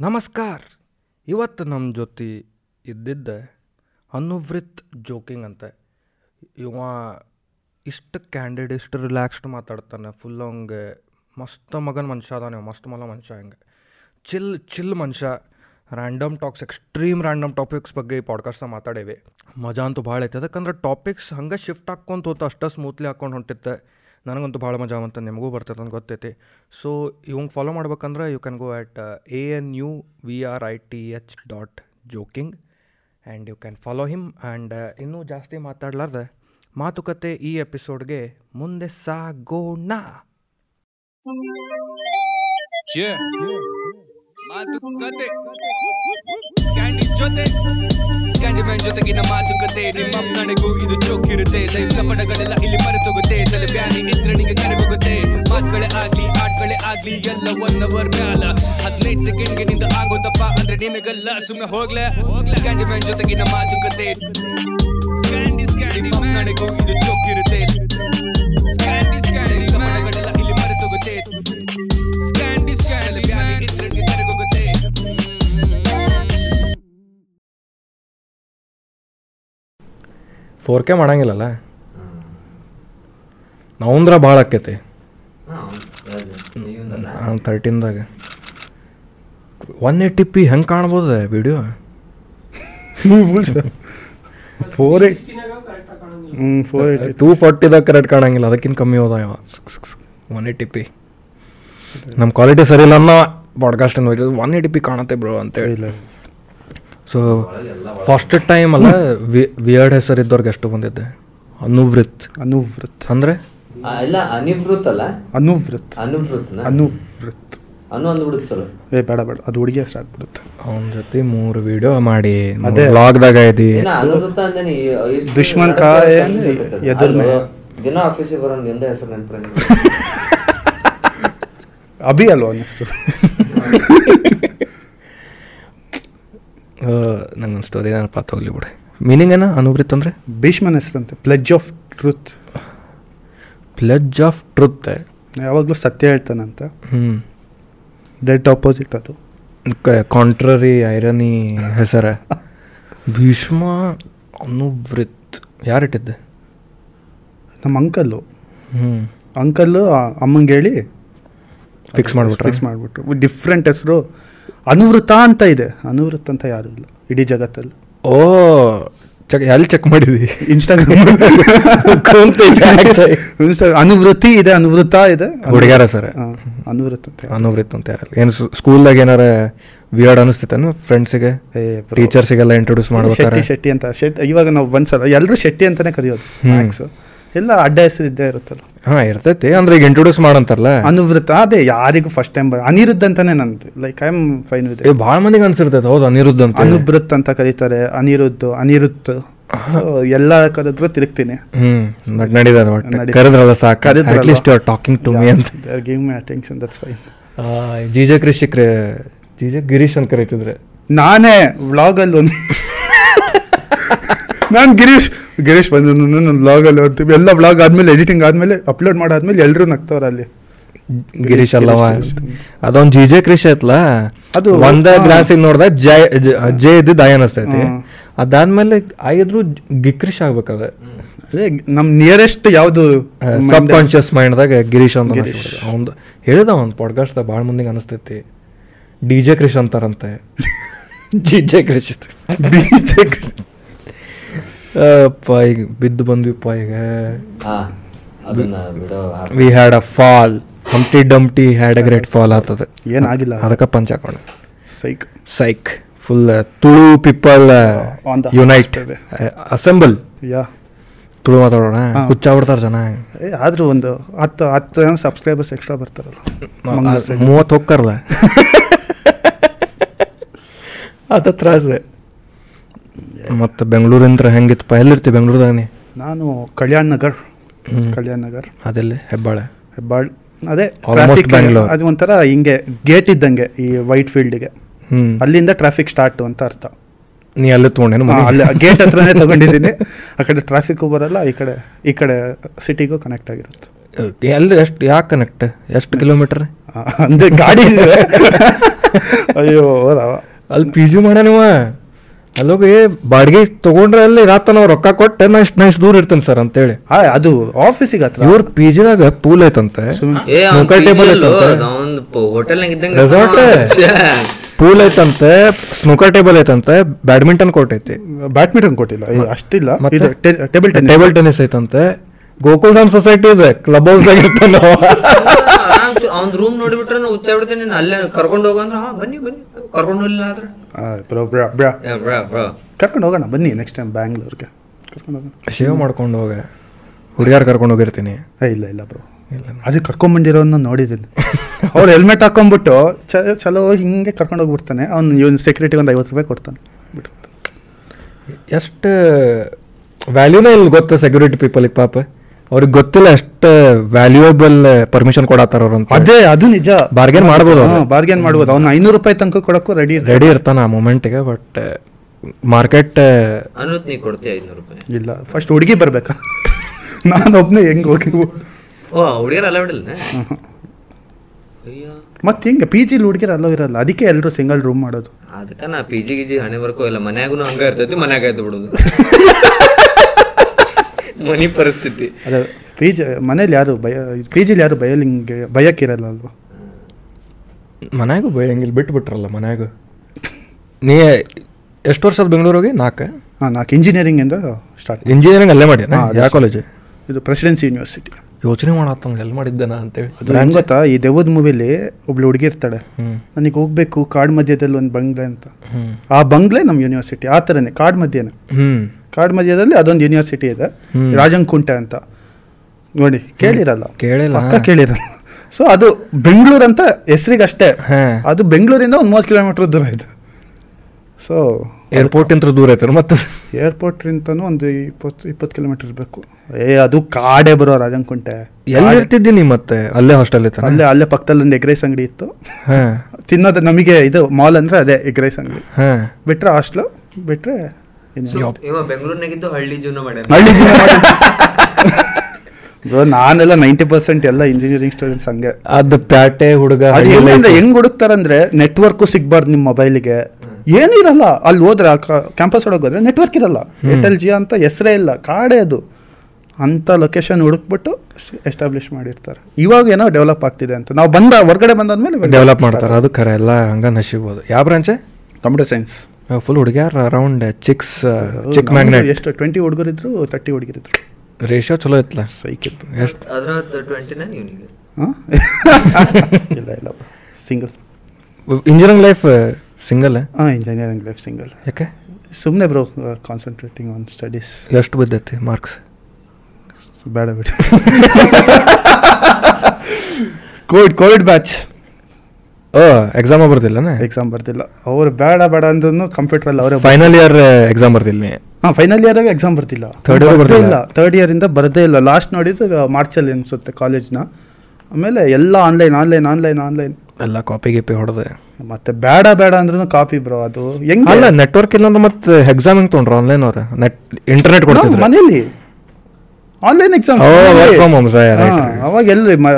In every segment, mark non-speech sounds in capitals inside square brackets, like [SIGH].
ನಮಸ್ಕಾರ. ಇವತ್ತು ನಮ್ಮ ಜೊತೆ ಇದ್ದಿದ್ದ ಅನುವೃತ್ ಜೋಕಿಂಗ್ ಅಂತ. ಇವ ಇಷ್ಟು ಕ್ಯಾಂಡಿಡ್ ಇಷ್ಟು ರಿಲ್ಯಾಕ್ಸ್ಡ್ ಮಾತಾಡ್ತಾನೆ. ಫುಲ್ ಹಂಗೆ ಮಸ್ತ್ ಮಗನ ಮನುಷ್ಯ ಅದಾನೆ. ಮಸ್ತ್ ಮಲ ಮನುಷ್ಯ ಹಂಗೆ. ಚಿಲ್ ಚಿಲ್ ಮನುಷ್ಯ. Random talks extreme random topics ಬಗ್ಗೆ ಈ ಪಾಡ್ಕಾಸ್ಟ್ನ ಮಾತಾಡೇವಿ. ಮಜಾ ಅಂತೂ ಭಾಳ ಐತೆ. ಅದಕ್ಕಂದ್ರೆ ಟಾಪಿಕ್ಸ್ ಹಂಗೆ ಶಿಫ್ಟ್ ಹಾಕ್ಕೊಂತ ಹೋತ ಅಷ್ಟು ಸ್ಮೂತ್ಲಿ ಹಾಕ್ಕೊಂಡು ಹೊಂಟಿತ್ತೆ. ನನಗಂತೂ ಭಾಳ ಮಜಾ ಅಂತ ನಿಮಗೂ ಬರ್ತೈತೆ ಅಂತ ಗೊತ್ತೈತಿ ಸೊ ಇವಂಗೆ ಫಾಲೋ ಮಾಡ್ಬೇಕಂದ್ರೆ you can go at A N U V R I T H dot joking and you can follow him and ಇನ್ನೂ ಜಾಸ್ತಿ ಮಾತಾಡ್ಲಾರ್ದೆ ಮಾತುಕತೆ ಈ ಎಪಿಸೋಡ್ಗೆ ಮುಂದೆ ಸಾಗೋಣ. ಮಾತುಕತೆ ಜೊತೆ ಸ್ಕ್ಯಾಂಡಿ ಮ್ಯಾನ್ ಜೊತೆಗಿನ ಮಾತುಕತೆ. ನಿಮ್ಮ ನನಗೂ ಇದು ಚೊಕ್ಕಿರುತ್ತೆ ಲೈಫ್ ಕಪಡಗಳೆಲ್ಲ ಇಲ್ಲಿ ಮರೆತೋಗುತ್ತೆ. ತಲೆ ಬ್ಯಾನಿ ನಿದ್ರಣಿಗೆ ಕರೆಗೋಗುತ್ತೆ ಮಾತುಗಳೇ ಆಗ್ಲಿ, ಆಟಗಳೇ ಆಗ್ಲಿ, ಎಲ್ಲ ಒನ್ ಅವರ್ ಮ್ಯಾಲ. ಹದಿನೈದು ಸೆಕೆಂಡ್ಗೆ ನಿಂದ ಆಗೋದಪ್ಪ ಅಂದ್ರೆ ನಿನಗಲ್ಲ ಸುಮ್ಮನೆ ಹೋಗ್ಲೆ. ಹೋಗ್ಲೆ ಕ್ಯಾಂಡಿ ಮ್ಯಾನ್ ಜೊತೆಗಿನ ಮಾತುಕತೆ ನನಗೂ ಇದು ಚೊಕ್ಕಿರುತ್ತೆ ಫೋರ್ ಕೆ ಮಾಡಂಗಿಲ್ಲಲ್ಲ? ನಾವಂದ್ರೆ ಭಾಳ ಆಕೈತಿ. ತರ್ಟೀನ್ದಾಗ ಒನ್ ಏಯ್ಟಿ ಪಿ ಹೆಂಗೆ ಕಾಣ್ಬೋದು ವಿಡಿಯೋ ಫೋರ್ ಏಟ್ ಹ್ಞೂ ಫೋರ್ ಏಯ್ಟಿ ಟೂ ಫಾರ್ಟಿದಾಗ ಕರೆಕ್ಟ್ ಕಾಣಂಗಿಲ್ಲ ಅದಕ್ಕಿಂತ ಕಮ್ಮಿ ಹೋದ ಯಾವ ಒನ್ ಏಯ್ಟಿ ಪಿ ನಮ್ಮ ಕ್ವಾಲಿಟಿ ಸರಿ ಇಲ್ಲ ಅನ್ನೋ ಪಾಡ್ಕಾಸ್ಟ್ ಒನ್ ಏಯ್ಟಿ ಪಿ ಕಾಣತ್ತೆ ಬ್ರೋ ಅಂತ ಇಲ್ಲ. ಸೊ ಫಸ್ಟ್ ಟೈಮ್ ಅಲ್ಲ ವಿಯರ್ಡ್ ಹೆಸರಿದ್ದವ್ರಿಗೆ ಎಷ್ಟು ಬಂದಿದ್ದೆ ಅನುವೃತ್. ಅನುವೃತ್. ಅಂದರೆ? ಇಲ್ಲ ಅನಿವೃತ್ ಅಲ್ಲ. ಅನುವೃತ್. ಅನುವೃತ್ ಅನುವೃತ್. ಅನು ಅಂದ್ಬಿಡುತ್ತೆ ಚಲೋ. ಏ ಬೇಡ ಬೇಡ. ಅದು ಹುಡುಗಿ ಅಷ್ಟು ಆಗ್ಬಿಡುತ್ತೆ ಅವನ ಜೊತೆ ಮೂರು ವಿಡಿಯೋ ಮಾಡಿ. ಅದೇ. ಲಾಗ್ದಾಗ ಐತಿ ಏನ ಅನುವೃತ್ತ ಅಂದ್ರೆ ನೀ ಎಷ್ಟು ದುಶ್ಮನ್ ಕಾ ಏನ್ ಎದುರ್ ಮೇ. ಅಲ್ವೋ? ದಿನ ಆಫೀಸಿಗೆ ಬರೋ ನಿಂದ ಹೆಸರು ನೆನಪು [LAUGHS] ಅಭಿ ಅಲ್ವಾ ಅನ್ನಿಸ್ತು? [LAUGHS] ನಂಗೊಂದು ಸ್ಟೋರಿ ಏನಪ್ಪ ತಗೊಳ್ಳಿ ಬಿಡಿ. ಮೀನಿಂಗ್ ಏನ ಅನುವೃತ್ ಅಂದರೆ? ಭೀಷ್ಮನ ಹೆಸರಂತೆ pledge of truth pledge of truth ಯಾವಾಗಲೂ ಸತ್ಯ ಹೇಳ್ತಾನಂತ. ಹ್ಞೂ ಡೆಟ್ ಆಪೋಸಿಟ್ ಅದು. ಕಾಂಟ್ರರಿ ಐರನಿ ಹೆಸರ. ಭೀಷ್ಮ ಅನುವೃತ್ ಯಾರಿಟ್ಟಿದ್ದೆ ನಮ್ಮ ಅಂಕಲ್ಲು. ಹ್ಞೂ ಅಂಕಲ್ಲು ಅಮ್ಮಂಗೆ ಹೇಳಿ ಫಿಕ್ಸ್ ಮಾಡಿಬಿಟ್ರು? ಫಿಕ್ಸ್ ಮಾಡಿಬಿಟ್ರು. ಡಿಫ್ರೆಂಟ್ ಹೆಸರು. ಅನುವೃತ ಅಂತ ಇದೆ. ಅನುವೃತ್ತ ಅಂತ ಯಾರು ಇಲ್ಲ. ಇಡೀ ಜಗತ್ತಲ್ಲಿ. ಓ ಚೆಕ್ ಎಲ್ಲಿ ಚೆಕ್ ಮಾಡಿದ್ವಿ ಇನ್ಸ್ಟಾಗ್ರಾಮ್ ಇನ್ಸ್ಟಾಗ್ರಾಮ್ ಅನುವೃತ್ತಿ ಇದೆ ಅನುವೃತ ಇದೆ. ಹುಡುಗ್ಯಾರ ಸರ್. ಅನುವೃತ್ತ ಅನುವೃತ್ ಅಂತ ಅನುವೃತ್ತ ಅಂತ ಯಾರಲ್ಲ ಏನು ಸ್ಕೂಲ್ದಾಗ ಏನಾರ ವಿಯರ್ಡ್ ಅನಿಸ್ತಿತ್ತೇನು? ಫ್ರೆಂಡ್ಸಿಗೆ. ಟೀಚರ್ಸಿಗೆಲ್ಲ ಇಂಟ್ರೊಡ್ಯೂಸ್ ಮಾಡ್ಬೇಕಾರೆ ಶೆಟ್ಟಿ ಶೆಟ್ಟಿ ಅಂತ. ಶೆಟ್ ಇವಾಗ ನಾವು ಒಂದ್ಸಲ ಎಲ್ಲರೂ ಶೆಟ್ಟಿ ಅಂತಾನೆ ಕರೆಯೋದು. ಮ್ಯಾಕ್ಸ್ ಎಲ್ಲ ಅಡ್ಡ ಹೆಸರು ಇದ್ದೇ ಇರುತ್ತಲ್ಲ. ಹಾ ಇರ್ತೈತಿ. ಅಂದ್ರೆ ಈಗ ಇಂಟ್ರೊಡ್ಯೂಸ್ ಮಾಡಂತಾರಲ್ಲ? ಅನುವೃತ ಅದೇ ಯಾರಿಗೂ ಫಸ್ಟ್ ಟೈಮ್ ಅನಿರುದ್ಧ ಅಂತಾನೆ ನಂದು. Like I am fine with ಭಾಳ ಮಂದಿಗೆ ಅನ್ಸಿರ್ತೈತೆ. ಹೌದು ಅನಿರುದ್ಧ ಅಂತ. ಅನುಭೃತ್ ಅಂತ ಕರೀತಾರೆ. ಅನಿರುದ್ಧ ಅನಿರುತ್. ಎಲ್ಲ ಕರೆದ್ರು ತಿರುಗ್ತೀನಿ. ಕರೆದ್ರಲ್ಲ ಸಾಕು. At least you are talking to me ಅಂತ. Give my attention that's fine ಜೀಜ J ಕೃಷಿಕ್ರೆ ಜಿ ಜೆ ಗಿರೀಶ್ ಅಂತ ಕರೀತಿದ್ರೆ. ನಾನೇ ವ್ಲಾಗಲ್ಲಿ ಒಂದು [LAUGHS] ನಾನು ಗಿರೀಶ್ ಗಿರೀಶ್ ಬಂದು ನನ್ನ ವ್ಲಾಗಲ್ಲಿ ಓದ್ತೀವಿ ಎಲ್ಲ ವ್ಲಾಗ್ ಆದ್ಮೇಲೆ ಎಡಿಟಿಂಗ್ ಆದ್ಮೇಲೆ ಅಪ್ಲೋಡ್ ಮಾಡಾದ್ಮೇಲೆ ಎಲ್ಲರೂ ನಗ್ತವ್ರ ಅಲ್ಲಿ. ಗಿರೀಶ್ ಅಲ್ಲವ. ಅದೊಂದು ಜಿ ಜೆ ಕ್ರಿಶ್ ಐತ್ಲ? ಅದು ಒಂದ. ಗ್ಲಾಸಿಗೆ ನೋಡ್ದ ಜಯ ಜ- ಇದ್ದಿದ್ದು ಐ ಅನಿಸ್ತೈತಿ. ಅದಾದ್ಮೇಲೆ ಐ ಇದ್ರು ಗಿಕ್ರಿಶ್ ಆಗ್ಬೇಕದ ಅದೇ. ನಮ್ ನಿಯರೆಸ್ಟ್ ಯಾವುದು ಸಬ್ ಕಾನ್ಶಿಯಸ್ ಮೈಂಡ್ದಾಗ ಗಿರೀಶ್ ಅಂತ ಒಂದು ಅವ್ನು ಹೇಳಿದ ಒಂದು ಪಾಡ್ಕಾಸ್ಟ್ ಭಾಳ ಮುಂದಿಗೆ ಅನಿಸ್ತೈತಿ. D J Krish ಅಂತಾರಂತೆ. G J Krish D J Krish ಅಪ್ಪ ಈಗ ಬಿದ್ದು ಬಂದ್ವಿಪ್ಪ ಈಗ. ಹಾ ಅದನ್ನ ಬಿಡೋ we had a fall Humpty Dumpty had a great fall ಆಗ್ತದೆ. ಏನಾಗಿಲ್ಲ ಅದಕ್ಕೆ ಪಂಚ ಹಾಕೊಂಡು. Psych psych full Tulu people On unite assemble yeah. Tulu ಮಾತಾಡೋಣ. ಹುಚ್ಚ ಹುಚ್ಚಾಗ್ಬಿಡ್ತಾರೆ ಜನ. ಆದರೂ ಆದ್ರೂ ಒಂದು ಹತ್ತು ಹತ್ತು ಜನ ಸಬ್ಸ್ಕ್ರೈಬರ್ಸ್ ಎಕ್ಸ್ಟ್ರಾ ಬರ್ತಾರಲ್ಲ. ಮೂವತ್ತು ಹೋಗ್ತಾರಲ್ಲ. [LAUGHS] ಅದ ತ್ರಾಸ. ಮತ್ತು ಬೆಂಗಳೂರಿಂದ ಹೆಂಗಿತ್ತಪ್ಪ? ಎಲ್ಲಿರ್ತಿ ಬೆಂಗಳೂರದಾಗ ನೀ ನಾನು ಕಲ್ಯಾಣ್ ನಗರ್. ಕಲ್ಯಾಣ್ ನಗರ್. ಅದೆಲ್ಲ? ಹೆಬ್ಬಾಳೆ. ಹೆಬ್ಬಾಳ್. ಅದೇ ಟ್ರಾಫಿಕ್ ಬೆಂಗಳೂರು. ಅದು ಒಂಥರ ಹಿಂಗೆ ಗೇಟ್ ಇದ್ದಂಗೆ ಈ ವೈಟ್ ಫೀಲ್ಡ್ಗೆ ಅಲ್ಲಿಂದ ಟ್ರಾಫಿಕ್ ಸ್ಟಾರ್ಟ್ ಅಂತ ಅರ್ಥ. ನೀ ಅಲ್ಲೇ ತೊಗೊಂಡೇನು ಅಲ್ಲೇ ಗೇಟ್ ಹತ್ರನೇ ತಗೊಂಡಿದ್ದೀನಿ. ಆ ಕಡೆ ಟ್ರಾಫಿಕ್ಕು ಬರಲ್ಲ ಈ ಕಡೆ ಈ ಕಡೆ ಸಿಟಿಗೂ ಕನೆಕ್ಟ್ ಆಗಿರುತ್ತೆ. ಎಲ್ಲಿ ಎಷ್ಟು ಯಾಕೆ ಕನೆಕ್ಟ್ ಎಷ್ಟು ಕಿಲೋಮೀಟರ್ ಅಂದರೆ ಗಾಡಿ [LAUGHS] ಅಯ್ಯೋ. ಅಲ್ಲಿ ಪಿ ಜಿ ಮಾಡ್ಯಾನಿವ ಅಲ್ಲೋಗಿ ಬಾಡಿಗೆ ತಗೊಂಡ್ರೆ ಅಲ್ಲಿ ರಾತ ನಾವು ರೊಕ್ಕ ಕೊಟ್ಟೆ ನಾ ಇಷ್ಟು ನಾ ಇಷ್ಟು ದೂರ ಇರ್ತೇನೆ ಸರ್ ಅಂತೇಳಿ. ಆ, ಅದು ಆಫೀಸಿಗೆ ಹತ್ರ. ಇವ್ರ ಪಿ ಜಿನಾಗ ಪೂಲ್ ಐತಂತೆ. ಟೇಬಲ್? ಪೂಲ್ ಐತಂತೆ. ಸ್ನೂಕರ್ ಟೇಬಲ್ ಐತಂತೆ ಬ್ಯಾಡ್ಮಿಂಟನ್ ಕೋರ್ಟ್ ಐತಿ. ಬ್ಯಾಡ್ಮಿಂಟನ್ ಕೋರ್ಟ್ ಇಲ್ಲ ಅಷ್ಟಿಲ್ಲ ಮತ್ತೆ? ಇದು ಟೇಬಲ್ ಟೆನಿಸ್ ಟೇಬಲ್ ಟೆನ್ನಿಸ್ ಐತಂತೆ. ಗೋಕುಲ್ಧಾಮ್ ಸೊಸೈಟಿ ಇದೆ ಕ್ಲಬ್ ಹೌಸ್ ಆಗಿರ್ತಾನೆ ಅವ್ನ ರೂಮ್ ನೋಡಿಬಿಟ್ರೆ ನಾನು ಹುಚ್ಚ ಬಿಡ್ತೇನೆ ಅಲ್ಲೇ ಕರ್ಕೊಂಡು ಹೋಗು ಅಂದ್ರೆ ಹಾ ಬನ್ನಿ ಬನ್ನಿ. ಕರ್ಕೊಂಡು ಹೋಗಿಲ್ಲ ಆದ್ರೆ. Bro bruh bruh. ಏ, ಬ್ರಾ ಬ್ರಾ. ಕರ್ಕೊಂಡು ಹೋಗೋಣ ಬನ್ನಿ ನೆಕ್ಸ್ಟ್ ಟೈಮ್ ಬ್ಯಾಂಗ್ಳೂರ್ಗೆ ಕರ್ಕೊಂಡು ಹೋಗೋಣ. ಶೇವ್ ಮಾಡ್ಕೊಂಡು ಹೋಗ. ಹುಡುಗಿಯಾರು ಕರ್ಕೊಂಡು ಹೋಗಿರ್ತೀನಿ. ಇಲ್ಲ ಇಲ್ಲ ಬ್ರೋ. ಅದು ಕರ್ಕೊಂಬಂದಿರೋನ್ನ ನೋಡಿದ್ದೀನಿ. [LAUGHS] ಅವ್ರು ಹೆಲ್ಮೆಟ್ ಹಾಕೊಂಡ್ಬಿಟ್ಟು ಚಲೋ ಹಿಂಗೆ ಕರ್ಕೊಂಡು ಹೋಗ್ಬಿಡ್ತಾನೆ. ಅವ್ನು ಇವನು ಸೆಕ್ಯೂರಿಟಿ ಒಂದು ಐವತ್ತು ರೂಪಾಯಿ ಕೊಡ್ತಾನೆ. ಬಿಟ್ಟು ಎಷ್ಟು ವ್ಯಾಲ್ಯೂನೇ ಇಲ್ಲಿ ಗೊತ್ತು ಸೆಕ್ಯೂರಿಟಿ ಪೀಪಲಿಗೆ ಪಾಪ. ಅವ್ರಿಗೆ ಗೊತ್ತಿಲ್ಲ ಎಷ್ಟು ವ್ಯಾಲ್ಯೂಯಬಲ್ ಪರ್ಮಿಷನ್ ಕೊಡತ್ತಾರ ಅವ್ರು ಅಂತ ಅದೇ ಅದು ನಿಜ. ಬಾರ್ಗೇನ್ ಮಾಡ್ಬೋದು. ಬಾರ್ಗೇನ್ ಮಾಡ್ಬೋದು. ಅವ್ನು ಐನೂರು ರೂಪಾಯಿ ತನಕ ಕೊಡಕ್ಕೂ ರೆಡಿ ರೆಡಿ ಇರ್ತಾನ ಆ ಮೂಮೆಂಟಿಗೆ ಬಟ್ ಮಾರ್ಕೆಟ್ ಅನ್ನೋದು ನೀ ಕೊಡ್ತೀಯ ಐನೂರು ರೂಪಾಯಿ? ಇಲ್ಲ ಫಸ್ಟ್ ಹುಡುಗಿ ಬರ್ಬೇಕಾ? ನಾನು ಒಬ್ಬನೇ ಹೆಂಗೆ ಹೋಗಿ ಓ ಹುಡುಗಿಯರು ಅಲ್ಲ ಬಿಡಲ್ಲ ಅಯ್ಯೋ. ಮತ್ತೆ ಹಿಂಗೆ ಪಿ ಜಿಲಿ ಹುಡುಗಿರ ಅಲ್ಲೋ ಇರಲ್ಲ ಅದಕ್ಕೆ ಎಲ್ಲರೂ ಸಿಂಗಲ್ ರೂಮ್ ಮಾಡೋದು. ಅದಕ್ಕೆ ನಾ ಪಿ ಜಿ ಗಿಜಿ ಹಣೆ ಬರ್ಕೋ ಇಲ್ಲ ಮನ್ಯಾಗೂ ಹಂಗೆ ಇರ್ತೈತಿ ಮನ್ಯಾಗ ಆಯ್ತು ಬಿಡೋದು. [LAUGHS] ಮನಿ ಪರಿಸ್ಥಿತಿ. ಅದೇ ಪಿ ಜಿ ಮನೇಲಿ ಯಾರು ಭಯ ಪಿ ಜಿಲಿ ಯಾರು ಬಯಲಿಂಗ್ ಹಿಂಗೆ ಭಯಕ್ಕಿರಲ್ಲ ಅಲ್ವಾ? ಮನ್ಯಾಗೂ ಬಯಂಗಿಲ್ಲ ಬಿಟ್ಬಿಟ್ರಲ್ಲ ಮನ್ಯಾಗ. ನೀ ಎಷ್ಟು ವರ್ಷದ ಬೆಂಗಳೂರಿಗೆ ನಾಲ್ಕು. ಹಾಂ ನಾಲ್ಕು. ಇಂಜಿನಿಯರಿಂಗ್ ಇಂದ ಸ್ಟಾರ್ಟ್ ಇಂಜಿನಿಯರಿಂಗ್ ಅಲ್ಲೇ ಮಾಡಿ ಯಾವ ಕಾಲೇಜ್ ಇದು ಪ್ರೆಸಿಡೆನ್ಸಿ ಯೂನಿವರ್ಸಿಟಿ ಯೋಚನೆ ಮಾಡತ್ತಂಗೆ ಎಲ್ಲಿ ಮಾಡಿದ್ದಾನ ಅಂತೇಳಿ. ಅದು ಹೆಂಗ್ ಗೊತ್ತಾ? ಈ ದೆವ್ವದ ಮೂವಿಲಿ ಒಬ್ಳು ಹುಡುಗಿ ಇರ್ತಾಳೆ. ನನಗೆ ಹೋಗ್ಬೇಕು ಕಾಡ್ ಮಧ್ಯದಲ್ಲಿ ಒಂದು ಬಂಗ್ಲೆ ಅಂತ. ಆ ಬಂಗ್ಲೆ ನಮ್ಮ ಯೂನಿವರ್ಸಿಟಿ ಆ ಥರನೇ ಕಾಡ್ ಮಧ್ಯನೇ. ಹ್ಞೂ ಕಾಡ್ ಮಧ್ಯದಲ್ಲಿ ಅದೊಂದು ಯೂನಿವರ್ಸಿಟಿ ಇದೆ. ರಾಜಂಕುಂಟೆ ಅಂತ. ನೋಡಿ ಕೇಳಿರಲ್ಲ. ಕೇಳಿಲ್ಲ. ಅಕ್ಕ ಕೇಳಿರಲ್ಲ. ಸೊ ಅದು ಬೆಂಗಳೂರು ಅಂತ ಹೆಸರಿಗಷ್ಟೇ ಅದು ಬೆಂಗಳೂರಿಂದ ಒಂದು ಮೂವತ್ತು ಕಿಲೋಮೀಟರ್ ದೂರ ಇದೆ. ಸೊ ಏರ್ಪೋರ್ಟ್ ಇಂತ್ರ ದೂರ ಐತೆ ಮತ್ತೆ? ಏರ್ಪೋರ್ಟ್ರಿಂತನೂ ಒಂದು ಇಪ್ಪತ್ತು ಇಪ್ಪತ್ತು ಕಿಲೋಮೀಟರ್ ಇರಬೇಕು. ಏ ಅದು ಕಾಡೆ ಬರೋ ರಾಜಂಕುಂಟೆ. ಎಲ್ಲಿ ಇರ್ತಿದ್ದೀನಿ ಮತ್ತೆ? ಅಲ್ಲೇ ಹಾಸ್ಟೆಲ್ ಇತ್ತು ಅಲ್ಲೇ ಅಲ್ಲೇ ಪಕ್ಕದಲ್ಲಿ ಒಂದು ಎಗ್ ರೈಸ್ ಅಂಗಡಿ ಇತ್ತು. ತಿನ್ನೋದು ನಮಗೆ ಇದು ಮಾಲ್ ಅಂದರೆ ಅದೇ ಎಗ್ ರೈಸ್ ಅಂಗಡಿ. ಹಾಂ. ಬಿಟ್ರೆ ಹಾಸ್ಟ್ಲು ಇನ್ನು ಇವ ಬೆಂಗಳೂರಿನಾಗಿದ್ದು ಹಳ್ಳಿ ಜೀವನ ಮಾಡ್ಯಾನ. ಹಳ್ಳಿ ಜೀವನ [LAUGHS] ಬ್ರೋ ನಾನೆಲ್ಲ ನೈಂಟಿ ಪರ್ಸೆಂಟ್ ಎಲ್ಲ ಇಂಜಿನಿಯರಿಂಗ್ ಸ್ಟೂಡೆಂಟ್ಸ್ ಹಂಗೆ. ಅದು ಪ್ಯಾಟೆ ಹುಡುಗ ಹೆಂಗ್ ಹುಡುಕ್ತಾರಂದ್ರೆ ನೆಟ್ವರ್ಕು ಸಿಗ್ಬಾರ್ದು ನಿಮ್ಮ ಮೊಬೈಲಿಗೆ ಏನಿರಲ್ಲ ಅಲ್ಲಿ ಹೋದ್ರೆ ಕ್ಯಾಂಪಸ್ ಒಳಗೆ ಹೋದ್ರೆ ನೆಟ್ವರ್ಕ್ ಇರಲ್ಲ. ಏರ್ಟೆಲ್ ಜಿಯೋ ಅಂತ ಹೆಸರೇ ಇಲ್ಲ. ಕಾಡೇ ಅದು. ಅಂತ ಲೊಕೇಶನ್ ಹುಡುಕ್ಬಿಟ್ಟು ಎಸ್ಟಾಬ್ಲಿಷ್ ಮಾಡಿರ್ತಾರೆ. ಇವಾಗ ಏನೋ ಡೆವಲಪ್ ಆಗ್ತಿದೆ ಅಂತ. ನಾವು ಬಂದ ಹೊರಗಡೆ ಬಂದಾದ್ಮೇಲೆ ಡೆವಲಪ್ ಮಾಡ್ತಾರೆ. ಅದು ಖರೆ. ಎಲ್ಲ ಹಂಗ ನಶಿಬೋದು ಯಾವ ಬ್ರಾಂಚೆ ಕಂಪ್ಯೂಟರ್ ಸೈನ್ಸ್ ಫುಲ್ ಹುಡುಗ್ಯಾರ ಅರೌಂಡ್ ಚಿಕ್ಸ್ ಚಿಕ್ ಮ್ಯಾಗ್ನೆಟ್ ಎಷ್ಟು ಟ್ವೆಂಟಿ ಹುಡುಗರಿದ್ರು ತರ್ಟಿ ಹುಡುಗರಿದ್ರು ರೇಷಿಯೋ ಚಲೋ ಇತ್ತ ಸೈಕ್ ಇತ್ತು. ಎಷ್ಟು? ಅದ್ರ ಟ್ವೆಂಟಿ ನೈನ್ ಇವನಿಗೆ. ಹಾಂ? [LAUGHS] ಇಲ್ಲ ಇಲ್ಲ. ಸಿಂಗಲ್ ಇಂಜಿನಿಯರಿಂಗ್ ಲೈಫ್ ಸಿಂಗಲ್ ಹಾಂ ಇಂಜಿನಿಯರಿಂಗ್ ಲೈಫ್ ಸಿಂಗಲ್ ಯಾಕೆ? ಸುಮ್ಮನೆ ಬ್ರೋ ಕಾನ್ಸಂಟ್ರೇಟಿಂಗ್ ಆನ್ ಸ್ಟಡೀಸ್ ಎಷ್ಟು ಬಿದ್ದೈತಿ ಮಾರ್ಕ್ಸ್ ಬೇಡ ಬಿಡಿ. ಕೋವಿಡ್ ಕೋವಿಡ್ ಬ್ಯಾಚ್ ಎಕ್ಸಾಮ್ ಬರ್ತಿಲ್ಲ ಎಕ್ಸಾಮ್ ಬರ್ತಿಲ್ಲ ಅವ್ರು ಬೇಡ ಬೇಡ ಅಂದ್ರೂ ಕಂಪ್ಯೂಟ್ರಲ್ಲಿ ಅವರೇ ಫೈನಲ್ ಇಯರ್ ಎಕ್ಸಾಮ್ ಬರ್ತಿಲ್ಲ ಹಾ ಫೈನಲ್ ಇಯರ್ ಎಕ್ಸಾಮ್ ಬರ್ತಿಲ್ಲ ಥರ್ಡ್ ಇಯರ್ ಬರ್ತಿಲ್ಲ? ಥರ್ಡ್ ಇಯರಿಂದ ಬರದೇ ಇಲ್ಲ. ಲಾಸ್ಟ್ ನೋಡಿದ್ದು ಮಾರ್ಚಲ್ಲಿ ಅನ್ಸುತ್ತೆ ಕಾಲೇಜ್ನ ಆಮೇಲೆ ಎಲ್ಲ ಆನ್ಲೈನ್ ಆನ್ಲೈನ್ ಆನ್ಲೈನ್ ಆನ್ಲೈನ್ ಎಲ್ಲ ಕಾಪಿ ಗಿಪಿ ಹೊಡೆದೆ. ಮತ್ತೆ ಬೇಡ ಬೇಡ ಅಂದ್ರೂ ಕಾಪಿ ಬ್ರೋ ಅದು ಹೆಂಗ್? ಅಲ್ಲ ನೆಟ್ವರ್ಕ್ ಇಲ್ಲ ಅಂದ್ರೆ ಮತ್ತೆ ಎಕ್ಸಾಮ್ ಹೆಂಗ್ ತೊಗೊಂಡ್ರು ಆನ್ಲೈನ್ ಅವ್ರ? ನೆಟ್ ಇಂಟರ್ನೆಟ್ ಕೊಡ್ತಿದ್ರು. ಮನೇಲಿ. Online exam right, right. ಅವಾಗ ಎಲ್ಲಿ ಮ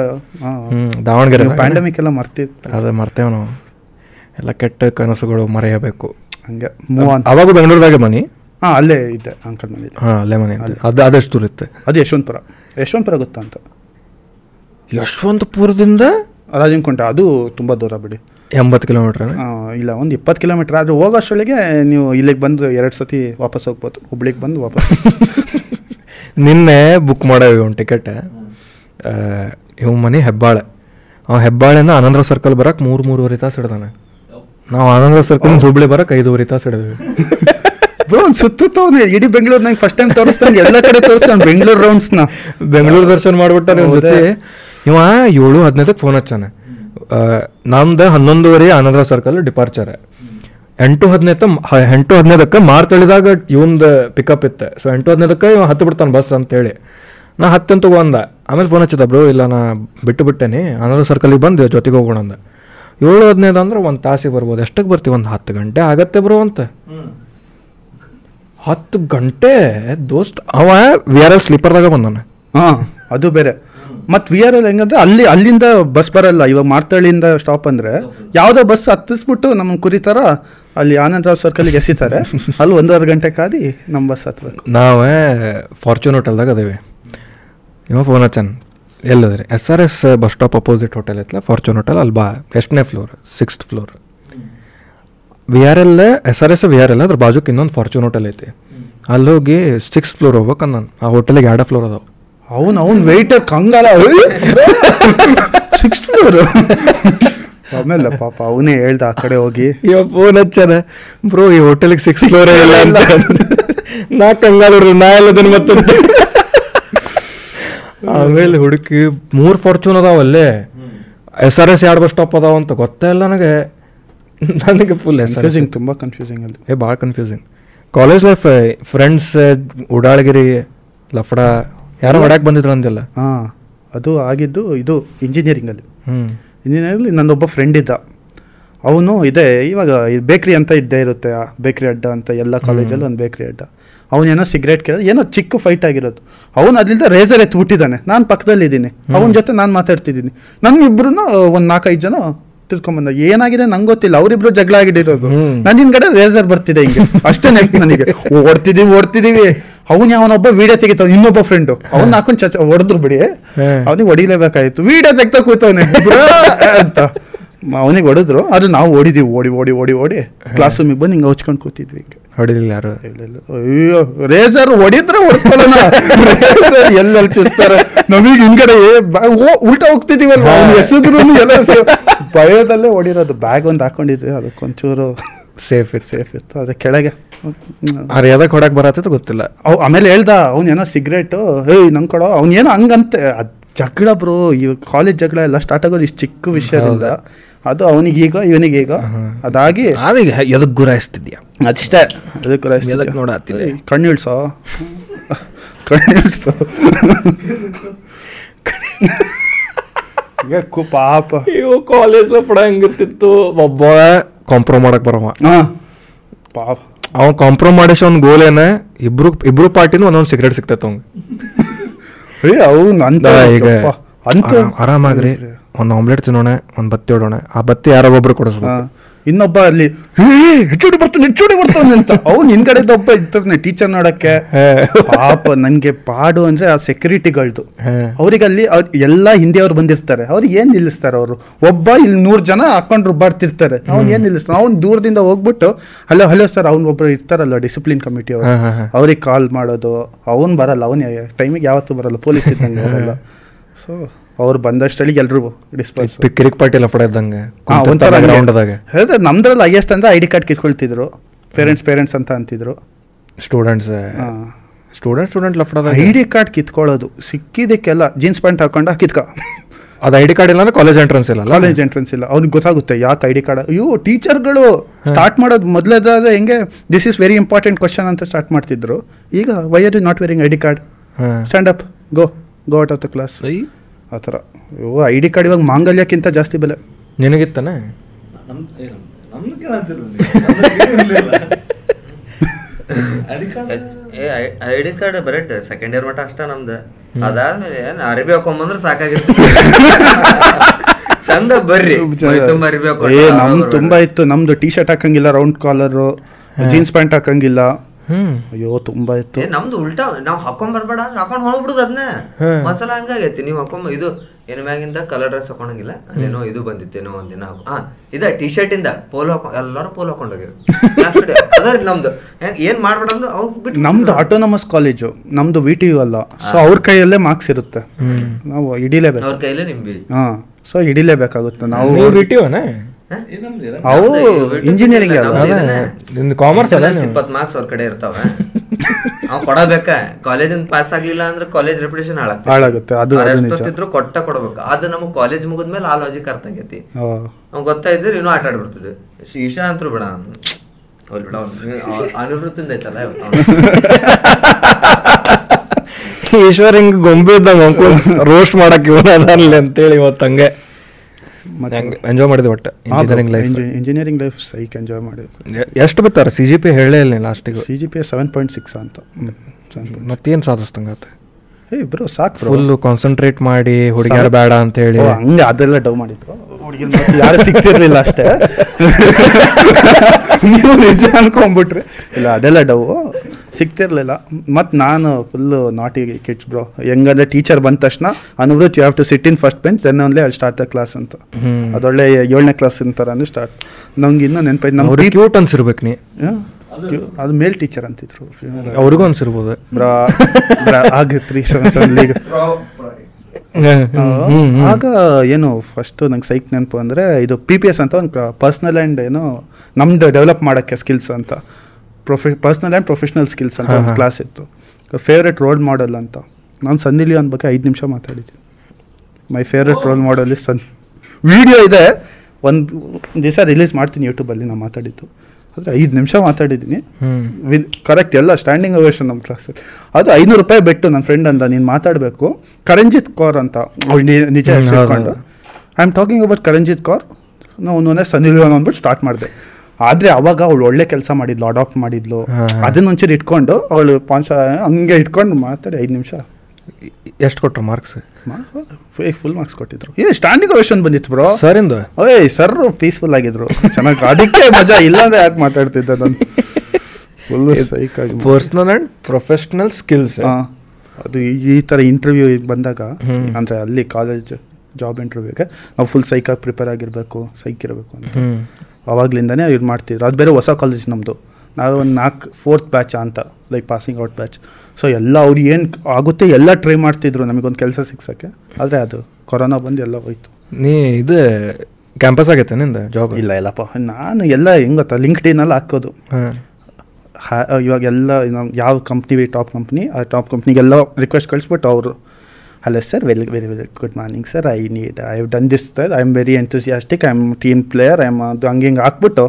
ದಾವಣಗೆರೆ ಪ್ಯಾಂಡಮಿಕ್ ಎಲ್ಲ ಮರ್ತಿತ್ತು. ಅದೇ ಮರ್ತೇವೆ ನಾವು. ಎಲ್ಲ ಕೆಟ್ಟ ಕನಸುಗಳು ಮರೆಯಬೇಕು. ಹಂಗೆ ಅವಾಗ ಬೆಂಗಳೂರದಾಗೆ ಮನಿ? ಹಾಂ ಅಲ್ಲೇ ಇದ್ದೆ ಅಂಕಲ್ ಮನೆ ಹಾಂ ಅಲ್ಲೇ ಮನೆ. ಅದು ಅದೆಷ್ಟು ದೂರ ಇತ್ತು? ಅದು ಯಶವಂತಪುರ. ಯಶವಂತಪುರ ಗೊತ್ತಾ ಅಂತ? ಯಶವಂತಪುರದಿಂದ? ರಾಜಂಕುಂಟೆ ಅದು ತುಂಬ ದೂರ ಬಿಡಿ. ಎಂಬತ್ತು ಕಿಲೋಮೀಟ್ರ್ ಇಲ್ಲ ಒಂದು ಇಪ್ಪತ್ತು ಕಿಲೋಮೀಟ್ರ್ ಆದರೆ ಹೋಗೋಷ್ಟೊಳಗೆ ನೀವು ಇಲ್ಲಿಗೆ ಬಂದು ಎರಡು ಸತಿ ವಾಪಸ್ ಹೋಗ್ಬೋದು. ಹುಬ್ಳಿಗೆ ಬಂದು ವಾಪಸ್. [LAUGHS] ನಿನ್ನೆ ಬುಕ್ ಮಾಡೇವಿ ಒಂದು ಟಿಕೆಟ್ ಇವ್ ಮನೆ ಹೆಬ್ಬಾಳೆ. ಅವ ಹೆಬ್ಬಾಳೆನ ಆನಂದರಾವ್ ಸರ್ಕಲ್ ಬರಕ್ಕೆ ಮೂರು ಮೂರುವರೆ ತಾಸು ಹಿಡ್ದಾನೆ. ನಾವು ಆನಂದರಾವ್ ಸರ್ಕಲ್ ಹುಬ್ಳಿ ಬರಕ್ಕೆ ಐದೂವರೆ ತಾಸು ಹಿಡಿದ್ವಿ. [LAUGHS] ಬ್ರೋ ಒಂದು ಸುತ್ತ ಇಡೀ ಬೆಂಗಳೂರು ನಂಗೆ ಫಸ್ಟ್ ಟೈಮ್ ತೋರಿಸ್ತಾನೆ ಎಲ್ಲ ಕಡೆ ತೋರಿಸ್ತಾನೆ ಬೆಂಗಳೂರು ರೌಂಡ್ಸ್ನ ಬೆಂಗಳೂರು ದರ್ಶನ ಮಾಡ್ಬಿಟ್ಟಾರೆ ನಿಮ್ಮ ಜೊತೆ. ಇವ ಏಳು ಹದಿನೈದಕ್ಕೆ ಫೋನ್ ಹಚ್ಚಾನೆ. ಆ, ನಮ್ದು ಹನ್ನೊಂದುವರೆ ಆನಂದರಾವ್ ಸರ್ಕಲ್ ಡಿಪಾರ್ಚರ್ ಎಂಟು ಹದಿನೈದು ಎಂಟು ಹದಿನೈದಕ್ಕೆ ಮಾರ್ತಳಿದಾಗ ಇವಂದು ಪಿಕಪ್ ಇತ್ತು. ಸೊ ಎಂಟು ಹದಿನೈದಕ್ಕೆ ಇವ ಹತ್ತು ಬಿಡ್ತಾನೆ ಬಸ್ ಅಂತೇಳಿ. ನಾ ಹತ್ತಂತ ತಗೋ ಅಂದ ಆಮೇಲೆ ಫೋನ್ ಹಚ್ಚಿದ ಬ್ರೋ ಇಲ್ಲ ನಾ ಬಿಟ್ಟು ಬಿಟ್ಟೇನಿ. ಆನಂದರಾವ್ ಸರ್ಕಲಿಗೆ ಬಂದು ಜೊತೆಗೆ ಹೋಗೋಣ ಅಂದ. ಏಳು ಹದಿನೈದು ಅಂದ್ರೆ ಒಂದು ತಾಸಿಗೆ ಬರ್ಬೋದು. ಎಷ್ಟಕ್ಕೆ ಬರ್ತೀವಿ? ಒಂದು ಹತ್ತು ಗಂಟೆ ಆಗತ್ತೆ ಬ್ರೋ ಅಂತ. ಹತ್ತು ಗಂಟೆ? ದೋಸ್ತ್ ಅವ ವಿ ಆರ್ ಎಲ್ ಸ್ಲೀಪರ್ದಾಗ ಬಂದಾನೆ. ಹಾಂ ಅದು ಬೇರೆ. ಮತ್ತು ವಿ ಆರ್ ಎಲ್ ಹೆಂಗಂದ್ರೆ ಅಲ್ಲಿ ಅಲ್ಲಿಂದ ಬಸ್ ಬರಲ್ಲ. ಇವಾಗ ಮಾರ್ತಳ್ಳಿಯಿಂದ ಸ್ಟಾಪ್ ಅಂದರೆ ಯಾವುದೋ ಬಸ್ ಹತ್ತಿಸ್ಬಿಟ್ಟು ನಮ್ಮ ಕುರಿತಾರ ಅಲ್ಲಿ ಆನಂದರಾವ್ ಸರ್ಕಲ್ಗೆ ಎಸಿತಾರೆ. ಅಲ್ಲಿ ಒಂದೂವರೆ ಗಂಟೆ ಕಾದಿ ನಮ್ಮ ಬಸ್ ಹತ್ಬೇಕು. ನಾವೇ ಫಾರ್ಚೂನ್ ಹೋಟೆಲ್ದಾಗ ಅದೇವಿ. ನಿಮ್ಮ ಫೋನ್ ಹಚ್ಚನ್. ಎಲ್ಲದ್ರಿ? S R S bus stop opposite hotel ಐತಲ್ಲ ಫಾರ್ಚೂನ್ ಹೋಟೆಲ್ ಅಲ್ಲಿ ಬಾ. ಎಷ್ಟನೇ floor sixth floor V R L S R S V R L ಅದ್ರ ಬಾಜುಕ್ ಇನ್ನೊಂದು ಫಾರ್ಚೂನ್ ಹೋಟೆಲ್ ಐತಿ. ಅಲ್ಲಿ ಹೋಗಿ ಸಿಕ್ಸ್ ಫ್ಲೋರ್ ಹೋಗ್ಬೇಕು ನಾನು. ಆ ಹೋಟೆಲಿಗೆ ಎರಡು ಫ್ಲೋರ್ ಅದಾವ. ಅವನು ಅವ್ನು ವೆಯ್ಟರ್ ಕಂಗಾಲ. [LAUGHS] ಸಿಕ್ಸ್ ಫ್ಲೋರ್ ಆಮೇಲೆ ಪಾಪ ಅವನೇ ಹೇಳ್ದ ಆ ಕಡೆ ಹೋಗಿ ಇವ ಫೋನ್ ಹಚ್ಚಾನ ಬ್ರೋ ಈ ಹೋಟೆಲಿಗೆ ಸಿಕ್ಸ್ ಫ್ಲೋರ್ ಇಲ್ಲ ಅಂತ. ನಾ ಕಂಗಾಲೂರು ನಾ ಎಲ್ಲದನ್ನ ಮತ್ತೆ ಆಮೇಲೆ ಹುಡುಕಿ ಮೂರು ಫಾರ್ಚೂನ್ ಅದಾವ ಅಲ್ಲೇ. ಎಸ್ ಆರ್ ಎಸ್ ಎರಡು ಬಸ್ ಸ್ಟಾಪ್ ಅದಾವ ಅಂತ ಗೊತ್ತೇ ಇಲ್ಲ ನನಗೆ. ನನಗೆ full S R S confusing ತುಂಬ ಕನ್ಫ್ಯೂಸಿಂಗ್ ಅಲ್ಲಿ. ಏ ಭಾಳ ಕನ್ಫ್ಯೂಸಿಂಗ್ ಕಾಲೇಜ್ ಲೈಫ್ ಫ್ರೆಂಡ್ಸ್ ಉಡಾಳಗಿರಿ ಲಫಡ ಯಾರೋ ಹೊಡ್ಯಾಕ್ ಬಂದಿದ್ರು ಅಂದಿಲ್ಲ ಹಾಂ ಅದು ಆಗಿದ್ದು ಇದು ಇಂಜಿನಿಯರಿಂಗಲ್ಲಿ ಹ್ಞೂ ಇಂಜಿನಿಯರಿಂಗಲ್ಲಿ ನನ್ನೊಬ್ಬ ಫ್ರೆಂಡ್ ಇದ್ದ. ಅವನು ಇದೆ ಇವಾಗ ಬೇಕ್ರಿ ಅಂತ ಇದ್ದೇ ಇರುತ್ತೆ ಆ ಬೇಕ್ರಿ ಅಡ್ಡ ಅಂತ ಎಲ್ಲ ಕಾಲೇಜಲ್ಲಿ ಒಂದು ಬೇಕ್ರಿ ಅಡ್ಡ. ಅವನೇನೋ ಸಿಗರೇಟ್ ಕೇಳಿದ ಏನೋ ಚಿಕ್ಕ ಫೈಟ್ ಆಗಿರೋದು. ಅವನು ಅದರಿಂದ ರೇಸರ್ ಎತ್ಬಿಟ್ಟಿದ್ದಾನೆ ನಾನು ಪಕ್ಕದಲ್ಲಿದ್ದೀನಿ. ಅವನ ಜೊತೆ ನಾನು ಮಾತಾಡ್ತಿದ್ದೀನಿ. ನಮ್ಮಿಬ್ರು ಒಂದು ನಾಲ್ಕೈದು ಜನ ತಿಳ್ಕೊಂಬಂದ ಏನಾಗಿದೆ ನಂಗೆ ಗೊತ್ತಿಲ್ಲ ಅವರಿಬ್ರು ಜಗಳ ಆಗಿಡಿರೋದು. ನನ್ನ ಹಿಂದ್ಗಡೆ ರೇಸರ್ ಬರ್ತಿದೆ ಹಿಂಗೆ. ಅಷ್ಟೇ ನೆನಪು ನನಗೆ. ಓಡ್ತಿದ್ದೀವಿ [LAUGHS] ಓಡ್ತಿದೀವಿ. ಅವನು ಯಾವನೊಬ್ಬ ವಿಡಿಯೋ ತೆಗಿತಾವ್ ಇನ್ನೊಬ್ಬ ಫ್ರೆಂಡು ಅವ್ನ ಹಾಕೊಂಡು ಚಚ ಹೊಡೆದ್ರು ಬಿಡಿ. ಅವನಿಗೆ ಹೊಡಿಲೇಬೇಕಾಯ್ತು. ವಿಡಿಯೋ ತೆಗ್ತಾ ಕೂತವನೆ ಅಂತ. ಅವನಿಗೆ ಹೊಡೆದ್ರು. ಆದ್ರೆ ನಾವು ಓಡಿದೀವಿ ಓಡಿ ಓಡಿ ಓಡಿ ಓಡಿ. ಕ್ಲಾಸ್ ರೂಮಿಗೆ ಬಂದು ಹಿಂಗೆ ಹಚ್ಕೊಂಡು ಕೂತಿದ್ವಿ ಹಿಂಗೆ. ಹೊಡಿಲಿಲ್ಲ ಯಾರು. ಅಯ್ಯೋ ರೇಸರ್ ಹೊಡಿದ್ರೆ ಹೊಡಿಸ್ಕೊಳ್ಳೋಣ ರೇಸರ್ ಎಲ್ಲೆಲ್ಲಿ ಚುಸ್ತಾರೆ ನಮಗೆ ಹಿಂಗಡೆ ಉಲ್ಟ ಓ- ಉಲ್ಟಾ ಹೋಗ್ತಿದೀವಲ್ವ? ಅವ್ನು ಎಸೆದ್ರು ಎಲ್ಲ ಭಯದಲ್ಲೇ ಹೊಡಿರೋದು. ಬ್ಯಾಗ್ ಒಂದು ಹಾಕೊಂಡಿದ್ವಿ ಅದಕ್ಕೊಂಚೂರು. ಸೇಫ್ ಇತ್ತು. ಸೇಫ್ ಇತ್ತು. ಅದೇ ಕೆಳಗೆ. ಅವ್ರು ಯಾವ್ದಾಗ ಹೊಡಕ್ ಅಂತ ಗೊತ್ತಿಲ್ಲ. ಅವ್ ಆಮೇಲೆ ಹೇಳ್ದ ಅವನೇನೋ ಏನೋ ಸಿಗರೇಟು ಏಯ್ ನಂಗೆ ಕೊಡೋ. ಅವ್ನ ಏನೋ ಹಂಗಂತೆ. ಅದು ಜಗಳ ಬ್ರೋ ಈ ಕಾಲೇಜ್ ಜಗಳ ಎಲ್ಲ ಸ್ಟಾರ್ಟ್ ಆಗೋದು ಇಷ್ಟು ಚಿಕ್ಕ ವಿಷಯದಿಂದ. ಅದು ಅವನಿಗೀಗ ಇವನಿಗೀಗ ಅದಾಗಿ ಅದೀಗ ಎದಕ್ ಗುರಾಯಿಸ್ತಿದ್ಯಾ ಅಷ್ಟೇ ಅದಕ್ಕೆ ಗುರಾಯಿಸ್ತಿದ್ಯಾ ನೋಡತ್ತಿಲ್ಲ ಕಣ್ಣು ಇಳ್ಸೋ. ಕಣ್ಣು ಇಳ್ಸೋ. [LAUGHS] ಪಾಪ. ಇವು ಕಾಲೇಜ್ ಪಡ ಹೆಂಗಿರ್ತಿತ್ತು ಒಬ್ಬ ಕಾಂಪ್ರೋ ಮಾಡಕ್ ಬರವ. ಹಾ. ಪಾಪ. ಅವ್ನು ಕಾಂಪ್ರೋ ಮಾಡಿಸೋ ಅವ್ನ ಗೋಲ್ ಏನ ಇಬ್ರು ಇಬ್ರು ಪಾರ್ಟಿನೂ ಒಂದೊಂದು ಸಿಗರೇಟ್ ಸಿಗ್ತೈತೆ ಅವ್ನು ಏ ಅವ್ನು ಅಂತ ಈಗ ಅಂತ ಆರಾಮ್- ಆರಾಮಾಗ್ರಿ ಒಂದು ಆಮ್ಲೆಟ್ ತಿನ್ನೋಣ ಒಂದು ಬತ್ತಿ ಹೊಡೋಣ ಆ ಬತ್ತಿ ಯಾರೋ ಒಬ್ರು ಕೊಡಿಸ್ಬೇಕು ಇನ್ನೊಬ್ಬ ಅಲ್ಲಿ ಹೆಚ್ಚುಡಿ ಬರ್ತಾನೆ ಹೆಚ್ಚುಡಿ ಬರ್ತಾನೆ ಅಂತ. ಅವ್ನು ಹಿಂದ್ಗಡೆದ ಒಬ್ಬ ಇರ್ತಾನೆ ಟೀಚರ್ ನೋಡಕ್ಕೆ. ಪಾಪ ನನ್ಗೆ ಪಾಡು ಅಂದ್ರೆ ಆ ಸೆಕ್ಯೂರಿಟಿಗಳ್ದು ಅವ್ರಿಗಲ್ಲಿ ಅವ್ರಿಗೆ ಅಲ್ಲಿ ಅವ್ರ್ ಎಲ್ಲ ಹಿಂದಿಯವ್ರು ಬಂದಿರ್ತಾರೆ. ಅವ್ರಿಗೆ ಏನ್ ನಿಲ್ಲಿಸ್ತಾರೆ ಅವರು? ಒಬ್ಬ ಇಲ್ಲಿ ನೂರ್ ಜನ ಹಾಕೊಂಡ್ರು ಬರ್ತಿರ್ತಾರೆ. ಅವ್ನು ಏನ್ ನಿಲ್ಲಿಸ್ತಾರೆ? ಅವ್ನ್ ದೂರದಿಂದ ಹೋಗ್ಬಿಟ್ಟು ಹಲೋ ಹಲೋ ಸರ್ ಅವ್ನು ಒಬ್ರು ಇರ್ತಾರಲ್ಲ ಡಿಸಿಪ್ಲಿನ್ ಕಮಿಟಿ ಅವರು. ಅವ್ರಿಗೆ ಕಾಲ್ ಮಾಡೋದು. ಅವನ್ ಬರಲ್ಲ ಅವನು ಟೈಮಿಗೆ ಯಾವತ್ತೂ ಬರಲ್ಲ ಪೊಲೀಸ್ ಇದ್ದಂಗೆ ಬರಲ್ಲ. ಸೊ ಅವ್ರು ಬಂದಷ್ಟಳಿಗೆ ಎಲ್ಲರೂ ಡಿಸ್ಪೋಸ್ ಕಿರಿಕ್ ಪಾರ್ಟಿ ಎಲ್ಲ ಗ್ರೌಂಡ್ದಾಗ ಹೇಳಿದ್ರೆ ನಮ್ದ್ರಲ್ಲಿ ಹೈಯೆಸ್ಟ್ ಅಂದ್ರೆ ಐ ಡಿ ಕಾರ್ಡ್ ಕಿತ್ಕೊಳ್ತಿದ್ರು. ಪೇರೆಂಟ್ಸ್ ಪೇರೆಂಟ್ಸ್ ಅಂತ ಅಂತಿದ್ರು. ಸ್ಟೂಡೆಂಟ್ಸ್ ಸ್ಟೂಡೆಂಟ್ ಸ್ಟೂಡೆಂಟ್ ಲಫಡದಾಗ. ಐ ಡಿ ಕಾರ್ಡ್ ಕಿತ್ಕೊಳ್ಳೋದು. ಸಿಕ್ಕಿದಕ್ಕೆಲ್ಲ ಜೀನ್ಸ್ ಪ್ಯಾಂಟ್ ಹಾಕೊಂಡ ಕಿತ್ಕ. ಅದು ಐ ಡಿ ಕಾರ್ಡ್ ಇಲ್ಲ ಅಂದ್ರೆ ಕಾಲೇಜ್ ಎಂಟ್ರೆನ್ಸ್ ಇಲ್ಲ ಕಾಲೇಜ್ ಎಂಟ್ರೆನ್ಸ್ ಇಲ್ಲ. ಅವ್ನಿಗೆ ಗೊತ್ತಾಗುತ್ತೆ ಯಾಕೆ ಐ ಡಿ ಕಾರ್ಡ್ ಅಯ್ಯೋ ಟೀಚರ್ಗಳು ಸ್ಟಾರ್ಟ್ ಮಾಡೋದು ಮೊದಲೇದಾದ್ರೆ ಹೆಂಗೆ this is very important question ಅಂತ ಸ್ಟಾರ್ಟ್ ಮಾಡ್ತಿದ್ರು. ಈಗ why are you not wearing I D card stand up go go out of the class ಆ ಥರ. ಅಯ್ಯೋ ಐ ಡಿ ಕಾರ್ಡ್ ಇವಾಗ ಮಾಂಗಲ್ಯಕ್ಕಿಂತ ಜಾಸ್ತಿ ಬೆಲೆ. ನಿನಗಿತ್ತಾನೆ? ಏ ಐ ಡಿ ಕಾರ್ಡ್ ಬರೆಟ್ ಸೆಕೆಂಡ್ ಇಯರ್ ಮಟ್ಟ ಅಷ್ಟ ನಮ್ದು. ಅದಾದ್ಮೇಲೆ ಏನು ಅರಬಿ ಹಾಕೊಂಬಂದ್ರೆ ಸಾಕಾಗಿತ್ತು. ಚಂದ ಬರ್ರಿ. ತುಂಬಾ ಅರಬಿ ಹಾಕೊಂಡು ನಮ್ದು ನಮ್ ತುಂಬಾ ಇತ್ತು. ನಮ್ದು ಟೀ ಶರ್ಟ್ ಹಾಕಂಗಿಲ್ಲ ರೌಂಡ್ ಕಾಲರು ಜೀನ್ಸ್ ಪ್ಯಾಂಟ್ ಹಾಕಂಗಿಲ್ಲ. ಅಯ್ಯೋ ತುಂಬಾ ಇತ್ತು ನಮ್ದು ಉಲ್ಟಾ ನಾವ್ ಹಾಕೊಂಡ್ ಬರ್ಬೇಡ. ಅಂದ್ರೆ ಹಾಕೊಂಡ್ ಹೋಗ್ಬಿಡುದು ಅದನ್ನ ಒಂದ್ಸಲ ಹಂಗಾಗೈತಿ. ನೀವ್ ಹಾಕೊಂಡ್ ಇದು ಏನ್ ಮ್ಯಾಗಿಂದ ಕಲರ್ ಡ್ರೆಸ್ ಹಾಕೊಂಡಂಗಿಲ್ಲ. ಅಲ್ಲೇನೋ ಇದು ಬಂದಿತ್ತೇನೋ ಒಂದಿನ ಹಾಕು ಹಾ ಇದ ಟಿ ಶರ್ಟ್ ಇಂದ ಪೋಲೋ ಹಾಕೊಂಡ್ ಎಲ್ಲಾರು ಪೋಲೋ ಹಾಕೊಂಡೋಗಿರು ಅದ್ರ ನಮ್ದು. ಏನ್ ಮಾಡ್ಬೇಡ ಅಂದ್ರೆ ಅವ್ ಬಿಟ್ಟು ನಮ್ದು ಆಟೋನಮಸ್ ಕಾಲೇಜು ನಮ್ದು ವಿ ಟಿ ಯು ಅಲ್ಲ. ಸೊ ಅವ್ರ ಕೈಯಲ್ಲೇ ಮಾರ್ಕ್ಸ್ ಇರುತ್ತೆ. ನಾವು ಹಿಡಿಲೇಬೇಕು. ಅವ್ರ ಕೈಯಲ್ಲೇ ನಿಂಬಿ ಹಾ. ಸೊ ಹಿಡಿಲೇಬೇಕಾಗುತ್ತೆ. ನಾವು ನೀವು ಬಿಟ್ಟಿವನೇ ಅವು ಇಂಜಿನಿಯರಿಂಗ್ ನಿಂದು ಕಾಮರ್ಸ್ ಅಲ್ಲ ಇಪ್ಪತ್ತು ಮಾರ್ಕ್ಸ್ ಅವ್ರ ಕಡೆ ಇರ್ತಾವ. [LAUGHS] ಅವ್ ಕೊಡಬೇಕ? ಕಾಲೇಜಿನ ಪಾಸ್ ಆಗ್ಲಿಲ್ಲ ಅಂದ್ರೆ ಕಾಲೇಜ್ ರೆಪ್ಯುಟೇಷನ್ ಹಾಳಾಗ್ತದೆ. ಹಾಳಾಗುತ್ತೆ ಅದು ಅವ್ರ್ ಅದು ಎಷ್ಟ್ ನಿಜ. ಹೊತ್ತಿದ್ರು ಕೊಟ್ಟ ಕೊಡ್ಬೇಕು. ಅದು ನಮಗ್ ಕಾಲೇಜ್ ಮುಗಿದ್ಮೇಲೆ ಆ ಲಾಜಿಕ್ ಅರ್ಥ ಆಗೈತಿ. ಅವ್ನ್ ಗೊತ್ತಾಯ್ತಿದ್ರೆ ಇನ್ನೂ ಆಟ ಆಡ್ಬಿಡ್ತಿದ್ದೆ ಈಶಾ ಅಂತೂ ಬಿಡ. ಅವ್ರು ಬಿಡ ಅನಿವೃತ್ತಿಂದ ಐತಲ್ಲ. [LAUGHS] ಈಶ್ವರ್ ಹಿಂಗ್ ಗೊಂಬೆ ಇದ್ದಂಗ ರೋಸ್ಟ್ ಮಾಡಕ್ ಇವನ ಅದಾನಲ್ಲಿ ಅಂತೇಳಿ ಇವತ್ತು ಹಂಗೆ. ಎಂಜಾಯ್ ಮಾಡಿದೆ ಒಟ್ಟು engineering life engineering life psych enjoy ಮಾಡಿದೆ ಎಷ್ಟು ಬರ್ತಾರೆ ಸಿ ಜಿ ಪಿ ಹೇಳೇ ಇಲ್ಲ ಲಾಸ್ಟಿಗೆ C G P seven point six ಅಂತ. ಹ್ಮ್, 7.6. ಮತ್ತೇನು ಸಾಧಿಸ್ತಂಗತ್ತೆ ಏ ಬ್ರೋ ಸಾಕು ಫುಲ್ಲು ಫುಲ್ ಕಾನ್ಸಂಟ್ರೇಟ್ ಮಾಡಿ ಹುಡುಗಿಯರು ಬೇಡ ಅಂತ ಹೇಳಿ ಹಂಗೆ ಅದೆಲ್ಲ ಡವ್ ಮಾಡಿದ್ರು. ಹುಡುಗಿ ಯಾರು ಸಿಗ್ತಿರ್ಲಿಲ್ಲ ಅಷ್ಟೇ. [LAUGHS] ನೀವು ನಿಜ ಅನ್ಕೊಂಡ್ಬಿಟ್ರಿ. ಇಲ್ಲ ಅದೆಲ್ಲ ಡವ್ ಸಿಗ್ತಿರ್ಲಿಲ್ಲ. ಮತ್ತು ನಾನು ಫುಲ್ಲು ನಾಟಿ ಕಿಡ್ಸ್ ಬ್ರೋ ಹೆಂಗಂದ್ರೆ ಟೀಚರ್ ಬಂದ ತಕ್ಷಣ Anuvrut you have to sit in first bench then only ಅಲ್ಲಿ ಸ್ಟಾರ್ಟ್ ದ ಕ್ಲಾಸ್ ಅಂತ. ಅದೊಳ್ಳೆ ಏಳನೇ ಕ್ಲಾಸ್ ಅಂತಾರನೇ ಸ್ಟಾರ್ಟ್ ನಂಗೆ ಇನ್ನೂ ನೆನಪಾಯ್ತು ನಮ್ಮ ಕ್ಯೂಟ್ ಅನ್ಸಿರ್ಬೇಕು ನೀ. ಅದು ಮೇಲ್ ಟೀಚರ್ ಅಂತಿದ್ರು. ಅವ್ರಿಗೂ ಅನ್ಸಿರ್ಬೋದು. ಬ್ರಾ ಆಗತ್ರಿ ಆಗ ಏನು ಫಸ್ಟು ನಂಗೆ ಸೈಕ್ ನೆನಪು ಅಂದರೆ ಇದು ಪಿ ಪಿ ಎಸ್ ಅಂತ ಒಂದು ಪರ್ಸ್ನಲ್ ಆ್ಯಂಡ್ ಏನು ನಮ್ದು ಡೆವಲಪ್ ಮಾಡೋಕ್ಕೆ ಸ್ಕಿಲ್ಸ್ ಅಂತ. ಪ್ರೊಫೆ ಪರ್ಸ್ನಲ್ ಆ್ಯಂಡ್ ಪ್ರೊಫೆಷ್ನಲ್ ಸ್ಕಿಲ್ಸ್ ಅಂತ ಒಂದು ಕ್ಲಾಸ್ ಇತ್ತು. ಫೇವ್ರೆಟ್ ರೋಲ್ ಮಾಡೆಲ್ ಅಂತ. ನಾನು ಸನ್ನಿ ಲಿಯೋನ್ ಬಗ್ಗೆ ಐದು ನಿಮಿಷ ಮಾತಾಡಿದ್ದೀನಿ. My favourite role model is sun. Video ಇದೆ. ಒಂದು ದಿವಸ ರಿಲೀಸ್ ಮಾಡ್ತೀನಿ ಯೂಟ್ಯೂಬಲ್ಲಿ ನಾನು ಮಾತಾಡಿದ್ದು. ಆದರೆ ಐದು ನಿಮಿಷ ಮಾತಾಡಿದ್ದೀನಿ. ವಿನ್ ಕರೆಕ್ಟ್ ಎಲ್ಲ ಸ್ಟ್ಯಾಂಡಿಂಗ್ ಅವೇಷನ್ ನಮ್ಮ ಕ್ಲಾಸಲ್ಲಿ ಅದು ಐನೂರು ರೂಪಾಯಿ ಬಿಟ್ಟು ನನ್ನ ಫ್ರೆಂಡ್ ಅಂತ ನೀನು ಮಾತಾಡಬೇಕು. ಕರಂಜಿತ್ ಕೌರ್ ಅಂತ. ಅವ್ಳು ನಿಜ ಹೇಳ್ಕೊಂಡು I am talking about Karanjit Kaur. ನಾವು ಒಂದೊಂದೇ ಸನಿ ಲಿಯೋನ್ ಅಂದ್ಬಿಟ್ಟು ಸ್ಟಾರ್ಟ್ ಮಾಡಿದೆ. ಆದರೆ ಅವಾಗ ಅವಳು ಒಳ್ಳೆ ಕೆಲಸ ಮಾಡಿದ್ಲು ಅಡಾಪ್ಟ್ ಮಾಡಿದ್ಲು. ಅದನ್ನೊಂಚೂರು ಹಾ. ಅದನ್ನ ಒಂಚೂರು ಇಟ್ಕೊಂಡು ಅವಳು ಪಾಂಚ ಹಂಗೆ ಇಟ್ಕೊಂಡು ಮಾತಾಡಿ ಐದು ನಿಮಿಷ. ಎಷ್ಟು ಕೊಟ್ಟರು ಮಾರ್ಕ್ಸ್ ಫುಲ್ ಮಾರ್ಕ್ಸ್ ಕೊಟ್ಟಿದ್ರು. ಏ ಸ್ಟ್ಯಾಂಡಿಂಗ್ ಕ್ವೆಶನ್ ಬಂದಿತ್ತು ಬ್ರೋ ಸರಿಂದ ಓಯ್ ಸರ್ ಪೀಸ್ಫುಲ್ ಆಗಿದ್ರು. ಚೆನ್ನಾಗಿ ಅದಕ್ಕೆ ಮಜಾ ಇಲ್ಲಾಂದ್ರೆ ಯಾಕೆ ಮಾತಾಡ್ತಿದ್ದೆ ನಾನು? ಫುಲ್ ಸೈಕ್ ಆಗಿ ಪರ್ಸ್ನಲ್ ಅಂಡ್ ಪ್ರೊಫೆಷ್ನಲ್ ಸ್ಕಿಲ್ಸ್. ಅದು ಈ- ಥರ ಇಂಟರ್ವ್ಯೂ ಬಂದಾಗ. ಅಂದರೆ ಅಲ್ಲಿ ಕಾಲೇಜ್ ಜಾಬ್ ಇಂಟರ್ವ್ಯೂಗೆ ನಾವು ಫುಲ್ ಸೈಕಾಗಿ ಪ್ರಿಪೇರ್ ಆಗಿರಬೇಕು ಸೈಕ್ ಇರಬೇಕು ಅಂತ. ಹ್ಮ್ ಅವಾಗ್ಲಿಂದನೇ ಇದು ಮಾಡ್ತಿದ್ರು. ಅದು ಬೇರೆ ಹೊಸ ಕಾಲೇಜ್ ನಮ್ಮದು ನಾವು ಒಂದು ನಾಲ್ಕು ಫೋರ್ತ್ ಬ್ಯಾಚ್ ಅಂತ like passing out batch so ಎಲ್ಲ ಅವ್ರು ಏನು ಆಗುತ್ತೆ ಎಲ್ಲ ಟ್ರೈ ಮಾಡ್ತಿದ್ರು ನಮಗೊಂದು ಕೆಲಸ ಸಿಗ್ಸೋಕ್ಕೆ. ಆದರೆ ಅದು ಕೊರೋನಾ ಬಂದು ಎಲ್ಲ ಹೋಯ್ತು. ನೀ ಇದು ಕ್ಯಾಂಪಸ್ ಆಗೈತೆ ನಿಂದ ಜಾಬ್ ಇಲ್ಲ ಇಲ್ಲಪ್ಪ. ನಾನು ಎಲ್ಲ ಹೆಂಗೆ ಗೊತ್ತಾ? ಲಿಂಕ್ಡಿನಲ್ಲಿ ಹಾಕೋದು. ಹಾಂ. ಹಾ ಇವಾಗ ಎಲ್ಲ ನಮ್ಮ ಯಾವ ಕಂಪ್ನಿ ಟಾಪ್ ಕಂಪ್ನಿ ಆ ಟಾಪ್ ಕಂಪ್ನಿಗೆಲ್ಲ ರಿಕ್ವೆಸ್ಟ್ ಕಳಿಸ್ಬಿಟ್ಟು ಅವರು hello sir very very very good morning sir I need I have done this sir I am very enthusiastic I am team player I am ಅದು ಹಂಗೆ ಹಿಂಗೆ ಹಾಕ್ಬಿಟ್ಟು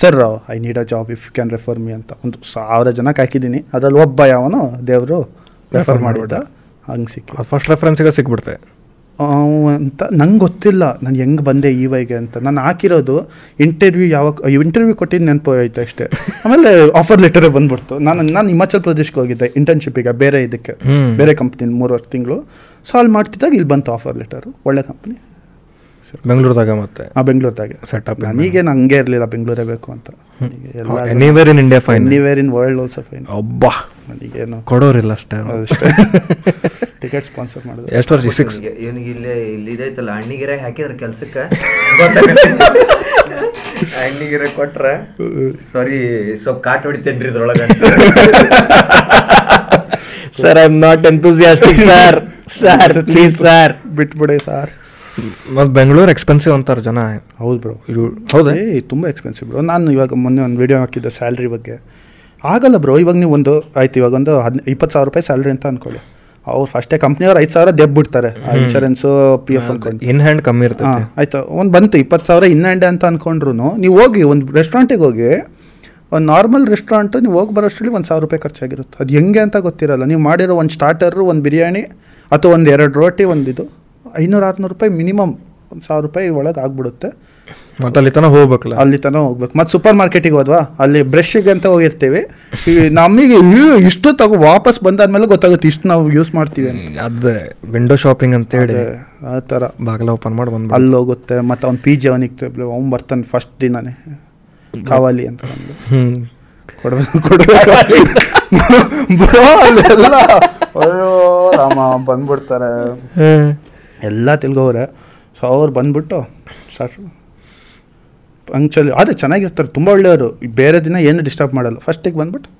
sir I need a job if you can refer me ಅಂತ ಒಂದು ಸಾವಿರ ಜನಕ್ಕೆ ಹಾಕಿದ್ದೀನಿ. ಅದರಲ್ಲಿ ಒಬ್ಬ ಯಾವನೋ ದೇವರು ರೆಫರ್ ಮಾಡಿಬಿಟ್ಟ. ಹಂಗೆ ಸಿಕ್ಕಿ. ಫಸ್ಟ್ ರೆಫರೆನ್ಸಿಗೆ ಸಿಕ್ಬಿಡ್ತೆ ಅಂತ ನಂಗೆ ಗೊತ್ತಿಲ್ಲ. ನಾನು ಹೆಂಗೆ ಬಂದೆ ಈ ವೈಗೆ ಅಂತ. ನಾನು ಹಾಕಿರೋದು ಇಂಟರ್ವ್ಯೂ ಯಾವಾಗ ಇಂಟರ್ವ್ಯೂ ಕೊಟ್ಟಿದ್ದು ನೆನಪು ಆಯಿತು ಅಷ್ಟೇ. ಆಮೇಲೆ ಆಫರ್ ಲೆಟರೇ ಬಂದ್ಬಿಡ್ತು. ನಾನು ನಾನು ಹಿಮಾಚಲ್ ಪ್ರದೇಶಕ್ಕೆ ಹೋಗಿದ್ದೆ. ಇಂಟರ್ನ್ಶಿಪ್ಪಿಗೆ ಬೇರೆ ಇದಕ್ಕೆ. ಬೇರೆ ಕಂಪ್ನಿ ಮೂರು ವರ್ಷ ತಿಂಗಳು. ಸೊ ಅಲ್ಲಿ ಮಾಡ್ತಿದ್ದಾಗ ಇಲ್ಲಿ ಬಂತು ಆಫರ್ ಲೆಟರು ಒಳ್ಳೆ ಕಂಪ್ನಿ ಬೆಂಗಳೂರದಾಗ ಮತ್ತೆ? ಆ ಬೆಂಗಳೂರದಾಗೆ. ಸೆಟಪ್ ಈಗ ನನಗೆ ಹಂಗೆ ಇರಲಿಲ್ಲ ಬೆಂಗಳೂರೇ ಬೇಕು ಅಂತ. Anywhere in India fine anywhere in world also fine ಒಬ್ಬ ನನಗೇನು ಕೊಡೋರಿಲ್ಲ ಅಷ್ಟೇ. ಅಷ್ಟೇ. ಟಿಕೆಟ್ ಸ್ಪಾನ್ಸರ್ ಮಾಡಿದ್ರು ಎಷ್ಟು ವರ್ಷ ಸಿಕ್ಸ್ ಇವನಿಗೆ ಇಲ್ಲೇ ಇಲ್ಲಿ ಇದೈತಲ್ಲ ಅಣ್ಣಿಗೆರೆ ಹಾಕಿದ್ರೆ ಕೆಲ್ಸಕ್ಕೆ. [LAUGHS] ಅಣ್ಣಿಗೆರೆ ಕೊಟ್ರೆ. ಸಾರಿ ಸ್ವಲ್ಪ ಕಾಟ್ ಹೊಡಿತೇನ್ರಿ ಇದ್ರೊಳಗೆ sir I am not enthusiastic sir sir please sir. ಬಿಟ್ಬಿಡಿ ಸಾರ್. ಮತ್ತು ಬೆಂಗಳೂರು ಎಕ್ಸ್ಪೆನ್ಸಿವ್ ಅಂತಾರೆ ಜನ. ಹೌದು ಬ್ರೋ. ಇದು ಹೌದಾ? ಏ ತುಂಬ ಎಕ್ಸ್ಪೆನ್ಸಿವ್ ಬ್ರೋ. ನಾನು ಇವಾಗ ಮೊನ್ನೆ ಒಂದು ವಿಡಿಯೋ ಹಾಕಿದ್ದೆ ಸ್ಯಾಲ್ರಿ ಬಗ್ಗೆ. ಆಗಲ್ಲ ಬ್ರೋ ಇವಾಗ ನೀವು ಒಂದು ಆಯ್ತು ಇವಾಗ ಒಂದು ಹದ್ ಇಪ್ಪತ್ತು ಸಾವಿರ ರೂಪಾಯಿ ಸ್ಯಾಲ್ರಿ ಅಂತ ಅನ್ಕೊಳ್ಳಿ. ಅವ್ರು ಫಸ್ಟೇ ಕಂಪ್ನಿಯವ್ರು ಐದು ಸಾವಿರ ದೆಬ್ಬಿಡ್ತಾರೆ ಇನ್ಶೂರೆನ್ಸು ಪಿ ಎಫ್ ಅನ್ಕೊಂಡು. ಇನ್ ಹ್ಯಾಂಡ್ ಕಮ್ಮಿ ಹಾಂ ಇರ್ತೈತೆ ಆಯ್ತು. ಒಂದು ಬಂತು ಇಪ್ಪತ್ತು ಸಾವಿರ ಇನ್ ಹ್ಯಾಂಡ್ ಅಂತ ಅಂದ್ಕೊಂಡ್ರು ನೀವು ಹೋಗಿ ಒಂದು ರೆಸ್ಟೋರೆಂಟಿಗೆ ಹೋಗಿ ಒಂದು ನಾರ್ಮಲ್ ರೆಸ್ಟೋರೆಂಟು ನೀವು ಹೋಗಿ ಬರೋಷ್ಟರಲ್ಲಿ ಒಂದು ಸಾವಿರ ರೂಪಾಯಿ ಖರ್ಚಾಗಿರುತ್ತೆ. ಅದು ಹೆಂಗೆ ಅಂತ ಗೊತ್ತಿರಲ್ಲ. ನೀವು ಮಾಡಿರೋ ಒಂದು ಸ್ಟಾರ್ಟರು ಒಂದು ಬಿರಿಯಾನಿ ಅಥವಾ ಒಂದು ಎರಡು ರೋಟಿ ಒಂದು ಇದು ಐನೂರು ಆರುನೂರು ರೂಪಾಯಿ ಮಿನಿಮಮ್ ಒಂದು ಸಾವಿರ ರೂಪಾಯಿ ಒಳಗೆ ಆಗ್ಬಿಡುತ್ತೆ. ಮತ್ತೆ ಅಲ್ಲಿ ತನಕ ಹೋಗ್ಬೇಕಲ್ಲ? ಅಲ್ಲಿ ತನಕ ಹೋಗ್ಬೇಕು. ಮತ್ತು ಸೂಪರ್ ಮಾರ್ಕೆಟಿಗೆ ಹೋದ್ವಾ? ಅಲ್ಲಿ ಬ್ರಷ್ಗೆ ಅಂತ ಹೋಗಿರ್ತೀವಿ. ನಮಗೆ ಇಷ್ಟು ತಗೋ ವಾಪಸ್ ಬಂದಾದ್ಮೇಲೆ ಗೊತ್ತಾಗುತ್ತೆ ಇಷ್ಟು ನಾವು ಯೂಸ್ ಮಾಡ್ತೀವಿ ಅಂತ. ಅದೇ ವಿಂಡೋ ಶಾಪಿಂಗ್ ಅಂತ ಹೇಳಿ ಆ ಥರ. ಬಾಗಿಲ ಓಪನ್ ಮಾಡಿ ಬಂದು ಅಲ್ಲಿ ಹೋಗುತ್ತೆ. ಮತ್ತು ಅವ್ನು ಪಿ ಜಿ ಅವನಿಗೆ ಅವ್ನು ಬರ್ತಾನೆ ಫಸ್ಟ್ ದಿನನೇ. ಕಾವಾಲಿ ಅಂತ ಹ್ಮ್. ಕೊಡ್ಬೇಕು ಕೊಡ್ಬೇಕು. ಬ್ರೋ ಅಲ್ಲೆಲ್ಲ. ಅಯ್ಯೋ ರಾಮ ಬಂದ್ಬಿಡ್ತಾರೆ. ಎಲ್ಲ ತಿಳ್ಗೋವ್ರೆ. ಸೊ ಅವ್ರು ಬಂದ್ಬಿಟ್ಟು ಸಾಕು ಪಂಕ್ಚುಲಿ ಆದರೆ ಚೆನ್ನಾಗಿರ್ತಾರೆ ತುಂಬ ಒಳ್ಳೆಯವರು. ಬೇರೆ ದಿನ ಏನು ಡಿಸ್ಟರ್ಬ್ ಮಾಡಲ್ಲ. ಫಸ್ಟಿಗೆ ಬಂದ್ಬಿಟ್ಟು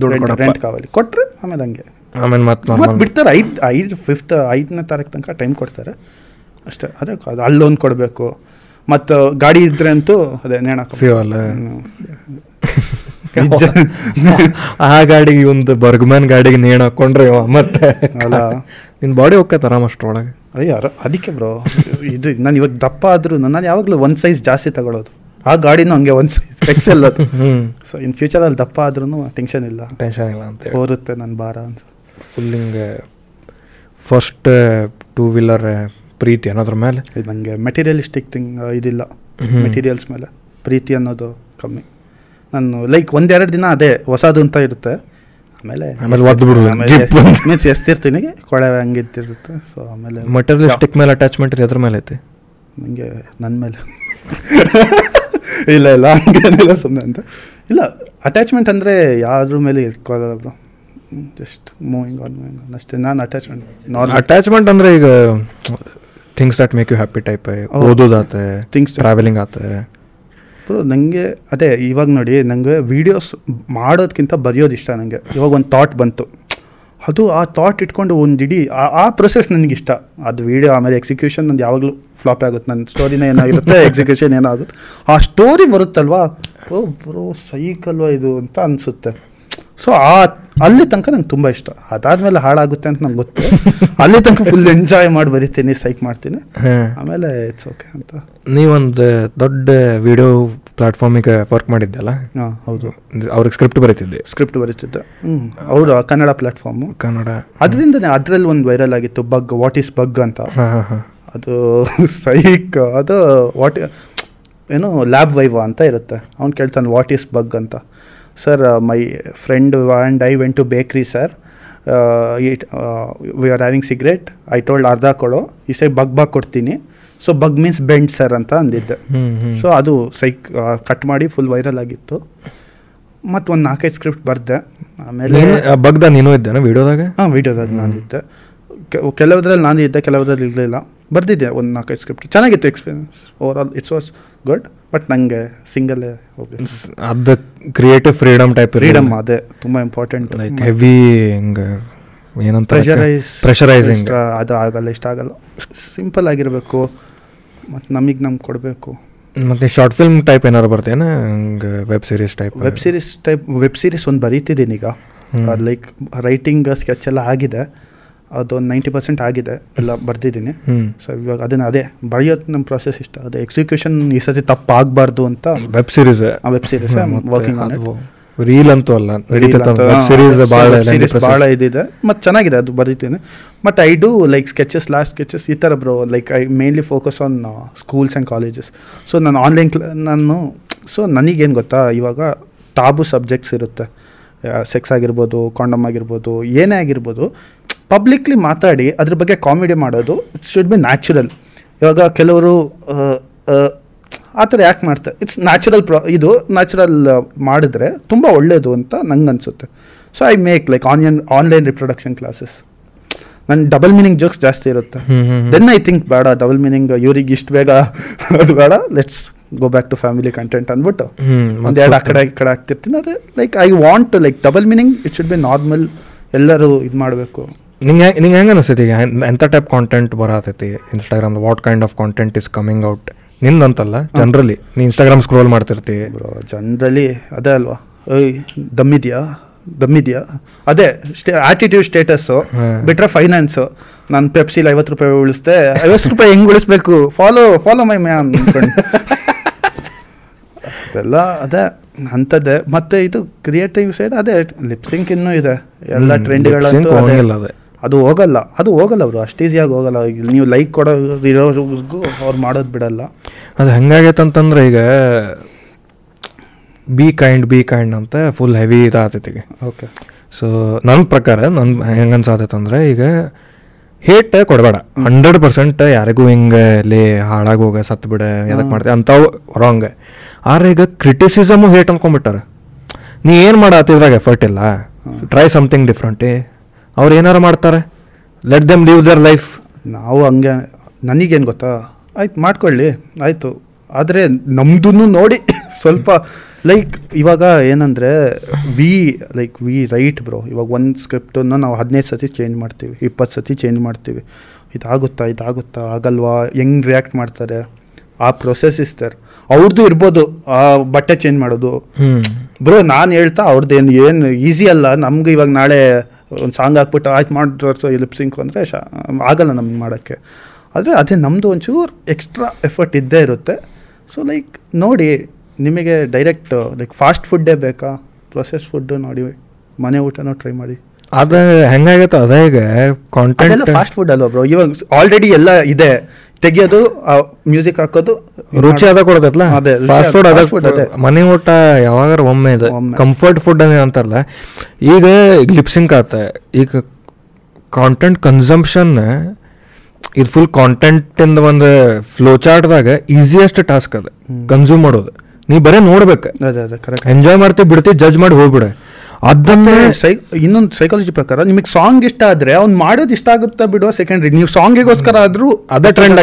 ದುಡ್ಡು ರೆಂಟ್ ಕಾವಲಿ. ಕೊಟ್ಟರೆ ಆಮೇಲೆ ಹಂಗೆ. ಆಮೇಲೆ ಮತ್ತೆ ಮತ್ತೆ ಬಿಡ್ತಾರೆ ಐದು ಐದು ಫಿಫ್ತ್ ಐದನೇ ತಾರೀಕು ತನಕ ಟೈಮ್ ಕೊಡ್ತಾರೆ. ಅಷ್ಟೇ. ಅದೇ ಅದು ಅಲ್ಲೊಂದು ಕೊಡಬೇಕು. ಮತ್ತು ಗಾಡಿ ಇದ್ರೆ ಅಂತೂ ಅದೇ ನೇಣ Fuel. ಆ ಗಾಡಿಗೆ ಒಂದು ಬರ್ಗ್ಮ್ಯಾನ್ ಗಾಡಿಗೆ ನೇಣ ಹಾಕೊಂಡ್ರೆ ಮತ್ತೆ ಅಲ್ಲ. ನಿನ್ ಬಾಡಿ ಹೋಗ್ತೈತೆ ಆರಾಮ್ ಅಷ್ಟ್ರೊಳಗೆ ಅಯ್ಯ ಅದಕ್ಕೆ ಬ್ರೋ ಇದು ನಾನು ಇವಾಗ ದಪ್ಪ ಆದ್ರೂ ನಾನು ಯಾವಾಗಲೂ ಒಂದು ಸೈಜ್ ಜಾಸ್ತಿ ತಗೊಳ್ಳೋದು ಆ ಗಾಡಿನೂ ಹಂಗೆ ಒಂದು ಸೈಜ್ ಎಕ್ಸೆಲ್ ಅದು. ಸೊ ಇನ್ ಫ್ಯೂಚರಲ್ಲಿ ದಪ್ಪ ಆದ್ರೂ ಟೆನ್ಷನ್ ಇಲ್ಲ. ಟೆನ್ಷನ್ ಇಲ್ಲ ಅಂತ ಹೋರುತ್ತೆ ನನ್ನ ಭಾರ ಅಂತ. ಫುಲ್ ಹಿಂಗೆ ಫಸ್ಟ್ ಟೂ ವೀಲರ್ ಪ್ರೀತಿ ಅನ್ನೋದ್ರ ಮೇಲೆ? ನನಗೆ ಮೆಟೀರಿಯಲಿಸ್ಟಿಕ್ ಥಿಂಗ್ ಇದಿಲ್ಲ. ಮೆಟೀರಿಯಲ್ಸ್ ಮೇಲೆ. ಪ್ರೀತಿ ಅನ್ನೋದು ಕಮ್ಮಿ. ನಾನು ಲೈಕ್ ಒಂದೆರಡು ದಿನ ಅದೇ ಹೊಸದು ಅಂತ ಇರುತ್ತೆ. ಆಮೇಲೆ. ಮೀನ್ಸ್ ಎಸ್ತಿರ್ತೀನಿ ಹಂಗೆ ಹಂಗಿತ್ತಿರುತ್ತೆ ಸೊ ಆಮೇಲೆ ಮಟೀರಿಯಲಿಸ್ಟಿಕ್ ಮೇಲೆ ಅಟ್ಯಾಚ್ಮೆಂಟ್ ಅದ್ರ ಮೇಲೆ ಐತೆ? ನನಗೆ ನನ್ನ ಮೇಲೆ. ಇಲ್ಲ ಇಲ್ಲ ಹಂಗೇನಿಲ್ಲ ಸುಮ್ಮನೆ ಅಂತ. ಇಲ್ಲ ಅಟ್ಯಾಚ್ಮೆಂಟ್ ಅಂದರೆ ಯಾರ ಮೇಲೆ ಇಟ್ಕೊಳ್ಳಲ್ಲ bro just moving on moving on ಅಷ್ಟೇ ನಾನು ಅಟ್ಯಾಚ್ಮೆಂಟ್ ನಾರ್ಮಲ್ ಅಟ್ಯಾಚ್ಮೆಂಟ್ ಅಂದರೆ ಈಗ things that make you happy type. ಓದೋದಾತೆ things travelling ಆತೆ. ಬ್ರೋ ನನಗೆ ಅದೇ, ಇವಾಗ ನೋಡಿ ನನಗೆ ವೀಡಿಯೋಸ್ ಮಾಡೋದಕ್ಕಿಂತ ಬರೆಯೋದು ಇಷ್ಟ ನನಗೆ ಇವಾಗ ಒಂದು ಥಾಟ್ ಬಂತು. ಅದು ಆ ಥಾಟ್ ಇಟ್ಕೊಂಡು ಒಂದು ಇಡೀ, ಆ- ಪ್ರೊಸೆಸ್ ನನಗಿಷ್ಟ. ಅದು ವೀಡಿಯೋ ಆಮೇಲೆ ಎಕ್ಸಿಕ್ಯೂಷನ್ ನಂದು ಯಾವಾಗಲೂ ಫ್ಲಾಪ್ ಆಗುತ್ತೆ. ನನ್ನ ಸ್ಟೋರಿನ ಏನಾಗಿರುತ್ತೆ ಎಕ್ಸಿಕ್ಯೂಷನ್ ಏನಾಗುತ್ತೆ. ಆ ಸ್ಟೋರಿ ಬರುತ್ತಲ್ವಾ? ಓ ಬ್ರೋ ಸೈಕಲ್ವಾ ಇದು ಅಂತ ಅನಿಸುತ್ತೆ. ಸೊ ಆ ಅಲ್ಲಿ ತನಕ ನಂಗೆ ತುಂಬ ಇಷ್ಟ. ಅದಾದಮೇಲೆ ಹಾಳಾಗುತ್ತೆ ಅಂತ ನಂಗೆ ಗೊತ್ತು. ಅಲ್ಲಿ ತನಕ ಫುಲ್ ಎಂಜಾಯ್ ಮಾಡಿ ಬರಿತೀನಿ ಸೈಕ್ ಮಾಡ್ತೀನಿ. ಆಮೇಲೆ ಇಟ್ಸ್ ಓಕೆ ಅಂತ. ನೀವೊಂದು ದೊಡ್ಡ ವಿಡಿಯೋ ಪ್ಲಾಟ್ಫಾರ್ಮಿಗೆ ವರ್ಕ್ ಮಾಡಿದ್ದಲ್ಲ ಹಾಂ ಹೌದು. ಅವ್ರಿಗೆ ಸ್ಕ್ರಿಪ್ಟ್ ಬರೀತಿದ್ದೆ. ಸ್ಕ್ರಿಪ್ಟ್ ಬರೀತಿದ್ದೆ. ಹ್ಞೂ ಹೌದು ಕನ್ನಡ ಪ್ಲ್ಯಾಟ್ಫಾರ್ಮು ಕನ್ನಡ. ಅದರಿಂದನೇ ಅದರಲ್ಲಿ ಒಂದು ವೈರಲ್ ಆಗಿತ್ತು ಬಗ್ ವಾಟ್ ಈಸ್ ಬಗ್ ಅಂತ. ಹಾಂ ಹಾಂ ಹಾಂ. ಅದು [LAUGHS] ಸೈಕ್ ಅದು ವಾಟ್ ಏನು ಲ್ಯಾಬ್ ವೈವ ಅಂತ ಇರುತ್ತೆ. ಅವ್ನು ಕೇಳ್ತಾನೆ ವಾಟ್ ಈಸ್ ಬಗ್ ಅಂತ. Sir my friend and I went to bakery sir it we are having cigarette I told ಅರ್ಧ ಕೊಡು. ಈ ಸೈ ಬಗ್ ಬಗ್ ಕೊಡ್ತೀನಿ. So bug means bend sir ಅಂತ ಅಂದಿದ್ದೆ. ಸೊ ಅದು ಸೈಕ್ ಕಟ್ ಮಾಡಿ ಫುಲ್ ವೈರಲ್ ಆಗಿತ್ತು. ಮತ್ತು ಒಂದು ನಾಲ್ಕೈದು ಸ್ಕ್ರಿಪ್ಟ್ ಬರೆದೆ. ಆಮೇಲೆ ಬಗ್ದ ನೀನು ಇದ್ದೆ ವಿಡಿಯೋದಾಗ? ಹಾಂ ವೀಡಿಯೋದಾಗ ನಾನು ಇದ್ದೆ. ಕೆಲವುದ್ರಲ್ಲಿ ನಾನು ಇದ್ದೆ ಕೆಲವದ್ರಲ್ಲಿ ಇರಲಿಲ್ಲ. ಬರ್ದಿದ್ದೆ ಒಂದು ನಾಲ್ಕೈದು ಸ್ಕ್ರಿಪ್ಟ್ ಚೆನ್ನಾಗಿತ್ತು experience overall it's was good but ನನಗೆ ಸಿಂಗಲ್ಲೇ ಹೋಗ್ಬೇಕು. ಅದ ಕ್ರಿಯೇಟಿವ್ ಫ್ರೀಡಮ್ ಟೈಪ್ ಫ್ರೀಡಮ್ ಅದೇ ತುಂಬ ಇಂಪಾರ್ಟೆಂಟ್ ಲೈಕ್ ಹೆವಿ ಹಿಂಗ ಏನಂತ ಪ್ರೆಷರೈಸ್ ಪ್ರೆಷರೈಸಿಂಗ್ ಅದು ಆಗಲ್ಲ ಇಷ್ಟ ಆಗಲ್ಲ. ಸಿಂಪಲ್ ಆಗಿರಬೇಕು ಮತ್ತು ನಮಗೆ ನಮ್ಗೆ ಕೊಡಬೇಕು. ಮತ್ತೆ ಶಾರ್ಟ್ ಫಿಲ್ಮ್ ಟೈಪ್ ಏನಾರು ಬರ್ತೇನೆ ಹಂಗೆ web series type web series type web series ಒಂದು ಬರೀತಿದ್ದೀನಿ ಈಗ. ಲೈಕ್ ರೈಟಿಂಗ್ ಸ್ಕೆಚ್ ಎಲ್ಲ ಆಗಿದೆ. ಅದೊಂದು ನೈಂಟಿ ಪರ್ಸೆಂಟ್ ಆಗಿದೆ ಎಲ್ಲ ಬರ್ದಿದ್ದೀನಿ. ಸೊ ಇವಾಗ ಅದನ್ನ ಅದೇ ಬರೆಯೋದು ನಮ್ಮ ಪ್ರೊಸೆಸ್ ಇಷ್ಟ. ಅದೇ ಎಕ್ಸಿಕ್ಯೂಷನ್ ಈ ಸತಿ ತಪ್ಪಾಗಬಾರ್ದು ಅಂತ ವೆಬ್ ಸೀರೀಸ್ ಆ ವೆಬ್ ಸೀರೀಸ್ ವರ್ಕಿಂಗ್ ರೀಲ್ ಅಂತೂ ಅಲ್ಲ ಸೀರೀಸ್ ಭಾಳ ಇದಿದೆ. ಮತ್ತು ಚೆನ್ನಾಗಿದೆ ಅದು ಬರೀತೀನಿ. But I do like sketches last sketches ಈ ಥರ bro like I mainly focus on schools and colleges so ನಾನು ಆನ್ಲೈನ್ ಕ್ಲ ನಾನು ಸೊ ನನಗೇನು ಗೊತ್ತಾ? ಇವಾಗ ಟಾಬು ಸಬ್ಜೆಕ್ಟ್ಸ್ ಇರುತ್ತೆ. ಸೆಕ್ಸ್ ಆಗಿರ್ಬೋದು ಕಾಂಡಮ್ ಆಗಿರ್ಬೋದು ಏನೇ ಆಗಿರ್ಬೋದು ಪಬ್ಲಿಕ್ಲಿ ಮಾತಾಡಿ ಅದ್ರ ಬಗ್ಗೆ ಕಾಮಿಡಿ ಮಾಡೋದು ಶುಡ್ ಬಿ ನ್ಯಾಚುರಲ್ ಇವಾಗ ಕೆಲವರು ಆ, ಥರ ಯಾಕೆ ಮಾಡ್ತಾರೆ ಇಟ್ಸ್ ನ್ಯಾಚುರಲ್ ಪ್ರಾ ಇದು ನ್ಯಾಚುರಲ್ ಮಾಡಿದ್ರೆ ತುಂಬ ಒಳ್ಳೆಯದು ಅಂತ ನಂಗೆ ಅನಿಸುತ್ತೆ. So I make like online online reproduction classes ನನ್ನ ಡಬಲ್ ಮೀನಿಂಗ್ ಜೋಕ್ಸ್ ಜಾಸ್ತಿ ಇರುತ್ತೆ. ದೆನ್ ಐ ಥಿಂಕ್ ಬೇಡ ಡಬಲ್ ಮೀನಿಂಗ್ ಇವ್ರಿಗೆ ಇಷ್ಟು ಬೇಗ [LAUGHS] ಅದು ಬೇಡ let's go back to family content ಅಂದ್ಬಿಟ್ಟು. ಒಂದು ಎರಡು ಆ ಕಡೆ ಈ ಕಡೆ ಆಗ್ತಿರ್ತೀನಿ ಅದೇ like I want to like double meaning it should be normal ಎಲ್ಲರೂ ಇದು ಮಾಡಬೇಕು. ನಿಂಗೆ ನಿಂಗೆ ಹೆಂಗೆ ಅನಿಸ್ತೈತಿ ಈಗ? ಎಂಥ ಟೈಪ್ ಕಾಂಟೆಂಟ್ ಬರತೈತಿ? Instagram what kind of content is coming out ನಿಂದಂತಲ್ಲ generally ನೀ ಇನ್ಸ್ಟಾಗ್ರಾಮ್ ಸ್ಕ್ರೋಲ್ ಮಾಡ್ತಿರ್ತೀವಿ ಬ್ರೋ ಜನರಲಿ ಅದೇ ಅಲ್ವಾ? ಐ ದಮ್ಮಿದ್ಯಾ? ದಮ್ಮಿದ್ಯಾ? ಅದೇ ಸ್ಟೇ ಆಟಿಟ್ಯೂಡ್ ಸ್ಟೇಟಸ್ಸು. ಬಿಟ್ರೆ ಫೈನಾನ್ಸು ನಾನು ಪೆಪ್ಸಿಲಿ ಐವತ್ತು ರೂಪಾಯಿ ಉಳಿಸ್ದೆ ಐವತ್ತು ರೂಪಾಯಿ ಹೆಂಗೆ ಉಳಿಸ್ಬೇಕು? ಫಾಲೋ ಫಾಲೋ ಮೈ ಮ್ಯಾಮ್ ಅದೆಲ್ಲ ಅದೇ ಅಂಥದ್ದೇ. ಮತ್ತೆ ಇದು ಕ್ರಿಯೇಟಿವ್ ಸೈಡ್ ಅದೇ ಲಿಪ್ಸಿಂಕ್ ಇನ್ನೂ ಇದೆ. ಎಲ್ಲ ಟ್ರೆಂಡ್ಗಳಂತೂ ಅದೇ. ಅದು ಹೋಗಲ್ಲ. ಅದು ಹೋಗಲ್ಲ ಅವರು. ಅಷ್ಟು ಈಸಿಯಾಗಿ ಹೋಗಲ್ಲ. ನೀವು ಲೈಕ್ ಕೊಡೋ ಇರೋರ್ಗೂ ಅವ್ರು ಮಾಡೋದು ಬಿಡಲ್ಲ. ಅದು ಹೆಂಗಾಗೈತೆ ಅಂತಂದ್ರೆ ಈಗ ಬಿ ಕೈಂಡ್ ಬಿ ಕೈಂಡ್ ಅಂತ ಫುಲ್ ಹೆವಿ ಇದಾತೈತಿ ಈಗ. ಓಕೆ ಸೊ ನನ್ನ ಪ್ರಕಾರ ನನ್ನ ಹೆಂಗೆ ಈಗ ಹೇಟ್ ಕೊಡಬೇಡ. ಹಂಡ್ರೆಡ್ ಪರ್ಸೆಂಟ್ ಯಾರಿಗೂ ಹಿಂಗೆ ಲೇ ಹಾಳಾಗಿ ಹೋಗ ಸತ್ತು ಬಿಡ ಎದಕ್ಕೆ ಮಾಡ್ತೀವಿ ಅಂಥವು ರಾಂಗ್ ಆದ್ರೆ ಈಗ ಕ್ರಿಟಿಸಿಸಮು ಹೇಟ್ ಅಂದ್ಕೊಂಬಿಟ್ಟಾರೆ ನೀ ಏನು ಮಾಡತ್ತಿದ್ರಾಗ ಎಫರ್ಟ್ ಇಲ್ಲ. ಟ್ರೈ ಸಮಥಿಂಗ್ ಡಿಫ್ರೆಂಟ್ ಅವ್ರು ಏನಾರು ಮಾಡ್ತಾರೆ? Let them live their life ನಾವು ಹಂಗೆ ನನಗೇನು ಗೊತ್ತಾ? ಆಯ್ತು ಮಾಡ್ಕೊಳ್ಳಿ. ಆಯಿತು. ಆದರೆ ನಮ್ದು ನೋಡಿ [COUGHS] ಸ್ವಲ್ಪ ಲೈಕ್ ಇವಾಗ ಏನಂದರೆ we like we write bro ಇವಾಗ ಒಂದು ಸ್ಕ್ರಿಪ್ಟನ್ನು ನಾವು ಹದಿನೈದು ಸತಿ ಚೇಂಜ್ ಮಾಡ್ತೀವಿ. ಇಪ್ಪತ್ತು ಸತಿ ಚೇಂಜ್ ಮಾಡ್ತೀವಿ. ಇದಾಗುತ್ತಾ ಇದಾಗುತ್ತಾ? ಆಗಲ್ವಾ? ಹೆಂಗೆ ರಿಯಾಕ್ಟ್ ಮಾಡ್ತಾರೆ? ಆ ಪ್ರೊಸೆಸ್ ಇಸ್ತಾರೆ ಅವ್ರದ್ದು ಇರ್ಬೋದು ಆ ಬಟ್ಟೆ ಚೇಂಜ್ ಮಾಡೋದು. ಬ್ರೋ ನಾನು ಹೇಳ್ತಾ ಅವ್ರದ್ದೇನು ಏನು ಈಸಿ ಅಲ್ಲ. ನಮ್ಗೆ ಇವಾಗ ನಾಳೆ ಒಂದು ಸಾಂಗ್ ಹಾಕ್ಬಿಟ್ಟು ಆಯ್ತು ಮಾಡಿ ತೋರಿಸೋ ಲಿಪ್ ಸಿಂಕ್ ಅಂದರೆ ಶಾ ಆಗಲ್ಲ ನಮ್ಗೆ ಮಾಡೋಕ್ಕೆ. ಆದರೆ ಅದೇ ನಮ್ಮದು ಒಂಚೂರು ಎಕ್ಸ್ಟ್ರಾ ಎಫರ್ಟ್ ಇದ್ದೇ ಇರುತ್ತೆ. ಸೊ ಲೈಕ್ ನೋಡಿ ನಿಮಗೆ ಡೈರೆಕ್ಟ್ ಲೈಕ್ ಫಾಸ್ಟ್ ಫುಡ್ಡೇ ಬೇಕಾ? ಪ್ರೊಸೆಸ್ ಫುಡ್ಡು ನೋಡಿ ಮನೆ ಊಟನೂ ಟ್ರೈ ಮಾಡಿ. ಅದೇ ಹೆಂಗಾಗುತ್ತೆ ಅದೇ ಕಾಂಟೆಂಟ್ ಫಾಸ್ಟ್ ಫುಡ್ ಅಲ್ವಾ ಬ್ರೋ ಇವಾಗ ಆಲ್ರೆಡಿ ಎಲ್ಲ ಇದೆ. ತೆಗಿಯೋದು ಮ್ಯೂಸಿಕ್ ಹಾಕೋದು ರುಚಿ ಅದ ಕೊಡತೈತ್ಲ ಅದೇ, ಫಾಸ್ಟ್ ಫುಡ್ ಅದ. ಮನೆ ಊಟ ಯಾವಾಗಾರ ಒಮ್ಮೆ ಇದೆ. ಕಂಫರ್ಟ್ ಫುಡ್ ಅನ್ನ ಅಂತಾರಲ್ಲ. ಈಗ ಲಿಪ್ಸಿಂಕ್ ಆತ. ಈಗ ಕಾಂಟೆಂಟ್ ಕನ್ಸಂಪ್ಷನ್ ಇದು ಫುಲ್ ಕಾಂಟೆಂಟ್ ಇಂದ ಒಂದು ಫ್ಲೋ ಚಾರ್ಟ್ದಾಗ ಈಸಿಯೆಸ್ಟ್ ಟಾಸ್ಕ್ ಅದ. ಕನ್ಸ್ಯೂಮ್ ಮಾಡೋದು. ನೀ ಬರೇ ನೋಡ್ಬೇಕು. ಎಂಜಾಯ್ ಮಾಡ್ತಿ ಬಿಡ್ತಿ ಜಜ್ ಮಾಡಿ ಹೋಗ್ಬಿಡ. ಅದನ್ನೇ ಸೈ ಇನ್ನೊಂದು ಸೈಕಾಲಜಿ ಪ್ರಕಾರ ನಿಮಗೆ ಸಾಂಗ್ ಇಷ್ಟ ಆದ್ರೆ ಅವ್ನು ಮಾಡೋದು ಇಷ್ಟ ಆಗುತ್ತಾ ಬಿಡುವ ಸೆಕೆಂಡ್ರಿ ನೀವು ಸಾಂಗಿಗೋಸ್ಕರ ಆದರೂ ಅದೇ ಟ್ರೆಂಡ್.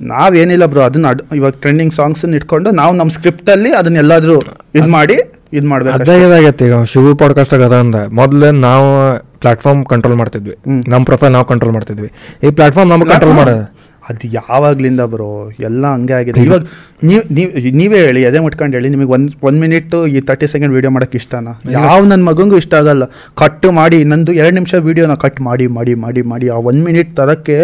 ನಾವೇನಿಲ್ಲ ಬ್ರೋ ಅದನ್ನ ಇವಾಗ ಟ್ರೆಂಡಿಂಗ್ ಸಾಂಗ್ಸ್ ಇಟ್ಕೊಂಡು ನಾವು ನಮ್ಮ ಸ್ಕ್ರಿಪ್ಟ್ ಅಲ್ಲಿ ಅದನ್ನ ಎಲ್ಲಾದ್ರೂ ಇದ್ ಮಾಡಿ ಇದ್ ಮಾಡ್ಬೇಕು ಅದೇ ಇದಾಗೈತಿ ಈಗ ಶಿವು ಪಾಡ್ಕಾಸ್ಟ್ ಅದ ಅಂದ. ಮೊದ್ಲು ನಾವು ಪ್ಲಾಟ್ಫಾರ್ಮ್ ಕಂಟ್ರೋಲ್ ಮಾಡ್ತಿದ್ವಿ. ನಮ್ಮ ಪ್ರೊಫೈಲ್ ನಾವು ಕಂಟ್ರೋಲ್ ಮಾಡ್ತಿದ್ವಿ. ಈ ಪ್ಲಾಟ್ಫಾರ್ಮ್ ನಮ್ಗೆ ಕಂಟ್ರೋಲ್ ಮಾಡ ಅದು ಯಾವಾಗ್ಲಿಂದ ಬರೋ ಎಲ್ಲ ಹಂಗೆ ಆಗಿದೆ. ಇವಾಗ ನೀವು ನೀವು ನೀವೇ ಹೇಳಿ ಅದೇ ಮುಟ್ಕೊಂಡು ಹೇಳಿ ನಿಮಗೆ ಒಂದು ಒನ್ ಮಿನಿಟ್ ಈ ತರ್ಟಿ ಸೆಕೆಂಡ್ ವಿಡಿಯೋ ಮಾಡಕ್ಕೆ ಇಷ್ಟನಾ? ಯಾವ ನನ್ನ ಮಗಂಗೂ ಇಷ್ಟ ಆಗಲ್ಲ. ಕಟ್ ಮಾಡಿ ನಂದು ಎರಡು ನಿಮಿಷ ವಿಡಿಯೋನ ಕಟ್ ಮಾಡಿ ಮಾಡಿ ಮಾಡಿ ಮಾಡಿ ಆ ಒನ್ ಮಿನಿಟ್ ತರಕ್ಕೆ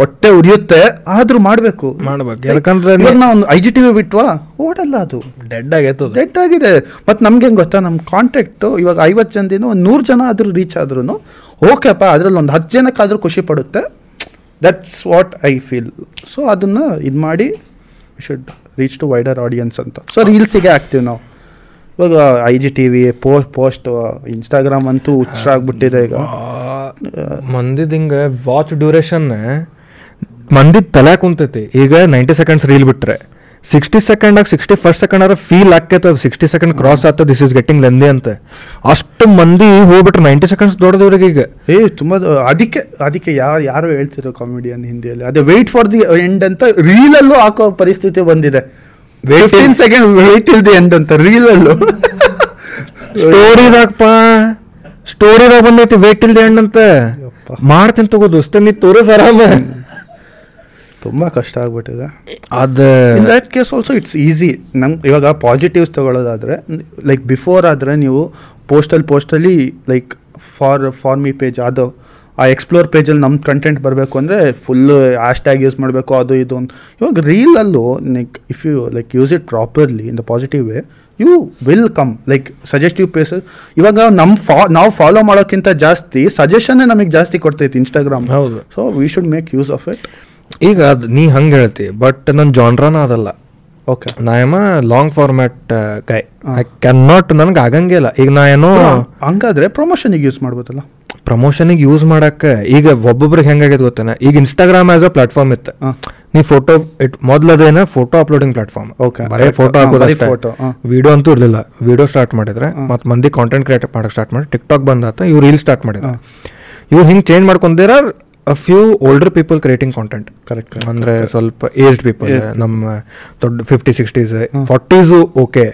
ಹೊಟ್ಟೆ ಉರಿಯುತ್ತೆ. ಆದರೂ ಮಾಡಬೇಕು. ಮಾಡಬೇಕು. ಯಾಕಂದ್ರೆ ನಾವು ಒಂದು ಐ ಜಿ ಟಿ ವಿ ಬಿಟ್ವಾ? ಓಡಲ್ಲ ಅದು. ಡೆಡ್ ಆಗೈತೆ ಡೆಡ್ ಆಗಿದೆ. ಮತ್ತು ನಮ್ಗೆ ಹೆಂಗೆ ಗೊತ್ತಾ? ನಮ್ಮ ಕಾಂಟ್ಯಾಕ್ಟು ಇವಾಗ ಐವತ್ತು ಜನದಿಂದ ಒಂದು ನೂರು ಜನ ಆದರೂ ರೀಚ್ ಆದ್ರೂ ಓಕೆಪ್ಪ ಅದರಲ್ಲಿ ಒಂದು ಹತ್ತು ಜನಕ್ಕಾದರೂ ಖುಷಿ ಪಡುತ್ತೆ. That's what I feel so ಅದನ್ನು ಇದು ಮಾಡಿ should reach to wider audience ಅಂತ. ಸೊ ರೀಲ್ಸಿಗೆ ಹಾಕ್ತೀವಿ ನಾವು. ಇವಾಗ ಐ ಜಿ ಟಿ ವಿ ಪೋ ಪೋಸ್ಟ್ ಇನ್ಸ್ಟಾಗ್ರಾಮ್ ಅಂತೂ ಹುಚ್ಚ ಆಗ್ಬಿಟ್ಟಿದೆ ಈಗ. ಮಂದಿದ ಹಿಂಗೆ ವಾಚ್ ಡ್ಯೂರೇಷನ್ ಮಂದಿದ ತಲೆ ಕುಂತೈತಿ. ಈಗ ನೈಂಟಿ ಸೆಕೆಂಡ್ಸ್ ರೀಲ್ ಬಿಟ್ರೆ. ಸಿಕ್ಸ್ಟಿ ಸೆಕೆಂಡಾಗ ಸಿಕ್ಸ್ಟಿ ಫಸ್ಟ್ ಸೆಕೆಂಡ್ ಆದ್ರೆ ಫೀಲ್ ಆಕೈತದ ಸಿಕ್ಸ್ಟಿ ಸೆಕೆಂಡ್ ಕ್ರಾಸ್ ಆತ ದಿಸ್ ಇಸ್ ಗೆಟಿಂಗ್ ಲೆಂದಿ ಅಂತ. ಅಷ್ಟು ಮಂದಿ ಹೋಗ್ಬಿಟ್ರೆ ನೈಂಟಿ ಸೆಕೆಂಡ್ಸ್ ದೊಡ್ಡದವ್ರಿಗೆ ಈಗ. ಏ ತುಂಬ ಅದಕ್ಕೆ ಅದಕ್ಕೆ ಯಾರು ಯಾರು ಹೇಳ್ತಿರೋ ಕಾಮಿಡಿಯನ್ ಹಿಂದಿಯಲ್ಲಿ. ಅದೇ ವೆಯ್ಟ್ ಫಾರ್ ದಿ ಎಂಡ್ ಅಂತ ರೀಲಲ್ಲೂ ಹಾಕೋ ಪರಿಸ್ಥಿತಿ ಬಂದಿದೆ. Fifteen second wait till the end ಅಂತ ರೀಲಲ್ಲೂ ಸ್ಟೋರಿದಾಗಪ್ಪ ಸ್ಟೋರಿದಾಗ ಬಂದೈತಿ ವೇಟ್ ಇಲ್ದೆ ಅಂತ. ಯಪ್ಪ. ಮಾಡ್ತೀನಿ ತಗೋ ದೋಸ್ತ ನೀ ತೋರಿಸ್ ಆರಾಮ ತುಂಬ ಕಷ್ಟ ಆಗ್ಬಿಟ್ಟಿದೆ. ಅದು in that case also it's easy ನಮ್ಗೆ ಇವಾಗ ಪಾಸಿಟಿವ್ಸ್ ತಗೊಳ್ಳೋದಾದ್ರೆ ಲೈಕ್ ಬಿಫೋರ್ ಆದರೆ ನೀವು postal ಪೋಸ್ಟಲ್ಲಿ like for for me page ಅದು ಆ ಎಕ್ಸ್ಪ್ಲೋರ್ ಪೇಜಲ್ಲಿ ನಮ್ಮ ಕಂಟೆಂಟ್ ಬರಬೇಕು ಅಂದರೆ ಫುಲ್ಲು ಹ್ಯಾಶ್ ಟ್ಯಾಗ್ ಯೂಸ್ ಮಾಡಬೇಕು ಅದು ಇದು ಅಂತ. ಇವಾಗ ರೀಲಲ್ಲೂ like if you like use it properly in the positive way you will come like suggestive places ಇವಾಗ ನಮ್ಮ ಫಾ ನಾವು ಫಾಲೋ ಮಾಡೋಕ್ಕಿಂತ ಜಾಸ್ತಿ ಸಜೆಷನ್ನೇ ನಮಗೆ ಜಾಸ್ತಿ ಕೊಡ್ತೈತಿ ಇನ್ಸ್ಟಾಗ್ರಾಮ್ ಹೌದು. So we should make use of it ಈಗ ಅದು ನೀ ಹಂಗೆ ಹೇಳ್ತಿ ಬಟ್ ನನ್ನ ಜಾನ್ರಾನ ಅದಲ್ಲ. ಓಕೆ ನಾ ಎಮ ಲಾಂಗ್ ಫಾರ್ಮ್ಯಾಟ್ ಕೈ ಐ ಕ್ಯಾನ್ ನಾಟ್ ನನಗೆ ಆಗಂಗೇ ಇಲ್ಲ. ಈಗ ನಾ ಏನೋ ಹಂಗಾದ್ರೆ ಪ್ರಮೋಷನಿಗೆ ಯೂಸ್ ಮಾಡ್ಬೋದಲ್ಲ? ಪ್ರಮೋಷನಿಗೆ ಯೂಸ್ ಮಾಡಕ್ಕೆ ಈಗ ಒಬ್ಬೊಬ್ರಿಗೆ ಹೆಂಗಾಗೈತೆ ಗೊತ್ತೇನ? ಈಗ ಇನ್ಸ್ಟಾಗ್ರಾಮ್ ಆಸ್ ಅ ಪ್ಲಾಟ್ಫಾರ್ಮ್ ಇತ್ತು. ನೀ ಫೋಟೋ ಇಟ್ ಮೊದಲದೇನ ಫೋಟೋ ಅಪ್ಲೋಡಿಂಗ್ ಪ್ಲಾಟ್ಫಾರ್ಮ್ ಓಕೆ ಬರೇ ಫೋಟೋ ಹಾಕೋದು photo, ವಿಡಿಯೋ ಅಂತೂ ಇರಲಿಲ್ಲ. ವಿಡಿಯೋ ಸ್ಟಾರ್ಟ್ ಮಾಡಿದ್ರೆ ಮತ್ತು ಮಂದಿ ಕಾಂಟೆಂಟ್ ಕ್ರಿಯೇಟ್ ಮಾಡಕ್ಕೆ ಸ್ಟಾರ್ಟ್ ಮಾಡಿ ಟಿಕ್ ಟಾಕ್ ಬಂದಾತ ಇವ್ರು ರೀಲ್ ಸ್ಟಾರ್ಟ್ ಮಾಡಿದ್ರು. ಇವ್ರು ಹಿಂಗೆ change ಮಾಡ್ಕೊಂಡಿರ a few older people creating content correct ಅಂದ್ರೆ ಸ್ವಲ್ಪ ಏಜ್ಡ್ ಪೀಪಲ್ ನಮ್ಮ ದೊಡ್ಡ ಫಿಫ್ಟಿ ಸಿಕ್ಸ್ಟೀಸ್ ಫಾರ್ಟೀಸು ಓಕೆ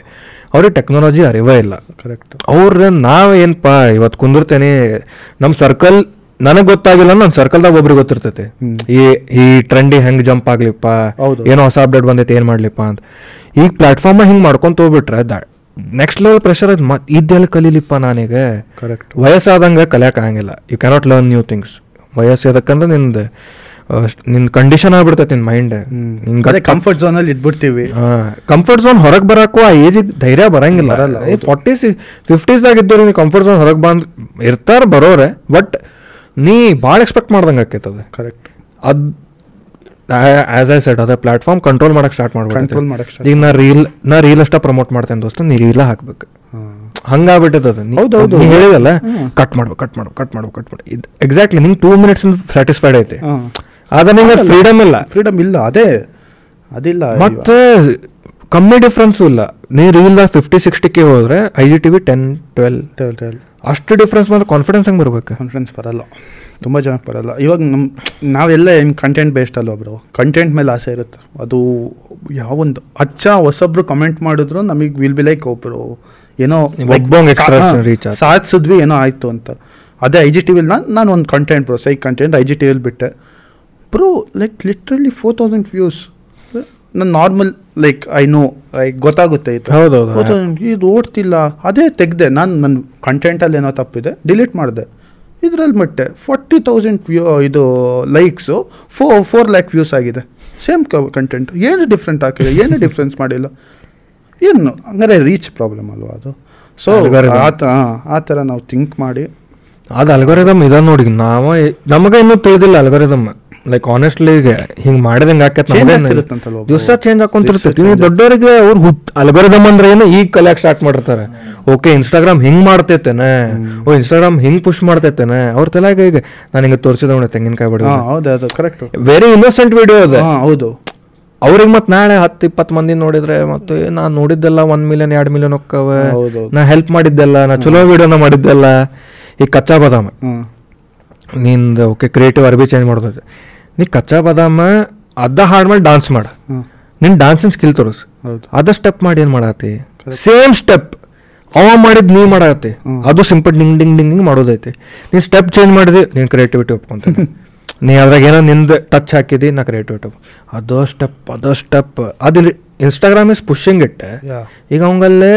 ಅವ್ರಿಗೆ ಟೆಕ್ನಾಲಜಿ ಅರಿವೇ ಇಲ್ಲ. ಕರೆಕ್ಟ್ ಅವ್ರ ನಾವ್ ಏನಪ್ಪ ಇವತ್ತು ಕುಂದಿರ್ತೇನೆ ನಮ್ಮ ಸರ್ಕಲ್ ನನಗೆ ಗೊತ್ತಾಗಿಲ್ಲ ನನ್ನ ಸರ್ಕಲ್ದಾಗ ಒಬ್ರಿಗೆ ಗೊತ್ತಿರ್ತೈತಿ. ಈ ಈ ಟ್ರೆಂಡಿ ಹೆಂಗೆ ಜಂಪ್ ಆಗ್ಲಿಪ್ಪ. ಏನೋ ಹೊಸ ಅಪ್ಡೇಟ್ ಬಂದೈತೆ ಏನ್ ಮಾಡ್ಲಿಪ್ಪ ಅಂತ. ಈಗ ಪ್ಲಾಟ್ಫಾರ್ಮ್ ಹಿಂಗ್ ಮಾಡ್ಕೊಂತ ಹೋಗ್ಬಿಟ್ರೆ ನೆಕ್ಸ್ಟ್ ಲೆವೆಲ್ ಪ್ರೆಷರ್ ಅದ್ ಮತ್ತೆ ಇದೆಲ್ಲ ಕಲೀಲಿಪ್ಪ ನಾನೀಗ. ಕರೆಕ್ಟ್ ವಯಸ್ಸಾದಂಗೆ ಕಲಿಯಕ್ ಆಗಂಗಿಲ್ಲ. You cannot learn new things ವಯಸ್ಸು ಎದಕ್ಕಂದ್ರೆ ನಿಂದು ನಿನ್ನ ಕಂಡೀಷನ್ ಆಗ್ಬಿಡ್ತೈತಿ ನಿನ್ ಮೈಂಡ್ ಅದೇ ಕಂಫರ್ಟ್ ಝೋನ್ ಅಲ್ಲಿ ಇಟ್ಬಿಡ್ತೀವಿ. ಕಂಫರ್ಟ್ ಝೋನ್ ಹೊರಗೆ ಬರಕ್ಕೂ ಆ ಏಜ್ ಧೈರ್ಯ ಬರಂಗಿಲ್ಲ. ಫಾರ್ಟೀಸ್ ಫಿಫ್ಟೀಸ್ದಾಗ ಇದ್ದವ್ರು ನೀವು ಕಂಫರ್ಟ್ ಝೋನ್ ಹೊರಗೆ ಬಂದ್ ಇರ್ತಾರೆ ಬರೋರೆ ಬಟ್ ನೀ ಭಾಳ ಎಕ್ಸ್ಪೆಕ್ಟ್ ಮಾಡ್ದಂಗೆ ಆಕೈತದ ಕರೆಕ್ಟ್ ಅದ್ ಆಸ್ ಐ ಸೆಟ್ ಅದೇ ಪ್ಲಾಟ್ಫಾರ್ಮ್ ಕಂಟ್ರೋಲ್ ಮಾಡಕ್ ಸ್ಟಾರ್ಟ್ ಮಾಡ್ಬೇಕು ಈಗ ನಾ ರೀಲ್ ನಾ ರೀಲ್ ಅಷ್ಟ ಪ್ರಮೋಟ್ ಮಾಡ್ತೇನೆ ದೋಸ್ತ ನೀ ರೀಲ ಹಾಕ್ಬೇಕು. ಹಂಗಾಗ್ಬಿಟ್ಟದ ಹೌದು, ಹೌದು. ನೀ ಹೇಳಿದಲ್ಲ? ಕಟ್ ಮಾಡ್ಬೇಕು ಕಟ್ ಮಾಡ್ಬೇಕು ಕಟ್ ಮಾಡ್ಬೇಕು ಕಟ್ ಮಾಡಿ. ಇದು ಎಕ್ಸಾಕ್ಟ್ಲಿ ನಿಂಗೆ ಟೂ ಮಿನಿಟ್ಸ್ ಸ್ಯಾಟಿಸ್ಫೈಡ್ ಐತೆ. ನಿಂಗೆ ಫ್ರೀಡಮ್ ಇಲ್ಲ. ಫ್ರೀಡಮ್ ಇಲ್ಲ ಅದೇ. ಅದಿಲ್ಲ ಮತ್ತೆ ಕಮ್ಮಿ ಡಿಫ್ರೆನ್ಸು ಇಲ್ಲ. ನೀ ರೀಲ್ ಫಿಫ್ಟಿ ಸಿಕ್ಸ್ಟಿಗೆ ಹೋದ್ರೆ I G T V ten twelve twelve ಅಷ್ಟು ಡಿಫ್ರೆನ್ಸ್ ಬಂದ್ರೆ ಕಾನ್ಫಿಡೆನ್ಸ್ ಹೆಂಗೆ ಬರ್ಬೇಕು? ಕಾನ್ಫಿಡೆನ್ಸ್ ಬರಲ್ಲ. ತುಂಬ ಜನಕ್ಕೆ ಬರಲ್ಲ. ಇವಾಗ ನಮ್ಮ ನಾವೆಲ್ಲ ಏನು ಕಂಟೆಂಟ್ ಬೇಸ್ಡ್ ಅಲ್ವ ಬ್ರೋ ಕಂಟೆಂಟ್ ಮೇಲೆ ಆಸೆ ಇರುತ್ತೆ. ಅದು ಯಾವೊಂದು ಅಚ್ಚ ಹೊಸಬ್ರು ಕಮೆಂಟ್ ಮಾಡಿದ್ರು ನಮಗೆ ವಿಲ್ ಬಿ ಲೈಕ್ ಒಬ್ಬರು ಏನೋ. ಸಾಧಿಸಿದ್ವಿ ಏನೋ ಆಯಿತು ಅಂತ. ಅದೇ ಐ ಜಿ ಟಿ ವಿಲ್ ನಾನು ನಾನು ಒಂದು content bro psych content I G T V ಬಿಟ್ಟೆ. Bro like literally four thousand views ನಾನು normal like I know like ಗೊತ್ತಾಗುತ್ತೆ ಇದು. ಹೌದೌದು. 4000 ಇದು ಓಡ್ತಿಲ್ಲ. ಅದೇ ತೆಗ್ದೆ ನಾನು ನನ್ನ ಕಂಟೆಂಟಲ್ಲಿ ಏನೋ ತಪ್ಪಿದೆ ಡಿಲೀಟ್ ಮಾಡಿದೆ. ಇದರಲ್ಲಿ ಮಟ್ಟೆ ಫಾರ್ಟಿ ತೌಸಂಡ್ ವ್ಯೂ ಇದು ಲೈಕ್ಸು ಫೋ ಫೋರ್ ಲ್ಯಾಕ್ ವ್ಯೂಸ್ ಆಗಿದೆ. ಸೇಮ್ ಕಂಟೆಂಟ್ ಏನು ಡಿಫ್ರೆಂಟ್ ಹಾಕಿದೆ? ಏನು ಡಿಫ್ರೆನ್ಸ್ ಮಾಡಿಲ್ಲ? ಏನು ಹಂಗಾರೆ ರೀಚ್ ಪ್ರಾಬ್ಲಮ್ ಅಲ್ವಾ ಅದು? ಸೊ ಆ ಥರ ಆ ಥರ ನಾವು ಥಿಂಕ್ ಮಾಡಿ. ಅದು ಅಲ್ಗೊರಿದಮ್ ಇದ ನೋಡಿ ನಾವು ನಮಗೆ ಇನ್ನೂ ತಿಳಿದಿಲ್ಲ ಅಲ್ಗೊರಿದಮ್ ಲೈಕ್ ಆನೆಸ್ಟ್ಲಿ ಈಗ ಹಿಂಗೆ ಮಾಡಿದಂಗೆ ಆಕೈತೆ ದಿವಸ ಚೇಂಜ್ ಹಾಕೊಂತಿರ್ತೈತಿ ನೀವು ದೊಡ್ಡವರಿಗೆ ಅವ್ರು ಹುಟ್ ಅಲ್ಗೊರಿದಮ್ ಅಂದ್ರೆ ಏನು ಈಗ ಕಲಿಯಕ್ಕೆ ಸ್ಟಾರ್ಟ್ ಮಾಡಿರ್ತಾರೆ. ಓಕೆ ಇನ್ಸ್ಟಾಗ್ರಾಮ್ ಹಿಂಗೆ ಮಾಡ್ತೈತೇನೆ. ಓ ಇನ್ಸ್ಟಾಗ್ರಾಮ್ ಹಿಂಗೆ ಪುಷ್ ಮಾಡ್ತೈತೇನೆ. ಅವ್ರ ತಲೆಗೆ ಈಗ ನಾನು ಹಿಂಗೆ ತೋರಿಸಿದ ಅವನ ತೆಂಗಿನಕಾಯಿ ಬಿಡೋದು ಹೌದು ಅದು ಕರೆಕ್ಟ್ ವೆರಿ ಇನ್ನೋಸೆಂಟ್ ವಿಡಿಯೋ ಅದು. ಹೌದು. ಅವ್ರಿಗೆ ಮತ್ತೆ ನಾಳೆ ಹತ್ತು ಇಪ್ಪತ್ತು ಮಂದಿ ನೋಡಿದ್ರೆ ಮತ್ತೆ ನಾ ನೋಡಿದ್ದೆಲ್ಲ ಒಂದ್ ಮಿಲಿಯನ್ ಎರಡು ಮಿಲಿಯನ್ ಹೋಕ್ಕವ. ಹೌದು. ನಾ ಹೆಲ್ಪ್ ಮಾಡಿದ್ದೆಲ್ಲ ನಾ ಚಲೋ ವಿಡಿಯೋನ ಮಾಡಿದ್ದೆಲ್ಲ. ಈ ಕಚ್ಚಾ ಬಾದಾಮ. ನಿಂದ ಓಕೆ ಕ್ರಿಯೇಟಿವ್ ಅರ್ಬಿ ಚೇಂಜ್ ಮಾಡೋದು ನೀ ಕಚ್ಚಾ ಬಾದಾಮ ಅದ ಹಾಡ್ ಮಾಡಿ ಡಾನ್ಸ್ ಮಾಡ. ನಿನ್ ಡಾನ್ಸಿಂಗ್ ಸ್ಕಿಲ್ ತೋರಿಸ್. ಅದ ಸ್ಟೆಪ್ ಮಾಡಿ ಏನ್ ಮಾಡತ್ತಿ ಸೇಮ್ ಸ್ಟೆಪ್ ಅವ ಮಾಡಿದ್ ನೀ ಮಾಡತ್ತಿ ಅದು simple ding ding ding ding ಮಾಡೋದೈತಿ. ನೀನ್ ಸ್ಟೆಪ್ ಚೇಂಜ್ ಮಾಡಿದ್ರೆ ನೀನ್ ಕ್ರಿಯೇಟಿವಿಟಿ ಒಪ್ಕೊಂತೀನಿ. [LAUGHS] ನೀ ಅದ್ರಾಗ ಏನೋ ನಿಂದ ಟಚ್ ಹಾಕಿದಿ ನಾ ಕ್ರಿಯೇಟಿವಿಟಿ ಅದೋ ಸ್ಟೆಪ್ ಅದೋ ಸ್ಟೆಪ್ ಅದು ಇನ್ಸ್ಟಾಗ್ರಾಮ್ ಇಸ್ ಪುಷಿಂಗ್ ಇಟ್ ಈಗ ಅವಂಗಲ್ಲೇ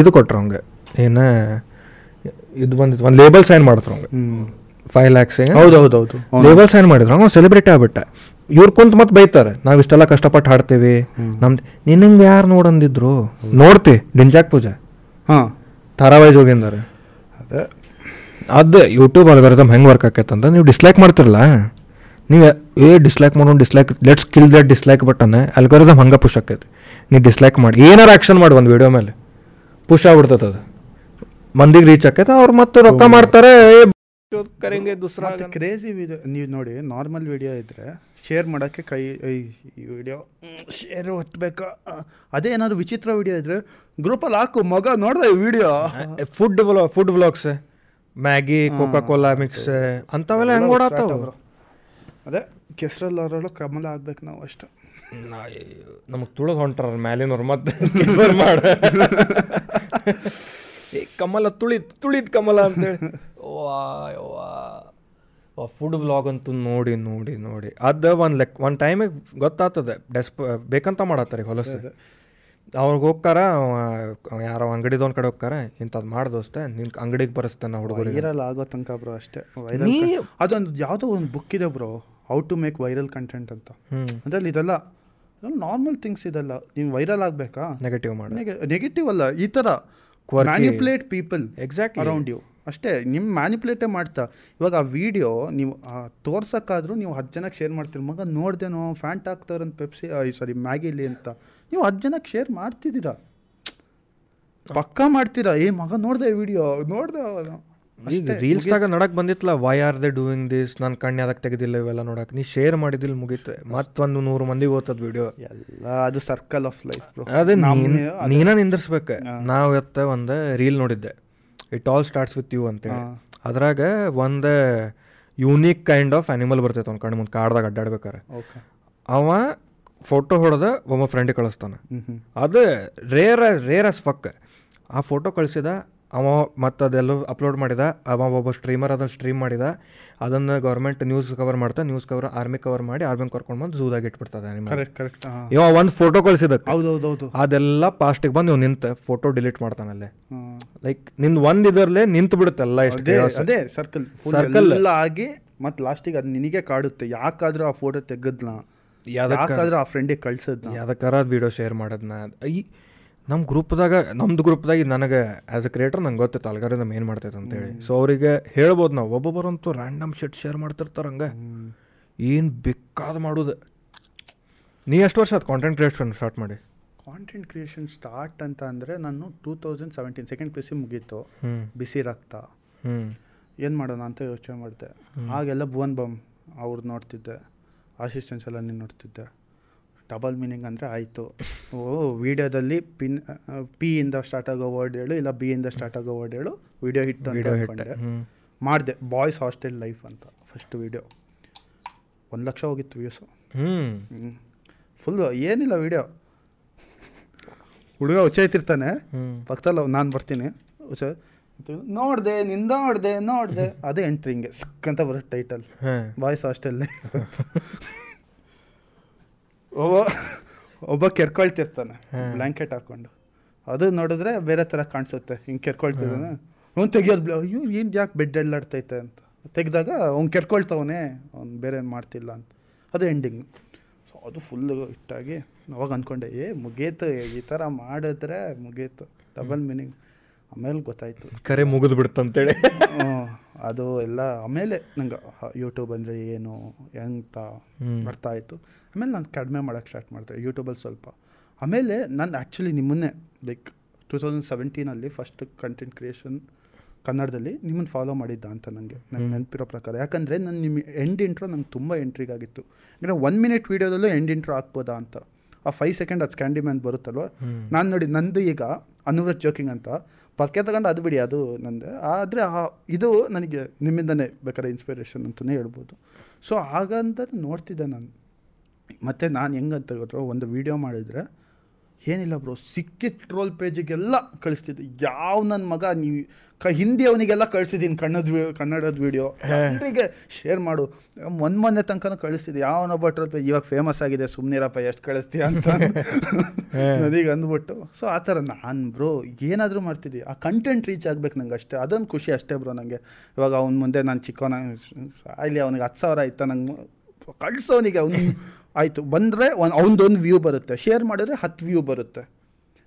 ಇದು ಕೊಟ್ರು ಅವಂಗೆ. ಏನ ಇದು ಬಂದಿತ್ತು ಒಂದು ಲೇಬಲ್ ಸೈನ್ ಮಾಡಿದ್ರು ಅವಂಗೆ. ಫೈವ್ ಲ್ಯಾಕ್ಸ್ ಹೌದು ಹೌದು ಹೌದು ಲೇಬಲ್ ಸೈನ್ ಮಾಡಿದ್ರು. ಅವ ಸೆಲೆಬ್ರಿಟಿ ಆಗ್ಬಿಟ್ಟ. ಇವ್ರು ಕುಂತ ಮತ್ತೆ ಬೈತಾರೆ ನಾವು ಇಷ್ಟೆಲ್ಲ ಕಷ್ಟಪಟ್ಟು ಹಾಡ್ತೀವಿ. ನಮ್ದು ನಿನ್ನಂಗೆ ಯಾರು ನೋಡಂದಿದ್ರು? ನೋಡ್ತಿ ಡಿಂಜಾಕ್ ಪೂಜಾ. ಹಾಂ. ಧಾರಾವಾಹಿ ಜೋಗಿಂದಾರೆ. ಅದೇ. ಅದು ಯೂಟ್ಯೂಬ್ ಅಲ್ಗಾರಿದಮ್ ಹೆಂಗೆ ವರ್ಕ್ ಆಕೈತೆ ಅಂತ ನೀವು ಡಿಸ್ಲೈಕ್ ಮಾಡ್ತಿರಲ್ಲ ನೀವು ಏ ಡಿಸ್ಲೈಕ್ ಮಾಡೋಣ dislike let's kill that dislike button algorithm ಹಂಗೆ ಪುಷ್ ಆಕೈತಿ. ನೀವು ಡಿಸ್ಲೈಕ್ ಮಾಡಿ ಏನಾರು ಆ್ಯಕ್ಷನ್ ಮಾಡಿ ಒಂದು ವಿಡಿಯೋ ಮೇಲೆ. ಪುಷ್ ಆಗ್ಬಿಡ್ತದೆ ಅದು. ಮಂದಿಗೆ ರೀಚ್ ಆಕೈತೆ ಅವ್ರು ಮತ್ತೆ ರೊಕ್ಕ ಮಾಡ್ತಾರೆ ಏ, ಕರೆಂಗೆ ದುಸ್ರಾ ಕ್ರೇಜಿ ವಿಡಿಯೋ ನೀವು ನೋಡಿ ನಾರ್ಮಲ್ ವಿಡಿಯೋ ಇದ್ದರೆ ಶೇರ್ ಮಾಡೋಕ್ಕೆ ಕೈ ಈ ವಿಡಿಯೋ ಶೇರ್ ಒತ್ತಬೇಕಾ ಅದೇ ಏನಾದ್ರು ವಿಚಿತ್ರ ವಿಡಿಯೋ ಇದ್ರೆ ಗ್ರೂಪಲ್ಲಿ ಹಾಕು ಮಗ ನೋಡ್ದೆ ಈ video food food vlogs Maggi Coca Cola mix ಅಂಥವೆಲ್ಲ ಹೆಂಗೆ ಓಡಾತಾವ ಅದೇ ಕೆಸರಲ್ಲಿ ಅವರಲ್ಲೂ ಕಮಲ ಆಗ್ಬೇಕು ನಾವು ಅಷ್ಟೇ. ನಮಗೆ ತುಳಿದು ಹೊಂಟಾರ ಮ್ಯಾಲಿನವ್ರು ಮತ್ತೆ ಮಾಡ. ಏ ಕಮಲ ತುಳಿದ್ ತುಳಿದ್ ಕಮಲ ಅಂತೇಳಿ. ವಾ ವಾ ಫುಡ್ ವ್ಲಾಗ್ ಅಂತೂ ನೋಡಿ ನೋಡಿ ನೋಡಿ. ಅದು ಒಂದು ಲೆಕ್ ಒಂದು ಟೈಮಿಗೆ ಗೊತ್ತಾಗ್ತದೆ. ಡೆಸ್ಪ ಬೇಕಂತ ಮಾಡತ್ತಾರೆ ಹೊಲಸ. ಅವ್ರಿಗೆ ಹೋಗ್ತಾರ ಯಾರೋ ಅಂಗಡಿದೊಂದು ಕಡೆ ಹೋಗ್ತಾರ ಇಂಥದ್ದು ಮಾಡ್ದೋಸ್ತೆ ನಿನ್ ಅಂಗಡಿಗೆ ಬರೆಸ್ತಾನೆ ಹುಡುಗರು ಇರಲ್ಲ ಆಗೋ ತನಕ ಬ್ರೋ ಅಷ್ಟೇ. ಅದೊಂದು ಯಾವುದೋ ಒಂದು ಬುಕ್ ಇದೆ bro. How to make viral content ಅಂತ. ಅಂದರೆ ಅದರಲ್ಲಿ ಇದೆಲ್ಲ ನಾರ್ಮಲ್ ಥಿಂಗ್ಸ್ ಇದೆಲ್ಲ. ನೀವು ವೈರಲ್ ಆಗಬೇಕಾ? ನೆಗೆಟಿವ್ ಮಾಡಿ. ನೆಗೆಟಿವ್ ಅಲ್ಲ ಈ ಥರ manipulate manipulate people exact around you ಅಷ್ಟೇ ನಿಮ್ಮ ಮ್ಯಾನಿಪ್ಯುಲೇಟೇ ಮಾಡ್ತಾ. ಇವಾಗ ಆ ವಿಡಿಯೋ ನೀವು ತೋರ್ಸೋಕ್ಕಾದ್ರೂ ನೀವು ಹತ್ತು ಜನಕ್ಕೆ ಶೇರ್ ಮಾಡ್ತೀರಿ ಮಗ ನೋಡ್ದೇನೋ ಫ್ಯಾಂಟ್ ಹಾಕ್ತಾರಂತ ಪೆಪ್ಸಿ ಸಾರಿ ಮ್ಯಾಗಿಲಿ ಅಂತ. ನೀವು ಹತ್ತು ಜನಕ್ಕೆ ಶೇರ್ ಮಾಡ್ತಿದ್ದೀರಾ? ಪಕ್ಕಾ ಮಾಡ್ತೀರಾ? ಏ ಮಗ ನೋಡಿದೆ ವಿಡಿಯೋ ನೋಡ್ದೆ ಈಗ ರೀಲ್ಸ್ದಾಗ ನಡಕ್ ಬಂದಿತ್ತಲ್ಲ why are they doing this ನಾನು ಕಣ್ಣು ಅದಕ್ಕೆ ತೆಗೆದಿಲ್ಲ ಇವೆಲ್ಲ ನೋಡಕ್. ನೀ ಶೇರ್ ಮಾಡಿದಿಲ್ಲ ಮುಗೀತು. ಮತ್ತೊಂದು ನೂರು ಮಂದಿಗೆ ಓದ್ತದ ವಿಡಿಯೋ ಎಲ್ಲ ಅದು ಸರ್ಕಲ್ ಆಫ್ ಲೈಫ್ ಅದೇ ನೀನ್ ನಿಂದಿರ್ಸ್ಬೇಕು. ನಾವು ಇವತ್ತ ಒಂದು ರೀಲ್ ನೋಡಿದ್ದೆ. It all starts with you ಅಂತೇಳಿ. ಅದ್ರಾಗ ಒಂದು ಯೂನಿಕ್ ಕೈಂಡ್ ಆಫ್ ಅನಿಮಲ್ ಬರ್ತೈತೆ ಅವ್ನು ಕಣ್ಣು ಮುಂದೆ ಕಾಡ್ದಾಗ ಅಡ್ಡಾಡ್ಬೇಕಾರೆ ಅವ ಫೋಟೋ ಹೊಡೆದ ಒಬ್ಬ ಫ್ರೆಂಡಿಗೆ ಕಳಿಸ್ತಾನೆ. ಅದು ರೇರ್ ರೇರ್ ಅಸ್ ಫಕ್ ಆ ಫೋಟೋ ಕಳಿಸಿದ ಅವ ಮತ್ತು ಅದೆಲ್ಲ ಅಪ್ಲೋಡ್ ಮಾಡಿದ ಅವ ಒಬ್ಬ ಸ್ಟ್ರೀಮರ್ ಅದನ್ನು ಸ್ಟ್ರೀಮ್ ಮಾಡಿದ ಅದನ್ನು ಗೌರ್ಮೆಂಟ್ ನ್ಯೂಸ್ ಕವರ್ ಮಾಡ್ತಾ ನ್ಯೂಸ್ ಕವರ್ ಆರ್ಮಿ ಕವರ್ ಮಾಡಿ ಆರ್ಮಿ ಕರ್ಕೊಂಡು ಬಂದು ಝೂದಾಗಿ ಇಟ್ಬಿಡ್ತದೆ. ಕರೆಕ್ಟ್ ಇವ ಒಂದು ಫೋಟೋ ಕಳಿಸಿದಕ್ಕೆ ಹೌದು ಹೌದು ಹೌದು ಅದೆಲ್ಲ ಪಾಸ್ಟಿಗೆ ಬಂದು ನೀವು ನಿಂತ ಫೋಟೋ ಡಿಲೀಟ್ ಮಾಡ್ತಾನಲ್ಲೇ ಲೈಕ್ ನಿನ್ ಒಂದು ಇದರಲ್ಲೇ ನಿಂತು ಬಿಡುತ್ತಲ್ಲ ಅದೇ. ಅದೇ ಸರ್ಕಲ್ ಎಲ್ಲ ಆಗಿ ಮತ್ತೆ ಲಾಸ್ಟಿಗೆ ಅದು ನಿನಗೆ ಕಾಡುತ್ತೆ ಯಾಕಾದ್ರೂ ಆ ಫೋಟೋ ತೆಗೆದ್ನ ಯಾಕಾದ್ರೂ ಆ ಫ್ರೆಂಡಿಗೆ ಕಳ್ಸದ್ ಯಾವ್ದಕ್ಕಾರ ವಿಡಿಯೋ ಶೇರ್ ಮಾಡೋದನ್ನ ಈ ನಮ್ಮ ಗ್ರೂಪ್ದಾಗ ನಮ್ಮದು ಗ್ರೂಪ್ದಾಗ ನನಗೆ ಆ್ಯಸ್ ಅ ಕ್ರಿಯೇಟರ್ ನಂಗೆ ಗೊತ್ತೈತೆ ಅಲ್ಗಾರಿದಮ್ ಏನು ಮಾಡ್ತೈತೆ ಅಂತೇಳಿ. ಸೊ ಅವರಿಗೆ ಹೇಳ್ಬೋದು ನಾವು ಒಬ್ಬೊಬ್ಬರಂತೂ ರ್ಯಾಂಡಮ್ ಶೆಟ್ ಶೇರ್ ಮಾಡ್ತಿರ್ತಾರೆ ಹಂಗೆ. ಏನು ಬೇಕಾದ ಮಾಡೋದು. ನೀ ಎಷ್ಟು ವರ್ಷ ಅದು ಕಾಂಟೆಂಟ್ ಕ್ರಿಯೇಷನ್ ಸ್ಟಾರ್ಟ್ ಮಾಡಿ? ಕಾಂಟೆಂಟ್ ಕ್ರಿಯೇಷನ್ ಸ್ಟಾರ್ಟ್ ಅಂತ ಅಂದರೆ ನಾನು two thousand seventeen second P C ಮುಗೀತು. ಬಿಸಿ ರಕ್ತ. ಏನು ಮಾಡೋಣ ಅಂತ ಯೋಚನೆ ಮಾಡಿದೆ. ಆಗೆಲ್ಲ ಭುವನ್ ಬಾಮ್ ಅವ್ರು ನೋಡ್ತಿದ್ದೆ. ಅಸಿಸ್ಟೆನ್ಸ್ ಎಲ್ಲ ನೀನು ನೋಡ್ತಿದ್ದೆ. ಡಬಲ್ ಮೀನಿಂಗ್ ಅಂದರೆ ಆಯಿತು. ಓ ವಿಡಿಯೋದಲ್ಲಿ ಪಿನ್ ಪಿ ಇಂದ ಸ್ಟಾರ್ಟ್ ಆಗೋ ವರ್ಡ್ ಹೇಳು ಇಲ್ಲ ಬಿ ಇಂದ ಸ್ಟಾರ್ಟ್ ಆಗೋ ವರ್ಡ್ ಹೇಳು ವಿಡಿಯೋ ಹಿಟ್ ಅಂತ ಮಾಡಿದೆ ಬಾಯ್ಸ್ ಹಾಸ್ಟೆಲ್ ಲೈಫ್ ಅಂತ ಫಸ್ಟ್ ವಿಡಿಯೋ. ಒಂದು ಲಕ್ಷ ಹೋಗಿತ್ತು ವ್ಯೂಸು ಹ್ಞೂ ಫುಲ್ಲು ಏನಿಲ್ಲ ವಿಡಿಯೋ. ಹುಡುಗ ಉಚ್ಚಾಯ್ತಿರ್ತಾನೆ ಪಕ್ಕದಲ್ಲ ನಾನು ಬರ್ತೀನಿ. ಉಚ್ಚ ನೋಡಿದೆ ನಿಂದ ನೋಡಿದೆ. ನೋಡಿದೆ ಅದೇ ಎಂಟ್ರಿಂಗೆ ಸಿಕ್ಕಂತ ಬರುತ್ತೆ ಟೈಟಲ್ ಬಾಯ್ಸ್ ಹಾಸ್ಟೆಲ್ [LAUGHS] ಒಬ್ಬ ಒಬ್ಬ ಕೆರ್ಕೊಳ್ತಿರ್ತಾನೆ ಬ್ಲ್ಯಾಂಕೆಟ್ ಹಾಕೊಂಡು. ಅದು ನೋಡಿದ್ರೆ ಬೇರೆ ಥರ ಕಾಣಿಸುತ್ತೆ ಹಿಂಗೆ ಕೆರ್ಕೊಳ್ತಿದ್ದಾನೆ. ಅವ್ನು ತೆಗಿಯೋದು ಅಯ್ಯೋ ಏನು ಯಾಕೆ ಬೆಡ್ ಎಲ್ಲಾಡ್ತೈತೆ ಅಂತ. ತೆಗೆದಾಗ ಅವ್ನು ಕೆರ್ಕೊಳ್ತಾವನೆ ಅವ್ನು ಬೇರೆ ಏನು ಮಾಡ್ತಿಲ್ಲ ಅಂತ. ಅದು ಎಂಡಿಂಗ್ ಸೊ ಅದು ಫುಲ್ಲು ಇಟ್ಟಾಗಿ ಅವಾಗ ಅಂದ್ಕೊಂಡೆ ಏ ಮುಗೀತು ಈ ಥರ ಮಾಡಿದ್ರೆ ಮುಗೀತು. ಡಬಲ್ ಮೀನಿಂಗ್ ಆಮೇಲೆ ಗೊತ್ತಾಯಿತು. ಕರೆ ಮುಗಿದು ಬಿಡ್ತಂತೇಳಿ. ಅಂತೇಳಿ ಅದು ಎಲ್ಲ ಆಮೇಲೆ ನಂಗೆ ಯೂಟ್ಯೂಬ್ ಅಂದರೆ ಏನು ಎಂತ. ಅರ್ಥ ಆಯಿತು. ಆಮೇಲೆ ನಾನು ಕಡಿಮೆ ಮಾಡೋಕ್ಕೆ ಸ್ಟಾರ್ಟ್ ಮಾಡ್ತೆ ಯೂಟ್ಯೂಬಲ್ಲಿ ಸ್ವಲ್ಪ. ಆಮೇಲೆ ನಾನು ಆ್ಯಕ್ಚುಲಿ ನಿಮ್ಮನ್ನೇ ಲೈಕ್ ಟೂ ತೌಸಂಡ್ ಸೆವೆಂಟೀನಲ್ಲಿ ಫಸ್ಟ್ ಕಂಟೆಂಟ್ ಕ್ರಿಯೇಷನ್ ಕನ್ನಡದಲ್ಲಿ ನಿಮ್ಮನ್ನು ಫಾಲೋ ಮಾಡಿದ್ದ ಅಂತ ನನಗೆ ನನಗೆ ನೆನಪಿರೋ ಪ್ರಕಾರ. ಯಾಕಂದರೆ ನಾನು ನಿಮ್ಮ ಎಂಡ್ ಇಂಟ್ರೋ ನಂಗೆ ತುಂಬ ಎಂಟ್ರಿಗಾಗಿತ್ತು ಯಾಕಂದರೆ ಒನ್ ಮಿನಿಟ್ ವೀಡಿಯೋದಲ್ಲೂ ಎಂಡ್ ಇಂಟ್ರೋ ಹಾಕ್ಬೋದಾ ಅಂತ. ಆ ಫೈವ್ ಸೆಕೆಂಡ್ ಅದು ಸ್ಕ್ಯಾಂಡಿ ಮ್ಯಾನ್ ಬರುತ್ತಲ್ವ ನಾನು ನೋಡಿ ನಂದು ಈಗ ಅನುವ್ರತ್ ಜೋಕಿಂಗ್ ಅಂತ ಪರ್ಕೆ ತಗೊಂಡು ಅದು ಬಿಡಿ, ಅದು ನಂದು. ಆದರೆ ಇದು ನನಗೆ ನಿಮ್ಮಿಂದನೇ ಬೇಕಾದ್ರೆ ಇನ್ಸ್ಪಿರೇಷನ್ ಅಂತಲೇ ಹೇಳ್ಬೋದು. ಸೊ ಹಾಗಂತ ನೋಡ್ತಿದ್ದೆ ನಾನು. ಮತ್ತು ನಾನು ಹೆಂಗಂತ ಗೊತ್ತೋ, ಒಂದು ವೀಡಿಯೋ ಮಾಡಿದರೆ ಏನಿಲ್ಲ ಬ್ರೋ ಸಿಕ್ಕಿದ ಟ್ರೋಲ್ ಪೇಜಿಗೆಲ್ಲ ಕಳಿಸ್ತಿದ್ದೆ. ಯಾವ ನನ್ನ ಮಗ ನೀವು ಕ ಹಿಂದಿ ಅವನಿಗೆಲ್ಲ ಕಳಿಸಿದ್ದೀನಿ ಕನ್ನಡ ಕನ್ನಡದ ವೀಡಿಯೋ ಎಲ್ಲರಿಗೆ ಶೇರ್ ಮಾಡು. ಒಂದು ಮೊನ್ನೆ ತನಕ ಕಳಿಸ್ತಿದ್ದೆ. ಯಾವನೊಬ್ಬ ಟ್ರೋಲ್ ಪೇಜ್ ಇವಾಗ ಫೇಮಸ್ ಆಗಿದೆ ಸುಮ್ನಿರಪ್ಪ ಎಷ್ಟು ಕಳಿಸ್ತೀಯ ಅಂತ. ನನಗೆ ಅಂದ್ಬಿಟ್ಟು. ಸೊ ಆ ಥರ ನಾನು ಬ್ರೋ ಏನಾದರೂ ಮಾಡ್ತಿದ್ದೆ. ಆ ಕಂಟೆಂಟ್ ರೀಚ್ ಆಗ್ಬೇಕು ನಂಗೆ ಅಷ್ಟೇ. ಅದೊಂದು ಖುಷಿ ಅಷ್ಟೇ ಬ್ರೋ ನನಗೆ ಇವಾಗ ಅವ್ನ ಮುಂದೆ ನಾನು ಚಿಕ್ಕವನ ಇಲ್ಲಿ ಅವನಿಗೆ ಹತ್ತು ಸಾವಿರ ಇತ್ತ ನಂಗೆ ಕಳ್ಸೋನಿಗೆ ಅವ್ನು. ಆಯಿತು. ಬಂದರೆ ಒಂದು ಅವನದೊಂದು ವ್ಯೂ ಬರುತ್ತೆ. ಶೇರ್ ಮಾಡಿದ್ರೆ ಹತ್ತು ವ್ಯೂ ಬರುತ್ತೆ.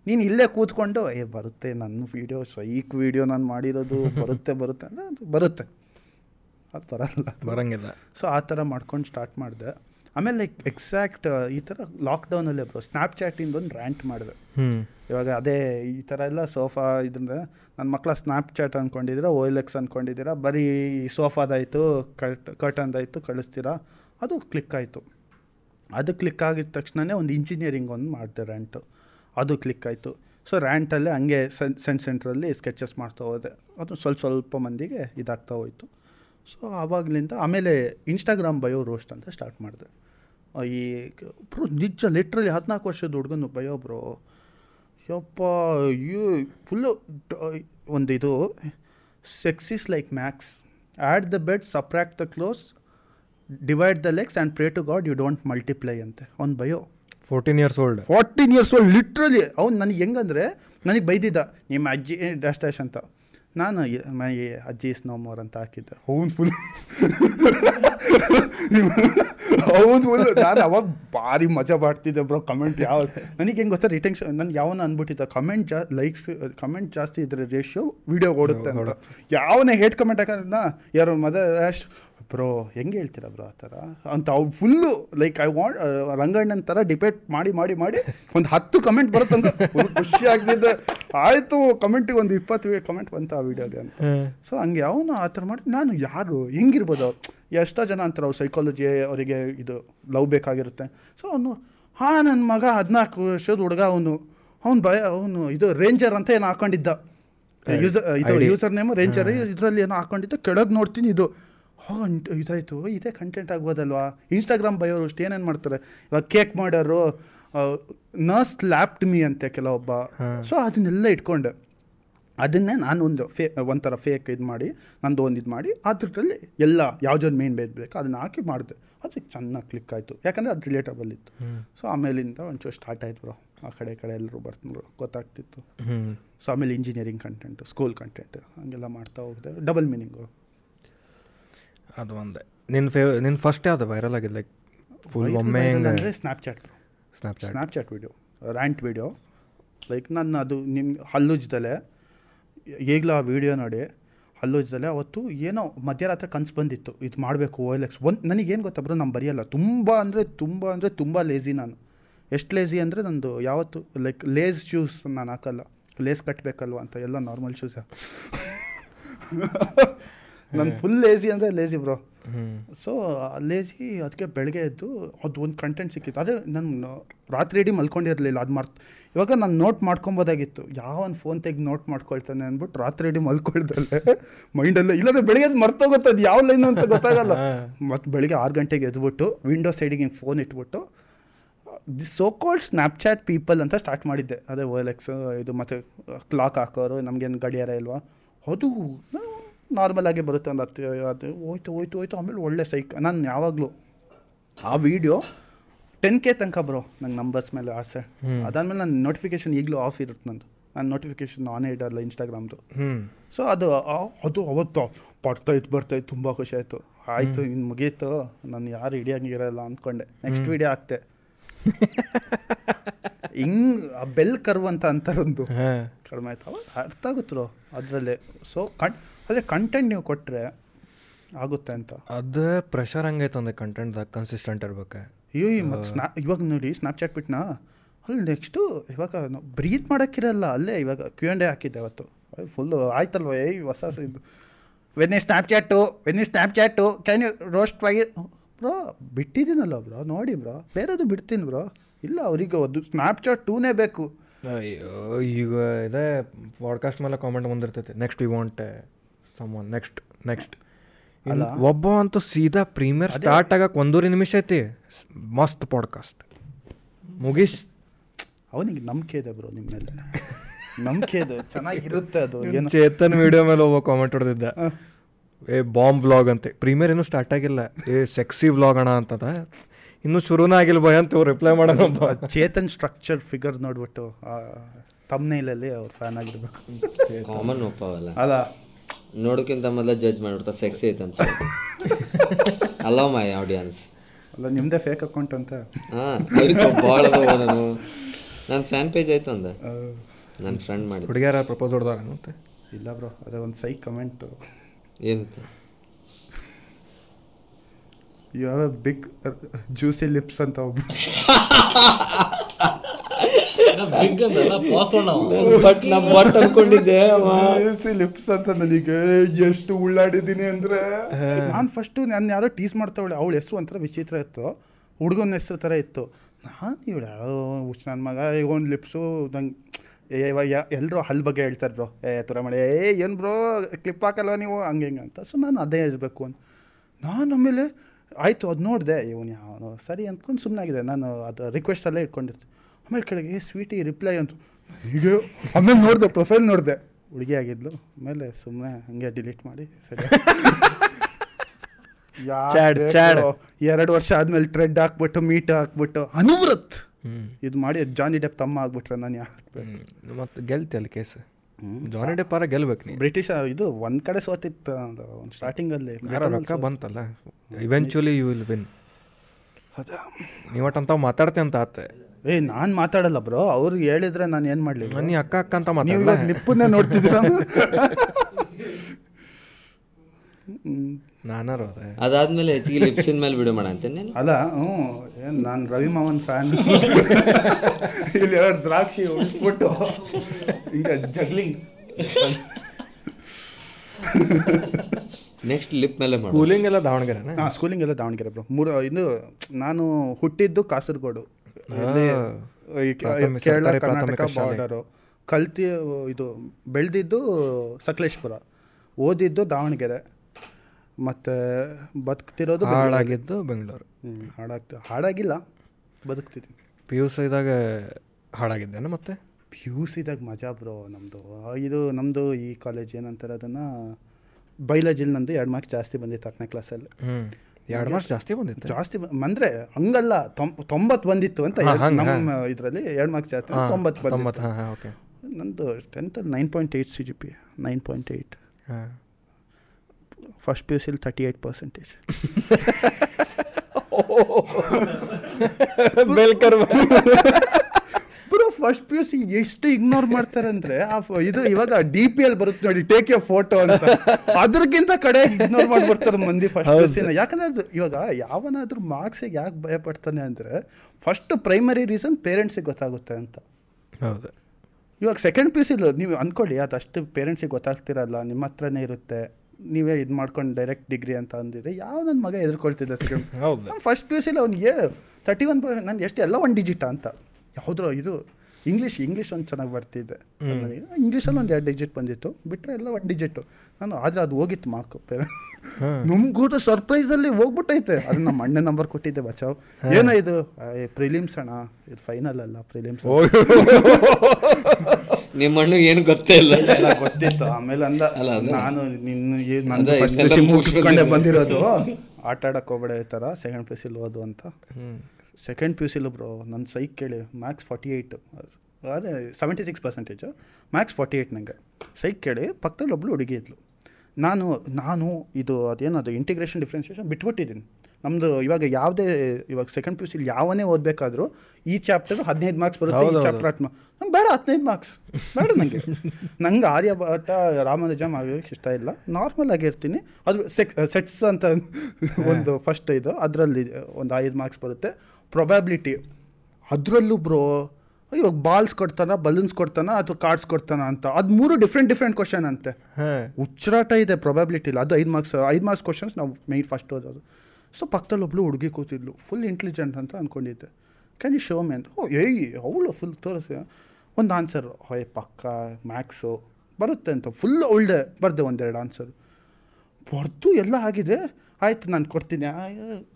ನೀನು ಇಲ್ಲೇ ಕೂತ್ಕೊಂಡು ಏ ಬರುತ್ತೆ ನನ್ನ ವೀಡಿಯೋ ಸೈಕ್ ವೀಡಿಯೋ ನಾನು ಮಾಡಿರೋದು. ಬರುತ್ತೆ ಬರುತ್ತೆ. ಅಂದರೆ ಅದು ಬರುತ್ತೆ. ಅದು ಬರಲ್ಲ. ಬರಂಗಿಲ್ಲ. ಸೊ ಆ ಥರ ಮಾಡ್ಕೊಂಡು ಸ್ಟಾರ್ಟ್ ಮಾಡಿದೆ. ಆಮೇಲೆ ಲೈಕ್ ಎಕ್ಸಾಕ್ಟ್ ಈ ಥರ ಲಾಕ್ಡೌನಲ್ಲೇ ಬ್ರೋ ಸ್ನ್ಯಾಪ್ಚಾಟಿಂದ ಒಂದು ರ್ಯಾಂಟ್ ಮಾಡಿದೆ. ಇವಾಗ ಅದೇ ಈ ಥರ ಎಲ್ಲ ಸೋಫಾ ಇದ್ರೆ ನನ್ನ ಮಕ್ಕಳ ಸ್ನ್ಯಾಪ್ಚಾಟ್ ಅಂದ್ಕೊಂಡಿದ್ದೀರಾ ಓ ಎಲ್ ಎಕ್ಸ್ ಅಂದ್ಕೊಂಡಿದ್ದೀರಾ ಬರೀ ಸೋಫಾದಾಯಿತು ಕಟ್ ಕರ್ಟನ್ದಾಯಿತು ಕಳಿಸ್ತೀರಾ ಅದು ಕ್ಲಿಕ್ ಆಯಿತು. ಅದು ಕ್ಲಿಕ್ ಆಗಿದ ತಕ್ಷಣವೇ ಒಂದು ಇಂಜಿನಿಯರಿಂಗ್ ಒಂದು ಮಾಡಿದೆ ರ್ಯಾಂಟು ಅದು ಕ್ಲಿಕ್ ಆಯಿತು. ಸೊ ರ್ಯಾಂಟಲ್ಲೇ ಹಂಗೆ ಸೆನ್ ಸೆಂಟ್ ಸೆಂಟ್ರಲ್ಲಿ ಸ್ಕೆಚಸ್ ಮಾಡ್ತಾ ಹೋದೆ. ಅದು ಸ್ವಲ್ಪ ಸ್ವಲ್ಪ ಮಂದಿಗೆ ಇದಾಗ್ತಾ ಹೋಯಿತು. ಸೊ ಆವಾಗಲಿಂದ ಆಮೇಲೆ ಇನ್ಸ್ಟಾಗ್ರಾಮ್ ಬಯೋ ರೋಸ್ಟ್ ಅಂತ ಸ್ಟಾರ್ಟ್ ಮಾಡಿದೆ. ಈ ಬ್ರೋ, ನಿಜ ಲಿಟ್ರಲಿ ಹದಿನಾಲ್ಕು ವರ್ಷದ ಹುಡುಗನು ಬಯೋ ಬ್ರೋ ಯಪ್ಪ ಯು ಫುಲ್ಲು ಒಂದು ಇದು sexist like maths add the bed subtract the clothes divide the legs and pray to God you don't multiply ಅಂತೆ. ಅವ್ನು bio fourteen years old fourteen years old literally ಅವ್ನು ನನಗೆ ಹೆಂಗಂದ್ರೆ ನನಗೆ ಬೈದಿದ್ದ ನಿಮ್ಮ ಅಜ್ಜಿ ಡ್ಯಾಶ್ ಡ್ಯಾಶ್ ಅಂತ. ನಾನು ಮೈ ಅಜ್ಜಿ ಇಸ್ ನೋ ಮೋರ್ ಅಂತ ಹಾಕಿದ್ದೆ. ಹೌನ್ ಫುಲ್ ಹೌದು ಫುಲ್ ನಾನು ಅವಾಗ ಭಾರಿ ಮಜಾ ಮಾಡ್ತಿದ್ದೆ ಬ್ರೋ ಕಮೆಂಟ್ ಯಾವ ನನಗೆ ಹೆಂಗೆ ಗೊತ್ತಾ ರಿಟೆನ್ಷನ್ ನನಗೆ ಯಾವನ ಅಂದ್ಬಿಟ್ಟಿದ್ದ ಕಮೆಂಟ್ ಜಾ ಲೈಕ್ಸ್ ಕಮೆಂಟ್ ಜಾಸ್ತಿ ಇದ್ರೆ ರೇಷಿಯೋ ವೀಡಿಯೋ ಓಡುತ್ತೆ ಅಂತ. ಯಾವನೇ ಹೇಟ್ ಕಮೆಂಟ್ ಹಾಕೋಣ ಯಾರು ಮದರ್ ರ್ಯಾಶ್ ಬ್ರೋ ಹೆಂಗೆ ಹೇಳ್ತೀರಾ ಬ್ರೋ ಆ ಥರ? ಅಂತ ಅವ್ರು ಫುಲ್ಲು ಲೈಕ್ ಐ ವಾಂಟ್ ರಂಗಣ್ಣನ ಥರ ಡಿಬೇಟ್ ಮಾಡಿ ಮಾಡಿ ಮಾಡಿ ಒಂದು ಹತ್ತು ಕಮೆಂಟ್ ಬರುತ್ತೆ ಅಂತ ಖುಷಿ ಆಗ್ತಿದ್ದೆ ಆಯಿತು ಕಮೆಂಟಿಗೆ ಒಂದು ಇಪ್ಪತ್ತು ಕಮೆಂಟ್ ಬಂತ ಆ ವಿಡಿಯೋಗೆ ಅಂತ. ಸೊ ಹಂಗೆ ಅವನು ಆ ಥರ ಮಾಡಿ ನಾನು ಯಾರು ಹೆಂಗಿರ್ಬೋದು ಅವ್ರು? ಎಷ್ಟೋ ಜನ ಅಂತಾರೆ ಅವ್ರು ಸೈಕಾಲಜಿ ಅವರಿಗೆ ಇದು ಲವ್ ಬೇಕಾಗಿರುತ್ತೆ. ಸೊ ಅವನು ಹಾಂ ನನ್ನ ಮಗ ಹದಿನಾಲ್ಕು ವರ್ಷದ ಹುಡುಗ ಅವನು ಅವ್ನು ಭಯ ಅವನು ಇದು ರೇಂಜರ್ ಅಂತ ಏನು ಹಾಕೊಂಡಿದ್ದ. ಯೂಸರ್ ಇದು ಯೂಸರ್ ನೇಮ್ ರೇಂಜರ್ ಇದರಲ್ಲಿ ಏನೋ ಹಾಕೊಂಡಿದ್ದ. ಕೆಳಗೆ ನೋಡ್ತೀನಿ ಇದು. ಇದಾಯಿತು. ಇದೇ ಕಂಟೆಂಟ್ ಆಗ್ಬೋದಲ್ವಾ? ಇನ್ಸ್ಟಾಗ್ರಾಮ್ ಬಯೋರು ಅಷ್ಟು ಏನೇನು ಮಾಡ್ತಾರೆ? ಇವಾಗ ಕೇಕ್ ಮಾಡೋರು ನರ್ಸ್ ಲ್ಯಾಪ್ಟ್ ಮೀ ಅಂತೆ ಕೆಲವೊಬ್ಬ. ಸೊ ಅದನ್ನೆಲ್ಲ ಇಟ್ಕೊಂಡೆ. ಅದನ್ನೇ ನಾನು ಒಂದು ಫೇ ಒಂಥರ ಫೇಕ್ ಇದು ಮಾಡಿ ನಂದು ಒಂದು ಇದು ಮಾಡಿ ಅದ್ರಲ್ಲಿ ಎಲ್ಲ ಯಾವ್ದೊಂದು ಮೇನ್ ಬೇದ್ ಬೇಕು ಅದನ್ನ ಹಾಕಿ ಮಾಡಿದೆ. ಅದಕ್ಕೆ ಚೆನ್ನಾಗಿ ಕ್ಲಿಕ್ ಆಯಿತು. ಯಾಕಂದರೆ ಅದು ರಿಲೇಟಬಲ್ ಇತ್ತು. ಸೊ ಆಮೇಲಿಂದ ಒಂಚೂರು ಸ್ಟಾರ್ಟ್ ಆಯ್ತು ಬ್ರೋ ಆ ಕಡೆ ಈ ಕಡೆ ಎಲ್ಲರೂ ಬರ್ತಿದ್ರು ಗೊತ್ತಾಗ್ತಿತ್ತು. ಸೊ ಆಮೇಲೆ ಇಂಜಿನಿಯರಿಂಗ್ ಕಂಟೆಂಟ್ ಸ್ಕೂಲ್ ಕಂಟೆಂಟ್ ಹಂಗೆಲ್ಲ ಮಾಡ್ತಾ ಹೋಗಿದೆ. ಡಬಲ್ ಮೀನಿಂಗು ಅದು ಒಂದೇ. ನಿನ್ನ ಫೇವ್ ನಿನ್ನ ಫಸ್ಟ್ ಯಾವುದು ವೈರಲ್ ಆಗಿದೆ ಲೈಕ್ ಫುಲ್ ಒಮ್ಮೆ ಅಂದರೆ Snapchat Snapchat Snapchat video rant video like ನಾನು ಅದು ನಿಮ್ಮ ಹಲ್ಲುಜ್ದಲೆ ಈಗಲೂ ಆ ವೀಡಿಯೋ ನೋಡಿ ಹಲ್ಲುಜ್ದಲೆ ಅವತ್ತು ಏನೋ ಮಧ್ಯರಾತ್ರಿ ಕನ್ಸು ಬಂದಿತ್ತು. ಇದು ಮಾಡಬೇಕು ಓ ಎಲ್ ಎಕ್ಸ್ ಒಂದು ನನಗೇನು ಗೊತ್ತಬ್ರು ನಾನು ಬರೆಯಲ್ಲ. ತುಂಬ ಅಂದರೆ ತುಂಬ ಅಂದರೆ ತುಂಬ ಲೇಝಿ ನಾನು. ಎಷ್ಟು ಲೇಝಿ ಅಂದರೆ ನಂದು ಯಾವತ್ತು ಲೈಕ್ ಲೇಸ್ ಶೂಸ್ ನಾನು ಹಾಕಲ್ಲ. ಲೇಸ್ ಕಟ್ಟಬೇಕಲ್ವ ಅಂತ ಎಲ್ಲ ನಾರ್ಮಲ್ ಶೂಸ್ ನಾನು ಫುಲ್ ಲೇಸಿ ಅಂದರೆ ಲೇಸಿ ಬ್ರೋ ಸೊ ಲೇಸಿ ಅದಕ್ಕೆ ಬೆಳಗ್ಗೆ ಎದ್ದು ಅದು ಒಂದು ಕಂಟೆಂಟ್ ಸಿಕ್ಕಿತ್ತು. ಅದೇ ನಾನು ರಾತ್ರಿ ಇಡೀ ಮಲ್ಕೊಂಡಿರಲಿಲ್ಲ ಅದು ಮರ್ತು. ಇವಾಗ ನಾನು ನೋಟ್ ಮಾಡ್ಕೊಬೋದಾಗಿತ್ತು. ಯಾವ ಒಂದು ಫೋನ್ ತೆಗೆದು ನೋಟ್ ಮಾಡ್ಕೊಳ್ತಾನೆ ಅಂದ್ಬಿಟ್ಟು ರಾತ್ರಿ ಇಡೀ ಮಲ್ಕೊಳ್ದಲ್ಲೇ [LAUGHS] ಮೈಂಡಲ್ಲೇ ಇಲ್ಲಾಂದ್ರೆ ಬೆಳಗ್ಗೆ ಅದು ಮರ್ತೋಗುತ್ತೆ ಅದು ಯಾವ ಲೈನು ಅಂತ ಗೊತ್ತಾಗಲ್ಲ. ಮತ್ತು ಬೆಳಗ್ಗೆ ಆರು ಗಂಟೆಗೆ ಎದ್ಬಿಟ್ಟು ವಿಂಡೋ ಸೈಡಿಗೆ ಹಿಂಗೆ ಫೋನ್ ಇಟ್ಬಿಟ್ಟು the so called Snapchat people ಅಂತ ಸ್ಟಾರ್ಟ್ ಮಾಡಿದ್ದೆ. ಅದೇ ಓಲೆಕ್ಸು ಎಕ್ಸ್ ಇದು ಮತ್ತು ಕ್ಲಾಕ್ ಹಾಕೋರು ನಮಗೇನು ಗಡಿಯಾರ ಇಲ್ವಾ? ಅದು ನಾರ್ಮಲ್ ಆಗಿ ಬರುತ್ತೆ ಒಂದು ಹತ್ತು ಅದು ಹೋಯ್ತು ಹೋಯ್ತು ಹೋಯ್ತು ಆಮೇಲೆ ಒಳ್ಳೆ ಸೈಕ್. ನಾನು ಯಾವಾಗಲೂ ಆ ವಿಡಿಯೋ ಟೆನ್ ಕೆ ತನಕ ಬ್ರೋ ನಂಗೆ ನಂಬರ್ಸ್ ಮೇಲೆ ಆಸೆ. ಅದಾದಮೇಲೆ ನನ್ನ ನೋಟಿಫಿಕೇಶನ್ ಈಗಲೂ ಆಫ್ ಇರುತ್ತೆ ನಂದು. ನಾನು ನೋಟಿಫಿಕೇಶನ್ ಆನ್ ಇಡಲ್ಲ ಇನ್ಸ್ಟಾಗ್ರಾಮ್ದು ಸೊ ಅದು ಅದು ಅವತ್ತು ಬರ್ತಾಯಿತ್ತು ಬರ್ತಾಯಿತ್ತು ತುಂಬ ಖುಷಿ ಆಯಿತು. ಆಯಿತು ಇನ್ನು ಮುಗೀತು. ನಾನು ಯಾರು ಹಿಡಿಯಂಗಿರಲ್ಲ ಅಂದ್ಕೊಂಡೆ ನೆಕ್ಸ್ಟ್ ವಿಡಿಯೋ ಹಾಕ್ತೆ. ಹಿಂಗ್ ಬೆಲ್ ಕರ್ವ್ ಅಂತ ಅಂತಾರೊಂದು. ಕಡಿಮೆ ಆಯ್ತು. ಅವಾಗ ಅರ್ಥ ಆಗುತ್ತೋ ಅದರಲ್ಲೇ. ಸೊ ಕನ್ ಅದೇ ಕಂಟೆಂಟ್ ನೀವು ಕೊಟ್ಟರೆ ಆಗುತ್ತೆ ಅಂತ. ಅದೇ ಪ್ರೆಷರ್ ಹಂಗೈತೆ ಕಂಟೆಂಟ್ ಕಂಟೆಂಟ್ದಾಗ ಕನ್ಸಿಸ್ಟೆಂಟ್ ಇರ್ಬೇಕು. ಅಯ್ಯೋ ಮತ್ತೆ ಸ್ನಾ ಇವಾಗ ನೋಡಿ ಸ್ನ್ಯಾಪ್ಚಾಟ್ ಬಿಟ್ನಾ? ಅಲ್ಲಿ ನೆಕ್ಸ್ಟು ಇವಾಗ ಬ್ರೀತ್ ಮಾಡೋಕ್ಕಿರಲ್ಲ ಅಲ್ಲೇ ಇವಾಗ ಕ್ಯೂ ಆ್ಯಂಡ್ ಎ ಹಾಕಿದ್ದೆ ಅವತ್ತು. ಫುಲ್ಲು ಆಯ್ತಲ್ವ ಏಯ್ ಹೊಸ ಇದು. ವೆನ್ನಿ Snapchat ವೆನ್ನಿ Snapchat can you roast why bro ಬಿಟ್ಟಿದ್ದೀನಲ್ಲ bro ನೋಡಿ ಬ್ರೋ. ಬೇರೆದು ಬಿಡ್ತೀನಿ ಬ್ರೋ. ಇಲ್ಲ ಅವರಿಗೆ ಅದು ಸ್ನ್ಯಾಪ್ಚಾಟ್ ಟೂನೇ ಬೇಕು. ಅಯ್ಯೋ ಈಗ ಇದೇ ಪಾಡ್ಕಾಸ್ಟ್ ಮೇಲೆ comment ಬಂದಿರ್ತೈತೆ. Next we want someone next next? ಒಬ್ಬ ಅಂತೂ ಸೀದಾ ಪ್ರೀಮಿಯರ್ ಸ್ಟಾರ್ಟ್ ಆಗಕ್ಕೆ ಒಂದೂವರೆ ನಿಮಿಷ ಐತಿ. ಮಸ್ತ್ ಪಾಡ್ಕಾಸ್ಟ್ ಮುಗಿಸ್ ಅವನಿಗೆ ನಂಬಿಕೆ ಇದೆ ಬ್ರೋ ನಿಮ್ಮ ಮೇಲೆ. ನಂಬಿಕೆ ಇದೆ. ಚೆನ್ನಾಗಿರುತ್ತೆ ಅದು. ಏನು? ಚೇತನ್ ವಿಡಿಯೋ ಮೇಲೆ ಒಬ್ಬ ಕಾಮೆಂಟ್ ಹೊಡೆದಿದ್ದ. ಏ ಬಾಂಬ್ ವ್ಲಾಗ್ ಅಂತೆ. ಪ್ರೀಮಿಯರ್ ಇನ್ನೂ ಸ್ಟಾರ್ಟ್ ಆಗಿಲ್ಲ. ಏ ಸೆಕ್ಸಿ ವ್ಲಾಗ್ ಅಣ್ಣ ಅಂತದ. ಇನ್ನೂ ಶುರುನೇ ಆಗಿಲ್ಲ ಭಯ ಅಂತ ರಿಪ್ಲೈ ಮಾಡೋಣ ಚೇತನ್ ಸ್ಟ್ರಕ್ಚರ್ ಫಿಗರ್ ನೋಡ್ಬಿಟ್ಟು ತಮ್ಮನೇಲಲ್ಲಿ ಅವ್ರು ಫ್ಯಾನ್ ಆಗಿರ್ಬೇಕು. ಕಾಮನ್ ಒಪ್ಪವಲ್ಲ. ಅಲ್ಲ. ನೋಡೋಕ್ಕಿಂತ ಮೊದಲ ಜಡ್ಜ್ ಮಾಡ್ಬಿಡ್ತಾ ಸೆಕ್ಸಿ ಐತಂತ ಅಲೋ ಮೈ ಆಡಿಯನ್ಸ್ ಅಲ್ಲ ನಿಮ್ಮದೇ ಫೇಕ್ ಅಕೌಂಟ್ ಅಂತ? ಹಾಂ ಭಾಳ ನಾನು. ನನ್ನ ಫ್ಯಾನ್ ಪೇಜ್ ಆಯ್ತು ಅಂದ. ನನ್ನ ಫ್ರೆಂಡ್ ಮಾಡಿ ಹುಡುಗಿಯರ ಪ್ರಪೋಸ್ ಹೊಡೆದಾರ ಮತ್ತೆ? ಇಲ್ಲ ಬ್ರೋ ಅದೇ ಒಂದು ಸೈ ಕಮೆಂಟು ಏನಂತ? You have a big juicy lips ಅಂತ ಒಬ್ಬ [LAUGHS] ಬಟ್ ಬಟ್ ಅನ್ಕೊಂಡಿದ್ದೆ ಲಿಪ್ಸ್ ಅಂತ ನನಗೆ. ಎಷ್ಟು ಉಳ್ಳಾಡಿದ್ದೀನಿ ಅಂದ್ರೆ. ನಾನು ಫಸ್ಟ್ ನಾನು ಯಾರೋ ಟೀಸ್ ಮಾಡ್ತಾವಳೆ ಅವಳ ಹೆಸರು ಒಂಥರ ವಿಚಿತ್ರ ಇತ್ತು. ಹುಡುಗನ ಹೆಸರು ಥರ ಇತ್ತು. ನಾನು ಇವಳು ಯಾರೋ ಹುಚ್ಚ ನನ್ನ ಮಗ ಈಗ ಒಂದು ಲಿಪ್ಸು ನಂಗೆ ಎಲ್ಲರೂ ಹಲ್ ಬಗ್ಗೆ ಹೇಳ್ತಾರೆ ಬ್ರೋ ಏ ಥರ ಮಾಡಿ ಏ ಏನು ಬ್ರೋ ಕ್ಲಿಪ್ ಹಾಕಲ್ವ ನೀವು? ಹಂಗೆ ಹಿಂಗೆ ಅಂತ. ಸೊ ನಾನು ಅದೇ ಹೇಳ್ಬೇಕು ಅಂತ. ನಾನು ಆಮೇಲೆ ಆಯಿತು ಅದು ನೋಡಿದೆ ಇವನು ಯಾವ ಸರಿ ಅಂದ್ಕೊಂಡು ಸುಮ್ಮನಾಗಿದೆ ನಾನು ಅದು ರಿಕ್ವೆಸ್ಟಲ್ಲೇ ಇಟ್ಕೊಂಡಿರ್ತೀನಿ. ಆಮೇಲೆ ಕೆಳಗೆ ಏ ಸ್ವೀಟಿ ರಿಪ್ಲೈ ಅಂತ. ಹೀಗೆ ಆಮೇಲೆ ನೋಡಿದೆ ಪ್ರೊಫೈಲ್ ನೋಡಿದೆ. ಹುಡುಗಿ ಆಗಿದ್ಲು ಆಮೇಲೆ ಸುಮ್ಮನೆ ಹಂಗೆ ಡಿಲೀಟ್ ಮಾಡಿ ಸರಿ. [LAUGHS] Chad, Chad. ಎರಡು ವರ್ಷ ಆದ್ಮೇಲೆ ಟ್ರೆಡ್ ಹಾಕ್ಬಿಟ್ಟು ಮೀಟ್ ಹಾಕ್ಬಿಟ್ಟು ಅನುವ್ರತ್ ಇದು ಮಾಡಿ ಜಾನಿ ಡೆಪ್ ತಮ್ಮ ಆಗ್ಬಿಟ್ರೆ ನಾನು ಯಾಕೆ ಮತ್ತೆ ಗೆಲ್ತಿ ಅಲ್ಲಿ ಕೇಸ್ ಜಾನಿ ಡೆಪ್ಪಾರ ಗೆಲ್ಬೇಕು ನೀವು ಬ್ರಿಟಿಷ್ ಇದು ಒಂದ್ ಕಡೆ ಸೋತಿತ್ತು ಒಂದು ಸ್ಟಾರ್ಟಿಂಗಲ್ಲಿ ಅಲ್ಲಿ. ರೊಕ್ಕ ಬಂತಲ್ಲ. ಇವೆಂಚುಲಿ ಯು ವಿಲ್ ವಿನ್ ನೀವಟ್ಟಂತ ಮಾತಾಡ್ತೀನಿ ಅಂತ ಆತ. ಏ ನಾನು ಮಾತಾಡಲ್ಲ ಬ್ರೋ. ಅವ್ರು ಹೇಳಿದ್ರೆ ನಾನು ಏನು ಮಾಡಲಿ ನೀ ಅಕ್ಕ ಅಕ್ಕ ಅಂತ ಮಾತಾಡಲ್ಲ ಇವಾಗ ಲಿಪ್ಪನ್ನೇ ನೋಡ್ತಿದ್ದೀರ? [LAUGHS] ನಾನಾರು ಅದಾದ್ಮೇಲೆ ಹೆಚ್ಚಿಗೆ ಲಿಪ್ಸಿನ ಮೇಲೆ ಬಿಡು ಮಾಡ ಅಂತೇನೆ ಅಲ್ಲ ಹ್ಞೂ. ಏನು ನಾನು ರವಿ ಮಾವನ್ ಫ್ಯಾನ್ [LAUGHS] ಇಲ್ಲಿ ಎರಡು ದ್ರಾಕ್ಷಿ ಉಳಿಸ್ಬಿಟ್ಟು ಹಿಂಗೆ ಜಗ್ಲಿಂಗ್ ನೆಕ್ಸ್ಟ್ ಲಿಪ್ ಮೇಲೆ ಸ್ಕೂಲಿಂಗ್ ಕೂಲಿಂಗ್ ಎಲ್ಲ ದಾವಣಗೆರೆ ಹಾಂ ಸ್ಕೂಲಿಂಗ್ ಎಲ್ಲ ದಾವಣಗೆರೆ ಬ್ರೋ. ಮೂರು ಇದು ನಾನು ಹುಟ್ಟಿದ್ದು ಕಾಸರಗೋಡು. ಇಲ್ಲಿ ಕೇರಳ ಕರ್ನಾಟಕ. ಬಾರ್ಡರು ಕಲ್ತಿ ಇದು ಬೆಳೆದಿದ್ದು ಸಕಲೇಶ್ಪುರ. ಓದಿದ್ದು ದಾವಣಗೆರೆ. ಮತ್ತು ಬದುಕ್ತಿರೋದು. ಹಾಳಾಗಿದ್ದು ಬೆಂಗಳೂರು. ಹ್ಮ್, ಹಾಡಾಗ್ತಿ ಹಾಡಾಗಿಲ್ಲ ಬದುಕ್ತಿದ್ದೀನಿ. ಪಿ ಯು ಸಿದಾಗ ಹಾಳಾಗಿದ್ದೇನೆ ಮತ್ತೆ? ಪಿ ಯು ಸಿದಾಗ ಮಜಾ ಬ್ರೋ ನಮ್ಮದು ಇದು ನಮ್ಮದು ಈ ಕಾಲೇಜ್ ಏನಂತಾರೆ ಅದನ್ನು ಬೈಲಜಿಲ್ ನಂದು ಎರಡು ಮಾರ್ಕ್ಸ್ ಜಾಸ್ತಿ ಬಂದಿತ್ತು ಹತ್ತನೇ ಕ್ಲಾಸಲ್ಲಿ ಎರಡು ವರ್ಷ ಜಾಸ್ತಿ ಬಂದಿತ್ತು. ಜಾಸ್ತಿ ಅಂದರೆ ಹಂಗಲ್ಲ ತೊಂಬ ತೊಂಬತ್ತು ಬಂದಿತ್ತು ಅಂತ ನಮ್ಮ ಇದರಲ್ಲಿ ಎರಡು ಮಾರ್ಕ್ಸ್ ಜಾಸ್ತಿ ತೊಂಬತ್ತು ತೊಂಬತ್ತು ಬಂದಿತ್ತು. ಹಾಂ ಓಕೆ ನಂದು ಟೆಂತಲ್ಲಿ nine point eight C G P nine point eight ಹಾಂ. ಫಸ್ಟ್ ಪಿ ಯು ಸಿಲಿ ತರ್ಟಿ ಏಯ್ಟ್ ಪರ್ಸೆಂಟೇಜ್ ಬೆಲ್ಕರ್ ಫಸ್ಟ್ ಪಿ ಯು ಸಿ ಎಷ್ಟು ಇಗ್ನೋರ್ ಮಾಡ್ತಾರೆ ಅಂದ್ರೆ ಆ ಇದು ಇವಾಗ ಡಿ ಪಿ ಎಲ್ ಬರುತ್ತೆ ನೋಡಿ ಟೇಕ್ ಎ ಫೋಟೋ ಅಂತ. ಅದ್ರಗಿಂತ ಕಡೆ ಇಗ್ನೋರ್ ಮಾಡ್ಬಿಡ್ತಾರೆ ಮಂದಿ ಫಸ್ಟ್ ಪಿ ಯು ಸಿನ ಯಾಕಂದ್ರೆ ಇವಾಗ ಯಾವನಾದ್ರೂ ಮಾರ್ಕ್ಸಿಗೆ ಯಾಕೆ ಭಯ ಪಡ್ತಾನೆ ಅಂದ್ರೆ ಫಸ್ಟ್ ಪ್ರೈಮರಿ ರೀಸನ್ ಪೇರೆಂಟ್ಸಿಗೆ ಗೊತ್ತಾಗುತ್ತೆ ಅಂತ. ಹೌದು. ಇವಾಗ ಸೆಕೆಂಡ್ ಪಿ ಸಿ ನೀವು ಅಂದ್ಕೊಳ್ಳಿ ಅದು ಅಷ್ಟು ಪೇರೆಂಟ್ಸಿಗೆ ಗೊತ್ತಾಗ್ತಿರಲ್ಲ ನಿಮ್ಮ ಹತ್ರನೇ ಇರುತ್ತೆ ನೀವೇ ಇದು ಮಾಡ್ಕೊಂಡು ಡೈರೆಕ್ಟ್ ಡಿಗ್ರಿ ಅಂತ ಅಂದಿದ್ರೆ ಯಾವ ನನ್ನ ಮಗ ಎದುರ್ಕೊಳ್ತಿದ್ದೆ ಸೆಕೆಂಡ್ ಹೌದು. ಫಸ್ಟ್ ಪಿ ಯು ಸಿಲಿ ಅವ್ನಿಗೆ ತರ್ಟಿ ಒನ್ ನಾನು ಎಷ್ಟು ಎಲ್ಲ ಒನ್ ಡಿಜಿಟ ಅಂತ. ಯಾವುದೋ ಇದು ಇಂಗ್ಲೀಷ್ ಇಂಗ್ಲೀಷ್ ಒಂದು ಚೆನ್ನಾಗಿ ಬರ್ತಿದ್ದೆ ಇಂಗ್ಲೀಷಲ್ಲಿ ಒಂದು ಎರಡು ಡಿಜಿಟ್ ಬಂದಿತ್ತು. ಬಿಟ್ಟರೆ ಎಲ್ಲ ಒಂದು ಡಿಜಿಟ್ ನಾನು ಆದರೆ ಅದು ಹೋಗಿತ್ತು ಮಾರ್ಕ್ ನಮ್ಗೂ ಸರ್ಪ್ರೈಸಲ್ಲಿ ಹೋಗ್ಬಿಟ್ಟೈತೆ. ಅದು ನಮ್ಮ ಅಣ್ಣ ನಂಬರ್ ಕೊಟ್ಟಿದ್ದೆ ಬಚಾವ್ ಏನೋ ಇದು ಪ್ರಿಲಿಮ್ಸ್ ಅಣ್ಣ. ಇದು ಫೈನಲ್ ಅಲ್ಲ ಪ್ರಿಲಿಮ್ಸ್ ನಿಮ್ಮ ಅಣ್ಣ ಏನು ಗೊತ್ತೇ ಇಲ್ಲ. ಗೊತ್ತಿತ್ತು. ಆಮೇಲೆ ಅಂದ ಅಲ್ಲ, ನಾನು ನಿನ್ನ ಮುಗಿಸ್ಕೊಂಡೆ ಬಂದಿರೋದು. ಆಟ ಆಡಕ್ಕೆ ಹೋಗ್ಬೇಡ ಈ ಥರ ಸೆಕೆಂಡ್ ಪಿ ಸಿಲಿ ಓದು ಅಂತ. ಹ್ಞೂ ಸೆಕೆಂಡ್ ಪಿ ಯು ಸಿಲು ಬ್ರೋ ನನ್ನ ಸೈಕ್ ಕೇಳಿ ಮ್ಯಾಕ್ಸ್ ಫಾರ್ಟಿ ಏಯ್ಟ್ ಅದೇ seventy six percentage max forty eight ನನಗೆ ಸೈಕ್ ಕೇಳಿ ಪಕ್ಕದಲ್ಲಿ ಒಬ್ಳು ಹುಡುಗಿ ಇದ್ಲು. ನಾನು ನಾನು ಇದು ಅದೇನದು ಇಂಟಿಗ್ರೇಷನ್ ಡಿಫ್ರೆನ್ಸಿಯೇಷನ್ ಬಿಟ್ಬಿಟ್ಟಿದ್ದೀನಿ. ನಮ್ಮದು ಇವಾಗ ಯಾವುದೇ ಇವಾಗ ಸೆಕೆಂಡ್ ಪಿ ಯು ಸಿಲಿ ಯಾವನೇ ಓದಬೇಕಾದ್ರೂ ಈ ಚಾಪ್ಟರ್ ಹದಿನೈದು ಮಾರ್ಕ್ಸ್ ಬರುತ್ತೆ ಈ ಚಾಪ್ಟರ್ ಹತ್ತು ನಂಗೆ ಬೇಡ ಹದಿನೈದು ಮಾರ್ಕ್ಸ್ ಬೇಡ ನನಗೆ ನಂಗೆ ಆರ್ಯಭಟ ರಾಮಾನುಜಮ್ ಆಗೋಕ್ಕೆ ಇಷ್ಟ ಇಲ್ಲ. ನಾರ್ಮಲ್ ಆಗಿರ್ತೀನಿ ಅದು ಸೆಕ್ ಸೆಟ್ಸ್ ಅಂತ [LAUGHS] ಒಂದು ಫಸ್ಟ್ ಇದು. ಅದರಲ್ಲಿ ಒಂದು ಐದು ಮಾರ್ಕ್ಸ್ ಬರುತ್ತೆ. ಪ್ರೊಬ್ಯಾಬಿಲಿಟಿ ಅದರಲ್ಲೂ ಬ್ರೋ ಇವಾಗ ಬಾಲ್ಸ್ ಕೊಡ್ತಾನ ಬಲೂನ್ಸ್ ಕೊಡ್ತಾನ ಅಥವಾ ಕಾರ್ಡ್ಸ್ ಕೊಡ್ತಾನ ಅಂತ. ಅದು ಮೂರು ಡಿಫ್ರೆಂಟ್ ಡಿಫ್ರೆಂಟ್ ಕ್ವಶನ್ ಅಂತೆ. ಉಚ್ಚರಾಟ ಇದೆ ಪ್ರೊಬ್ಯಾಬಿಲಿಟಿ ಇಲ್ಲ ಅದು ಐದು ಮಾರ್ಕ್ಸ್ ಐದು ಮಾರ್ಕ್ಸ್ ಕ್ವಶನ್ಸ್ ನಾವು ಮೈನ್ ಫಸ್ಟ್ ಓದೋದು. ಸೊ ಪಕ್ಕದಲ್ಲಿ ಒಬ್ಳು ಹುಡುಗಿ ಕೂತಿದ್ಲು. ಫುಲ್ ಇಂಟೆಲಿಜೆಂಟ್ ಅಂತ ಅಂದ್ಕೊಂಡಿದ್ದೆ ಕ್ಯಾನ್ ಯು ಶೋ ಮೆ ಅಂತ ಓ ಏಯ್ ಅವಳು ಫುಲ್ ತೋರಿಸಿ ಒಂದು ಆನ್ಸರ್ ಹೊಯ್ ಪಕ್ಕ ಮ್ಯಾಕ್ಸು ಬರುತ್ತೆ ಅಂತ. ಫುಲ್ ಓಲ್ಡೇ ಬರ್ದೆ ಒಂದೆರಡು ಆನ್ಸರ್ ಬರ್ದು ಎಲ್ಲ ಆಗಿದೆ. ಆಯ್ತು, ನಾನು ಕೊಡ್ತೀನಿ.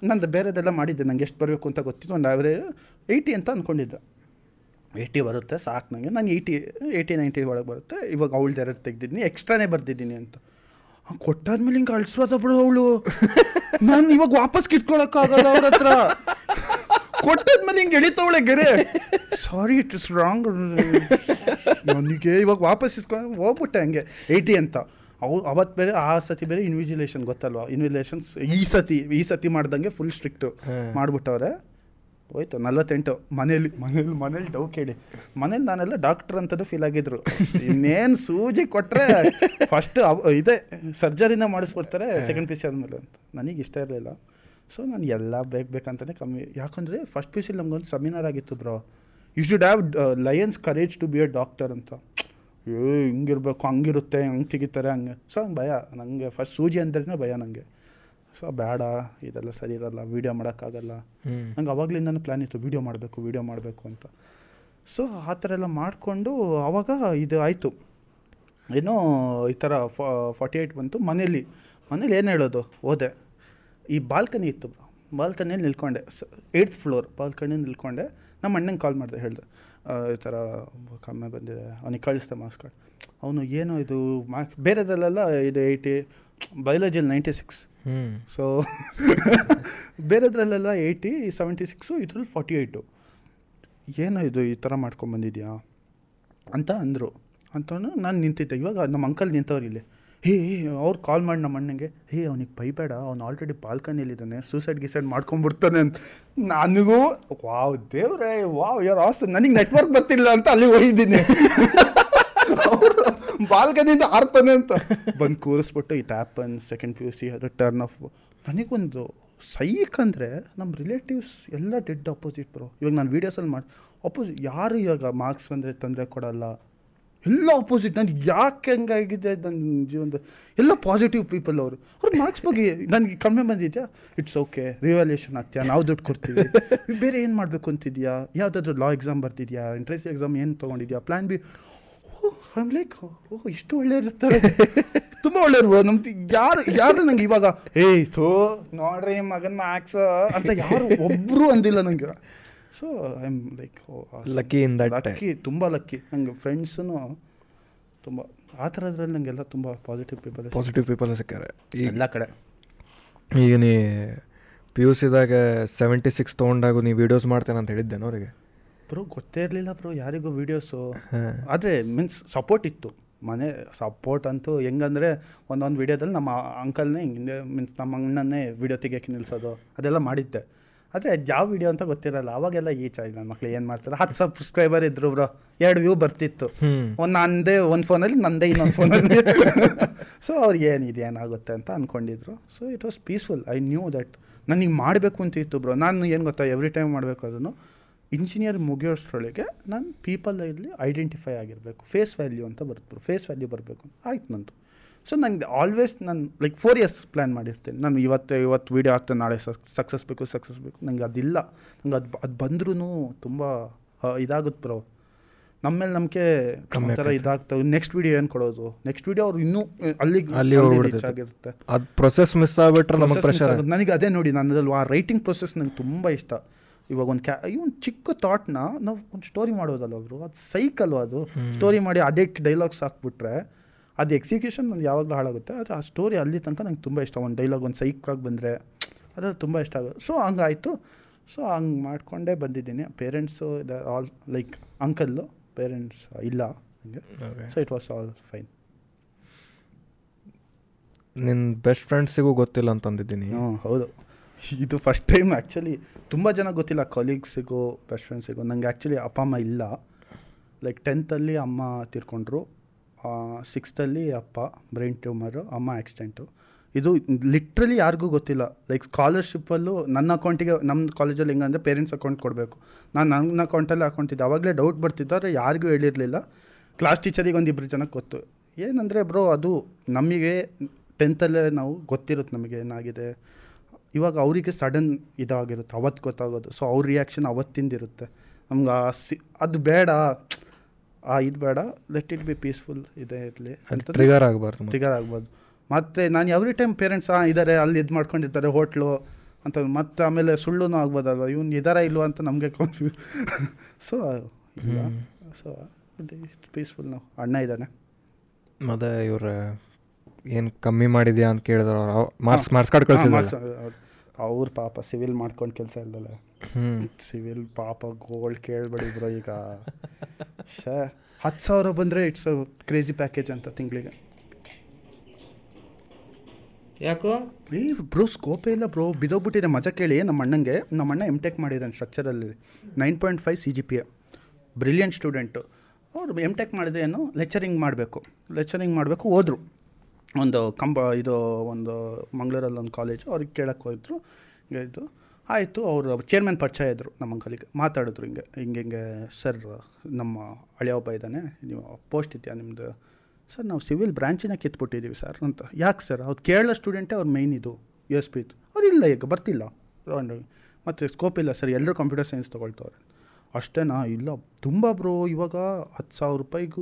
ನಂದು ಬೇರೆದೆಲ್ಲ ಮಾಡಿದ್ದೆ. ನಂಗೆ ಎಷ್ಟು ಬರಬೇಕು ಅಂತ ಗೊತ್ತಿತ್ತು. ಒಂದು ಅವರೇ ಏಯ್ಟಿ ಅಂತ ಅಂದ್ಕೊಂಡಿದ್ದೆ ಏಯ್ಟಿ ಬರುತ್ತೆ, ಸಾಕು ನನಗೆ ನಾನು ಏಯ್ಟಿ ಏಯ್ಟಿ ನೈಂಟಿ ಒಳಗೆ ಬರುತ್ತೆ. ಇವಾಗ ಅವಳು ಎರಡು ತೆಗ್ದಿದ್ದೀನಿ. ಎಕ್ಸ್ಟ್ರಾನೇ ಬರ್ದಿದ್ದೀನಿ ಅಂತ. ಕೊಟ್ಟಾದ್ಮೇಲೆ ಹಿಂಗೆ ಅಳಿಸ್ವಾದ ಬಿಡು ಅವಳು. ನಾನು ಇವಾಗ ವಾಪಸ್ ಕಿಟ್ಕೊಳಕ್ಕಾಗಲ್ಲ ಅವ್ರ ಹತ್ರ. ಕೊಟ್ಟಾದ್ಮೇಲೆ ಹಿಂಗೆ ಎಳಿತವಳೆ ಗೆರೆ. ಸಾರಿ ಇಟ್ ಇಸ್ ರಾಂಗ್ ನನಗೆ ಇವಾಗ ವಾಪಸ್ ಇಸ್ಕೊಂಡು ಹೋಗ್ಬಿಟ್ಟೆ ಹಂಗೆ. ಏಯ್ಟಿ ಅಂತ. ಅವು ಅವತ್ತು ಬೇರೆ ಆ ಸತಿ ಬೇರೆ ಇನ್ವಿಜಿಲೇಷನ್ ಗೊತ್ತಲ್ವಾ? ಇನ್ವಿಜಿಲೇಷನ್ಸ್ ಈ ಸತಿ ಈ ಸತಿ ಮಾಡ್ದಂಗೆ ಫುಲ್ ಸ್ಟ್ರಿಕ್ಟು ಮಾಡಿಬಿಟ್ಟವ್ರೆ. ಹೋಯ್ತು ನಲ್ವತ್ತೆಂಟು. ಮನೇಲಿ ಮನೇಲಿ ಮನೇಲಿ ಡೌ ಕೇಳಿ. ಮನೇಲಿ ನಾನೆಲ್ಲ ಡಾಕ್ಟ್ರ್ ಅಂತಲೂ ಫೀಲ್ ಆಗಿದ್ರು. ಇನ್ನೇನು ಸೂಜಿ ಕೊಟ್ಟರೆ ಫಸ್ಟ್ ಇದೆ ಸರ್ಜರಿನ ಮಾಡಿಸ್ಕೊಡ್ತಾರೆ ಸೆಕೆಂಡ್ ಪಿ ಸಿ ಆದಮೇಲೆ ಅಂತ. ನನಗೆ ಇಷ್ಟ ಇರಲಿಲ್ಲ. ಸೊ ನಾನು ಎಲ್ಲ ಬೇಕು ಬೇಕಂತಲೇ ಕಮ್ಮಿ ಯಾಕಂದರೆ ಫಸ್ಟ್ ಪಿ ಸಿ ನಮ್ಗೊಂದು ಸೆಮಿನಾರ್ ಆಗಿತ್ತು bro you should have lions courage to be a doctor ಅಂತ. ಏ ಹಿಂಗಿರ್ಬೇಕು ಹಂಗಿರುತ್ತೆ ಹಂಗೆ ತೆಗಿತಾರೆ ಹಂಗೆ. ಸೊ ಹಂಗೆ ಭಯ. ನನಗೆ ಫಸ್ಟ್ ಸೂಜಿ ಅಂದ್ರೇ ಭಯ ನನಗೆ ಸೊ ಬೇಡ ಇದೆಲ್ಲ ಸರಿ ಇರಲ್ಲ ವೀಡಿಯೋ ಮಾಡೋಕ್ಕಾಗಲ್ಲ. ನಂಗೆ ಅವಾಗಲಿಂದನೂ ಪ್ಲ್ಯಾನ್ ಇತ್ತು ವೀಡಿಯೋ ಮಾಡಬೇಕು ವೀಡಿಯೋ ಮಾಡಬೇಕು ಅಂತ. ಸೊ ಆ ಥರ ಎಲ್ಲ ಮಾಡಿಕೊಂಡು ಆವಾಗ ಇದು ಆಯಿತು. ಏನೋ ಈ ಥರ ಫಾರ್ಟಿ ಏಯ್ಟ್ ಬಂತು ಮನೇಲಿ. ಮನೇಲಿ ಏನು ಹೇಳೋದು? ಹೋದೆ. ಈ ಬಾಲ್ಕನಿ ಇತ್ತು. ಬಾಲ್ಕನಿಯಲ್ಲಿ ನಿಲ್ಕೊಂಡೆ. ಏಯ್ತ್ ಫ್ಲೋರ್ ಬಾಲ್ಕನಿಯಲ್ಲಿ ನಿಲ್ಕೊಂಡೆ. ನಮ್ಮ ಅಣ್ಣಂಗೆ ಕಾಲ್ ಮಾಡಿದೆ ಹೇಳಿದೆ. ಈ ಥರ ಕಮ್ಮಿ ಬಂದಿದೆ. ಅವನಿಗೆ ಕಳಿಸ್ದೆ ಮಾರ್ಕ್ಸ್ ಕಾರ್ಡ್ ಅವನು ಏನೋ ಇದು ಮಾರ್ಕ್ಸ್ ಬೇರೆದಲ್ಲೆಲ್ಲ ಇದು ಏಯ್ಟಿ ಬಯಾಲಜಿಯಲ್ಲಿ ನೈಂಟಿ ಸಿಕ್ಸ್ ಸೊ ಬೇರೆದ್ರಲ್ಲೆಲ್ಲ ಏಯ್ಟಿ ಸೆವೆಂಟಿ ಸಿಕ್ಸು ಇದ್ರಲ್ಲಿ ಫಾರ್ಟಿ ಏಯ್ಟು ಏನೋ ಇದು ಈ ಥರ ಮಾಡ್ಕೊಂಬಂದಿದ್ಯಾ ಅಂತ ಅಂದರು. ಅಂತ ನಾನು ನಿಂತಿದ್ದೆ. ಇವಾಗ ನಮ್ಮ ಅಂಕಲ್ ನಿಂತವ್ರು ಇಲ್ಲಿ. ಹೇ ಅವ್ರು ಕಾಲ್ ಮಾಡಿ ನಮ್ಮ ಅಣ್ಣಂಗೆ, ಹೇ, ಅವನಿಗೆ ಬೈಬೇಡ ಅವ್ನು ಆಲ್ರೆಡಿ ಬಾಲ್ಕನಿಯಲ್ಲಿದ್ದಾನೆ ಸೂಸೈಡ್ ಗಿಸೈಡ್ ಮಾಡ್ಕೊಂಡ್ಬಿಡ್ತಾನೆ ಅಂತ. ನನಗೂ, ವಾವ್, ದೇವ್ರೆ, ವಾವ್ ಯಾರು ಆಸ್ ನನಗೆ ನೆಟ್ವರ್ಕ್ ಬರ್ತಿಲ್ಲ ಅಂತ ಅಲ್ಲಿ ಹೋಗಿದ್ದೀನಿ. ಅವರು ಬಾಲ್ಕನಿಯಿಂದ ಆಡ್ತಾನೆ ಅಂತ. ಬಂದು ಕೂರಿಸ್ಬಿಟ್ಟು it happen second P U C turn off ನನಗೊಂದು ಸೈಕ್ ಅಂದರೆ ನಮ್ಮ ರಿಲೇಟಿವ್ಸ್ ಎಲ್ಲ ಡೆಡ್ ಅಪೋಸಿಟ್ ಬರೋ ಇವಾಗ ನಾನು ವೀಡಿಯೋಸಲ್ಲಿ ಮಾಡಿ ಅಪೋಸಿಟ್ ಯಾರು ಇವಾಗ ಮಾರ್ಕ್ಸ್ ಅಂದರೆ ತೊಂದರೆ ಕೊಡಲ್ಲ? ಎಲ್ಲ ಅಪೋಸಿಟ್ ನನಗೆ ಯಾಕೆ ಹಂಗಾಗಿದೆ? ನನ್ನ ಜೀವನದ ಎಲ್ಲ ಪಾಸಿಟಿವ್ ಪೀಪಲ್ ಅವರು. ಅವ್ರ ಮಾರ್ಕ್ಸ್ ಬಗ್ಗೆ ನನಗೆ ಕಮ್ಮಿ ಬಂದಿದ್ಯಾ? ಇಟ್ಸ್ ಓಕೆ ರಿವ್ಯಾಲ್ಯೂಷನ್ ಆಗ್ತೀಯಾ? ನಾವು ದುಡ್ಡು ಕೊಡ್ತೀವಿ. [LAUGHS] ಬೇರೆ ಏನು ಮಾಡಬೇಕು ಅಂತಿದ್ಯಾ? ಯಾವುದಾದ್ರೂ ಲಾ ಎಕ್ಸಾಮ್ ಬರ್ತಿದ್ಯಾ? ಎಂಟ್ರೆನ್ಸ್ ಎಕ್ಸಾಮ್ ಏನು ತೊಗೊಂಡಿದ್ಯಾ? Plan B I'm like oh ಇಷ್ಟು [LAUGHS] ಒಳ್ಳೆಯವ್ರು ಇರ್ತಾರೆ. ತುಂಬ ಒಳ್ಳೆಯವರು. ನಮ್ದು ಯಾರು ಯಾರು ನಂಗೆ ಇವಾಗ ಏಯ್ ಥೋ ನೋಡ್ರಿ ಮಗನ್ ಮ್ಯಾಕ್ಸ್ ಅಂತ ಯಾರು ಒಬ್ಬರು ಅಂದಿಲ್ಲ ನನಗೆ so I am like lucky in that lucky ತುಂಬ ಲಕ್ಕಿ ನಂಗೆ ಫ್ರೆಂಡ್ಸೂ ತುಂಬ ಆ ಥರದ್ರಲ್ಲಿ ನನಗೆಲ್ಲ ತುಂಬ ಪಾಸಿಟಿವ್ ಪೀಪಲ್ ಪಾಸಿಟಿವ್ ಪೀಪಲ್ ಸಿಕ್ಕಾರೆ. ಎಲ್ಲ ಕಡೆ. ಈಗ ನೀ ಪಿ ಯು ಸಿದಾಗ ಸೆವೆಂಟಿ ಸಿಕ್ಸ್ ತೊಗೊಂಡಾಗ ನೀ ವೀಡಿಯೋಸ್ ಮಾಡ್ತೇನೆ ಅಂತ ಹೇಳಿದ್ದೇನೆ ಅವರಿಗೆ. ಬ್ರೋ ಗೊತ್ತೇ ಇರಲಿಲ್ಲ ಬ್ರೋ ಯಾರಿಗೂ ವೀಡಿಯೋಸು ಆದರೆ ಮೀನ್ಸ್ ಸಪೋರ್ಟ್ ಇತ್ತು. ಮನೆ ಸಪೋರ್ಟ್ ಅಂತೂ ಹೆಂಗಂದರೆ ಒಂದೊಂದು ವೀಡಿಯೋದಲ್ಲಿ ನಮ್ಮ ಅಂಕಲ್ನೇ ಹಿಂಗೆ ಮೀನ್ಸ್ ನಮ್ಮ ಅಣ್ಣನೇ ವೀಡಿಯೋ ತೆಗಿಯೋಕ್ಕೆ ನಿಲ್ಲಿಸೋದು ಅದೆಲ್ಲ ಮಾಡಿದ್ದೆ. ಆದರೆ ಯಾವ ವಿಡಿಯೋ ಅಂತ ಗೊತ್ತಿರಲ್ಲ. ಅವಾಗೆಲ್ಲ ಈ ನನ್ನ ಮಕ್ಳು ಏನು ಮಾಡ್ತಾರೆ? ಹತ್ತು ಸಬ್ಸ್ಕ್ರೈಬರ್ ಇದ್ರು ಬ್ರೋ ಎರಡು ವ್ಯೂ ಬರ್ತಿತ್ತು. ಒಂದು ನಂದೇ ಒಂದು ಫೋನಲ್ಲಿ ನಂದೇ ಇನ್ನೊಂದು ಫೋನಲ್ಲಿ ಸೊ [LAUGHS] ಅವ್ರಿಗೆ ಏನಿದೆ ಏನಾಗುತ್ತೆ ಅಂತ ಅಂದ್ಕೊಂಡಿದ್ರು so it was peaceful I knew that ನನಗೆ ಮಾಡಬೇಕು ಅಂತ ಇತ್ತು ಬ್ರೋ ನಾನು ಏನು ಗೊತ್ತಾ ಎವ್ರಿ ಟೈಮ್ ಮಾಡಬೇಕು ಅದನ್ನು ಇಂಜಿನಿಯರ್ ಮುಗಿಯೋಷ್ಟರೊಳಗೆ ನಾನು ಪೀಪಲಲ್ಲಿ ಐಡೆಂಟಿಫೈ ಆಗಿರಬೇಕು. ಫೇಸ್ ವ್ಯಾಲ್ಯೂ ಅಂತ ಬರುತ್ತೆ ಫೇಸ್ ವ್ಯಾಲ್ಯೂ ಬರಬೇಕು ಆಯ್ತು ನಂದು. ಸೊ ನನಗೆ ಆಲ್ವೇಸ್ ನಾನು ಲೈಕ್ ಫೋರ್ ಇಯರ್ಸ್ ಪ್ಲ್ಯಾನ್ ಮಾಡಿರ್ತೀನಿ. ನಾನು ಇವತ್ತು ಇವತ್ತು ವೀಡಿಯೋ ಆಗ್ತಾನೆ ನಾಳೆ ಸಕ್ಸಸ್ ಬೇಕು ಸಕ್ಸಸ್ ಬೇಕು. ನನಗೆ ಅದಿಲ್ಲ. ನಂಗೆ ಅದು ಅದು ಬಂದ್ರೂ ತುಂಬ ಇದಾಗುತ್ತೆ ಬ್ರೋ ನಮ್ಮ ಮೇಲೆ ನಂಬಿಕೆ ಕಮ್ಮಿ ಒಂಥರ ಇದಾಗ್ತವೆ ನೆಕ್ಸ್ಟ್ ವೀಡಿಯೋ ಏನು ಕೊಡೋದು? ನೆಕ್ಸ್ಟ್ ವೀಡಿಯೋ ಅವ್ರು ಇನ್ನೂ ಅಲ್ಲಿಗೆ ಅಲ್ಲಿ. ಆಗಿರುತ್ತೆ. ಅದು ಪ್ರೊಸೆಸ್ ಮಿಸ್ ಆಗ್ಬಿಟ್ರೆ ನಮಗೆ ಪ್ರೆಷರ್. ನನಗೆ ಅದೇ ನೋಡಿ ನನ್ನದಲ್ಲಿ ಆ ರೈಟಿಂಗ್ ಪ್ರೊಸೆಸ್ ನಂಗೆ ತುಂಬ ಇಷ್ಟ. ಇವಾಗ ಒಂದು ಕ್ಯಾ ಈ ಒಂದು ಚಿಕ್ಕ ಥಾಟ್ನ ನಾವು ಒಂದು ಸ್ಟೋರಿ ಮಾಡೋದಲ್ಲ ಅವರು ಅದು ಸೈಕಲ್ ಅಲ್ವಾ ಅದು ಸ್ಟೋರಿ ಮಾಡಿ ಅಡಿಕ್ಟ್ ಡೈಲಾಗ್ಸ್ ಹಾಕ್ಬಿಟ್ರೆ ಅದು ಎಕ್ಸಿಕ್ಯೂಷನ್ ನನಗೆ ಯಾವಾಗಲೂ ಹಾಳಾಗುತ್ತೆ. ಅದು ಆ ಸ್ಟೋರಿ ಅಲ್ಲಿ ತನಕ ನಂಗೆ ತುಂಬ ಇಷ್ಟ. ಒಂದು ಡೈಲಾಗ್ ಒಂದು ಸೈಕಾಗಿ ಬಂದರೆ ಅದು ತುಂಬ ಇಷ್ಟ ಆಗುತ್ತೆ. ಸೊ ಹಂಗಾಯಿತು. ಸೊ ಹಂಗೆ ಮಾಡಿಕೊಂಡೇ ಬಂದಿದ್ದೀನಿ. Parents all like uncle parents ಇಲ್ಲ ನನಗೆ so it was all fine ನಿನ್ನ ಬೆಸ್ಟ್ ಫ್ರೆಂಡ್ಸಿಗೂ ಗೊತ್ತಿಲ್ಲ ಅಂತಂದಿದ್ದೀನಿ. ಹ್ಞೂ ಹೌದು. ಇದು ಫಸ್ಟ್ ಟೈಮ್ ಆ್ಯಕ್ಚುಲಿ ತುಂಬ ಜನ ಗೊತ್ತಿಲ್ಲ ಕಲೀಗ್ಸಿಗೂ ಬೆಸ್ಟ್ ಫ್ರೆಂಡ್ಸಿಗೂ ನಂಗೆ ಆ್ಯಕ್ಚುಲಿ ಅಪ್ಪ ಅಮ್ಮ ಇಲ್ಲ. ಲೈಕ್ ಟೆಂತಲ್ಲಿ ಅಮ್ಮ ತೀರ್ಕೊಂಡ್ರು. ಸಿಕ್ಸ್ತಲ್ಲಿ ಅಪ್ಪ ಬ್ರೈನ್ ಟ್ಯೂಮರು ಅಮ್ಮ ಆಕ್ಸಿಡೆಂಟು ಇದು ಲಿಟ್ರಲಿ ಯಾರಿಗೂ ಗೊತ್ತಿಲ್ಲ. ಲೈಕ್ ಸ್ಕಾಲರ್ಶಿಪ್ಪಲ್ಲೂ ನನ್ನ ಅಕೌಂಟಿಗೆ ನಮ್ಮ ಕಾಲೇಜಲ್ಲಿ ಹೆಂಗಂದರೆ ಪೇರೆಂಟ್ಸ್ ಅಕೌಂಟ್ ಕೊಡಬೇಕು. ನಾನು ನನ್ನ ಅಕೌಂಟಲ್ಲಿ ಅಕೌಂಟಿದ್ದೆ ಆವಾಗಲೇ ಡೌಟ್ ಬರ್ತಿತ್ತು, ಆದರೆ ಯಾರಿಗೂ ಹೇಳಿರಲಿಲ್ಲ. ಕ್ಲಾಸ್ ಟೀಚರಿಗೆ ಒಂದು ಇಬ್ಬರು ಜನಕ್ಕೆ ಗೊತ್ತು. ಏನಂದರೆ ಬ್ರೋ ಅದು ನಮಗೆ ಟೆಂತಲ್ಲೇ ನಾವು ಗೊತ್ತಿರುತ್ತೆ ನಮಗೆ ಏನಾಗಿದೆ. ಇವಾಗ ಅವರಿಗೆ ಸಡನ್ ಇದಾಗಿರುತ್ತೆ, ಅವತ್ತು ಗೊತ್ತಾಗೋದು. ಸೊ ಅವ್ರ ರಿಯಾಕ್ಷನ್ ಅವತ್ತಿಂದಿರುತ್ತೆ. ನಮ್ಗೆ ಸಿ, ಅದು ಬೇಡ. ಆ ಇದು ಬೇಡ. ಲೆಟ್ ಇಟ್ ಬಿ ಪೀಸ್ಫುಲ್ ಇದೆ ಇರಲಿ ಅಂತ ಟ್ರಿಗರ್ ಆಗಬಾರ್ದು ಟ್ರಿಗರ್ ಆಗ್ಬೋದು ಮತ್ತು ನಾನು ಎವ್ರಿ ಟೈಮ್ ಪೇರೆಂಟ್ಸ್ ಹಾಂ ಇದ್ದಾರೆ ಅಲ್ಲಿ ಇದು ಮಾಡ್ಕೊಂಡಿರ್ತಾರೆ ಹೋಟ್ಲು ಅಂತ ಮತ್ತೆ ಆಮೇಲೆ ಸುಳ್ಳು ಆಗ್ಬೋದಲ್ವ? ಇವ್ನು ಇದಾರ ಇಲ್ವ ಅಂತ ನಮಗೆ ಕನ್ಫ್ಯೂಸ್ ಸೊ ಇಲ್ಲ. ಸೊ ಇಟ್ಸ್ ಪೀಸ್ಫುಲ್ ನಾವು ಅಣ್ಣ ಇದ್ದಾನೆ ಮತ್ತೆ ಇವ್ರ ಏನು ಕಮ್ಮಿ ಮಾಡಿದ್ಯಾ ಅಂತ ಕೇಳಿದ್ರು ಅವ್ರು. ಮಾರ್ಕ್ಸ್ ಮಾರ್ಕ್ಸ್ ಕಾರ್ಡ್ ಕಳ್ಸಿದ್ರಲ್ಲ ಅವ್ರ ಪಾಪ ಸಿವಿಲ್ ಮಾಡ್ಕೊಂಡು ಕೆಲಸ ಇಲ್ಲಲ್ಲ ಹ್ಞೂ ಸಿವಿಲ್ ಪಾಪ ಗೋಲ್ಡ್ ಕೇಳ್ಬೇಡಿ ಬ್ರೋ ಈಗ. ಶ ಹತ್ತು ಸಾವಿರ ಬಂದರೆ ಇಟ್ಸ್ ಕ್ರೇಜಿ ಪ್ಯಾಕೇಜ್ ಅಂತ ತಿಂಗಳಿಗೆ. ಯಾಕೋ? ಏ ಬ್ರೋ ಸ್ಕೋಪೇ ಇಲ್ಲ ಬ್ರೋ. ಬಿದೋಗ್ಬಿಟ್ಟಿದೆ. ಮಜಾ ಕೇಳಿ. ನಮ್ಮ ಅಣ್ಣಂಗೆ ನಮ್ಮ ಅಣ್ಣ ಎಂ ಟೆಕ್ ಮಾಡಿದ್ದಾನೆ ಸ್ಟ್ರಕ್ಚರಲ್ಲಿ nine point five C G P A brilliant student ಅವ್ರು ಎಂ ಟೆಕ್ ಮಾಡಿದ್ರೆ ಏನು? ಲೆಕ್ಚರಿಂಗ್ ಮಾಡಬೇಕು. ಲೆಕ್ಚರಿಂಗ್ ಮಾಡಬೇಕು. ಹೋದರು ಒಂದು ಕಂಬ, ಇದು ಒಂದು ಮಂಗಳೂರಲ್ಲಿ ಒಂದು ಕಾಲೇಜು ಅವ್ರಿಗೆ ಕೇಳಕ್ಕೆ ಹೋಯ್ತು ಹಿಂಗೆ ಆಯಿತು, ಅವರು ಚೇರ್ಮನ್ ಪರಿಚಯ ಇದ್ದರು ನಮ್ಮ ಅಂಕಲಿಗೆ ಮಾತಾಡಿದ್ರು ಹಿಂಗೆ. ಹಿಂಗೆ ಹಿಂಗೆ, ಸರ್, ನಮ್ಮ ಹಳೆಯ ಒಬ್ಬ ಇದ್ದಾನೆ. ನೀವು ಪೋಸ್ಟ್ ಇದೆಯಾ ನಿಮ್ಮದು ಸರ್, ನಾವು ಸಿವಿಲ್ ಬ್ರಾಂಚಿನ ಕಿತ್ಬಿಟ್ಟಿದ್ದೀವಿ ಸರ್, ಅಂತ. ಯಾಕೆ ಸರ್? ಅವ್ರು ಕೇರಳ ಸ್ಟೂಡೆಂಟೇ ಅವ್ರ ಮೈನ್ ಇದು ಯು ಎಸ್ ಪಿ ಅವ್ರು, ಇಲ್ಲ, ಈಗ ಬರ್ತಿಲ್ಲ. ಮತ್ತು ಸ್ಕೋಪ್ ಇಲ್ಲ ಸರ್ ಎಲ್ಲರೂ ಕಂಪ್ಯೂಟರ್ ಸೈನ್ಸ್ ತೊಗೊಳ್ತವ್ರೆ. ಅಷ್ಟೇನಾ? ಇಲ್ಲ. ತುಂಬ ಬ್ರೋ ಇವಾಗ ಹತ್ತು ಸಾವಿರ ರೂಪಾಯಿಗೂ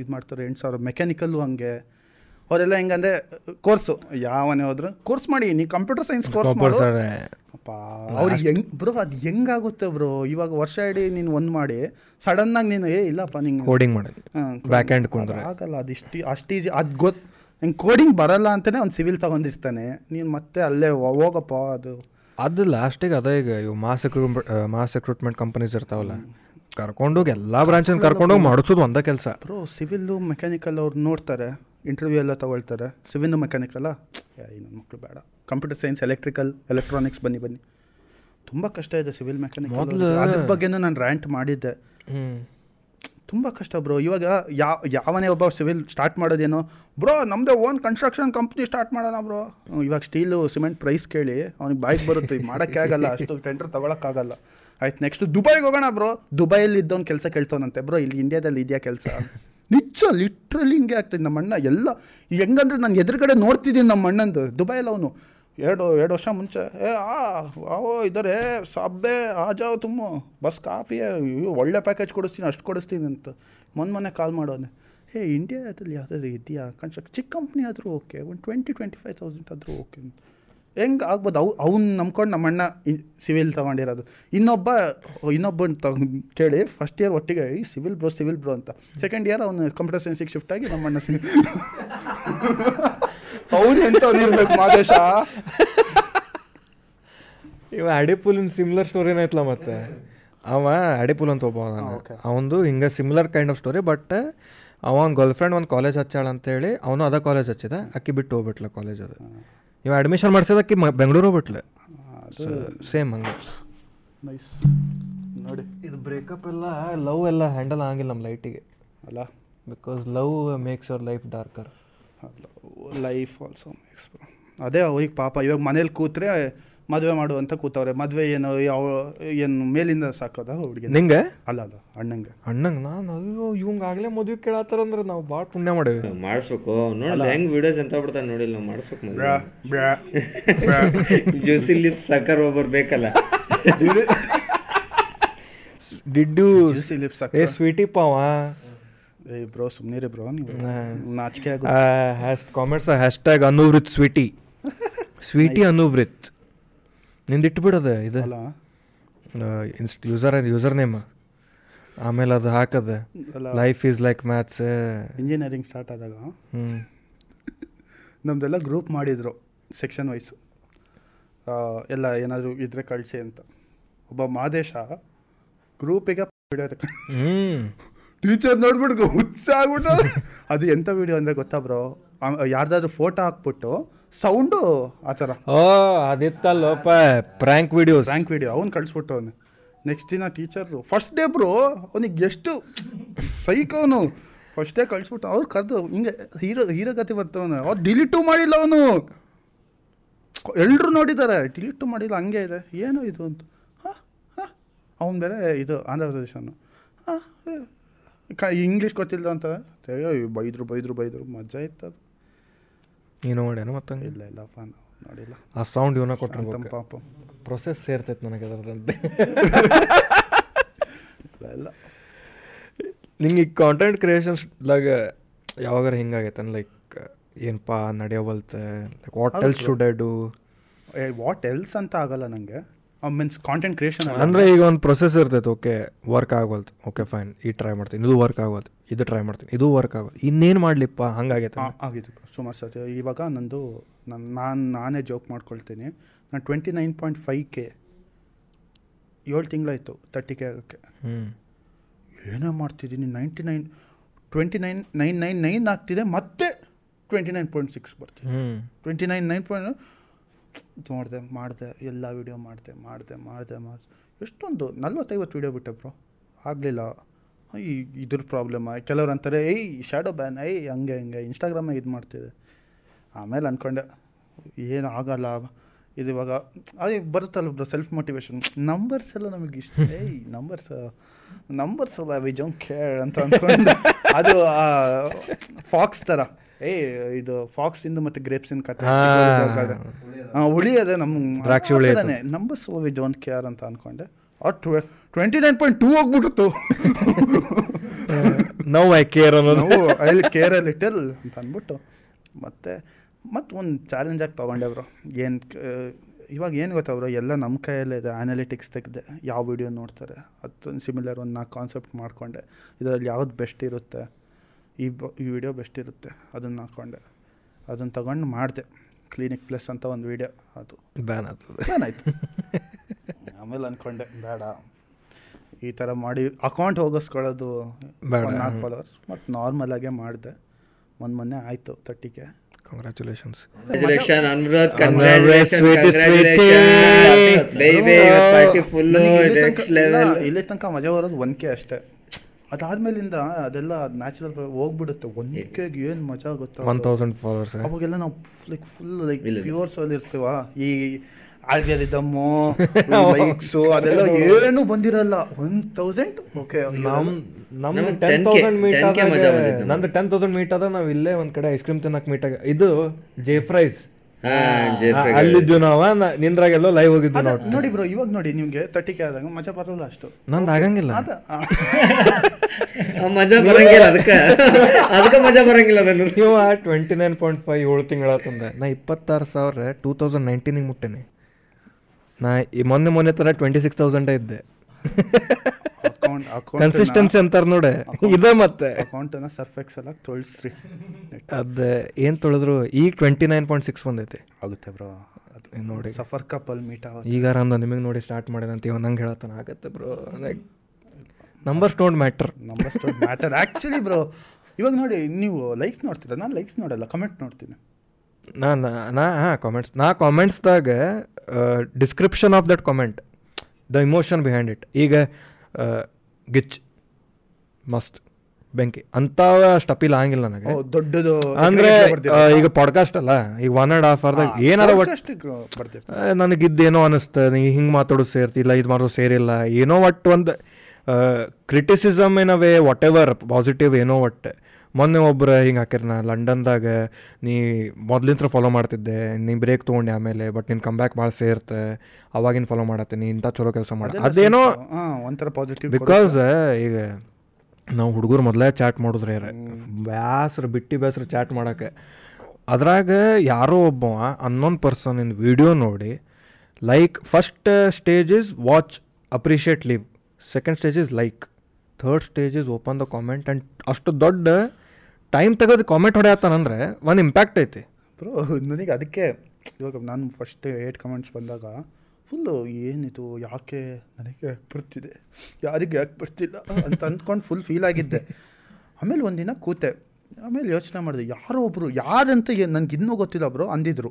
ಇದು ಮಾಡ್ತಾರೆ ಎಂಟು ಸಾವಿರ. ಮೆಕ್ಯಾನಿಕಲ್ಲು ಹಂಗೆ. ಅವರೆಲ್ಲ ಹೆಂಗಂದ್ರೆ ಕೋರ್ಸು. ಯಾವನೇ ಹೋದ್ರು. ಕೋರ್ಸ್ ಮಾಡಿ ನೀ ಕಂಪ್ಯೂಟರ್ ಸೈನ್ಸ್ ಕೋರ್ಸ್ ಮಾಡು. ಸರ್. ಅಪ್ಪ ಅವ್ರಿಗೆ ಹೆಂಗ್ ಬ್ರೋ ಅದು ಹೆಂಗಾಗುತ್ತೆ ಬ್ರೋ? ಇವಾಗ ವರ್ಷ ಇಡೀ ನೀನು ಒಂದು ಮಾಡಿ ಸಡನ್ನಾಗಿ ನೀನು ಏ ಇಲ್ಲಪ್ಪ ನಿಂಗೆ ಕೋಡಿಂಗ್ ಮಾಡಿ ಬ್ಯಾಕ್ ಹ್ಯಾಂಡ್ ಕೊಂಡ್ರೆ. ಆಗಲ್ಲ ಅದಿಷ್ಟು ಅಷ್ಟು ಈಸಿ ಅದು ಗೊತ್ತು ನಂಗೆ ಕೋಡಿಂಗ್ ಬರಲ್ಲ ಅಂತಲೇ ಒಂದು ಸಿವಿಲ್ ತಗೊಂಡಿರ್ತಾನೆ. ನೀನು ಮತ್ತೆ ಅಲ್ಲೇ ಹೋಗಪ್ಪ ಅದು. ಅದು ಲಾಸ್ಟಿಗೆ ಅದೇ ಈಗ ಇವು ಮಾಸ್ ಮಾಸ್ ರಿಕ್ರೂಟ್ಮೆಂಟ್ ಕಂಪನೀಸ್ ಇರ್ತಾವಲ್ಲ ಕರ್ಕೊಂಡೋಗಿ ಎಲ್ಲ ಬ್ರಾಂಚನ್ನು ಕರ್ಕೊಂಡೋಗಿ ಮಾಡಿಸೋದು ಒಂದೇ ಕೆಲಸ. ಬ್ರೋ ಸಿವಿಲ್ಲು ಮೆಕ್ಯಾನಿಕಲ್ ಅವ್ರು ನೋಡ್ತಾರೆ. ಇಂಟರ್ವ್ಯೂ ಎಲ್ಲ ತಗೊಳ್ತಾರೆ. ಮೆಕ್ಯಾನಿಕ್ ಮೆಕ್ಯಾನಿಕಲ್ಲ ನನ್ನ ಮಕ್ಕಳು ಬೇಡ. ಕಂಪ್ಯೂಟರ್ ಸೈನ್ಸ್ ಎಲೆಕ್ಟ್ರಿಕಲ್ ಎಲೆಕ್ಟ್ರಾನಿಕ್ಸ್ ಬನ್ನಿ ಬನ್ನಿ. ತುಂಬ ಕಷ್ಟ ಇದೆ ಸಿವಿಲ್ ಮೆಕ್ಯಾನಿಕ್ ಮೊದಲು ಅದ್ರ ಬಗ್ಗೆನೂ ನಾನು ರ್ಯಾಂಟ್ ಮಾಡಿದ್ದೆ. ತುಂಬ ಕಷ್ಟ ಬ್ರೋ ಇವಾಗ ಯಾವ ಯಾವನೇ ಒಬ್ಬ ಸಿವಿಲ್ ಸ್ಟಾರ್ಟ್ ಮಾಡೋದೇನೋ ಬ್ರೋ ನಮ್ಮದೇ ಓನ್ ಕನ್ಸ್ಟ್ರಕ್ಷನ್ ಕಂಪ್ನಿ ಸ್ಟಾರ್ಟ್ ಮಾಡೋಣ ಬ್ರೋ ಇವಾಗ ಸ್ಟೀಲು ಸಿಮೆಂಟ್ ಪ್ರೈಸ್ ಕೇಳಿ ಅವ್ನಿಗೆ ಬಾಯ್ಗೆ ಬರುತ್ತೆ ಮಾಡೋಕ್ಕೆ ಆಗಲ್ಲ ಅಷ್ಟು ಟೆಂಡರ್ ತೊಗೊಳಕ್ಕಾಗಲ್ಲ ಆಯ್ತು ನೆಕ್ಸ್ಟ್ ದುಬೈಗೆ ಹೋಗೋಣ ಬ್ರೋ ದುಬೈಯಲ್ಲಿ ಇದ್ದವ್ನು ಕೆಲಸ ಕೇಳ್ತವನಂತೆ. ಬ್ರೋ ಇಲ್ಲಿ ಇಂಡಿಯಾದಲ್ಲಿ ಇದೆಯಾ ಕೆಲಸ? ನಿಜ ಲಿಟ್ರಲಿ ಹಿಂಗೆ ಆಗ್ತದೆ ನಮ್ಮ ಅಣ್ಣ. ಎಲ್ಲ ಹೆಂಗಂದ್ರೆ ನಾನು ಎದುರುಗಡೆ ನೋಡ್ತಿದ್ದೀನಿ ನಮ್ಮ ಅಣ್ಣಂದು. ದುಬೈಲಿ ಅವನು. ಎರಡು ಎರಡು ವರ್ಷ ಮುಂಚೆ. ಏ, ಆ ಅವೋ ಇದ್ದಾರೆ ಸಾಬ್ಬೆ, ಆ ಜಾವ ತುಂಬ. ಬಸ್ ಕಾಫಿ ಒಳ್ಳೆ ಪ್ಯಾಕೇಜ್ ಕೊಡಿಸ್ತೀನಿ, ಅಷ್ಟು ಕೊಡಿಸ್ತೀನಿ ಅಂತ. ಮೊನ್ನೆ ಮೊನ್ನೆ ಕಾಲ್ ಮಾಡೋನೆ. ಏ ಇಂಡಿಯಾದಲ್ಲಿ ಯಾವುದಾದ್ರು ಇದೆಯಾ? ಕನ್ಸ್ಟ್ರಕ್ ಚಿಕ್ಕ ಕಂಪ್ನಿ ಆದರೂ ಓಕೆ ಒಂದು ಟ್ವೆಂಟಿ ಟ್ವೆಂಟಿ ಫೈವ್ ತೌಸಂಡ್ ಆದರೂ ಓಕೆ ಅಂತ. ಹೆಂಗೆ ಆಗ್ಬೋದು? ಅವು ಅವ್ನು ನಂಬ್ಕೊಂಡು ನಮ್ಮ ಅಣ್ಣ ಸಿವಿಲ್ ತೊಗೊಂಡಿರೋದು. ಇನ್ನೊಬ್ಬ ಇನ್ನೊಬ್ಬ ತಗೊಂಡು ಕೇಳಿ ಫಸ್ಟ್ ಇಯರ್ ಒಟ್ಟಿಗೆ ಈ ಸಿವಿಲ್ ಬ್ರೋ ಸಿವಿಲ್ ಬ್ರೋ ಅಂತ. ಸೆಕೆಂಡ್ ಇಯರ್ ಅವನು ಕಂಪ್ಯೂಟರ್ ಸೈನ್ಸಿಗೆ ಶಿಫ್ಟ್ ಆಗಿ ನಮ್ಮ ಅಣ್ಣ ಸಿವಿಲ್ ಅವನು ಎಂಥವ್ನು ಇರ್ಬೇಕು ಮಾದೇಶ? ಇವ ಅಡಿಪುಲಿನ ಸಿಮ್ಲರ್ ಸ್ಟೋರಿನ ಐತ್ಲ ಮತ್ತೆ? ಅವ ಅಡಿಪುಲ್ ಅಂತ ಒಬ್ಬ ಅವನು ಅವಂದು ಹಿಂಗೆ similar kind of story but ಅವನ ಅವ್ನ ಗರ್ಲ್ ಫ್ರೆಂಡ್ ಒಂದು ಕಾಲೇಜ್ ಹಚ್ಚಾಳ ಅಂತೇಳಿ ಅವನು ಅದ ಕಾಲೇಜ್ ಹಚ್ಚಿದ ಅಕ್ಕಿ ಬಿಟ್ಟು ಹೋಗ್ಬಿಟ್ಲ ಕಾಲೇಜ್ ಅದು. ಇವ ಅಡ್ಮಿಷನ್ ಮಾಡ್ಸೋದಕ್ಕೆ ಬೆಂಗಳೂರು ಹೋಗ್ಬಿಟ್ಲೆ. ಸೇಮ್ ಹಂಗೆ. ನೈಸ್ ನೋಡಿ. ಇದು ಬ್ರೇಕಪ್ ಎಲ್ಲ ಲವ್ ಎಲ್ಲ ಹ್ಯಾಂಡಲ್ ಆಗಿಲ್ಲ ನಮ್ಮ ಲೈಟಿಗೆ ಅಲ್ಲ? Because love makes your life darker life also makes ಅದೇ ಅವ್ರಿಗೆ ಪಾಪ ಇವಾಗ ಮನೇಲಿ ಕೂತ್ರೆ ಮದುವೆ ಮಾಡುವಂತ ಕೂತವ್ರೆ. ಮದುವೆ ಏನು ಯಾವ ಏನು ಮೇಲಿಂದ ಸಾಕೋದ ಹುಡುಗಿ ನಿಂಗೆ? ಅಲ್ಲ ಅಲ್ಲ ಅಣ್ಣಂಗೆ. ಅಣ್ಣಂಗೆ ನಾನು ಅಯ್ಯೋ ಇವಂಗ ಆಗಲೇ ಮದುವೆ ಕೇಳತ್ತಾರಂದ್ರೆ ನಾವು ಭಾಳ ಪುಣ್ಯ ಮಾಡೇವಿ. ಮಾಡಿಸ್ಬೇಕು. ನೋಡಲ್ಲ ಹೆಂಗ್ ವಿಡಿಯೋಸ್ ಎಂತ ಬಿಡ್ತಾನೆ ನೋಡಿಲ್ಲ ನಾವು ಮಾಡಿಸ್ಬೇಕು. ಜ್ಯೂಸಿ ಲಿಪ್ ಸಕ್ಕರ್ ಒಬ್ಬರು ಬೇಕಲ್ಲ. [LAUGHS] ಡಿಡ್ಡು. Juicy ಲಿಪ್ ಏ ಹಾಕ್ಸ. ಸ್ವೀಟಿ ಪಾವ. ಏ ಬ್ರೋ ಸುಮ್ಮನಿರಿ ಬ್ರೋ ನೀವು. ನಾಚಿಕೆ ಆಗು hash comments hashtag Anuvrith sweetie sweetie Anuvrith. ನಿಂದಿಟ್ಟು ಬಿಡದ ಇದು ಇನ್ಸ್ಟ್ ಯೂಸರ್ ಯೂಸರ್ ನೇಮ್ ಆಮೇಲೆ ಅದು ಹಾಕದ. Life is like maths engineering start ಆದಾಗ ಹ್ಞೂ ನಮ್ಮದೆಲ್ಲ ಗ್ರೂಪ್ ಮಾಡಿದರು ಸೆಕ್ಷನ್ ವೈಸು ಎಲ್ಲ ಏನಾದರೂ ಇದ್ರೆ ಕಳಿಸಿ ಅಂತ. ಒಬ್ಬ ಮಾದೇಶ ಗ್ರೂಪಿಗೆ ಹ್ಞೂ ಟೀಚರ್ ನೋಡ್ಬಿಟ್ಟು ಹುಚ್ಚಾಗ್ಬಿಟ್ಟು. ಅದು ಎಂಥ ವಿಡಿಯೋ ಅಂದರೆ ಗೊತ್ತಾ ಬ್ರೋ ಯಾರ್ದಾದ್ರೂ ಫೋಟೋ ಹಾಕ್ಬಿಟ್ಟು ಸೌಂಡು ಆ ಥರ. ಓ ಅದಿತ್ತಲ್ಲೋಪ. ಪ್ರ್ಯಾಂಕ್ ವಿಡಿಯೋಸ್ ರ್ಯಾಂಕ್ ವಿಡಿಯೋ ಅವ್ನು ಕಳಿಸ್ಬಿಟ್ಟು ಅವನು. ನೆಕ್ಸ್ಟ್ ದಿನ ಟೀಚರು ಫಸ್ಟ್ ಡೇ ಬ್ರೋ ಅವನಿಗೆ ಎಷ್ಟು ಸೈಕ್ ಅವನು. ಫಸ್ಟ್ ಡೇ ಕಳಿಸ್ಬಿಟ್ಟು ಅವ್ರು ಕರೆದು ಹಿಂಗೆ ಹೀರೋ ಹೀರೋ ಕತೆ ಬರ್ತವನು. ಅವ್ರು ಡಿಲೀಟು ಮಾಡಿಲ್ಲ ಅವನು. ಎಲ್ಲರೂ ನೋಡಿದ್ದಾರೆ ಡಿಲೀಟು ಮಾಡಿಲ್ಲ ಹಂಗೆ ಇದೆ. ಏನು ಇದು ಅಂತ. ಹಾಂ ಹಾಂ. ಅವನ ಬೇರೆ ಇದು ಆಂಧ್ರ ಪ್ರದೇಶನು ಹಾಂ ಕ ಇಂಗ್ಲೀಷ್ ಗೊತ್ತಿಲ್ಲ ಅಂತ. ಬೈದ್ರು ಬೈದ್ರು ಬೈದ್ರು. ಮಜಾ ಇತ್ತು ಅದು ನೀನು ನೋಡೇನು ಮತ್ತೆ ಇಲ್ಲ ಇಲ್ಲಪ್ಪ ನಾವು ನೋಡಿಲ್ಲ. ಆ ಸೌಂಡ್ ಇವನ ಕೊಟ್ಟರು ಪಾಪ. ಪ್ರೊಸೆಸ್ ಸೇರ್ತೈತೆ ನನಗೆ ಅದರದಂತೆ ಇಲ್ಲ ಇಲ್ಲ. ನಿಂಗೆ ಈ ಕಾಂಟೆಂಟ್ ಕ್ರಿಯೇಷನ್ಸ್ದಾಗ ಯಾವಾಗಾರ ಹಿಂಗಾಗೈತೆ ಲೈಕ್ ಏನಪ್ಪ ನಡೆಯೋವಲ್ತೆ like what else. Should I do what else ಅಂತ ಆಗಲ್ಲ ನನಗೆ ಮೀನ್ಸ್ ಕಾಂಟೆಂಟ್ ಕ್ರಿಯೇಷನ್ ಅಂದರೆ ಈಗ ಒಂದು ಪ್ರೊಸೆಸ್ ಇರ್ತೈತೆ ಓಕೆ ವರ್ಕ್ ಆಗೋಲ್ತು ಓಕೆ ಫೈನ್ ಈ ಟ್ರೈ ಮಾಡ್ತೀನಿ ಇದು ವರ್ಕ್ ಆಗೋದು ಇದು ಟ್ರೈ ಮಾಡ್ತೀನಿ ಇದು ವರ್ಕ್ ಆಗೋದು ಇನ್ನೇನು ಮಾಡಲಿಪ್ಪ ಹಂಗಾಗೈತೆ ಆಗಿದ್ದು ಸುಮಾರು ಸತಿ. ಇವಾಗ ನಂದು ನನ್ನ ನಾನು ನಾನೇ ಜೋಕ್ ಮಾಡ್ಕೊಳ್ತೀನಿ. ನಾನು twenty nine point five K ಏಳು ತಿಂಗಳಾಯಿತು ತರ್ಟಿ ಕೆ ಆಗೋಕ್ಕೆ. ಹ್ಞೂ ಏನೋ ಮಾಡ್ತಿದ್ದೀನಿ ninety nine twenty nine nine nine nine ಆಗ್ತಿದೆ ಮತ್ತೆ ಟ್ವೆಂಟಿ ನೈನ್ ಪಾಯಿಂಟ್ ಸಿಕ್ಸ್ ಬರ್ತೀನಿ ಹ್ಞೂ ಟ್ವೆಂಟಿ ನೈನ್ ನೈನ್ ಪಾಯಿಂಟ್ ನೋಡಿದೆ ಮಾಡಿದೆ, ಎಲ್ಲ ವೀಡಿಯೋ ಮಾಡಿದೆ ಮಾಡಿದೆ ಮಾಡಿದೆ ಮಾಡಿದೆ. ಎಷ್ಟೊಂದು, ನಲ್ವತ್ತೈವತ್ತು ವೀಡಿಯೋ ಬಿಟ್ಟೆ ಬ್ರೋ ಆಗಲಿಲ್ಲ. ಈ ಇದ್ರ ಪ್ರಾಬ್ಲಮ್ ಕೆಲವ್ರು ಅಂತಾರೆ, ಏಯ್ ಶ್ಯಾಡೋ ಬ್ಯಾನ್ ಏಯ್, ಹಂಗೆ, ಹಿಂಗೆ ಇನ್ಸ್ಟಾಗ್ರಾಮೇ ಇದು ಮಾಡ್ತಿದೆ. ಆಮೇಲೆ ಅಂದ್ಕೊಂಡೆ ಏನು ಆಗಲ್ಲ. ಇದು ಇವಾಗ, ಅದೇ ಬರುತ್ತಲ್ಲ ಬ್ರೋ ಸೆಲ್ಫ್ ಮೋಟಿವೇಶನ್ ನಂಬರ್ಸ್ ಎಲ್ಲ ನಮಗೆ ಇಷ್ಟ. ಏಯ್ ನಂಬರ್ಸ್ ನಂಬರ್ಸ್ ಅಲ್ಲ ವಿ ಜಂಕ್ ಅಂತ ಅಂದ್ಕೊಂಡು ಅದು ಫಾಕ್ಸ್ ಥರ ಏಯ್ ಇದು ಫಾಕ್ಸ್ ಇಂದು ಮತ್ತೆ ಗ್ರೇಪ್ಸ್ ಇಂದ ಕತೆ ಹುಳಿ ಅದೇ ನಮ್ಮ ದ್ರಾಕ್ಷಿ ಹುಳಿ number numbers we don't care ಅಂತ ಅನ್ಕೊಂಡೆ. ಟ್ವೆ ಟ್ವೆಂಟಿ ನೈನ್ ಪಾಯಿಂಟ್ ಟೂ ಹೋಗ್ಬಿಟ್ಟಿತ್ತು ನೋ ಐ ಕೇರ್ ಅನ್ನೋದು. ನಾವು ಅಲ್ಲಿ ಕೇರ್ ಲಿಟಲ್ ಅಂತ ಅಂದ್ಬಿಟ್ಟು ಮತ್ತೆ ಮತ್ತು ಒಂದು ಚಾಲೆಂಜಾಗಿ ತೊಗೊಂಡೆ ಬ್ರೋ. ಏನು ಇವಾಗ ಏನು ಗೊತ್ತಾ ಬ್ರೋ? ಎಲ್ಲ ನಮ್ಮ ಕೈಯಲ್ಲೇ ಇದೆ. ಅನಾಲಿಟಿಕ್ಸ್ ತೆಗೆದೆ. ಯಾವ ವಿಡಿಯೋ ನೋಡ್ತಾರೆ? ಅದೊಂದು ಸಿಮಿಲರ್ ಒಂದು ನಾಲ್ಕು ಕಾನ್ಸೆಪ್ಟ್ ಮಾಡಿಕೊಂಡೆ. ಇದರಲ್ಲಿ ಯಾವ್ದು ಬೆಸ್ಟ್ ಇರುತ್ತೆ? ಈ ಬ ಈ ವಿಡಿಯೋ ಬೆಸ್ಟ್ ಇರುತ್ತೆ. ಅದನ್ನು ಹಾಕ್ಕೊಂಡೆ ಅದನ್ನು ತಗೊಂಡು ಮಾಡಿದೆ. ಕ್ಲಿನಿಕ್ ಪ್ಲಸ್ ಅಂತ ಒಂದು ವಿಡಿಯೋ ಅದು ಬ್ಯಾನ್ ಆಗ್ತದೆ. ಏನಾಯ್ತು ಆಮೇಲೆ ಅಂದ್ಕೊಂಡೆ ಬೇಡ. ಈ ಥರ ಮಾಡಿ ಅಕೌಂಟ್ ಹೋಗಿಸ್ಕೊಳ್ಳೋದು ನಾಲ್ಕು ಫಾಲೋವರ್ಸ್ ಮತ್ತು ನಾರ್ಮಲಾಗೇ ಮಾಡಿದೆ. ಮೊನ್ನೆ ಮೊನ್ನೆ ಆಯಿತು ತರ್ಟಿಗೆ ಕಂಗ್ರ್ಯಾಚುಲೇಷನ್ಸ್. ಇಲ್ಲಿ ತನಕ ಮಜಾ ಬರೋದು ಒನ್ ಕೆ ಅಷ್ಟೇ. ಅದಾದ್ಮೇಲಿಂದ ಅದೆಲ್ಲ ನ್ಯಾಚುರಲ್ ಹೋಗ್ಬಿಡುತ್ತೆ. ಒನ್ ಕೆಗೆ ಏನು ಮಜಾ ಗೊತ್ತಾ? ಒನ್ ತೌಸಂಡ್ ಫಾಲೋವರ್ಸ್ ಅವಾಗೆಲ್ಲ ನಾವು ಲೈಕ್ ಫುಲ್ ಲೈಕ್ ಪ್ಯೂರ್ಸ್ ಅಲ್ಲಿ ಸೋಲ್ ಇರ್ತೀವ. ಈ ಆಲ್ಗರಿದಮ್ಮು [LAUGHS] ಲೈಕ್ಸು ಅದೆಲ್ಲ ಏನು ಬಂದಿರಲ್ಲ. ಒನ್ ತೌಸಂಡ್ ಓಕೆ ನಮ್ ನಮ್ ಟೆನ್ ತೌಸಂಡ್ ಮೀಟ್ 10K ಮಜಾ ಆದಾಗ. ನಂದು ಟೆನ್ ತೌಸಂಡ್ ಮೀಟ್ ಆದ ನಾವು ಇಲ್ಲೇ ಒಂದ್ ಕಡೆ ಐಸ್ ಕ್ರೀಮ್ ತಿನ್ನಕ್ ಮೀಟ್ ಆಗ ಇದು ಜೇ ಫ್ರೈಸ್ ಅಲ್ಲಿದ್ದು ನಾವ ನಿಂದ್ರಾಗೆಲ್ಲ ಲೈವ್ ಹೋಗಿದ್ದು ನಾವು. ನೋಡಿ ಬ್ರೋ ಇವಾಗ ನೋಡಿ ನಿಮ್ಗೆ ತರ್ಟಿ ಕೆ ಆದಾಗ ಮಜಾ ಬರಲ್ಲ ಅಷ್ಟು. ನಂದು ಆಗಂಗಿಲ್ಲ. ಮಜಾ ಬರಂಗಿಲ್ಲ ಅದಕ್ಕೆ. ಅದಕ್ಕೆ ಮಜಾ ಬರಂಗಿಲ್ಲ ನಾನು ನೀವು ಟ್ವೆಂಟಿ ನೈನ್ ಪಾಯಿಂಟ್ ಫೈವ್ ಏಳು ತಿಂಗಳಾತಂದ ನಾ ಇಪ್ಪತ್ತಾರು ಸಾವಿರ ಟೂ ತೌಸಂಡ್ ನೈನ್ಟೀನಿಗೆ ಮುಟ್ಟೇನಿ. ನಾ ಈ ಮೊನ್ನೆ ಮೊನ್ನೆ ತರ ಟ್ವೆಂಟಿ ಸಿಕ್ಸ್ ತೌಸಂಡೇ ಇದ್ದೆ. ಕನ್ಸಿಸ್ಟೆನ್ಸಿ ಅಂತಾರ ನೋಡಿ. ಇದೆ ಮತ್ತೆ. ಅಕೌಂಟನ್ನ ಸರ್ಫೆಕ್ಸ್ ಎಲ್ಲ ತೊಳ್ಸ್ರಿ. ಅದ ಏನ್ ತೊಳೆದ್ರು ಈಗ ಟ್ವೆಂಟಿ ನೈನ್ ಪಾಯಿಂಟ್ ಸಿಕ್ಸ್ ಬಂದೈತಿ ಆಗುತ್ತೆ ಬ್ರೋ ಅದು ನೋಡಿ. ಸಫರ್ ಕಪಲ್ ಮೀಟ್ ಆಗುತ್ತೆ. ಈಗ ಅಂದ ನಿಮಗೆ ನೋಡಿ ಸ್ಟಾರ್ಟ್ ಮಾಡಿದಂತ ಅಂತ ಇವ ನಂಗೆ ಹೇಳತ್ತಾನ. ಆಗತ್ತೆ bro numbers don't matter numbers matter actually bro ಇವಾಗ ನೋಡಿ ನೀವು ಲೈಕ್ಸ್ ನೋಡ್ತೀರಾ? ನಾನು ಲೈಕ್ಸ್ ನೋಡಲ್ಲ ಕಮೆಂಟ್ ನೋಡ್ತೀನಿ. ನಾ ನಾ- ನಾ ಹಾಂ ಕಾಮೆಂಟ್ಸ್ ನಾ ಕಾಮೆಂಟ್ಸ್ದಾಗ description of that comment the emotion behind it ಈಗ ಗಿಚ್ ಮಸ್ತ್ ಬೆಂಕಿ ಅಂಥವ ಸ್ಟಪಿಲ್ ಆಗಿಲ್ಲ ನನಗೆ. ದೊಡ್ಡದು ಅಂದ್ರೆ ಈಗ ಪಾಡ್ಕಾಸ್ಟ್ ಅಲ್ಲ ಈಗ ಒನ್ ಆ್ಯಂಡ್ ಹಾಫ್ ಅವರ್ದಾಗ ಏನಾರ ಒಟ್ಟು ಬರ್ತಿರ್ತಾರೆ. ನನಗಿದ್ದೇನೋ ಅನಿಸ್ತ ನೀ ಹಿಂಗೆ ಮಾತಾಡೋದು ಸೇರ್ತಿಲ್ಲ ಇದು ಮಾಡೋದು ಸೇರಿಲ್ಲ ಏನೋ ಒಟ್ಟು ಒಂದು criticism in way whatever positive ಏನೋ ಒಟ್ಟು ಮೊನ್ನೆ ಒಬ್ಬರು ಹಿಂಗೆ ಹಾಕಿರ್ ನಾ ಲಂಡನ್ದಾಗ ನೀ ಮೊದ್ಲಿಂತ್ರ ಫಾಲೋ ಮಾಡ್ತಿದ್ದೆ ನೀ ಬ್ರೇಕ್ ತೊಗೊಂಡೆ ಆಮೇಲೆ ಬಟ್ ನಿನ್ನ ಕಮ್ಬ್ಯಾಕ್ ಭಾಳ ಸೇರ್ತೆ ಅವಾಗಿನ ಫಾಲೋ ಮಾಡತ್ತೀನಿ ಇಂಥ ಚಲೋ ಕೆಲಸ ಮಾಡ. ಅದೇನೋ ಒಂಥರ ಪಾಸಿಟಿವ್ ಬಿಕಾಸ್ ಈಗ ನಾವು ಹುಡುಗರು ಮೊದಲೇ ಚಾಟ್ ಮಾಡಿದ್ರೆ ಬ್ಯಾಸ್ರ ಬಿಟ್ಟು ಬೇಸ್ರ ಚಾಟ್ ಮಾಡೋಕ್ಕೆ. ಅದ್ರಾಗ ಯಾರೋ ಒಬ್ಬ ಅನ್ನೊಂದು ಪರ್ಸನ್ ಇನ್ ವಿಡಿಯೋ ನೋಡಿ like first stage is watch appreciate leave second stage is like third stage is open the comment and ಅಷ್ಟು ದೊಡ್ಡ ಟೈಮ್ ತೆಗೆದು ಕಾಮೆಂಟ್ ಹೊಡೆಯತ್ತಾನಂದ್ರೆ ಒಂದು ಇಂಪ್ಯಾಕ್ಟ್ ಐತಿ. ಬ್ರೋ ನನಗೆ ಅದಕ್ಕೆ ಇವಾಗ ನಾನು ಫಸ್ಟ್ ಏಟ್ ಕಮೆಂಟ್ಸ್ ಬಂದಾಗ ಫುಲ್ಲು ಏನಿದು, ಯಾಕೆ ನನಗೆ ಬರ್ತಿದೆ, ಯಾರಿಗೆ ಯಾಕೆ ಬರ್ತಿಲ್ಲ ಅಂತ ಅಂದ್ಕೊಂಡು ಫುಲ್ ಫೀಲ್ ಆಗಿದ್ದೆ. ಆಮೇಲೆ ಒಂದಿನ ಕೂತೆ, ಆಮೇಲೆ ಯೋಚನೆ ಮಾಡಿದೆ, ಯಾರೋ ಒಬ್ಬರು ಯಾರಂತ ನನಗೆ ಇನ್ನೂ ಗೊತ್ತಿಲ್ಲ ಬ್ರೋ ಅಂದಿದ್ರು.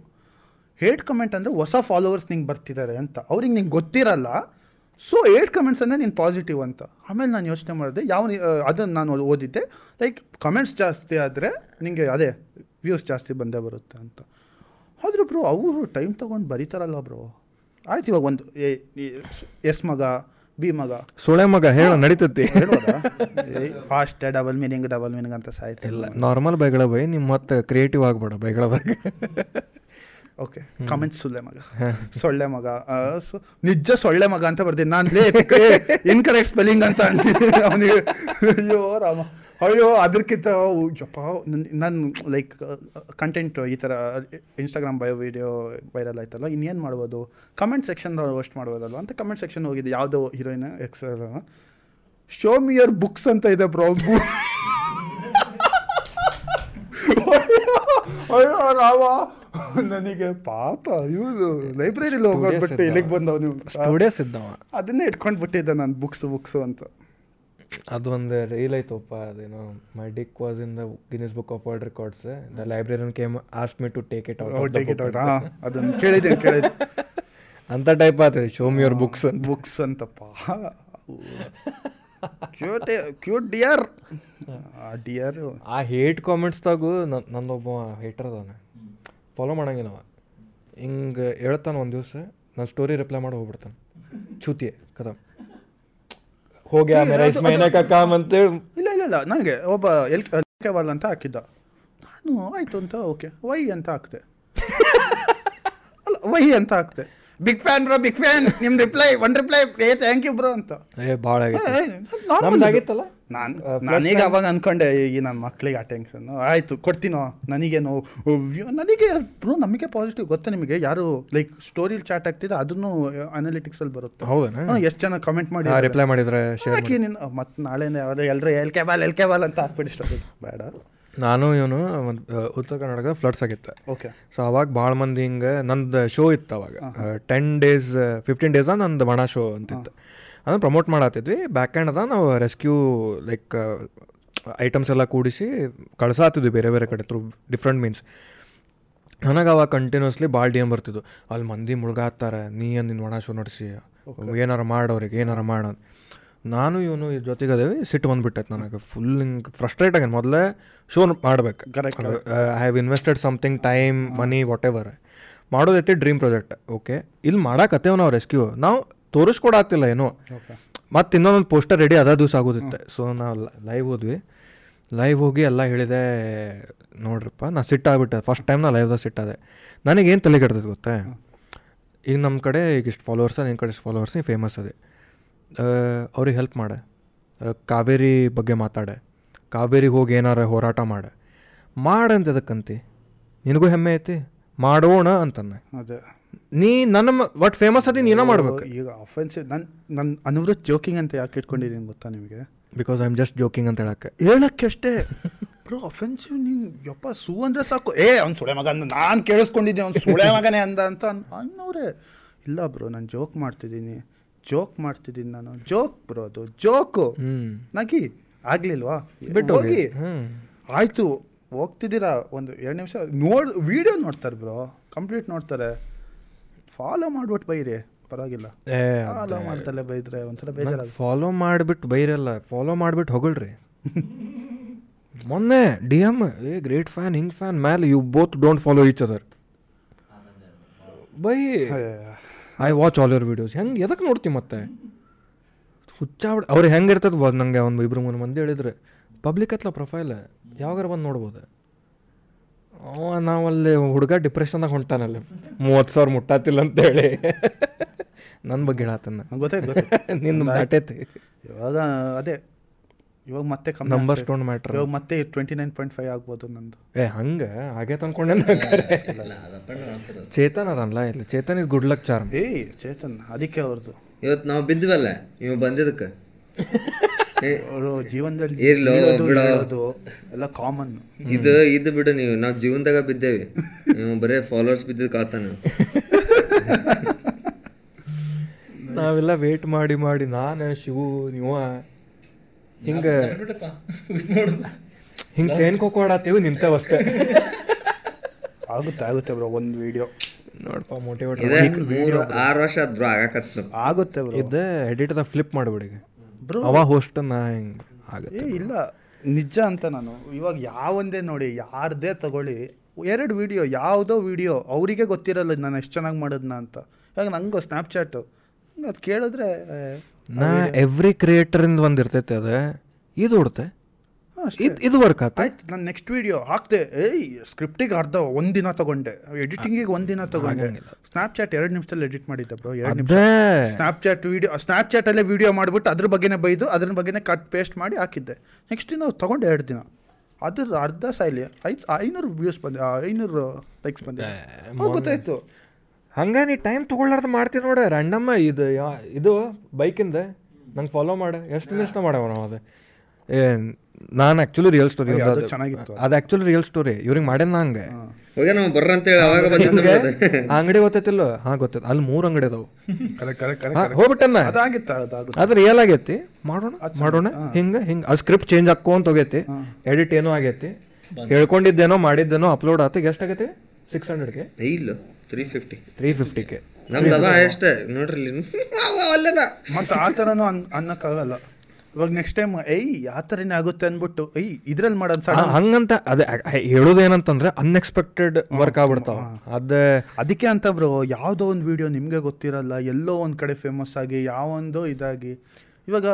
ಹೇಟ್ ಕಮೆಂಟ್ ಅಂದರೆ ಹೊಸ ಫಾಲೋವರ್ಸ್ ನಿಂಗೆ ಬರ್ತಿದ್ದಾರೆ ಅಂತ. ಅವ್ರಿಗೆ ನಿಂಗೆ ಗೊತ್ತಿರಲ್ಲ ಸೊ ಏಟ್ ಕಮೆಂಟ್ಸ್ ಅಂದರೆ ನೀನು ಪಾಸಿಟಿವ್ ಅಂತ. ಆಮೇಲೆ ನಾನು ಯೋಚನೆ ಮಾಡಿದೆ ಯಾವ ಅದನ್ನು ನಾನು ಓದಿದ್ದೆ. ಲೈಕ್ ಕಮೆಂಟ್ಸ್ ಜಾಸ್ತಿ ಆದರೆ ನಿಮಗೆ ಅದೇ ವ್ಯೂಸ್ ಜಾಸ್ತಿ ಬಂದೇ ಬರುತ್ತೆ ಅಂತ. ಆದರೂ ಬ್ರೋ ಅವರು ಟೈಮ್ ತೊಗೊಂಡು ಬರೀತಾರಲ್ಲ ಬ್ರೋ ಆಯ್ತು ಇವಾಗ ಒಂದು ಎಸ್ ಮಗ ಬಿ ಮಗ. ಸುಳೆ ಮಗ ಹೇಳ ನಡೀತತಿ. Fast double meaning double meaning ಅಂತ ಸಾಯ್ತಿಲ್ಲ ನಾರ್ಮಲ್ ಬೈಗಳ ಬೈ ನಿಮ್ಮ ಮತ್ತೆ ಕ್ರಿಯೇಟಿವ್ ಆಗ್ಬೇಡ ಬೈಗಳ ಬಗ್ಗೆ ಓಕೆ ಕಾಮೆಂಟ್ಸ್ ಸುಳ್ಳೆ ಮಗ. ಸೊಳ್ಳೆ ಮಗ. ಸೊ- ನಿಜ ಸೊಳ್ಳೆ ಮಗ ಅಂತ ಬರ್ತೀನಿ ನಾನು ಲೇ ಇನ್ಕರೆಕ್ಟ್ ಸ್ಪೆಲ್ಲಿಂಗ್ ಅಂತ ಅವನಿಗೆ ಅಯ್ಯೋ ರಾಮ. ಅಯ್ಯೋ ಅದಕ್ಕಿಂತ ಜಪ ನಾನು ಲೈಕ್ ಕಂಟೆಂಟ್ ಈ ಥರ ಇನ್ಸ್ಟಾಗ್ರಾಮ್ ಬಯೋ ವಿಡಿಯೋ ವೈರಲ್ ಆಯ್ತಲ್ಲ ಇನ್ನೇನು ಮಾಡ್ಬೋದು? ಕಮೆಂಟ್ ಸೆಕ್ಷನ್ ವೋಸ್ಟ್ ಮಾಡ್ಬೋದಲ್ವ? ಅಂತ ಕಮೆಂಟ್ ಸೆಕ್ಷನ್ ಹೋಗಿದೆ. ಯಾವುದೋ heroine X show me your books ಅಂತ ಇದೆ ಬ್ರೋ [LAUGHS] ಅಯ್ಯೋ ರಾಮ. [LAUGHS] ನನಗೆ ಪಾಪ ಇವನು ಲೈಬ್ರರಿಲಿ ಹೋಗೋದ್ಬಿಟ್ಟು ಇಲ್ಲಿಗೆ ಬಂದವ ನೀವು. ಸ್ಟೂಡಿಯೋಸ್ ಇದ್ದವ. ಅದನ್ನೇ ಇಟ್ಕೊಂಡು ಬಿಟ್ಟಿದ್ದೆ ನಾನು ಬುಕ್ಸ್ ಬುಕ್ಸು ಅಂತ. ಅದೊಂದು ರೀಲ್ ಐತಪ್ಪ ಅದೇನೋ my dick was in the Guinness book of world records the librarian came asked me to take it take it out ಹಾ ಅದನ್ನು ಕೇಳಿದೆ ಕೇಳಿದ್ದೀನಿ. [LAUGHS] ಅಂತ ಟೈಪ್ ಆತ ಶೋಮ್ ಯುವರ್ ಬುಕ್ಸ್ ಅಂತ. ಬುಕ್ಸ್ ಅಂತಪ್ಪ. ಕ್ಯೂಟ್ ಕ್ಯೂಟ್ ಡಿಯರ್ ಆ ಡಿಯರ್ ಆ ಹೇಟ್ ಕಾಮೆಂಟ್ಸ್ದಾಗು ನನ್ನ ನಂದೊಬ್ಬ ಹೇಟರ್ ಅದಾನೆ. ಫಾಲೋ ಮಾಡಂಗಿಲ್ಲ ಅವ ಹಿಂಗೆ ಹೇಳ್ತಾನೆ ಒಂದು ದಿವಸ ನಾನು ಸ್ಟೋರಿ ರಿಪ್ಲೈ ಮಾಡಿ ಹೋಗ್ಬಿಡ್ತಾನೆ. ಚೂತಿಯೇ ಕದ. ಹೋಗಿ ಆಮೇಲೆ ಕಾಮ್ ಅಂತೇಳಿ. ಇಲ್ಲ ಇಲ್ಲ ಇಲ್ಲ ನನಗೆ ಒಬ್ಬ ಎಲ್ ಕೆ ವಾಲ್ ಅಂತ ಹಾಕಿದ್ದ. ನಾನು ಆಯಿತು ಅಂತ ಓಕೆ ವೈ ಅಂತ ಹಾಕ್ತೆ [LAUGHS] ಅಲ್ಲ ವೈ ಅಂತ ಹಾಕ್ದೆ. Big fan bro big fan ನಿಮ್ ರಿಪ್ಲೈ ಒನ್ ರಿಪ್ಲೈ ಏ ಥ್ಯಾಂಕ್ ಯು ಬ್ರೋ ಅಂತ. ಏ ಭಾಳ. ಆಗಿತ್ತಲ್ಲ ನಾನು ನಾನೀಗ ಅವಾಗ ಅನ್ಕೊಂಡೆ ಈಗ ನನ್ನ ಮಕ್ಳಿಗೆ ಆ ಟೆನ್ಷನ್ ಆಯಿತು ಕೊಡ್ತೀನೋ? ನನಗೇನು ವ್ಯೂ- ನನಗೆ ಬ್ರೋ ನಮಗೆ ಪಾಸಿಟಿವ್ ಗೊತ್ತಾ ನಿಮಗೆ. ಯಾರು ಲೈಕ್ ಸ್ಟೋರಿಲಿ ಚಾಟ್ ಆಗ್ತಿದೆ ಅದನ್ನು ಅನಾಲಿಟಿಕ್ಸಲ್ಲಿ ಬರುತ್ತೆ. ಹೌದಾ ಎಷ್ಟು ಜನ ಕಮೆಂಟ್ ಮಾಡಿ ರಿಪ್ಲೈ ಮಾಡಿದ್ರೆ ಮತ್ತೆ ನಾಳೆನೇ ಯಾವ್ದು ಎಲ್ಲರೂ L K ball L K ball ಅಂತ ಹಾಕ್ಬಿಡಿ ಸ್ಟೋರಿ ಬೇಡ. ನಾನು ಇವನು ಒಂದು ಉತ್ತರ ಕರ್ನಾಟಕದ ಫ್ಲಡ್ಸ್ ಆಗಿತ್ತು. ಓಕೆ ಸೊ ಅವಾಗ ಭಾಳ ಮಂದಿ ಹಿಂಗೆ ನಂದು ಶೋ ಇತ್ತು ಅವಾಗ. ಟೆನ್ ಡೇಸ್ ಫಿಫ್ಟೀನ್ ಡೇಸ್ ನಂದು ಬಣ ಶೋ ಅಂತಿತ್ತು ಅದನ್ನು ಪ್ರಮೋಟ್ ಮಾಡತ್ತಿದ್ವಿ ಬ್ಯಾಕ್ ಹ್ಯಾಂಡ್ ಅದ ನಾವು ರೆಸ್ಕ್ಯೂ ಲೈಕ್ ಐಟಮ್ಸ್ ಎಲ್ಲ ಕೂಡಿಸಿ ಕಳ್ಸಾತಿದ್ವಿ ಬೇರೆ ಬೇರೆ ಕಡೆ ಥ್ರೂ ಡಿಫ್ರೆಂಟ್ ಮೀನ್ಸ್ ನನಗೆ ಅವಾಗ ಕಂಟಿನ್ಯೂಸ್ಲಿ ಭಾಳ ಡಿ ಎಂ ಬರ್ತಿದ್ವು. ಅಲ್ಲಿ ಮಂದಿ ಮುಳುಗಾತ್ತಾರೆ ನೀ ಏನು ನಿನ್ನ ಒಣ ಶೋ ನಡೆಸಿ ಏನಾರು ಮಾಡೋರಿಗೆ ಏನಾರು ಮಾಡೋ ನಾನು ಇವನು ಇದ್ರ ಜೊತೆಗೆ ಅದೇವಿ ಸಿಟ್ಟು ಬಂದ್ಬಿಟ್ಟೈತೆ ನನಗೆ. ಫುಲ್ ಹಿಂಗೆ ಫ್ರಸ್ಟ್ರೇಟ್ ಆಗ್ಯಾನ ಮೊದಲೇ ಶೋ ಮಾಡ್ಬೇಕು. I have invested something time money whatever ಮಾಡೋದೈತಿ dream project okay ಇಲ್ಲಿ ಮಾಡಾಕತ್ತೇವೆ ನಾವು ರೆಸ್ಕ್ಯೂ ನಾವು ತೋರಿಸ್ಕೊಡತ್ತಿಲ್ಲ ಏನು. ಮತ್ತು ಇನ್ನೊಂದು ಪೋಸ್ಟರ್ ರೆಡಿ ಅದ ದಿವಸ ಆಗೋದಿತ್ತೆ. ಸೊ ನಾವು ಲೈವ್ ಹೋದ್ವಿ. ಲೈವ್ ಹೋಗಿ ಎಲ್ಲ ಹೇಳಿದೆ ನೋಡ್ರಪ್ಪ ನಾ ಸಿಟ್ಟಾಗ್ಬಿಟ್ಟೆ ಫಸ್ಟ್ ಟೈಮ್ ನಾ ಲೈವ್ದಾಗ ಸಿಟ್ಟಾದೆ ನನಗೇನು ತಲೆ ಕೆಡ್ತೈತೆ ಗೊತ್ತೇ? ಈಗ ನಮ್ಮ ಕಡೆ ಈಗ ಇಷ್ಟು ಫಾಲೋವರ್ಸ ನಿನ್ನ ಕಡೆ ಇಷ್ಟು ಫಾಲೋವರ್ಸ್ ನೀ ಫೇಮಸ್ ಅದೇ. ಅವ್ರಿಗೆ ಹೆಲ್ಪ್ ಮಾಡೆ. ಕಾವೇರಿ ಬಗ್ಗೆ ಮಾತಾಡೆ. ಕಾವೇರಿಗೆ ಹೋಗಿ ಏನಾರ ಹೋರಾಟ ಮಾಡೆ. ಮಾಡಂತ ಅದಕ್ಕಂತಿ ನಿನಗೂ ಹೆಮ್ಮೆ ಐತಿ? ಮಾಡೋಣ ಅಂತನ್ನ. ಅದೇ. ನೀ ನನ್ನ ವಾಟ್ ಒಟ್ಟು ಫೇಮಸ್ ಅದಿ ನೀನ ಮಾಡ್ಬೇಕು. ಈಗ ಅಫೆನ್ಸಿವ್ ನನ್ನ ನನ್ನ ಅನುವೃತ್ ಜೋಕಿಂಗ್ ಅಂತ ಯಾಕೆ ಇಟ್ಕೊಂಡಿದ್ದೀನಿ ಗೊತ್ತಾ ನಿಮಗೆ? Because I am just joking ಅಂತ ಹೇಳಕ್ಕೆ. ಹೇಳಕ್ಕೆ ಅಷ್ಟೇ. ಬ್ರೋ ಅಫೆನ್ಸಿವ್ ನೀನು ಯಪ್ಪ ಸೂ ಅಂದರೆ ಸಾಕು. ಏ ಅವ್ನು ಸುಳೆ ಮಗ ಅಂದ ನಾನು ಕೇಳಿಸ್ಕೊಂಡಿದ್ದೆ ಅವ್ನು ಸುಳೆ ಮಗನೇ ಅಂದ ಅಂತ ಅನ್- ಅನ್ನೋರೆ. ಇಲ್ಲ ಬ್ರೋ ನಾನು ಜೋಕ್ ಮಾಡ್ತಿದ್ದೀನಿ. ಜೋಕ್ ಮಾಡ್ತಿದ್ದೀನಿ ನಾನು. ಜೋಕ್ ಬ್ರೋ ಅದು. ಜೋಕು. ನಗಿ ಆಗ್ಲಿಲ್ವಾ? ಬಿಟ್ಟು ಹೋಗಿ. ಆಯ್ತು ಹೋಗ್ತಿದ್ದೀರಾ? ಒಂದು ಎರಡು ನಿಮಿಷ. ನೋಡ್ ವಿಡಿಯೋ ನೋಡ್ತಾರೆ ಬ್ರೋ ಕಂಪ್ಲೀಟ್ ನೋಡ್ತಾರೆ. ಫಾಲೋ ಮಾಡ್ಬಿಟ್ಟು ಬೈರಿ. ಪರವಾಗಿಲ್ಲ. ಫಾಲೋ ಮಾಡ್ತಲೇ ಬೈದ್ರೆ ಒಂಥರ ಬೇಜಾರ ಫಾಲೋ ಮಾಡ್ಬಿಟ್ಟು ಬೈರಲ್ಲ. ಫಾಲೋ ಮಾಡ್ಬಿಟ್ಟು ಹೊಗಳ್ರಿ. ಮೊನ್ನೆ D M a great fan ಹಿಂಗ್ ಫ್ಯಾನ್ ಮ್ಯಾಲ್ you both don't follow each other bye. I watch all your videos ಹೆಂಗೆ ಎದಕ್ಕೆ ನೋಡ್ತೀವಿ ಮತ್ತೆ? ಹುಚ್ಚಾಬಿಡ ಅವ್ರು ಹೆಂಗೆ ಇರ್ತದೆ ಬ ನಂಗೆ ಒಂದು ಇಬ್ಬರು ಮೂರು ಮಂದಿ ಹೇಳಿದ್ರೆ ಪಬ್ಲಿಕ್ ಹತ್ಲ ಪ್ರೊಫೈಲ್? ಯಾವಾಗಾರ ಬಂದು ನೋಡ್ಬೋದು. ಅವ ನಾವಲ್ಲಿ ಹುಡುಗ ಡಿಪ್ರೆಷನ್ದಾಗ ಹೊಂಟಾನಲ್ಲಿ. ಮೂವತ್ತು ಸಾವಿರ ಮುಟ್ಟಾತಿಲ್ಲ ಅಂತೇಳಿ. ನನ್ನ ಬಗ್ಗೆ ಹೇಳತ್ತನ್ನ ಗೊತ್ತಾಯ್ತು ಗೊತ್ತಾಯ್ತು. [LAUGHS] ನಿನ್ನ ದಾಟೈತಿ ಇವಾಗ ಅದೇ ಇವಾಗ ಮತ್ತೆ ಕಮ್ಮಿ ನಂಬರ್ ಡೋಂಟ್ ಮ್ಯಾಟರ್ ಇವಾಗ ಮತ್ತೆ ಟ್ವೆಂಟಿ ನೈನ್ ಪಾಯಿಂಟ್ ಫೈವ್ ಆಗ್ಬೋದು ನಂದು. ಏ ಹಂಗೆ? ಹಾಗೆ ತಂದ್ಕೊಂಡೆ ಚೇತನ್ ಅದಲ್ಲ ಇಲ್ಲ. ಚೇತನ್ ಇದು ಗುಡ್ ಲಕ್ ಚಾರ್ಮ್ ಏ ಚೇತನ್ ಅದಕ್ಕೆ ಅವ್ರದ್ದು ಇವತ್ತು ನಾವು ಬಿದ್ವಲ್ಲ ಇವ ಬಂದಿದ್ದಕ್ಕೆ? [LAUGHS] ಅವರು ಜೀವನದಲ್ಲಿ ಇರ್ಲೋ, ಬಿಡೋದು ಎಲ್ಲ ಕಾಮನ್ ಇದು ಇದು ಬಿಡು ನೀವು. ನಾವು ಜೀವನದಾಗ ಬಿದ್ದೇವಿ. ನೀವು ಬರೇ ಫಾಲೋವರ್ಸ್ ಬಿದ್ದಿದ್ದು ಕಾತಾನ. ನಾವೆಲ್ಲ ವೇಟ್ ಮಾಡಿ ಮಾಡಿ ನಾನು ಶಿವು ನೀವ. ಹಿಂಗೆ ಹಿಂಗೆ ಚೈನ್ ಖೋಖೋ ಆಡತ್ತೀವಿ ನಿಂತೇವಷ್ಟೇ [LAUGHS] ಆಗುತ್ತೆ ಆಗುತ್ತೆ ಬ್ರೋ ಒಂದು ವಿಡಿಯೋ ನೋಡಪ್ಪ ಮೋಟಿವೇಟ್ ಇದೆ ಮೂರು ಆರು ವರ್ಷ ಬ್ರೋ ಆಗಾಕತ್ತು ಆಗುತ್ತೆ ಬ್ರೋ. ಇದ್ದೆ ಎಡಿಟ್ದ ಫ್ಲಿಪ್ ಮಾಡಿಬಿಡಿ ಬ್ರೋ. ಅವ ಹೋಸ್ಟ್ ನಾ ಹಿಂಗೆ ಆಗುತ್ತೆ ಏ ಇಲ್ಲ. ನಿಜ ಅಂತ ನಾನು. ಇವಾಗ ಯಾವೊಂದೇ ನೋಡಿ ಯಾರದೇ ತಗೊಳ್ಳಿ ಎರಡು ವಿಡಿಯೋ ಯಾವುದೋ ವಿಡಿಯೋ ಅವರಿಗೆ ಗೊತ್ತಿರಲ್ಲ ನಾನು ಎಷ್ಟು ಚೆನ್ನಾಗಿ ಮಾಡೋದನ್ನ ಅಂತ. ಇವಾಗ ನಂಗೆ ಸ್ನ್ಯಾಪ್ಚಾಟು ಅದು ಕೇಳಿದ್ರೆ ನಾ ಎವ್ರಿ ಕ್ರಿಯೇಟರಿಂದ ಒಂದು ಇರ್ತೈತೆ ಅದು ಇದು ಉಡ್ತೆ. ಇದು ಇದು ವರ್ಕ್ ಆತ. ಆಯ್ತು ನಾನು ನೆಕ್ಸ್ಟ್ ವಿಡಿಯೋ ಹಾಕ್ದೆ ಏಯ್ ಸ್ಕ್ರಿಪ್ಟಿಗೆ ಅರ್ಧ ಒಂದಿನ ತಗೊಂಡೆ. ಎಡಿಟಿಂಗಿಗೆ ಒಂದಿನ ತಗೊಂಡೆ. ಸ್ನ್ಯಾಪ್ಚಾಟ್ ಎರಡು ನಿಮಿಷದಲ್ಲಿ ಎಡಿಟ್ ಮಾಡಿದ್ದೆ ಬ್ರೋ ಎರಡು ನಿಮಿಷ ಸ್ನಾಪ್ಚಾಟ್ ಸ್ನ್ಯಾಪ್ಚಾಟ್ ವಿಡಿಯೋ ಸ್ನ್ಯಾಪ್ಚಾಟಲ್ಲೇ ವಿಡಿಯೋ ಮಾಡಿಬಿಟ್ಟು ಅದ್ರ ಬಗ್ಗೆನೇ ಬೈದು ಅದ್ರ ಬಗ್ಗೆನೇ ಕಟ್ ಪೇಸ್ಟ್ ಮಾಡಿ ಹಾಕಿದ್ದೆ. ನೆಕ್ಸ್ಟ್ ಇನ್ನು ತಗೊಂಡೆ ಎರಡು ದಿನ. ಅದ್ರ ಅರ್ಧ ಸೈಲಿ ಐದು ಐನೂರು ವ್ಯೂಸ್ ಬಂದೆ ಐನೂರು ಲೈಕ್ಸ್ ಬಂದೆ ಗೊತ್ತಾಯ್ತು. ಹಂಗ ನೀ ಟೈಮ್ ತೊಗೊಳ್ಳಾರ್ದು ಮಾಡ್ತೀನಿ ನೋಡ ರ್ಯಾಂಡಮ್ಮ ಇದು ಯಾ ಇದು ಬೈಕಿಂದ ನಂಗೆ ಫಾಲೋ ಮಾಡ ಎಷ್ಟು ನಿಮಿಷ ಮಾಡವ ನಾವು ಅದು? ಏ ನಾನು ಆ್ಯಕ್ಚುಲಿ ರಿಯಲ್ ಸ್ಟೋರಿ ಅದು ಚೆನ್ನಾಗಿತ್ತು. ಅದು. ಆ್ಯಕ್ಚುಲಿ ರಿಯಲ್ ಸ್ಟೋರಿ ಇವ್ರಿಗೆ ಮಾಡ್ಯಾನ ಹಂಗೆ? ಆ ಅಂಗಡಿ ಗೊತ್ತೈತಿಲ್ಲ? ಹಾ ಗೊತ್ತೈತೆ. ಅಲ್ಲಿ ಮೂರು ಅಂಗಡಿ ಅದಾವು. ಹೋಗ್ಬಿಟ್ಟನ್ನ ಅದು ರಿಯಲ್ ಆಗೈತಿ. ಮಾಡೋಣ ಮಾಡೋಣ ಹಿಂಗೆ ಹಿಂಗೆ. ಅದು ಸ್ಕ್ರಿಪ್ಟ್ ಚೇಂಜ್ ಹಾಕೋಂತ ಹೋಗೈತಿ. ಎಡಿಟ್ ಏನೋ ಆಗೈತಿ. ಹೇಳ್ಕೊಂಡಿದ್ದೇನೋ ಮಾಡಿದ್ದೇನೋ ಅಪ್ಲೋಡ್ ಆತು. ಎಷ್ಟಾಗೈತಿ ಸಿಕ್ಸ್ ಹಂಡ್ರೆಡ್ಗೆ ಇಲ್ಲ. ತ್ರೀ ಫಿಫ್ಟಿ ತ್ರೀ ಫಿಫ್ಟಿಗೆ ನಮ್ದು ಅದ ಅಷ್ಟೇ ನೋಡ್ರಿ [LAUGHS] ಅಲ್ಲೇನ ಮತ್ತು ಆ ಥರನೂ ಅನ್ ಅನ್ನಕ್ಕಾಗಲ್ಲ. ಇವಾಗ ನೆಕ್ಸ್ಟ್ ಟೈಮ್ ಏಯ್ ಯಾವ ಥರನೇ ಆಗುತ್ತೆ ಅಂದ್ಬಿಟ್ಟು ಏಯ್ ಇದ್ರಲ್ಲಿ ಮಾಡೋದು ಸಡನ್ ಹಂಗಂತ ಅದೇ ಹೇಳೋದು ಏನಂತಂದ್ರೆ ಅನ್ಎಕ್ಸ್ಪೆಕ್ಟೆಡ್ ವರ್ಕ್ ಆಗ್ಬಿಡ್ತಾವ. ಅದೇ ಅದಕ್ಕೆ ಅಂತ ಬ್ರೋ ಯಾವುದೋ ಒಂದು ವಿಡಿಯೋ ನಿಮಗೆ ಗೊತ್ತಿರಲ್ಲ ಎಲ್ಲೋ ಒಂದು ಕಡೆ ಫೇಮಸ್ ಆಗಿ ಯಾವೊಂದು ಇದಾಗಿ. ಇವಾಗ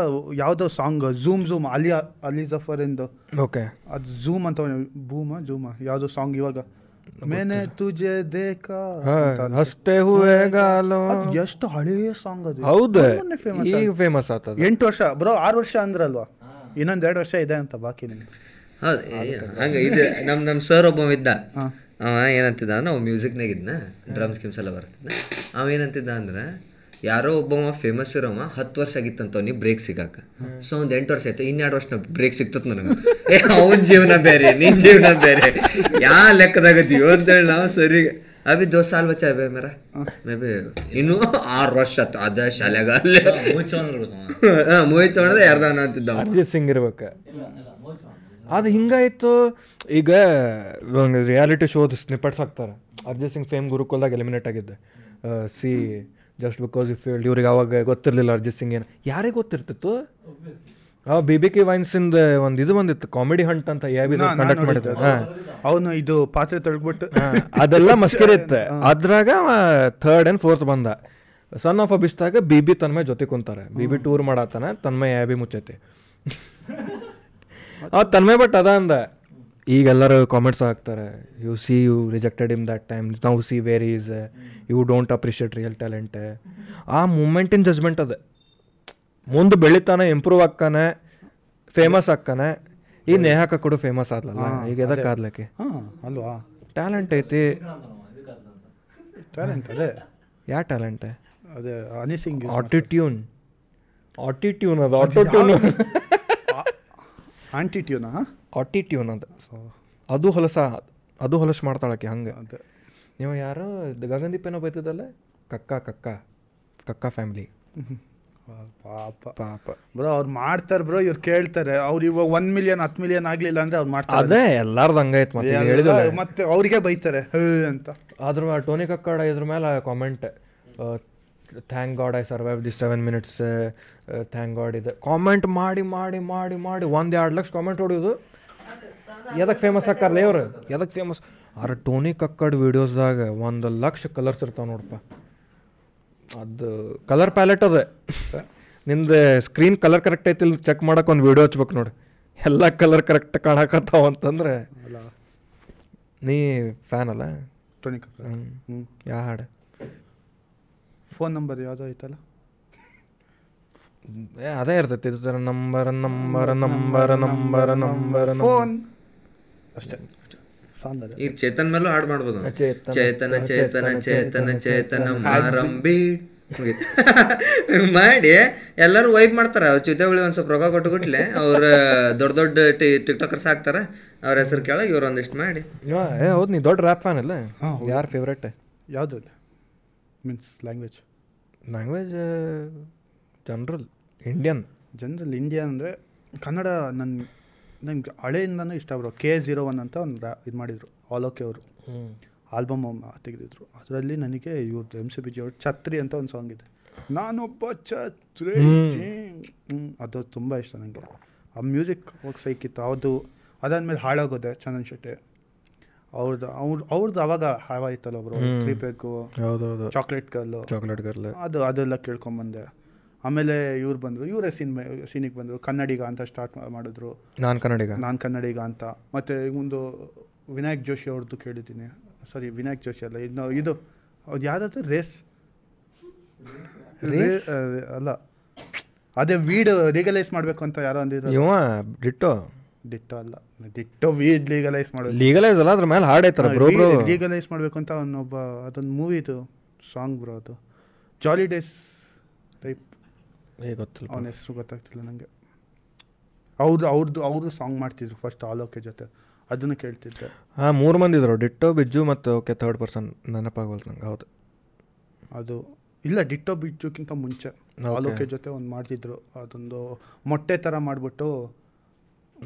ಯಾವುದೋ song zoom zoom Ali Ali ಜಫರಿಂದು okay ಅದು ಝೂಮ್ ಅಂತ ಬೂಮ ಝೂಮ ಯಾವುದೋ ಸಾಂಗ್ ಇವಾಗ. ಮೇನೆ ತುಜೆ ದೇಕಾ ಹಸ್ತೆ ಹುವೆ ಗಾಲೋ. ಎಷ್ಟು ಹಳೆಯ ಸಾಂಗ್ ಅದು. ಹೌದು. ಫೇಮಸ್ ಈಗ ಫೇಮಸ್ ಆತದ. ಎಂಟು ವರ್ಷ ಬ್ರೋ ಆರು ವರ್ಷ ಅಂದ್ರಲ್ವಾ? ಇನ್ನೊಂದ್ ಎರಡು ವರ್ಷ ಇದೆ ಅಂತ ಬಾಕಿ ನಿಮ್ಗೆ ಹೌದು ಹಂಗ ಇದು ನಮ್ ನಮ್ ಸರ್ ಒಬ್ಬ ಇದ್ದ. ಅವ ಏನಂತಿದ್ದ ನಾವು ಮ್ಯೂಸಿಕ್ನಾಗ ಇದ್ನ ಡ್ರಮ್ಸ್ ಗಿಮ್ಸ್ ಎಲ್ಲ ಬರ್ತಿದ್ದ ಅವ ಏನಂತಿದ್ದ ಅಂದ್ರೆ ಯಾರೋ ಒಬ್ಬವ ಫೇಮಸ್ ಇರೋವ ಹತ್ತು ವರ್ಷ ಆಗಿತ್ತಂತ ಅವ್ನಿಗೆ ಬ್ರೇಕ್ ಸಿಗಾಕ. ಸೊ ಒಂದು ಎಂಟು ವರ್ಷ ಆಯ್ತು ಇನ್ನೆರಡು ವರ್ಷ ಬ್ರೇಕ್ ಸಿಕ್ತತ್ ನನಗೆ. ಏ ಅವನ ಜೀವನ ಬೇರೆ ನಿನ್ ಜೀವನ ಬೇರೆ. ಯಾ ಲೆಕ್ಕದಾಗ ಅಂತೇಳಿ ನಾವು ಸರಿ. ಅಭಿ ದೋ ಸಾಲ್ ಬಚ್ಚ ಬೇ ಮೇರ? ಮೇ ಬಿ ಇನ್ನು ಆರು ವರ್ಷ ಆತು ಅದ ಶಾಲೆಗ ಅಲ್ಲೇ. ಮೂವಿ ತೊಗೊಂಡ್ರೆ ಯಾರ್ದಾನ ಅಂತಿದ್ದ. ಅರ್ಜಿತ್ ಸಿಂಗ್ ಇರ್ಬೇಕು. ಅದು ಹಿಂಗಾಯ್ತು ಈಗ ರಿಯಾಲಿಟಿ ಶೋ ಸ್ನಿಪಟ್ಸ್ ಹಾಕ್ತಾರೆ. ಅರ್ಜಿತ್ ಸಿಂಗ್ ಫೇಮ್ ಗುರುಕುಲ್ದಾಗ ಎಲಿಮಿನೇಟ್ ಆಗಿದ್ದೆ. ಸಿ ಜಸ್ಟ್ ಬಿಕಾಸ್ ಇಫ್ ಹೇಳಿ ಇವ್ರಿಗೆ ಅವಾಗ ಗೊತ್ತಿರಲಿಲ್ಲ ಅರ್ಜಿತ್ ಸಿಂಗ್ ಏನು. ಯಾರಿಗೆ ಗೊತ್ತಿರ್ತಿತ್ತು? ಆ ಬಿ ಬಿ ಕೆ ವೈನ್ಸಿಂದ ಒಂದು ಇದು ಬಂದಿತ್ತು ಕಾಮಿಡಿ ಹಂಟ್ ಅಂತ ಯಾವ ಕಂಡಕ್ಟ್ ಮಾಡಿದ್ರು. ಅವನು ಇದು ಪಾತ್ರೆ ತೊಳ್ಬಿಟ್ಟು ಅದೆಲ್ಲ ಮಸ್ಕರಿ ಇತ್ತು. [LAUGHS] ಅದ್ರಾಗ ಥರ್ಡ್ ಆ್ಯಂಡ್ ಫೋರ್ತ್ ಬಂದ. ಸನ್ ಆಫ್ ಅಬಿಸ್ದಾಗ ಬಿ ಬಿ ತನ್ಮಯ ಜೊತೆ ಕುಂತಾರೆ. ಬಿ ಬಿ ಟೂರ್ ಮಾಡತ್ತಾನ ತನ್ಮಯ ಯಾಬಿ ಮುಚ್ಚೈತಿ. [LAUGHS] ಆ ತನ್ಮಯ ಬಟ್ ಅದ ಅಂದ. ಈಗ ಎಲ್ಲರೂ ಕಾಮೆಂಟ್ಸ್ ಹಾಕ್ತಾರೆ you see you rejected him that time ನಾವು see where is you don't appreciate real talent ಆ ಮೂಮೆಂಟಿನ ಜಜ್ಮೆಂಟ್ ಅದೇ. ಮುಂದೆ ಬೆಳಿತಾನೆ ಇಂಪ್ರೂವ್ ಆಗ್ತಾನೆ ಫೇಮಸ್ ಆಗ್ತಾನೆ. ಈ ನೇಹಾಕ ಕೂಡ ಫೇಮಸ್ ಆದ್ಲಲ್ಲ ಈಗ ಎದಕ್ಕೆ ಆದ್ಲಕ್ಕೆ? ಹಾಂ ಅಲ್ವಾ? ಟ್ಯಾಲೆಂಟ್ ಐತಿ. ಟ್ಯಾಲೆಂಟ್ ಅದೇ. ಯಾ ಟ್ಯಾಲೆಂಟ್ ಅದೇ ಹನಿ ಸಿಂಗ್ ಆಟಿಟ್ಯೂನ್ ಆಟಿಟ್ಯೂನ್ ಅದು ಆಟಿಟ್ಯೂನ್ ಆಂಟಿಟ್ಯೂನಾ ಆಟಿಟ್ಯೂನ್ ಅದು. ಸೊ ಅದು ಹೊಲಸ ಅದು ಹೊಲಸು ಮಾಡ್ತಾಳಕ್ಕೆ ಹಂಗೆ. ನೀವು ಯಾರು ಗಗನದೀಪ ಗಗನ್ದೀಪ್ ಏನೋ ಬೈತಿದ್ದಲ್ಲ? ಕಕ್ಕ ಕಕ್ಕ. ಕಕ್ಕ ಫ್ಯಾಮಿಲಿ ಪಾಪ. ಪಾಪ. ಬ್ರೋ ಅವ್ರು ಮಾಡ್ತಾರೆ ಬ್ರೋ ಇವ್ರು ಕೇಳ್ತಾರೆ. ಅವ್ರು ಇವಾಗ ಒನ್ ಮಿಲಿಯನ್ ಹತ್ತು ಮಿಲಿಯನ್ ಆಗ್ಲಿಲ್ಲ ಅಂದ್ರೆ ಅವ್ರು ಮಾಡ್ತಾರೆ. ಅದೇ ಎಲ್ಲಾರ್ದು ಹಂಗಾಯ್ತು ಮತ್ತೆ ಈಗ ಮತ್ತೆ ಅವ್ರಿಗೆ ಬೈತಾರೆ. ಅಂತ. ಅದ್ರ ಟೋನಿ ಕಕ್ಕಡ ಇದ್ರ ಮೇಲೆ comment thank God I survive this seven minutes thank God ಇದೆ. ಕಾಮೆಂಟ್ ಮಾಡಿ ಮಾಡಿ ಮಾಡಿ ಮಾಡಿ ಒಂದು ಎರಡು ಲಕ್ಷ ಕಾಮೆಂಟ್ ಹೊಡಿಯೋದು. ಎದಕ್ಕೆ ಫೇಮಸ್ ಆಕಾರಲ್ಲ ಇವ್ರು ಎದಕ್ಕೆ ಫೇಮಸ್ ಅರ ಟೋನಿ ಕಕ್ಕಡ್ ವೀಡಿಯೋಸ್ದಾಗ ಒಂದು ಲಕ್ಷ ಕಲರ್ಸ್ ಇರ್ತಾವೆ ನೋಡಪ್ಪ ಅದು ಕಲರ್ ಪ್ಯಾಲೆಟ್ ಅದ. ನಿಂದು ಸ್ಕ್ರೀನ್ ಕಲರ್ ಕರೆಕ್ಟ್ ಐತಿ ಚೆಕ್ ಮಾಡಕ್ಕೆ ಒಂದು ವೀಡಿಯೋ ಹಚ್ಬೇಕು ನೋಡಿ. ಎಲ್ಲ ಕಲರ್ ಕರೆಕ್ಟ್ ಕಾಣಕತ್ತಾವ ಅಂತಂದ್ರೆ. ನೀ ಫ್ಯಾನ್ ಅಲ್ಲ? ಟೋನಿ ಕಕ್ಕಡ್ ಹ್ಞೂ ಹ್ಞೂ ಯಾ ಹಾಡು? ಫೋನ್ ನಂಬರ್ ಯಾವುದೋ ಐತಲ್ಲ? ಅದೇ ಇರ್ತೈತಿ ಇದು ಥರ number number number number number phone ಅಷ್ಟೇ. ಈಗ ಚೇತನ್ ಮೇಲೂ ಹಾಡ್ ಮಾಡ್ಬೋದು. ಚೇತನ, ಚೇತನ ಚೇತನ ಚೇತನ ಮಾರಂಬಿ. [LAUGHS] ಮಾಡಿ ಎಲ್ಲರೂ ವೈಬ್ ಮಾಡ್ತಾರ. ಚಿತೆಗುಳಿ ಒಂದು ಸ್ವಲ್ಪ ರೊಕ್ಕ ಕೊಟ್ಟುಬಿಟ್ಲೆ ಅವ್ರ ದೊಡ್ಡ ದೊಡ್ಡ ಟಿ ಟಿಕ್ಟಾಕರ್ಸ್ ಹಾಕ್ತಾರ. ಅವ್ರ ಹೆಸರು ಕೇಳಿ ಇವ್ರು ಒಂದಿಷ್ಟು ಮಾಡಿ. ಏ ಹೌದು ನೀ ದೊಡ್ಡ ರ್ಯಾಪ್ ಫ್ಯಾನ್ ಅಲ್ಲ? ಯಾರು ಫೇವ್ರೇಟ್ ಯಾವುದು? Means language language general Indian general India ಅಂದರೆ ಕನ್ನಡ ನನ್ನ ನಂಗೆ ಹಳೆಯಿಂದನೂ ಇಷ್ಟ ಬ್ರೋ ಕೆ ಜೀರೋ ಒನ್ ಅಂತ ಒಂದು ಇದು ಮಾಡಿದರು. ಆಲೋಕೆ ಅವರು. ಆಲ್ಬಮ್ ತೆಗೆದಿದ್ರು. ಅದರಲ್ಲಿ ನನಗೆ ಇವ್ರದ್ದು ಎಂ ಸಿ ಬಿ ಜಿ ಅವ್ರ ಛತ್ರಿ ಅಂತ ಒಂದು ಸಾಂಗ್ ಇದೆ. ನಾನೊಬ್ಬ ಛತ್ರಿ ಅದು ತುಂಬ ಇಷ್ಟ ನನಗೆ ಆ ಮ್ಯೂಸಿಕ್ ಹೋಗಿ ಸೈಕಿತ್ತು ಅದು ಅದಾದ್ಮೇಲೆ ಹಾಳಾಗೋದೆ ಚಂದನ್ ಶೆಟ್ಟಿ. ಅವ್ರದ್ದು ಅವ್ರ ಅವ್ರದ್ದು ಅವಾಗ ಹಾವ ಒಬ್ಬರು ಒಬ್ರು. ತ್ರೀ ಪೇಕು ಚಾಕ್ಲೇಟ್ ಕಲ್ಲು ಚಾಕ್ಲೇಟ್ ಕಲ್ಲು ಅದು ಅದೆಲ್ಲ ಕೇಳ್ಕೊಂಬಂದೆ ಆಮೇಲೆ ಇವ್ರು ಬಂದರು ಇವರೇ ಸಿನಿಮಾ ಸೀನಿಗೆ ಬಂದರು. ಕನ್ನಡಿಗ ಅಂತ ಸ್ಟಾರ್ಟ್ ಮಾಡಿದ್ರು. ನಾನು ಕನ್ನಡಿಗ. ನಾನು ಕನ್ನಡಿಗ ಅಂತ. ಮತ್ತು ಒಂದು ವಿನಾಯಕ್ ಜೋಶಿ ಅವ್ರದ್ದು ಕೇಳಿದ್ದೀನಿ. ಸಾರಿ ವಿನಾಯಕ್ ಜೋಶಿ ಅಲ್ಲ ಇನ್ನು ಇದು ಅದು ಯಾವ್ದಾದ್ರು ರೇಸ್. ಅಲ್ಲ. ಅದೇ ವೀಡ್ ಲೀಗಲೈಸ್ ಮಾಡಬೇಕು ಅಂತ ಯಾರೋ ಅಂದಿದ್ರು. ಇವ ಡಿಟ್ಟೋ ಡಿಟ್ಟೋ ಅಲ್ಲ. ಡಿಟ್ಟೋ ವೀಡ್ ಲೀಗಲೈಸ್ ಮಾಡೋದು ಲೀಗಲೈಸ್ ಅಲ್ಲ ಅದ್ರ ಮೇಲೆ ಹಾಡ್ ಐತಲ್ಲ ಬ್ರೋ ಬ್ರೋ. ಲೀಗಲೈಸ್ ಮಾಡಬೇಕು ಅಂತ ಅವನೊಬ್ಬ ಅದೊಂದು ಮೂವಿದು ಸಾಂಗ್ ಬ್ರೋ ಅದು. ಜಾಲಿ ಡೇಸ್ ಟೈಪ್ ಗೊತ್ತಿಲ್ಲ ಅವನ ಹೆಸರು ಗೊತ್ತಾಗ್ತಿಲ್ಲ ನನಗೆ ಅವ್ರದ್ದು ಅವ್ರದ್ದು ಅವರು ಸಾಂಗ್ ಮಾಡ್ತಿದ್ರು ಫಸ್ಟ್ ಆಲೋಕೆ ಜೊತೆ. ಅದನ್ನು ಕೇಳ್ತಿದ್ದೆ. ಹಾಂ ಮೂರು ಮಂದಿ ಇದ್ರು. ಡಿಟ್ಟೋ ಬಿಜ್ಜು ಮತ್ತು ಓಕೆ ಥರ್ಡ್ ಪರ್ಸನ್ ನೆನಪಾಗೋಲ್ತು ನಂಗೆ ಹೌದು. ಅದು ಇಲ್ಲ ಡಿಟ್ಟೋ ಬಿಜ್ಜುಕ್ಕಿಂತ ಮುಂಚೆ. ಆಲ್ ಆಲೋಕೆ ಜೊತೆ ಒಂದು ಮಾಡ್ತಿದ್ರು. ಅದೊಂದು ಮೊಟ್ಟೆ ಥರ ಮಾಡಿಬಿಟ್ಟು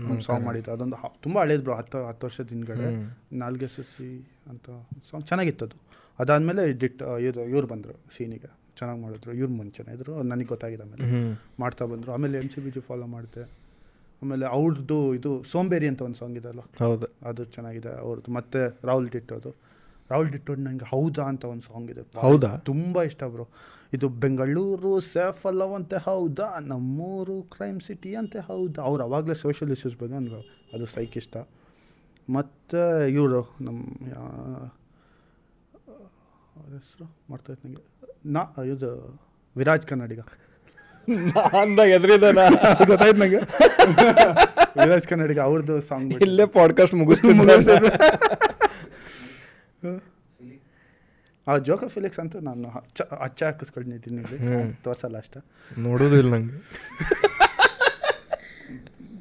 ಒಂದು ಸಾಂಗ್ ಮಾಡಿದ್ದು ಅದೊಂದು ತುಂಬ ಹಳೇದು ಬ್ರೋ ಹತ್ತು ಹತ್ತು ವರ್ಷದ ಹಿಂದ್ಗಡೆ. ನಾಲ್ಗೆ ಸಸಿ ಅಂತ ಸಾಂಗ್ ಚೆನ್ನಾಗಿತ್ತು ಅದು ಅದಾದಮೇಲೆ ಡಿಟ್ ಇವ್ರು ಇವ್ರು ಬಂದರು ಸೀನಿಗೆ. ಚೆನ್ನಾಗಿ ಮಾಡಿದ್ರು ಇವ್ರು ಮುಂಚೆನೇ ಇದ್ರು ನನಗೆ ಗೊತ್ತಾಗಿದೆ ಆಮೇಲೆ. ಮಾಡ್ತಾ ಬಂದರು. ಆಮೇಲೆ M C B G follow ಮಾಡಿದೆ. ಆಮೇಲೆ ಅವ್ರದ್ದು ಇದು ಸೋಂಬೇರಿ ಅಂತ ಒಂದು ಸಾಂಗ್ ಇದೆ ಅಲ್ಲ ಹೌದು. ಅದು ಚೆನ್ನಾಗಿದೆ ಅವ್ರದ್ದು ಮತ್ತೆ ರಾಹುಲ್ ಡಿಟ್ಟೋದು. ರಾಹುಲ್ ಡಿಟ್ಟೋದು ನನಗೆ ಹೌದಾ ಅಂತ ಒಂದು ಸಾಂಗ್ ಇದೆ. ಹೌದಾ? ತುಂಬ ಇಷ್ಟ ಬ್ರೋ. ಇದು ಬೆಂಗಳೂರು ಸೇಫ್ ಅಲ್ಲವಂತೆ ಹೌದಾ? ನಮ್ಮೂರು ಕ್ರೈಮ್ ಸಿಟಿ ಅಂತೆ ಹೌದಾ? ಅವ್ರು ಅವಾಗಲೇ ಸೋಷಿಯಲ್ ಇಶ್ಯೂಸ್ ಬಗ್ಗೆ ಅಂದ್ರೆ. ಅದು ಸೈಕ್ ಇಷ್ಟ. ಮತ್ತು ಇವರು ನಮ್ಮ ಅವ್ರ ಹೆಸರು? ಮಾಡ್ತಾಯಿತ್ತು ನನಗೆ ನಾ ಇದು ವಿರಾಜ್ ಕನ್ನಡಿಗ. ಅಂದಾಗ ಎದ್ರಿದಾನ. ಗೊತ್ತಾಯ್ತು ನನಗೆ ವಿರಾಜ್ ಕನ್ನಡಿಗ ಅವ್ರದ್ದು ಸಾಂಗ್ ಇಲ್ಲೇ ಪಾಡ್ಕಾಸ್ಟ್ ಮುಗಿಸ್ತೀನಿ. ಆ ಜೋಕ ಫಿಲಿಕ್ಸ್ ಅಂತೂ ನಾನು ಹಚ್ಚ ಹಚ್ಚ ಹಾಕಿಸ್ಕೊಂಡಿದ್ದೀನಿ ಹ್ಮ್. ತೋರ್ಸಲ್ಲ ಅಷ್ಟ. ನೋಡೋದಿಲ್ಲ ನಂಗೆ.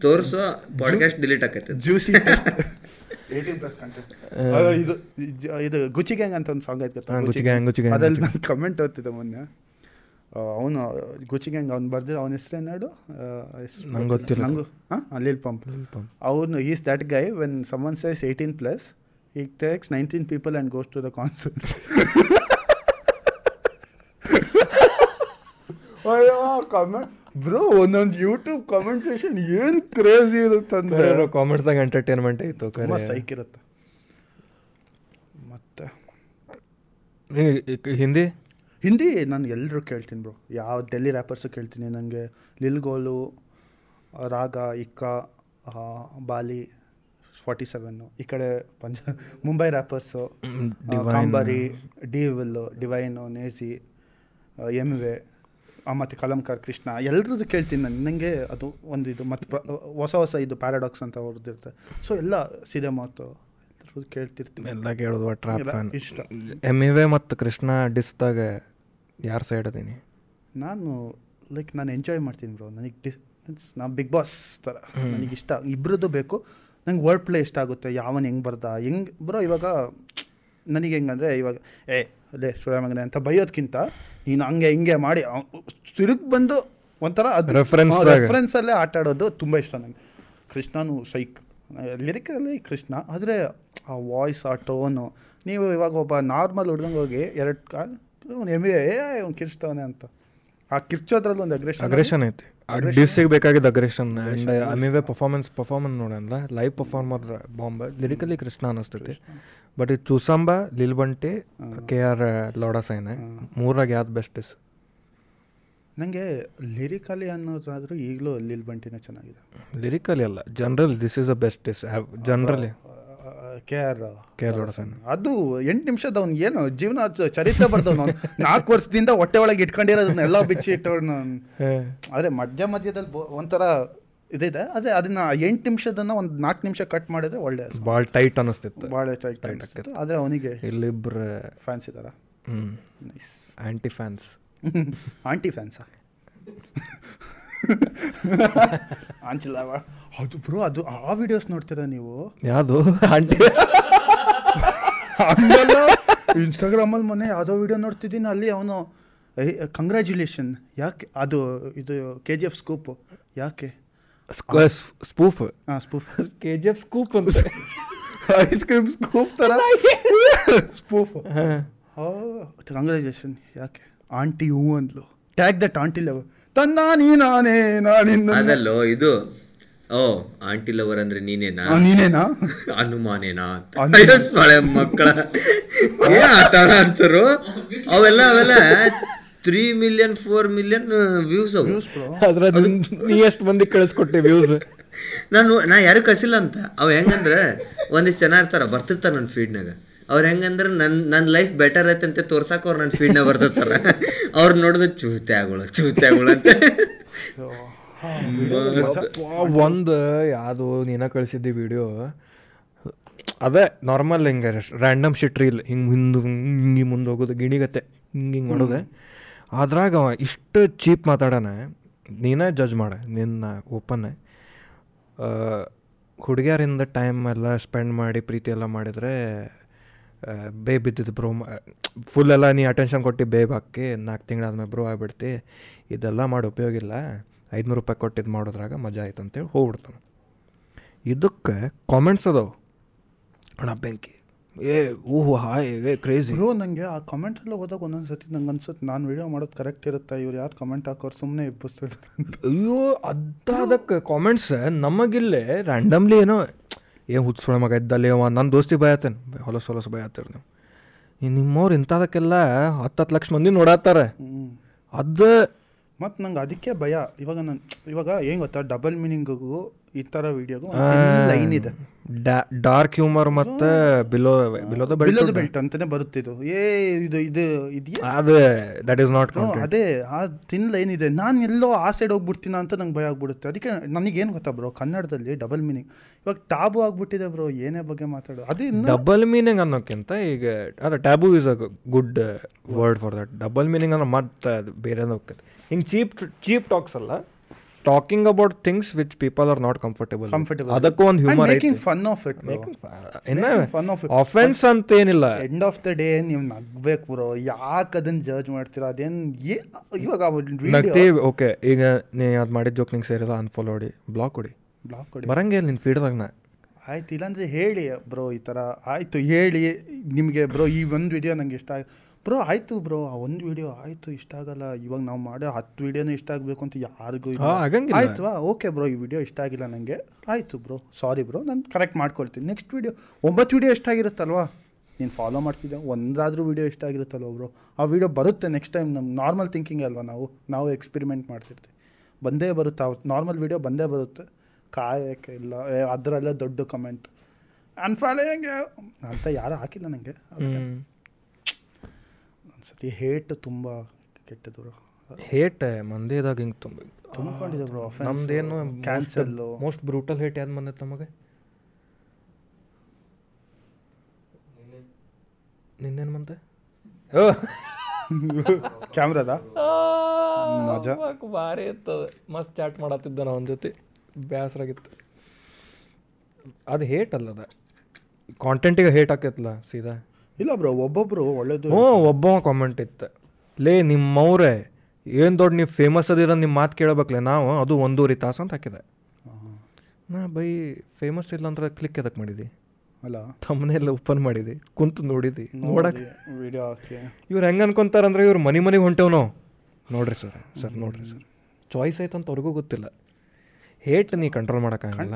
ತೋರಿಸೋ ಪಾಡ್ಕಾಸ್ಟ್ ಡಿಲೀಟ್ ಆಕೈತೆ. ಜ್ಯೂಸಿ ಏಯ್ಟೀನ್ ಪ್ಲಸ್ ಕಂಟೆಂಟ್ ಇದು ಇದು ಗುಚ್ಚಿ ಗ್ಯಾಂಗ್ ಅಂತ ಒಂದು ಸಾಂಗ್ ಆಯ್ತು ಹಾ, ಗುಚ್ಚಿ ಗ್ಯಾಂಗ್, ಗುಚಿ ಗ್ಯಾಂಗ್, ಅದ್ರಲ್ಲಿ ನಾನು ಕಮೆಂಟ್ ಓದ್ತಿದ್ದೆ ಮೊನ್ನೆ. ಅವನು ಗುಚಿಗ್ಯಾಂಗ್ ಅವ್ನು ಬರ್ದಿರೋ ಅವನ ಹೆಸರು ಏನಾಡು ನಂಗೆ ಗೊತ್ತಿಲ್ಲ. ನಂಗು ಹಾಂ ಲೀಲ್ ಪಂಪ್ ಅವನು is that guy when someone says eighteen plus he takes nineteen people and goes to the concert ಅಯ್ಯೋ ಕಮೆಂಟ್ ಬ್ರೋ ಒಂದೊಂದು ಯೂಟ್ಯೂಬ್ ಕಾಮೆಂಟ್ ಸೆಷನ್ ಏನು ಕ್ರೇಜಿ ಇರುತ್ತಂದ್ರೆ. ಕಾಮೆಂಟ್ಸ್ದಾಗ ಎಂಟರ್ಟೈನ್ಮೆಂಟ್ ಇತ್ತು ಸೈಕ್ ಇರುತ್ತೆ. ಮತ್ತೆ? ಹಿಂದಿ? ಹಿಂದಿ ನಾನು ಎಲ್ಲರೂ ಕೇಳ್ತೀನಿ ಬ್ರೋ. ಯಾವ ಡೆಲ್ಲಿ ರ್ಯಾಪರ್ಸು ಕೇಳ್ತೀನಿ. ನನಗೆ ಲಿಲ್ಗೋಲು ರಾಗ ಇಕ್ಕ ಆ, ಬಾಲಿ ಫಾರ್ಟಿ ಸೆವೆನ್ನು ಈ ಕಡೆ ಪಂಜ ಮುಂಬೈ ರ್ಯಾಪರ್ಸು. ಕಾಂಬರಿ ಡಿ ವಿಲ್ಲು ಡಿವೈನು ನೇಸಿ ಎಂ ವೆ ಮತ್ತು ಕಲಂಕರ್ ಕೃಷ್ಣ ಎಲ್ಲರದ್ದು ಕೇಳ್ತೀನಿ ನಾನು. ನನಗೆ ಅದು ಒಂದು ಇದು ಮತ್ತು ಹೊಸ ಹೊಸ ಇದು ಪ್ಯಾರಾಡಾಕ್ಸ್ ಅಂತ ಇರುತ್ತೆ. ಸೊ ಎಲ್ಲ ಸೀದೆ ಮಾತು ಎಲ್ಲರೂ ಕೇಳ್ತಿರ್ತೀನಿ. ಎಲ್ಲ ಕೇಳೋದು ಟ್ರಾಪ್ ಇಷ್ಟ. ಎಂ ಇವೆ ಮತ್ತು ಕೃಷ್ಣ ಡಿಸ್ದಾಗ ಯಾರ ಸೈಡ್ ಅದೀನಿ? ನಾನು ಲೈಕ್ ನಾನು ಎಂಜಾಯ್ ಮಾಡ್ತೀನಿ ಬ್ರೋ ನನಗೆ ಡಿಸ್ ಮೀನ್ಸ್ ನಾ ಬಿಗ್ ಬಾಸ್ ಥರ ನನಗೆ ಇಷ್ಟ. ಇಬ್ಬರದ್ದು ಬೇಕು. ನಂಗೆ ವರ್ಡ್ ಪ್ಲೇ ಇಷ್ಟ ಆಗುತ್ತೆ. ಯಾವನ್ ಹೆಂಗೆ ಬರ್ದ ಹೆಂಗೆ ಬ್ರೋ ಇವಾಗ ನನಗೆ ಹೆಂಗಂದರೆ ಇವಾಗ ಏ ಅದೇ ಸುಳ್ಯ ಮಗನೆ ಅಂತ ಬೈಯೋದಕ್ಕಿಂತ ನೀನು ಹಂಗೆ ಹಿಂಗೆ ಮಾಡಿ ತಿರುಗಿ ಬಂದು ಒಂಥರ ಅದು ರೆಫರೆನ್ಸ್. ರೆಫರೆನ್ಸಲ್ಲೇ ಆಟ ಆಡೋದು ತುಂಬ ಇಷ್ಟ ನನಗೆ ಕೃಷ್ಣನು ಸೈಕ್. ಲಿರಿಕಲ್ಲಿ ಕೃಷ್ಣ ಆದರೆ ಆ ವಾಯ್ಸ್ ಆ ಟೋನು ನೀವು ಇವಾಗ ಒಬ್ಬ ನಾರ್ಮಲ್ ಹುಡ್ಗಂಗೆ ಹೋಗಿ ಎರಡು ಕಾಲ್ ಅವ್ನು ಎಂ ಎ ಅವ್ನು ಕಿರ್ಚ್ತವನೆ ಅಂತ. ಆ ಕಿರ್ಚೋದ್ರಲ್ಲಿ ಒಂದು ಅಗ್ರೆಷನ್ ಅಗ್ರೆಷನ್ ಐತಿ. ಡಿಸ್ಸಿಗೆ ಬೇಕಾಗಿದ್ದು ಅಗ್ರೆಷನ್ ಆ್ಯಂಡ್. ಅಮಿವೆ ಪರ್ಫಾರ್ಮೆನ್ಸ್ ಪರ್ಫಾರ್ಮೆನ್ಸ್ ನೋಡಲ್ಲ live performer bomb lyrically Krishna ಅನಿಸ್ತೈತಿ. ಬಟ್ ಇದು ಚೂಸಂಬ ಲಿಲ್ ಬಂಟಿ ಕೆ ಆರ್ ಲೋಡಸೈನೆ ಮೂರಾಗ ಯಾವ್ದು ಬೆಸ್ಟ್ ಇಸ್ ನನಗೆ ಲಿರಿಕಲಿ ಅನ್ನೋದಾದರೂ ಈಗಲೂ ಲಿಲ್ ಬಂಟಿನೇ ಚೆನ್ನಾಗಿದೆ. ಲಿರಿಕಲಿ ಅಲ್ಲ general this is a best is generally K R K R ಅದು ಎಂಟು ನಿಮಿಷದ ಅವ್ನು ಏನು ಜೀವನ ಚರಿತ್ರೆ ಬರ್ದವ್ನು. [LAUGHS] ನಾಲ್ಕು ವರ್ಷದಿಂದ ಹೊಟ್ಟೆ ಒಳಗೆ ಇಟ್ಕೊಂಡಿರೋದನ್ನ ಎಲ್ಲ ಬಿಚ್ಚಿ ಇಟ್ಟವ್ನು. ಆದರೆ ಮಧ್ಯ ಮಧ್ಯದಲ್ಲಿ ಒಂಥರ ಇದಿದೆ. ಆದ್ರೆ ಅದನ್ನ ಎಂಟು ನಿಮಿಷದನ್ನ ಒಂದು ನಾಲ್ಕು ನಿಮಿಷ ಕಟ್ ಮಾಡಿದ್ರೆ ಒಳ್ಳೆ ಭಾಳ ಟೈಟ್ ಅನ್ನಿಸ್ತಿತ್ತು ಭಾಳ ಟೈಟ್ ಅನಿಸ್ತಿತ್ತು. ಆದರೆ ಅವನಿಗೆ ಇಲ್ಲಿಬ್ರು ಫ್ಯಾನ್ಸ್ ಇದ್ದಾರ? ನೈಸ್ ಆಂಟಿ ಫ್ಯಾನ್ಸ್ ಆಂಟಿ ಫ್ಯಾನ್ಸಾ ಆಂಚಿಲ್ಲವ ಅದು ಬ್ರೋ ಅದು ಆ ವಿಡಿಯೋಸ್ ನೋಡ್ತೀರಾ ನೀವು? ಯಾವುದು? ಆಂಟಿ ಹಂಗಲ್ಲ ಇನ್ಸ್ಟಾಗ್ರಾಮಲ್ಲಿ ಮೊನ್ನೆ ಯಾವುದೋ ವಿಡಿಯೋ ನೋಡ್ತಿದ್ದೀನಿ ಅಲ್ಲಿ ಅವನು ಕಂಗ್ರ್ಯಾಚುಲೇಷನ್ ಯಾಕೆ? ಅದು ಇದು ಕೆ ಜಿ ಎಫ್ ಸ್ಕೂಪ್ ಯಾಕೆ? ಸ್ಪೂಫ್ ಹಾಂ spoof K G F scoop ಅಂತ. ಐಸ್ ಕ್ರೀಮ್ ಸ್ಕೂಪ್ ಥರ ಸ್ಪೂಫ್ ಕಂಗ್ರ್ಯಾಚುಲೇಷನ್ ಯಾಕೆ? ಆಂಟಿ ಹೂ ಅಂದ್ಲು. ಟ್ಯಾಗ್ ದಟ್ ಆಂಟಿ ಲವ್ ತನ್ನ ನೀ ನಾನೇ ನಾನಿಂದ ಅದಲ್ಲೋ ಇದು ಓ ಆಂಟಿ ಲವರ್ ಅಂದ್ರೆ ನೀನೇನಾ? ನೀನೇನಾ ಅನುಮಾನೇನಾ ಸೊಳೆ ಮಕ್ಕಳ. ಏನ್ ಆಟ ಅಂತರು ಅವೆಲ್ಲ ಅವೆಲ್ಲ three million four million views ಅವು. ಅದ್ರ ನೀ ಎಷ್ಟು ಮಂದಿ ಕಳಿಸ್ಕೊಟ್ಟೆ ವ್ಯೂಸ್ ನಾನು ನಾ ಯಾರು ಕಸಿಲ್ಲ ಅಂತ. ಅವ ಹೆಂಗಂದ್ರೆ ಒಂದಿಷ್ಟು ಜನ ಇರ್ತಾರ ಬರ್ತಿರ್ತಾರ ನನ್ನ ಫೀಡ್ನಾಗ ಅವ್ರು ಹೆಂಗಂದ್ರೆ ನನ್ನ ನನ್ನ ಲೈಫ್ ಬೆಟರ್ ಐತೆ ಅಂತ ತೋರ್ಸಕ್ಕೆ ಅವ್ರು ನನ್ನ ಫೀಡ್ನ ಬರ್ತಿರ್ತಾರ ಅವ್ರು ನೋಡಿದ್ರೆ ಚೂತ್ಯಾಗಳು ಚೂತ್ಯಾಗಳು ಅಂತ. ಒಂದು ಯಾವುದು ನೀನ ಕಳಿಸಿದ್ದಿ ವಿಡಿಯೋ ಅದೇ ನಾರ್ಮಲ್ ಹಿಂಗೆ ರ್ಯಾಂಡಮ್ ಶಿಟ್ ರೀಲ್ ಹಿಂಗೆ ಹಿಂದೆ, ಹಿಂಗೆ ಮುಂದೆ ಹೋಗೋದು, ಗಿಣಿಗತ್ತೆ. ಹಿಂಗೆ ಹಿಂಗೆ ಮಾಡೋದೆ. ಅದ್ರಾಗ ಅವ ಇಷ್ಟು ಚೀಪ್ ಮಾತಾಡೋಣ ನೀನೇ ಜಡ್ಜ್ ಮಾಡ, ನಿನ್ನ ಓಪನ್ ಹುಡುಗಿಯರಿಂದ ಟೈಮ್ ಎಲ್ಲ ಸ್ಪೆಂಡ್ ಮಾಡಿ, ಪ್ರೀತಿ ಎಲ್ಲ ಮಾಡಿದರೆ ಬೇ ಬಿದ್ದಿದ್ದು ಬ್ರೋ ಫುಲ್ ಎಲ್ಲ ನೀ ಅಟೆನ್ಷನ್ ಕೊಟ್ಟು ಬೇಬ್ ಹಾಕಿ ನಾಲ್ಕು ತಿಂಗಳಾದ್ಮೇಲೆ ಬ್ರೋ ಆಗ್ಬಿಡ್ತಿ. ಇದೆಲ್ಲ ಮಾಡಿ ಉಪಯೋಗ ಇಲ್ಲ. ಐದುನೂರು ರೂಪಾಯಿ ಕೊಟ್ಟಿದ್ದು ಮಾಡೋದ್ರಾಗ ಮಜಾ ಆಯ್ತು ಅಂತೇಳಿ ಹೋಗ್ಬಿಡ್ತಾನೆ ಇದಕ್ಕೆ ಕಾಮೆಂಟ್ಸ್ ಅದಾವೆ. ಅಣ್ಣ ಬೆಂಕಿ. ಏ ಊಹು ಹಾಯ್ ಏ ಕ್ರೇಜಿ ಬ್ರೋ ನನಗೆ ಆ ಕಮೆಂಟ್ ಎಲ್ಲ ಹೋದಾಗ ಒಂದೊಂದು ಸತಿ ನಂಗೆ ಅನ್ಸುತ್ತೆ ನಾನು ವಿಡಿಯೋ ಮಾಡೋದು ಕರೆಕ್ಟ್ ಇರುತ್ತೆ? ಇವ್ರು ಯಾರು ಕಾಮೆಂಟ್ ಹಾಕೋರು ಸುಮ್ಮನೆ ಇಬ್ಬಿಸ್ತಿರ್ತಾರೆ ಅಯ್ಯೋ ಅದ ಅದಕ್ಕೆ ಕಾಮೆಂಟ್ಸ್ ನಮಗಿಲ್ಲೇ ರ್ಯಾಂಡಮ್ಲಿ ಏನೋ ಏನು ಹುಚ್ಚುಳ ಮಗ ಇದ್ದಲ್ಲಿ ಅವ? ನನ್ನ ದೋಸ್ತಿ ಬಯತೇನೆ. ಹೊಲಸು ಹೊಲಸು ಬಯತ್ತೀರಿ ನೀವು. ಈ ನಿಮ್ಮವ್ರು ಇಂಥದಕ್ಕೆಲ್ಲ ಹತ್ತು ಹತ್ತು ಲಕ್ಷ ಮಂದಿ ನೋಡತ್ತಾರೆ ಅದು ಮತ್ತು ನಂಗೆ ಅದಕ್ಕೆ ಭಯ. ಇವಾಗ ನಾನು ಇವಾಗ ಏನು ಗೊತ್ತಾ? ಡಬಲ್ ಮೀನಿಂಗಿಗೂ ಈ ತರ ವಿಡಿಯೋದು ಲೈನ್ ಇದೆ. ಡಾರ್ಕ್ ಹ್ಯೂಮರ್ ಮತ್ತೆ ಬಿಲೋ ಬಿಲೋ ದ ಬೆಲ್ಟ್ ಅಂತಾನೆ ಬರುತ್ತಿದ್ದು ಏ ಇದು ಇದು ಇದೆಯಾ? ಅದು ದಟ್ ಇಸ್ ನಾಟ್ ಅದೇ ಆ ತಿನ್ ಲೈನ್ ಇದೆ. ನಾನು ಎಲ್ಲೋ ಆ ಸೈಡ್ ಹೋಗ್ಬಿಡ್ತೀನ ಅಂತ ನಂಗೆ ಭಯ ಆಗ್ಬಿಡುತ್ತೆ. ಅದಕ್ಕೆ ನನಗೇನು ಗೊತ್ತಾ ಬ್ರೋ ಕನ್ನಡದಲ್ಲಿ ಡಬಲ್ ಮೀನಿಂಗ್ ಇವಾಗ ಟಾಬು ಆಗ್ಬಿಟ್ಟಿದೆ ಬ್ರೋ ಏನೇ ಬಗ್ಗೆ ಮಾತಾಡೋ. ಅದು ಡಬಲ್ ಮೀನಿಂಗ್ ಅನ್ನೋಕ್ಕಿಂತ ಈಗ ಅದ taboo is a good word for that double meaning ಅನ್ನೋ ಮತ್ತೆ ಬೇರೆ ಹೋಗ್ತದೆ. ಹಿಂಗೆ ಚೀಪ್ ಚೀಪ್ ಟಾಕ್ಸ್ ಅಲ್ಲ talking about things which people are not comfortable comfortable ಅದಕ್ಕೂ ಒಂದು humour making fun of it fun of offence ಅಂತ ಏನಿಲ್ಲ ಎಂಡ್ ಆಫ್ ದ ಡೇ ನೀವು ನಗ್ಬೇಕು ಬ್ರೋ ಯಾಕೆ ಅದನ್ನ ಜಡ್ಜ್ ಮಾಡ್ತೀರಾ? ಅದೇನು ಇವಾಗ ನಗ್ತಿ ಓಕೆ. ಈಗ ನೀ ಅದು ಮಾಡಿದ ಜೋಕ್ ನಿಂಗೆ ಸೇರಿಲ್ಲ ಅನ್ಫಾಲೋ ಹೊಡಿ ಬ್ಲಾಕ್ ಕೊಡಿ. ಬ್ಲಾಕ್ ಕೊಡಿ. ಬರಂಗೆ ನಿನ್ನ ಫೀಡ್ದಾಗ ನಾ. ಆಯ್ತು ಇಲ್ಲಾಂದ್ರೆ ಹೇಳಿ ಬ್ರೋ ಈ ಥರ ಆಯಿತು ಹೇಳಿ. ನಿಮಗೆ ಬ್ರೋ ಈ ಒಂದು ವಿಡಿಯೋ ನಂಗೆ ಇಷ್ಟ ಆಗ ಬ್ರೋ ಆಯಿತು ಬ್ರೋ ಆ ಒಂದು ವಿಡಿಯೋ ಆಯಿತು ಇಷ್ಟ ಆಗಲ್ಲ. ಇವಾಗ ನಾವು ಮಾಡೋ ಹತ್ತು ವಿಡಿಯೋನೇ ಇಷ್ಟ ಆಗಬೇಕು ಅಂತ ಯಾರಿಗೂ. ಆಯ್ತವಾ? ಓಕೆ ಬ್ರೋ ಈ ವಿಡಿಯೋ ಇಷ್ಟ ಆಗಿಲ್ಲ ನನಗೆ ಆಯಿತು ಬ್ರೋ ಸಾರಿ ಬ್ರೋ ನಾನು ಕರೆಕ್ಟ್ ಮಾಡ್ಕೊಳ್ತೀನಿ. ನೆಕ್ಸ್ಟ್ ವಿಡಿಯೋ ಒಂಬತ್ತು ವಿಡಿಯೋ ಇಷ್ಟ ಆಗಿರುತ್ತಲ್ವಾ? ನೀನು ಫಾಲೋ ಮಾಡ್ತಿದ್ದೆ ಒಂದಾದರೂ ವಿಡಿಯೋ ಇಷ್ಟ ಆಗಿರುತ್ತಲ್ವ ಬ್ರೋ? ಆ ವಿಡಿಯೋ ಬರುತ್ತೆ ನೆಕ್ಸ್ಟ್ ಟೈಮ್ ನಮ್ಮ ನಾರ್ಮಲ್ ಥಿಂಕಿಂಗ್ ಅಲ್ವಾ ನಾವು? ನಾವು ಎಕ್ಸ್ಪೆರಿಮೆಂಟ್ ಮಾಡ್ತಿರ್ತೀವಿ. ಬಂದೇ ಬರುತ್ತೆ? ಆ ನಾರ್ಮಲ್ ವಿಡಿಯೋ ಬಂದೇ ಬರುತ್ತೆ. ಕಾಯಕ್ಕೆ ಇಲ್ಲ ಅದರಲ್ಲೇ ದೊಡ್ಡ ಕಮೆಂಟ್ ಅನ್ಫಾಲೋಯಿಂಗ್ ಅಂತ ಯಾರು ಹಾಕಿಲ್ಲ ನನಗೆ ಒಂದ್ಸತಿ ಹೇಟ್ ತುಂಬ ಕೆಟ್ಟದ್ರು ಹೇಟ್ ಮಂದೇದಾಗ ಹಿಂಗೆ ತುಂಬ ತುಂಬಿಕೊಂಡಿದೆ ಬ್ರೋ ನಮ್ದೇನು ಕ್ಯಾನ್ಸಲ್ ಮೋಸ್ಟ್ ಬ್ರೂಟಲ್ ಹೇಟ್ ಯಾವ್ದು ಬಂದೈತೆ ನಮಗೆ? ನಿನ್ನೇನು ಬಂತೆ ಓ! [LAUGHS] ಕ್ಯಾಮ್ರಾದ? ಮಜಾ. ಭಾರಿ ಇರ್ತದೆ. ಮಸ್ತ್ ಚಾಟ್ ಮಾಡತ್ತಿದ್ದ ನಾವು ಅವನ ಜೊತೆ. ಬೇಸರಾಗಿತ್ತು ಅದು ಹೇಟ್ ಅಲ್ಲದ ಕಾಂಟೆಂಟಿಗೆ ಹೇಟ್ ಹಾಕೈತಲ್ಲ ಸೀದಾ? ಇಲ್ಲ ಬ್ರೋ ಒಬ್ಬೊಬ್ರು ಒಳ್ಳೇದು ಹ್ಞೂ ಒಬ್ಬ ಕಾಮೆಂಟ್ ಇತ್ತು. ಲೇ ನಿಮ್ಮವ್ರೆ ಏನು ದೊಡ್ಡ ನೀವು ಫೇಮಸ್ ಅದಿರೋ ನಿಮ್ಮ ಮಾತು ಕೇಳಬೇಕಲೇ ನಾವು? ಅದು ಒಂದೂವರೆ ತಾಸು ಅಂತ ಹಾಕಿದೆ. ನಾ ಬೈ ಫೇಮಸ್ ಇಲ್ಲ ಅಂದ್ರೆ ಕ್ಲಿಕ್ ಎದಕ್ಕೆ ಮಾಡಿದಿ? ಅಲ್ಲ. ತಮ್ಮನೆಲ್ಲ ಓಪನ್ ಮಾಡಿದಿ? ಕುಂತು ನೋಡಿದಿ? ನೋಡಕ್ಕೆ ವಿಡಿಯೋ ಇವ್ರು ಹೆಂಗೆ ಅನ್ಕೊಂತಾರಂದ್ರೆ ಇವ್ರು ಮನೆ ಮನೆಗೆ ಹೊಂಟೇವ್ ನಾವು ನೋಡ್ರಿ ಸರ್ ಸರ್ ನೋಡ್ರಿ ಸರ್. ಚಾಯ್ಸ್ ಆಯ್ತು ಅಂತ ಅವ್ರಿಗೂ ಗೊತ್ತಿಲ್ಲ. ಹೇಟ್ ನೀ ಕಂಟ್ರೋಲ್ ಮಾಡೋಕ್ಕಾಗಲ್ಲ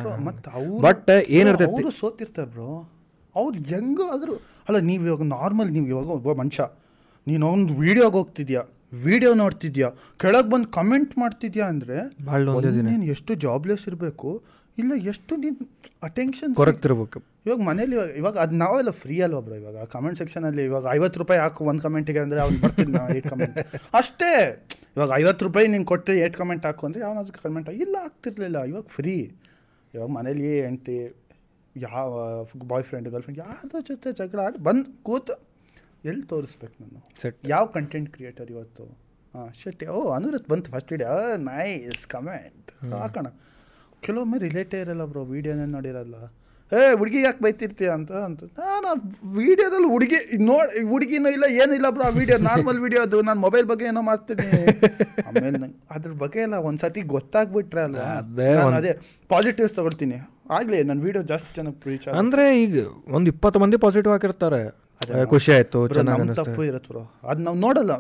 ಬಟ್ ಏನಿರ್ತೈತಿ ಸೋತಿರ್ತಾರೆ ಬ್ರೋ. ಅವ್ರು ಹೆಂಗಾದರೂ ಆದರೂ. ಅಲ್ಲ ನೀವು ಇವಾಗ ನಾರ್ಮಲ್ ನೀವು ಇವಾಗ ಒಬ್ಬ ಮನುಷ್ಯ. ನೀನು ಒಂದು ವೀಡಿಯೋಗೆ ಹೋಗ್ತಿದ್ಯಾ? ವಿಡಿಯೋ ನೋಡ್ತಿದ್ಯಾ? ಕೆಳಗೆ ಬಂದು ಕಮೆಂಟ್ ಮಾಡ್ತಿದ್ಯಾ ಅಂದರೆ ಭಾಳ ನೀನು ಎಷ್ಟು ಜಾಬ್ಲೆಸ್ ಇರಬೇಕು? ಇಲ್ಲ ಎಷ್ಟು ನೀನು ಅಟೆನ್ಷನ್ ಕೊರಕ್ತಿರ್ಬೇಕು ಇವಾಗ ಮನೇಲಿ ಇವಾಗ ಇವಾಗ ಅದು ನಾವೆಲ್ಲ ಫ್ರೀ ಅಲ್ವಾ ಬ್ರೋ ಇವಾಗ? ಕಮೆಂಟ್ ಸೆಕ್ಷನಲ್ಲಿ ಇವಾಗ ಐವತ್ತು ರೂಪಾಯಿ ಹಾಕು ಒಂದು ಕಮೆಂಟಿಗೆ ಅಂದರೆ ಅವ್ನು ಬರ್ತೀನಿ ನಾ ಏಟ್ ಕಮೆಂಟ್ ಅಷ್ಟೇ. ಇವಾಗ ಐವತ್ತು ರೂಪಾಯಿ ನೀನು ಕೊಟ್ಟರೆ ಏಟ್ ಕಮೆಂಟ್ ಹಾಕು ಅಂದರೆ ಯಾವ ಅದಕ್ಕೆ ಕಮೆಂಟ್ ಇಲ್ಲ ಆಗ್ತಿರ್ಲಿಲ್ಲ. ಇವಾಗ ಫ್ರೀ ಇವಾಗ ಮನೇಲಿ ಹೆಂಡ್ತಿ ಯಾವ ಬಾಯ್ ಫ್ರೆಂಡ್ ಗರ್ಲ್ ಫ್ರೆಂಡ್ ಯಾರ್ದೋ ಜೊತೆ ಜಗಳ ಆಡಿ ಬಂದು ಕೂತು ಎಲ್ಲಿ ತೋರಿಸ್ಬೇಕು ನಾನು? ಸೆಟ್ ಯಾವ ಕಂಟೆಂಟ್ ಕ್ರಿಯೇಟರ್ ಇವತ್ತು? ಹಾಂ ಶೆಟ್ಟಿ ಓ ಅನುರತ್ ಬಂತು ಫಸ್ಟ್ ವೀಡಿಯೋ ನೈಸ್ ಕಮೆಂಟ್ ಹಾಕೋಣ ಕೆಲವೊಮ್ಮೆ ರಿಲೇಟೇ ಇರಲ್ಲ ಬ್ರೋ ವೀಡಿಯೋನೇ ನೋಡಿರಲ್ಲ. ಏ ಹುಡುಗಿ ಯಾಕೆ ಬೈತಿರ್ತೀಯ ಅಂತ ಅಂತ. ನಾನು ವಿಡಿಯೋದಲ್ಲಿ ಹುಡುಗಿ ನೋಡಿ ಹುಡುಗಿನೂ ಇಲ್ಲ ಏನಿಲ್ಲ ಬ್ರೋ ಆ ವಿಡಿಯೋ. ನಾರ್ಮಲ್ ವಿಡಿಯೋ ಅದು. ನಾನು ಮೊಬೈಲ್ ಬಗ್ಗೆ ಏನೋ ಮಾಡ್ತೀನಿ. ಆಮೇಲೆ ನಂಗೆ ಅದ್ರ ಬಗ್ಗೆ ಎಲ್ಲ ಒಂದ್ಸತಿ ಗೊತ್ತಾಗ್ಬಿಟ್ರೆ ಅಲ್ಲ ಅದೇ ಒಂದ್- ಪಾಸಿಟಿವ್ಸ್ ತಗೊಳ್ತೀನಿ. ಆಗಲಿ ನನ್ನ ವಿಡಿಯೋ ಜಾಸ್ತಿ ಚೆನ್ನಾಗಿ ರೀಚ್ ಅಂದ್ರೆ ಈಗ ಒಂದು ಇಪ್ಪತ್ತು ಮಂದಿ ಪಾಸಿಟಿವ್ ಹಾಕಿರ್ತಾರೆ. ಏ, ಖುಷಿ ಆಯ್ತು ತಪ್ಪು ಇರತ್ತೆ ಬ್ರೋ. ಅದು ನಾವು ನೋಡಲ್ಲ.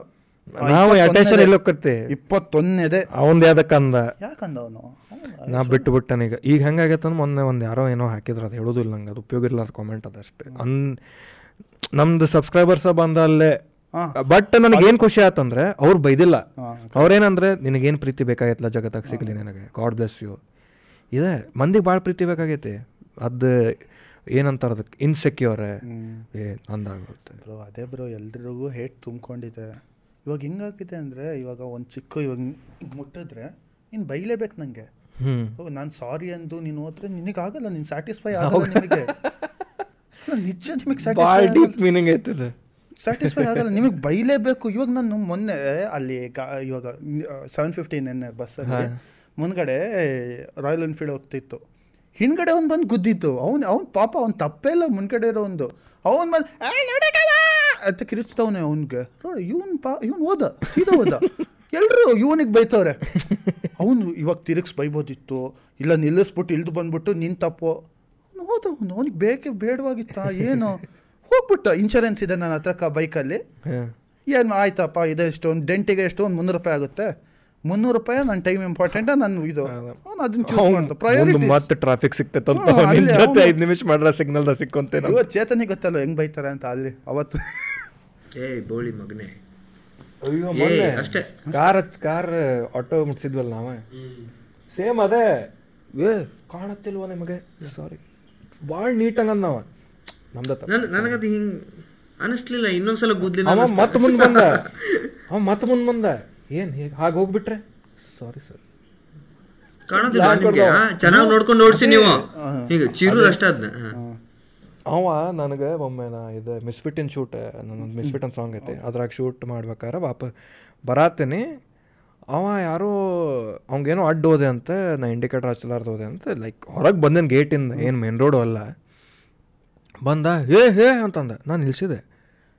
ನಾವು ಅಟೆನ್ಷನ್ ಎಲ್ಲಿ ಇಪ್ಪತ್ತೊಂದನೇದೆ ಅವಂದ್ ಯಾವ್ದಕ್ಕಂದ ಯಾಕಂದ ಅವನು ನಾ ಬಿಟ್ಟು ಬಿಟ್ಟನೀಗ ಈಗ. ಹೆಂಗಾಗೈತೆ ಅಂದ್ರೆ ಮೊನ್ನೆ ಒಂದು ಯಾರೋ ಏನೋ ಹಾಕಿದ್ರು ಅದು ಹೇಳೋದಿಲ್ಲ ನಂಗೆ ಅದು ಉಪಯೋಗ ಇಲ್ಲ ಅದು ಕಾಮೆಂಟ್ ಅದಷ್ಟೇ ಅನ್ ನಮ್ದು ಸಬ್ಸ್ಕ್ರೈಬರ್ಸ ಬಂದ ಅಲ್ಲೇ. ಬಟ್ ನನಗೆ ಏನು ಖುಷಿ ಆತಂದ್ರೆ ಅವ್ರು ಬೈದಿಲ್ಲ. ಅವ್ರೇನಂದ್ರೆ ನಿನಗೇನು ಪ್ರೀತಿ ಬೇಕಾಗೈತಲ್ಲ ಜಗತ್ತಾಗ ಸಿಗ್ಲಿ ನಿನಗೆ? ಗಾಡ್ ಬ್ಲೆಸ್ ಯು ಇದೆ ಮಂದಿಗೆ ಭಾಳ ಪ್ರೀತಿ ಬೇಕಾಗೈತಿ. ಅದು ಏನಂತಾರ ಅದಕ್ಕೆ ಇನ್ಸೆಕ್ಯೂರ್ ಏ ಅಂದಾಗುತ್ತೆ ಬ್ರೋ ಅದೇ ಬ್ರೋ ಎಲ್ರಿಗೂ ಹೇಟ್ ತುಂಬ್ಕೊಂಡಿದೆ. ಇವಾಗ ಹೆಂಗಾಗಿದೆ ಅಂದರೆ ಇವಾಗ ಒಂದು ಚಿಕ್ಕ ಇವಾಗ ಮುಟ್ಟಿದ್ರೆ ನೀನು ಬೈಲೇಬೇಕು ನನಗೆ ನಾನು ಸಾರಿ ಅಂದು ನೀನು ಹೋದ್ರೆ ನಿನಗಾಗಲ್ಲ ನೀನು ಸ್ಯಾಟಿಸ್ಫೈ ಆಗಲ್ಲ ನಿಮಗೆ ನಿಜ ನಿಮಗೆ ಸ್ಯಾಟಿಸ್ಫೈ ಸ್ಯಾಟಿಸ್ಫೈ ಆಗಲ್ಲ. ನಿಮಗೆ ಬೈಲೇಬೇಕು. ಇವಾಗ ನಾನು ಮೊನ್ನೆ ಅಲ್ಲಿ ಇವಾಗ ಸೆವೆನ್ ಫಿಫ್ಟಿ ನೆನ್ನೆ ಬಸ್ಸಲ್ಲಿ ಮುಂದ್ಗಡೆ ರಾಯಲ್ ಎನ್ಫೀಲ್ಡ್ ಹೋಗ್ತಿತ್ತು. ಹಿಂದ್ಗಡೆ ಅವ್ನು ಬಂದು ಗುದ್ದಿತ್ತು. ಅವ್ನು ಅವ್ನು ಪಾಪ ಅವ್ನು ತಪ್ಪೇ ಇಲ್ಲ ಮುಂದ್ಗಡೆ ಇರೋ ಒಂದು ಅವ್ನು ಬಂದು "ಏ, ನೋಡಕ್ಕವ!" ಅಂತ ಕಿರಿಸ್ತವನೆ ಅವ್ನಿಗೆ ಇವನ್ ಪಾ ಇವ್ನು ಹೋದ ಸೀದಾ ಹೋದ ಎಲ್ಲರೂ ಇವನಿಗೆ ಬೈತವ್ರೆ. ಅವನು ಇವಾಗ ತಿರುಗಿಸ್ ಬೈಬೋದಿತ್ತು. ಇಲ್ಲ ನಿಲ್ಲಿಸ್ಬಿಟ್ಟು ಇಳ್ದು ಬಂದ್ಬಿಟ್ಟು ನಿನ್ ತಪ್ಪು. ಅವ್ನು ಹೋದ ಅವನು ಅವ್ನಿಗೆ ಬೇಕೇ ಬೇಡವಾಗಿತ್ತಾ ಏನು. ಹೋಗ್ಬಿಟ್ಟ ಇನ್ಶೂರೆನ್ಸ್ ಇದೆ ನನ್ನ ಹತ್ರ ಬೈಕಲ್ಲಿ. ಏನು ಆಯ್ತಪ್ಪ ಇದೆ ಎಷ್ಟೊಂದು ಡೆಂಟಿಗೆ ಎಷ್ಟೊಂದು ಮುನ್ನೂರು ರೂಪಾಯಿ ಆಗುತ್ತೆ. ಮುನ್ನೂರು ರೂಪಾಯಿ ನನ್ನ ಟೈಮ್ ಇಂಪಾರ್ಟೆಂಟ್ ನಾನು ಇದು. ಅವ್ನು ಅದನ್ನ ಚೂಸ್ ಮಾಡ್ದ ಪ್ರಯಾರಿಟಿ ಮತ್ತೆ ಟ್ರಾಫಿಕ್ ಸಿಕ್ತೈತೆ ಅಂತ ಜೊತೆ ಐದು ನಿಮಿಷ ಮಾಡ್ರ ಸಿಗ್ನಲ್ದ ಸಿಕ್ಕೊಂತೇನೆ ಇವತ್ತು ಚೇತನಿಗೆ ಗೊತ್ತಲ್ಲ ಹೆಂಗ್ ಬೈತಾರೆ ಅಂತ ಅಲ್ಲಿ ಅವತ್ತು. ಏಯ್ ಬೋಳಿ ಮಗನೇ. ಅಯ್ಯೋ ಮೊನ್ನೆ. ಅಷ್ಟೇ. ಕಾರ್ ಕಾರ್ ಆಟೋ ಮುಟ್ಸಿದ್ವಲ್ಲ ನಾವೇ? ಸೇಮ್ ಅದೇ. ಏ ಕಾಣತ್ತಿಲ್ವ ನಿಮಗೆ? ಸಾರಿ ಭಾಳ ನೀಟಂಗ ನಾವ. ನಮ್ದ ನನಗದು ಹಿಂಗ್ ಅನಿಸ್ಲಿಲ್ಲ ಇನ್ನೊಂದ್ಸಲ ಗುದ್ಲಿ ಅವ ಮತ್ತೆ ಮುಂದ್ ಬಂದ. [LAUGHS] ಅವ ಮತ್ತೆ ಮುಂದ್ ಬಂದ. ಏನ್ ಹೇಗೆ ಹಾಗೆ ಹೋಗ್ಬಿಟ್ರೆ? ಸಾರಿ ಸರ್ ಚೆನ್ನಾಗಿ ನೋಡ್ಕೊಂಡು ಓಡಿಸಿ ನೀವು. ಈಗ ಚೀರುದು ಅಷ್ಟೇ ಅದನ್ನ ಅವ ನನಗೆ ಒಮ್ಮೆ ನಾ ಇದು ಮಿಸ್ಫಿಟ್ ಇನ್ ಶೂಟ್ ನನ್ನೊಂದು ಮಿಸ್ಫಿಟ್ ಅಂತ ಸಾಂಗ್ ಐತಿ. ಅದ್ರಾಗ ಶೂಟ್ ಮಾಡ್ಬೇಕಾದ್ರೆ ವಾಪಸ್ ಬರಾತೀನಿ. ಅವ ಯಾರೋ ಅವಂಗೇನೋ ಅಡ್ಡ ಹೋದೆ ಅಂತ ನಾ ಇಂಡಿಕೇಟರ್ ಹಚ್ಚಲಾರ್ದು ಹೋದೆ ಅಂತ ಲೈಕ್ ಹೊರಗೆ ಬಂದೇನು ಗೇಟಿಂದ ಏನು ಮೇನ್ ರೋಡು ಅಲ್ಲ. ಬಂದ ಹೇ ಹೇ ಅಂತಂದ. ನಾನು ನಿಲ್ಸಿದೆ.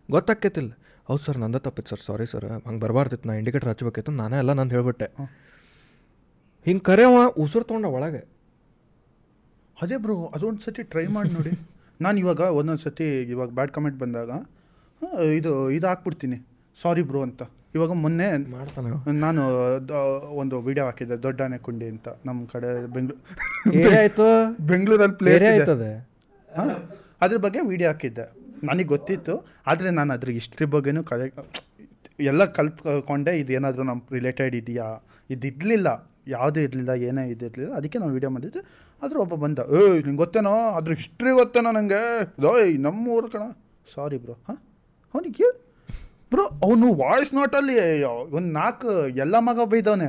ಗೊತ್ತಾಕೈತಿಲ್ಲ ಹೌದು ಸರ್ ನಂದ ತಪ್ಪಿತ್ತು ಸರ್ ಸಾರಿ ಸರ್. ಹಂಗೆ ಬರಬಾರ್ದಿತ್ತು ನಾ ಇಂಡಿಕೇಟರ್ ಹಚ್ಬೇಕಿತ್ತು ನಾನೇ ಎಲ್ಲ ನಾನು ಹೇಳ್ಬಿಟ್ಟೆ. ಹಿಂಗೆ ಕರೆ ಅವ ಉಸಿರು ತೊಗೊಂಡ ಒಳಗೆ. ಅದೇ ಬ್ರೋ ಅದೊಂದು ಸತಿ ಟ್ರೈ ಮಾಡಿ ನೋಡಿ. [LAUGHS] ನಾನು ಇವಾಗ ಒಂದೊಂದು ಸತಿ ಇವಾಗ ಬ್ಯಾಡ್ ಕಮೆಂಟ್ ಬಂದಾಗ ಇದು ಇದು ಹಾಕ್ಬಿಡ್ತೀನಿ. ಸಾರಿ ಬ್ರೋ ಅಂತ. ಇವಾಗ ಮೊನ್ನೆ ಮಾಡ್ತಾನೆ. ನಾನು ಒಂದು ವಿಡಿಯೋ ಹಾಕಿದ್ದೆ ದೊಡ್ಡನೆ ಕುಂಡಿ ಅಂತ ನಮ್ಮ ಕಡೆ ಬೆಂಗ್ಳೂರು ಬೆಂಗಳೂರಲ್ಲಿ ಪ್ಲೇಸ್ ಅದ್ರ ಬಗ್ಗೆ ವಿಡಿಯೋ ಹಾಕಿದ್ದೆ. ನನಗೆ ಗೊತ್ತಿತ್ತು ಆದರೆ ನಾನು ಅದ್ರ ಹಿಸ್ಟ್ರಿ ಬಗ್ಗೆನೂ ಕಲೆ ಎಲ್ಲ ಕಲ್ತ್ಕೊಂಡೆ ಇದು ಏನಾದರೂ ನಮ್ಮ ರಿಲೇಟೆಡ್ ಇದೆಯಾ? ಇದು ಇರಲಿಲ್ಲ ಯಾವುದೂ ಇರಲಿಲ್ಲ ಏನೇ ಇದಿರಲಿಲ್ಲ ಅದಕ್ಕೆ ನಾವು ವಿಡಿಯೋ ಮಾಡಿದ್ದು. ಆದರೂ ಒಬ್ಬ ಬಂದ ಏ ನಿಂಗೆ ಗೊತ್ತೇನೋ? ಅದ್ರ ಹಿಸ್ಟ್ರಿ ಗೊತ್ತೇನೋ ನನಗೆ ನಮ್ಮ ಊರು ಕಣ. ಸಾರಿ ಬ್ರೋ ಹಾಂ? ಅವನಿಗೆ ಬ್ರೋ ಅವನು ವಾಯ್ಸ್ ನೋಟಲ್ಲಿ ಒಂದು ನಾಲ್ಕು ಎಲ್ಲ ಮಗ ಬೈದವನೆ.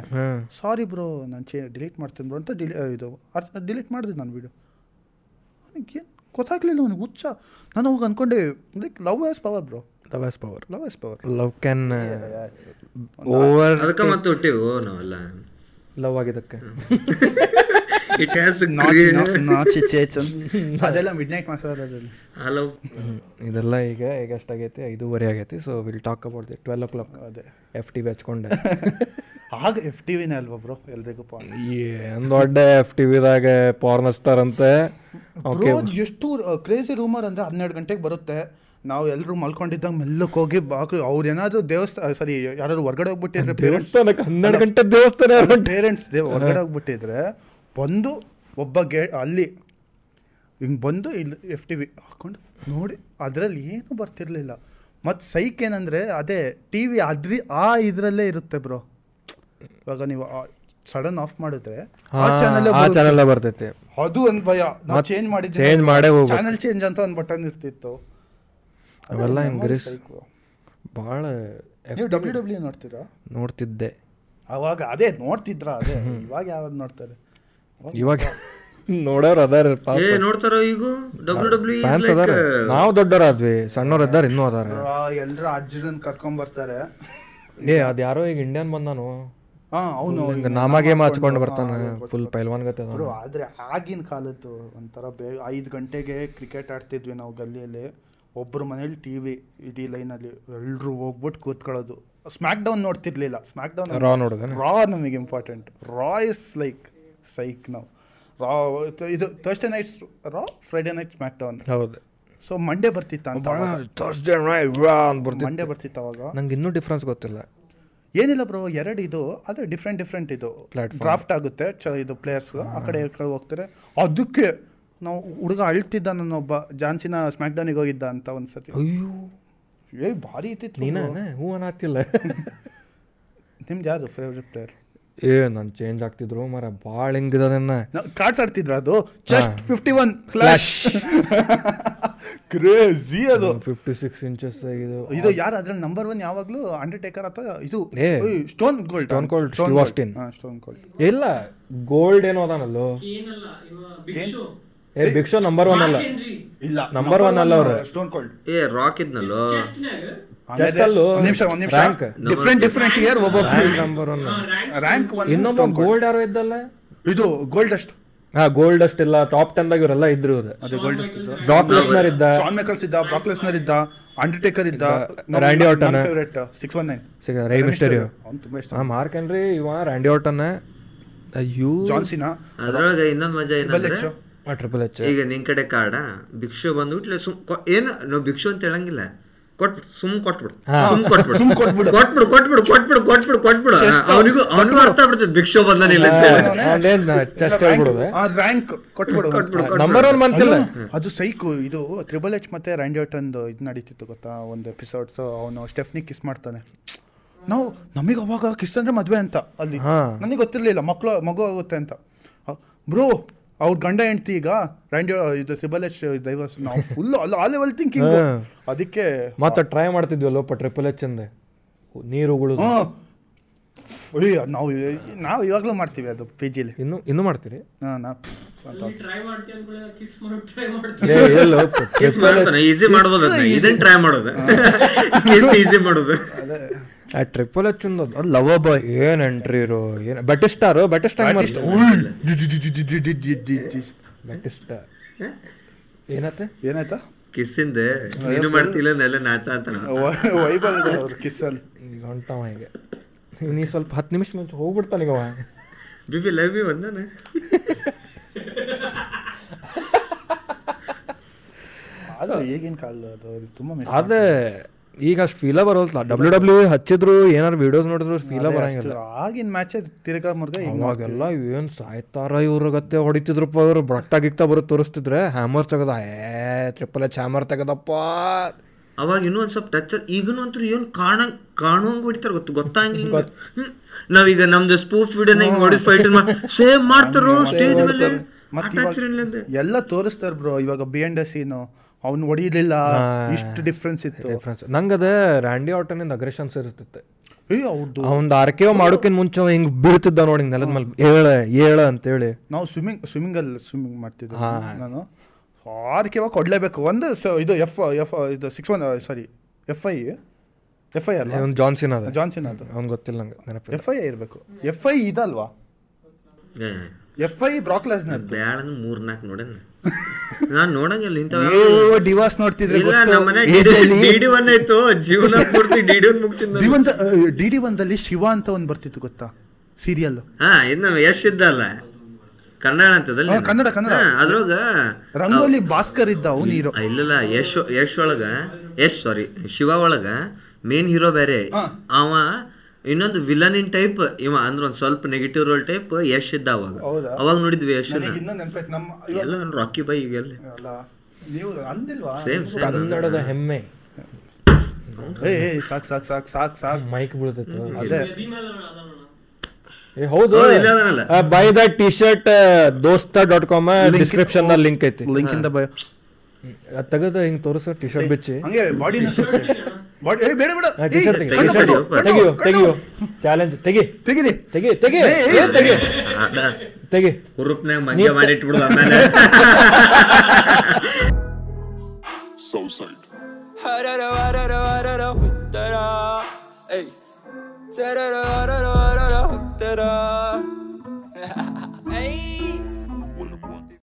ಸಾರಿ ಬ್ರೋ ನಾನು ಚೇ ಡಿಲೀಟ್ ಮಾಡ್ತೀನಿ ಬ್ರೋ ಅಂತ ಡಿಲಿ ಇದು ಡಿಲೀಟ್ ಮಾಡಿದೆ ನಾನು ವಿಡಿಯೋ ಅವನಿಗೆ ಏನು ಗೊತ್ತಾಗ್ಲಿಲ್ಲ ಅವನಿಗೆ ಹುಚ್ಚ. ನಾನು ಹೋಗಿ ಅನ್ಕೊಂಡೆ like love as power bro love best power love as power love can over ಅದಕ್ಕೆ ಮತ್ತೆ ಹುಟ್ಟಿವು ನಾವೆಲ್ಲ? ಲವ್ ಆಗಿದ್ದಕ್ಕೆ. ಇಟ್ ಹ್ಯಾಸ್ ನಾಚಿ ಚೇಚನ್ ಅದೆಲ್ಲ ಮಿಡ್ ನೈಟ್ ಹಲೋ ಇದೆಲ್ಲ ಈಗ ಈಗ ಎಷ್ಟಾಗೈತಿ ಐದೂವರೆ ಆಗೈತಿ so will talk about the twelve o'clock ಅದೇ. F T V ಹಚ್ಕೊಂಡೆ. [LAUGHS] ಆಗ ಎಫ್ ಟಿ ವಿನೇ ಅಲ್ವಾ ಬ್ರೋ ಎಲ್ರಿಗೂ ಏನು ದೊಡ್ಡ ಎಫ್ ಟಿ ವಿದಾಗ ಪಾರ್ನ್ ಹಚ್ತಾರಂತೆ. ಓಕೆ ಬ್ರೋ ಎಷ್ಟು ಕ್ರೇಜಿ ರೂಮರ್ ಅಂದರೆ ಹನ್ನೆರಡು ಗಂಟೆಗೆ ಬರುತ್ತೆ. ನಾವು ಎಲ್ಲರೂ ಮಲ್ಕೊಂಡಿದ್ದಾಗ ಮೆಲ್ಲಕ್ಕೆ ಹೋಗಿ ಬಾಕ್ಲು ಅವ್ರು ಏನಾದರೂ ದೇವಸ್ಥಾನ ಸರಿ ಯಾರಾದ್ರು ಹೊರಗಡೆ ಹೋಗ್ಬಿಟ್ಟಿದ್ರೆ ಪೇರೆಂಟ್ಸ್ ದೇವಸ್ಥಾನಕ್ಕೆ ಹನ್ನೆರಡು ಗಂಟೆ ದೇವಸ್ಥಾನ ಪೇರೆಂಟ್ಸ್ ದೇವ್ ಹೊರಗಡೆ ಹೋಗ್ಬಿಟ್ಟಿದ್ರೆ ಬಂದು ಒಬ್ಬ ಗೇ ಅಲ್ಲಿ ಹಿಂಗೆ ಬಂದು ಇಲ್ಲಿ ಎಫ್ ಟಿ ವಿ ಹಾಕ್ಕೊಂಡು ನೋಡಿ ಅದರಲ್ಲಿ ಏನೂ ಬರ್ತಿರಲಿಲ್ಲ. ಮತ್ತು ಸೈಕ್ ಏನಂದರೆ ಅದೇ ಟಿ ವಿ ಅದ್ರಿ ಆ ಇದರಲ್ಲೇ ಇರುತ್ತೆ ಬ್ರೋ. ಇವಾಗ ನೀವು ಸಡನ್ ಆಫ್ ಮಾಡಿದ್ರೆ ಆ ಚಾನಲ್ ಆ ಚಾನೆಲ್ ಬರ್ತೈತೆ. ಅದು ಒಂದು ಭಯ. ನಾವು ಚೇಂಜ್ ಮಾಡಿದ್ರೆ ಚೇಂಜ್ ಮಾಡೇ. ಚಾನಲ್ ಚೇಂಜ್ ಅಂತ ಒಂದು ಬಟನ್ ಇರ್ತಿತ್ತು. ಅವೆಲ್ಲ ಇಂಗ್ರೀಸ್. ಭಾಳ ನೀವು ಡಬ್ಲ್ಯೂ ಡಬ್ಲ್ಯೂ ನೋಡ್ತೀರಾ? ನೋಡ್ತಿದ್ದೆ. ಅವಾಗ ಅದೇ ನೋಡ್ತಿದ್ರ ಅದೇ? ಇವಾಗ ಯಾವಾಗ ನೋಡ್ತಾರೆ? ಇವಾಗ ನೋಡೋರು ಅದಾರ ಏ ನೋಡ್ತಾರೋ ಈಗ? ಡಬ್ಲ್ಯೂ ಡಬ್ಲ್ಯೂ ಫ್ಯಾನ್ಸ್ ಅದಾರ. ನಾವು ದೊಡ್ಡವರಾದ್ವಿ ಸಣ್ಣವ್ರು ಇದ್ದಾರ ಇನ್ನೂ ಅದಾರ. ಎಲ್ಲರೂ ಅಜ್ಜಿರನ್ ಕರ್ಕೊಂಡ್ ಬರ್ತಾರೆ. ಏ ಅದು ಯಾರೋ ಈಗ ಇಂಡಿಯನ್ ಬಂದಾನು? ಹಾ ಅವನು ನಾಮಾಗೆ ಹಚ್ಕೊಂಡು ಬರ್ತಾನೆ ಫುಲ್ ಪೈಲ್ವಾನ್ ಗತೆ ಬ್ರೋ ಆದರೆ ಆಗಿನ ಕಾಲದ್ದು ಒಂಥರ ಬೇ ಐದು ಗಂಟೆಗೆ ಕ್ರಿಕೆಟ್ ಆಡ್ತಿದ್ವಿ ನಾವು ಗಲ್ಲಿಯಲ್ಲಿ. ಒಬ್ಬರ ಮನೇಲಿ ಟಿ ವಿ ಇಡೀ ಲೈನಲ್ಲಿ ಎಲ್ಲರೂ ಹೋಗ್ಬಿಟ್ಟು ಕೂತ್ಕೊಳ್ಳೋದು. ಸ್ಮ್ಯಾಕ್ ಡೌನ್ ನೋಡ್ತಿರ್ಲಿಲ್ಲ. ಸ್ಮ್ಯಾಕ್ ಡೌನ್ ರಾ ನೋಡಿದ್ರೆ ರಾ ನಮಗೆ important Raw is like psych ನಾವು ರಾ ಇದು Thursday nights Raw Friday night SmackDown ಹೌದು. ಸೊ ಮಂಡೇ ಬರ್ತಿತ್ತ ಅಂತ ಥರ್ಸ್ಡೇ ರಾ ಅಂತ ಬರ್ತಿತ್ತು. ಮಂಡೇ ಬರ್ತಿತ್ತು ಅವಾಗ? ನಂಗೆ ಇನ್ನೂ ಡಿಫ್ರೆನ್ಸ್ ಗೊತ್ತಿಲ್ಲ. ಏನಿಲ್ಲ ಬ್ರೋ ಎರಡು ಇದು ಅದು ಡಿಫ್ರೆಂಟ್ ಡಿಫ್ರೆಂಟ್ ಇದು. ಡ್ರಾಫ್ಟ್ ಆಗುತ್ತೆ ಚ ಇದು ಪ್ಲೇಯರ್ಸ್ ಆ ಕಡೆ ಹೋಗ್ತಾರೆ. ಅದಕ್ಕೆ ನಾವು ಹುಡುಗ ಅಳ್ತಿದ್ದ ನನ್ನೊಬ್ಬ ಜಾನ್ಸಿನ ಸ್ಮ್ಯಾಕ್ ಡೌನಿಗೆ ಹೋಗಿದ್ದ ಅಂತ ಒಂದ್ಸತಿ. ಅಯ್ಯೋ. ಏ ಭಾರಿ ಇತ್ತಿತ್ತು. ನೀನೇ. ಹೂ ಅನ್ನತ್ತಿಲ್ಲ [LAUGHS] ನಿಮ್ದು ಯಾರು ಫೇವ್ರೆಟ್ ಪ್ಲೇಯರ್ ಏ ನಾನು ಚೇಂಜ್ ಆಗ್ತಿದ್ರು. ಮರ ಭಾಳ ಹೆಂಗಿದನ್ನ ಕಾರ್ಡ್ಸ್ ಆಡ್ತಿದ್ರ ಅದು? Just fifty one clash crazy ಅದು. ಫಿಫ್ಟಿ ಸಿಕ್ಸ್ ಇಂಚಸ್ ಆಗಿದೆ. ಇದು ಯಾರು ಅದ್ರಲ್ಲಿ ನಂಬರ್ ಒನ್ ಅಂಡರ್ ಅಂಡರ್ಟೇಕರ್ ಅಥವಾ ಇದು? ಏ, Stone Gold Stone Gold Stone Austin. Stone Gold ಇಲ್ಲ ಗೋಲ್ಡ್ ಏನೋ ಅದಾನಲ್ಲೋ. ಏ ಬಿಗ್ ಶೋ ನಂಬರ್ ಒನ್ ಅಲ್ಲ. ಹೆನ್ರಿ ಇಲ್ಲ ನಂಬರ್ 1 ಅಲ್ಲ ಅವರು. ಸ್ಟೋನ್ ಕೋಲ್ಡ್ ಏ ರಾಕ್ ಇದ್ನಲ್ಲೋ. ಚೆಸ್ಟ್ ಅಲ್ಲೂ ಒಂದ್ ನಿಮಿಷ ಒಂದ್ ನಿಮಿಷ. rank. ಡಿಫ್ರೆಂಟ್ ಡಿಫ್ರೆಂಟ್ ಇಯರ್ ಒಬ್ಬ ನಂಬರ್ ಒನ್ ರ್ಯಾಂಕ್ ಒನ್ ಇನ್ನೊಬ್ಬ ಗೋಲ್ಡ್ ಯಾರೋ ಇದ್ದಲ್ಲ? ಇದು ಗೋಲ್ಡ್ ಅಷ್ಟು ಹಾ ಗೋಲ್ಡ್ ಅಷ್ಟು ಇಲ್ಲ ಟಾಪ್ ಟೆನ್ ದಾಗ ಇವರೆಲ್ಲ ಇದ್ರು ಅದು ಗೋಲ್ಡ್ ಅಷ್ಟು ಬ್ರಾಕ್ ಲೆಸ್ನರ್ ಇದ್ದ. ಶಾನ್ ಮೇಕಲ್ಸ್ ಇದ್ದ ಬ್ರಾಕ್ ಲೆಸ್ನರ್ ಇದ್ದ ಅಂಡರ್ಟೇಕರ್ ಇದ್ದ Randy Orton favourite six one nine ಸಿಗ ರೈ ಮಿಸ್ಟರಿಯೋ ಅವ್ನು ತುಂಬಾ ಇಷ್ಟ. ಹಾ ಮಾರ್ಕ್ ಹೆನ್ರಿ ಇವ ರ್ಯಾಂಡಿ ಆರ್ಟನ್ ಅಯ್ಯೋ. ಜಾನ್ಸಿನಾ ಅದ್ರೊಳಗೆ ಇನ್ನೊಂದು ಮಜಾ ಏನಂದ್ರೆ. ಟ್ರಿಪಲ್ ಎಚ್ ಈಗ ನಿನ್ ಕಡೆ ಕಾರ್ಡ ಭಿಕ್ಷು ಬಂದ್ಬಿಟ್ಲೆ ಸುಮ್ ಕೊ- ಏನು? ನಾವು ಭಿಕ್ಷು ಅಂತ ಹೇಳಂಗಿಲ್ಲ. ಕೊಟ್ಬಿಡು ಸುಮ್ ಕೊಟ್ಬಿಡು. ಸುಮ್ ಕೊಟ್ಬಿಡು. ಸುಮ್ ಕೊಟ್ಬಿಡು. ಕೊಟ್ಬಿಡು ಕೊಟ್ಬಿಡು ಕೊಟ್ಬಿಡು ಕೊಟ್ಬಿಡು ಕೊಟ್ಬಿಡು. ಅವನಿಗೂ ಅವನಿಗೂ ಅರ್ಥ ಆಗ್ಬಿಡ್ತದೆ ಭಿಕ್ಷು ಬಂದನಿಲ್ಲ ರ್ಯಾಂಕ್ ಕೊಟ್ಬಿಡು. ನಂಬರ್ ಒನ್ ಬಂತಿಲ್ಲ? ಅದು ಸೈಕು ಇದು ತ್ರಿಬಲ್ ಎಚ್ ಮತ್ತೆ ರ್ಯಾಂಡಿ ಒಂದು ಇದು ನಡೀತಿತ್ತು ಗೊತ್ತಾ? ಒಂದು ಎಪಿಸೋಡ್ಸ್ ಅವನು ಸ್ಟೆಫ್ನಿ ಕಿಸ್ ಮಾಡ್ತಾನೆ. ನಾವು ನಮಗೆ ಅವಾಗ ಕಿಸ್ ಅಂದ್ರೆ ಮದುವೆ ಅಂತ ಅಲ್ಲಿ. ನನಗೆ ಗೊತ್ತಿರಲಿಲ್ಲ ಮಕ್ಕಳು ಮಗು ಆಗುತ್ತೆ ಅಂತ. ಬ್ರೋ ಅವ್ರ ಗಂಡ ಹೆಂಡ್ತಿ ಈಗ ರ್ಯಾಂಡಿ ಇದು ಎಚ್ ಡೈವರ್ಸ್ ನಾವು ಫುಲ್ ಅಲ್ಲ ಆ ಲೆವೆಲ್ ಥಿಂಕಿಂಗ್. ಅದಕ್ಕೆ ಮತ್ತೆ ಟ್ರೈ ಮಾಡ್ತಿದ್ವಲ್ಲಪ್ಪ ಟ್ರಿಪಲ್ ಎಚ್ ಅಂದೆ. ನೀರುಗಳು ಅಯ್ಯ ನಾವು ನಾವು ಇವಾಗಲೂ ಮಾಡ್ತೀವಿ ಅದು ಪಿ ಜಿಲಿ ಇನ್ನು ಇನ್ನು ಮಾಡ್ತೀರಿ? ಹಾಂ ನಾ ಟ್ರೈ ಮಾಡ್ತೀಯ ಕಿಸ್ ಮಾಡಿ ಟ್ರೈ ಮಾಡ್ತೀಯ? ಏ ಎಲ್ಲ ಕಿಸ್ ಮಾಡ್ತಾನೆ ಈಸಿ ಮಾಡ್ಬೋದು ಅದನ್ನ. ಇದನ್ನ ಟ್ರೈ ಮಾಡೋದು. ಕಿಸ್ ಈಸಿ ಮಾಡೋದು. ಆ ಟ್ರಿಪಲ್ ಎಚ್ ಒಂದು ಲವ್ ಬಾಯ್ ಏನ್ ಎಂಟ್ರಿ ಇರೋ ಏನ್ ಬೆಟಿಸ್ಟಾರು ಬೆಟಿಸ್ಟಾ ಬೆಟಿಸ್ಟಾ ಏನತ್ತೆ? ಏನಾಯ್ತಾ? ಕಿಸ್ಸಿಂದ ನೀನು ಮಾಡ್ತಿಲ್ಲ ನೆಲ್ಲ ನಾಚ ಅಂತ ವೈಬಲ್ ಕಿಸ್ಸಲ್ಲಿ ಈಗ ಹೊಂಟವ ಈಗ ನೀ ಸ್ವಲ್ಪ ಹತ್ತು ನಿಮಿಷ ಮುಂಚೆ ಹೋಗ್ಬಿಡ್ತಾನೆ ಈಗ ಅವ ಬಿಬಿ ಲವ್ ಯು ಬಂದಾನೆ ಅದು ಈಗಿನ ಕಾಲ ಅದು ತುಂಬ ಮಿಸ್ ಅದೇ ಈಗ ಅಷ್ಟು ಫೀಲ ಬರೋಲ್ಲ ಡಬ್ಲ್ಯೂ ಡಬ್ಲ್ಯೂ ಹಚ್ಚಿದ್ರು ಏನಾರು ವಿಡಿಯೋಸ್ ನೋಡಿದ್ರು ಫೀಲ ಬರಂಗಿಲ್ಲ. ಆಗಿನ ಮ್ಯಾಚ್ ತಿರ್ಗಾ ಮುರ್ಗ ಇವಾಗೆಲ್ಲ ಏನು ಸಾಯ್ತಾರ ಇವ್ರ ಗತ್ತೆ ಹೊಡಿತಿದ್ರಪ್ಪ ಅವ್ರು. ಬಟ್ಟ ಬರೋ ತೋರಿಸ್ತಿದ್ರೆ ಹ್ಯಾಮರ್ ತೆಗದ ಏ ಟ್ರಿಪಲ್ ಎಚ್ ಹ್ಯಾಮರ್ ತೆಗದಪ್ಪ. ಅವಾಗ ಇನ್ನೂ ಒಂದು ಸ್ವಲ್ಪ ಟಚ್ ಈಗನು ಅಂತೂ ಏನು ಕಾಣ ಕಾಣೋಂಗ್ ಹೊಡಿತಾರ ಗೊತ್ತು? ಗೊತ್ತಾಗಿಲ್ಲ. ನಾವೀಗ ನಮ್ದು ಸ್ಪೂಫ್ ವಿಡಿಯೋನ ಹಿಂಗ್ ಸೇವ್ ಫೈಟ್ ಸೇಮ್ ಮಾಡ್ತಾರೋ ಸ್ಟೇಜ್ ಮೇಲೆ? ಮತ್ತೆ ಇವಾಗ ಎಲ್ಲ ತೋರಿಸ್ತಾರ ಬ್ರೋ ಇವಾಗ ಬಿ ಎಂಡ್ ಸೀನು ಅವ್ನು ಹೊಡಿಲಿಲ್ಲ. ಇಷ್ಟು ಡಿಫ್ರೆನ್ಸ್ ಇತ್ತು. ಡಿಫ್ರೆನ್ಸ್ ನಂಗದ ರ್ಯಾಂಡಿ ಆಟನಿಂದ ಅಗ್ರೆಷನ್ಸ್ ಇರ್ತಿತ್ತೆ. ಅವ್ರದ್ದು ಆರ್ ಆರ್ಕೆವ್ ಮಾಡೋಕಿನ್ ಮುಂಚೆ ಅವ ಹಿಂಗ್ ಬೀಳ್ತಿದ್ದ ನೋಡಿ ಹಿಂಗ್ ನೆಲದ ಮೇಲೆ. ಏಳ ಅಂತ ಹೇಳಿ ನಾವು ಸ್ವಿಮ್ಮಿಂಗ್ ಸ್ವಿಮ್ಮಿಂಗಲ್ಲಿ ಸ್ವಿಮ್ಮಿಂಗ್ ಮಾಡ್ತಿದ್ದೆ ನಾನು. ಆರ್ಕೆ ಇವಾಗ ಕೊಡಲೇಬೇಕು? ಒಂದು ಸ- ಇದು ಎಫ್ ಎಫ್ ಇದು six one sorry F I F I ಅಲ್ಲ ಒಂದು ಜಾನ್ಸಿನ್ ಅದ. ಜಾನ್ಸಿನ್ ಅದು. ಅವ್ನು ಗೊತ್ತಿಲ್ಲ ನಂಗೆ ನೆನಪು ಎಫ್ ಐ ಇರಬೇಕು. ಎಫ್ ಐ ಇದಲ್ವಾ? ಎಫ್ ಐ ಬ್ರಾಕ್ಲೆಸ್ ಬ್ಯಾಡ ಮೂರ್ ನಾಲ್ಕು ನೋಡೇನ ನಾನು ನೋಡಂಗಿಲ್ಲ ಇಂಥ ಡಿವಾಸ್ ನೋಡ್ತಿದ್ರೆ ಇಲ್ಲ ನಮ್ಮನೆ ಡಿ ಡಿ ಒನ್ ಆಯ್ತು ಜೀವನ ಪೂರ್ತಿ ಡಿಡಿ ಡಿ ಒನ್ ಮುಗಿಸಿದ ಡಿ ಡಿ ಒಂದಲ್ಲಿ ಶಿವ ಅಂತ ಒಂದು ಬರ್ತಿತ್ತು ಗೊತ್ತಾ? ಸೀರಿಯಲ್ ಹಾ ಇನ್ನು ಯಶ್ ಇದ್ದಲ್ಲ. ಕನ್ನಡ ಅಂತದಲ್ಲಿ ಕನ್ನಡ, ಕನ್ನಡ. ಅದ್ರೊಳಗ ರಂಗೋಲಿ ಭಾಸ್ಕರ್ ಇದ್ದ ಅವ್ನು ಹೀರೋ ಇಲ್ಲಲ್ಲ ಯಶ್ ಯಶ್ ಒಳಗ ಯಶ್ ಸಾರಿ ಶಿವ ಒಳಗ ಮೇನ್ ಹೀರೋ ಬೇರೆ. ಅವ ಇನ್ನೊಂದು ವಿಲನ್ ಇನ್ ಟೈಪ್ ಇವ ಅಂದ್ರೆ ಒಂದ್ ಸ್ವಲ್ಪ ನೆಗೆಟಿವ್ ರೋಲ್ ಟೈಪ್ ಯಶ್ ಇದ್ದ ಅವಾಗ. ಹೌದಾ? ಅವಾಗ ನೋಡಿದ್ವಿ ಯಶ್ ಎಲ್ಲ ರಾಕಿ ಬೈ ಈಗ ಎಲ್ಲಿ ಅಲ್ಲ ನೀವು ಅಂದಿಲ್ವಾ? ಸೇಮ್ ಸೇಮ್ ಕನ್ನಡದ ಹೆಮ್ಮೆ. ಸಾಕ್ ಸಾಕ್ ಸಾಕ್ ಸಾಕ್ ಸಾಕ್. ಮೈಕ್ ಬೀಳ್ತೈತೆ. ಹೌದು buy the T-shirt Dosta dot com description ನಲ್ಲಿ ಲಿಂಕ್ ಐತಿ ಲಿಂಕ್ ಇಂದ ಬೈ ತೆಗೆದ ಹಿಂಗ್ ತೋರಿಸ ಟಿ ಶರ್ಟ್ ಬಿಚ್ಚಿ ಹಂಗೆ ಬಾಡಿ ಬಾಡಿ ಏ ಬೇಡ ಬೇಡ ಟಿ ಶರ್ಟ್ ತೆಗಿಯೋ ತೆಗಿಯೋ ಚಾಲೆಂಜ್ ತೆಗಿ ತೆಗಿರಿ ತೆಗಿ ತೆಗಿ ತೆಗಿ ತೆಗಿ ಹುರುಪ್ನಾಗ ಮಂಜ ಮಾಡಿಟ್ಬಿಡು ಆಮೇಲೆ ಸೌಸೈಡ್ ಹರರ ಹರರ ಹರರ ಹುತ್ತರಾ ಏಯ್ ಸರರ ಹರರ da da. [LAUGHS]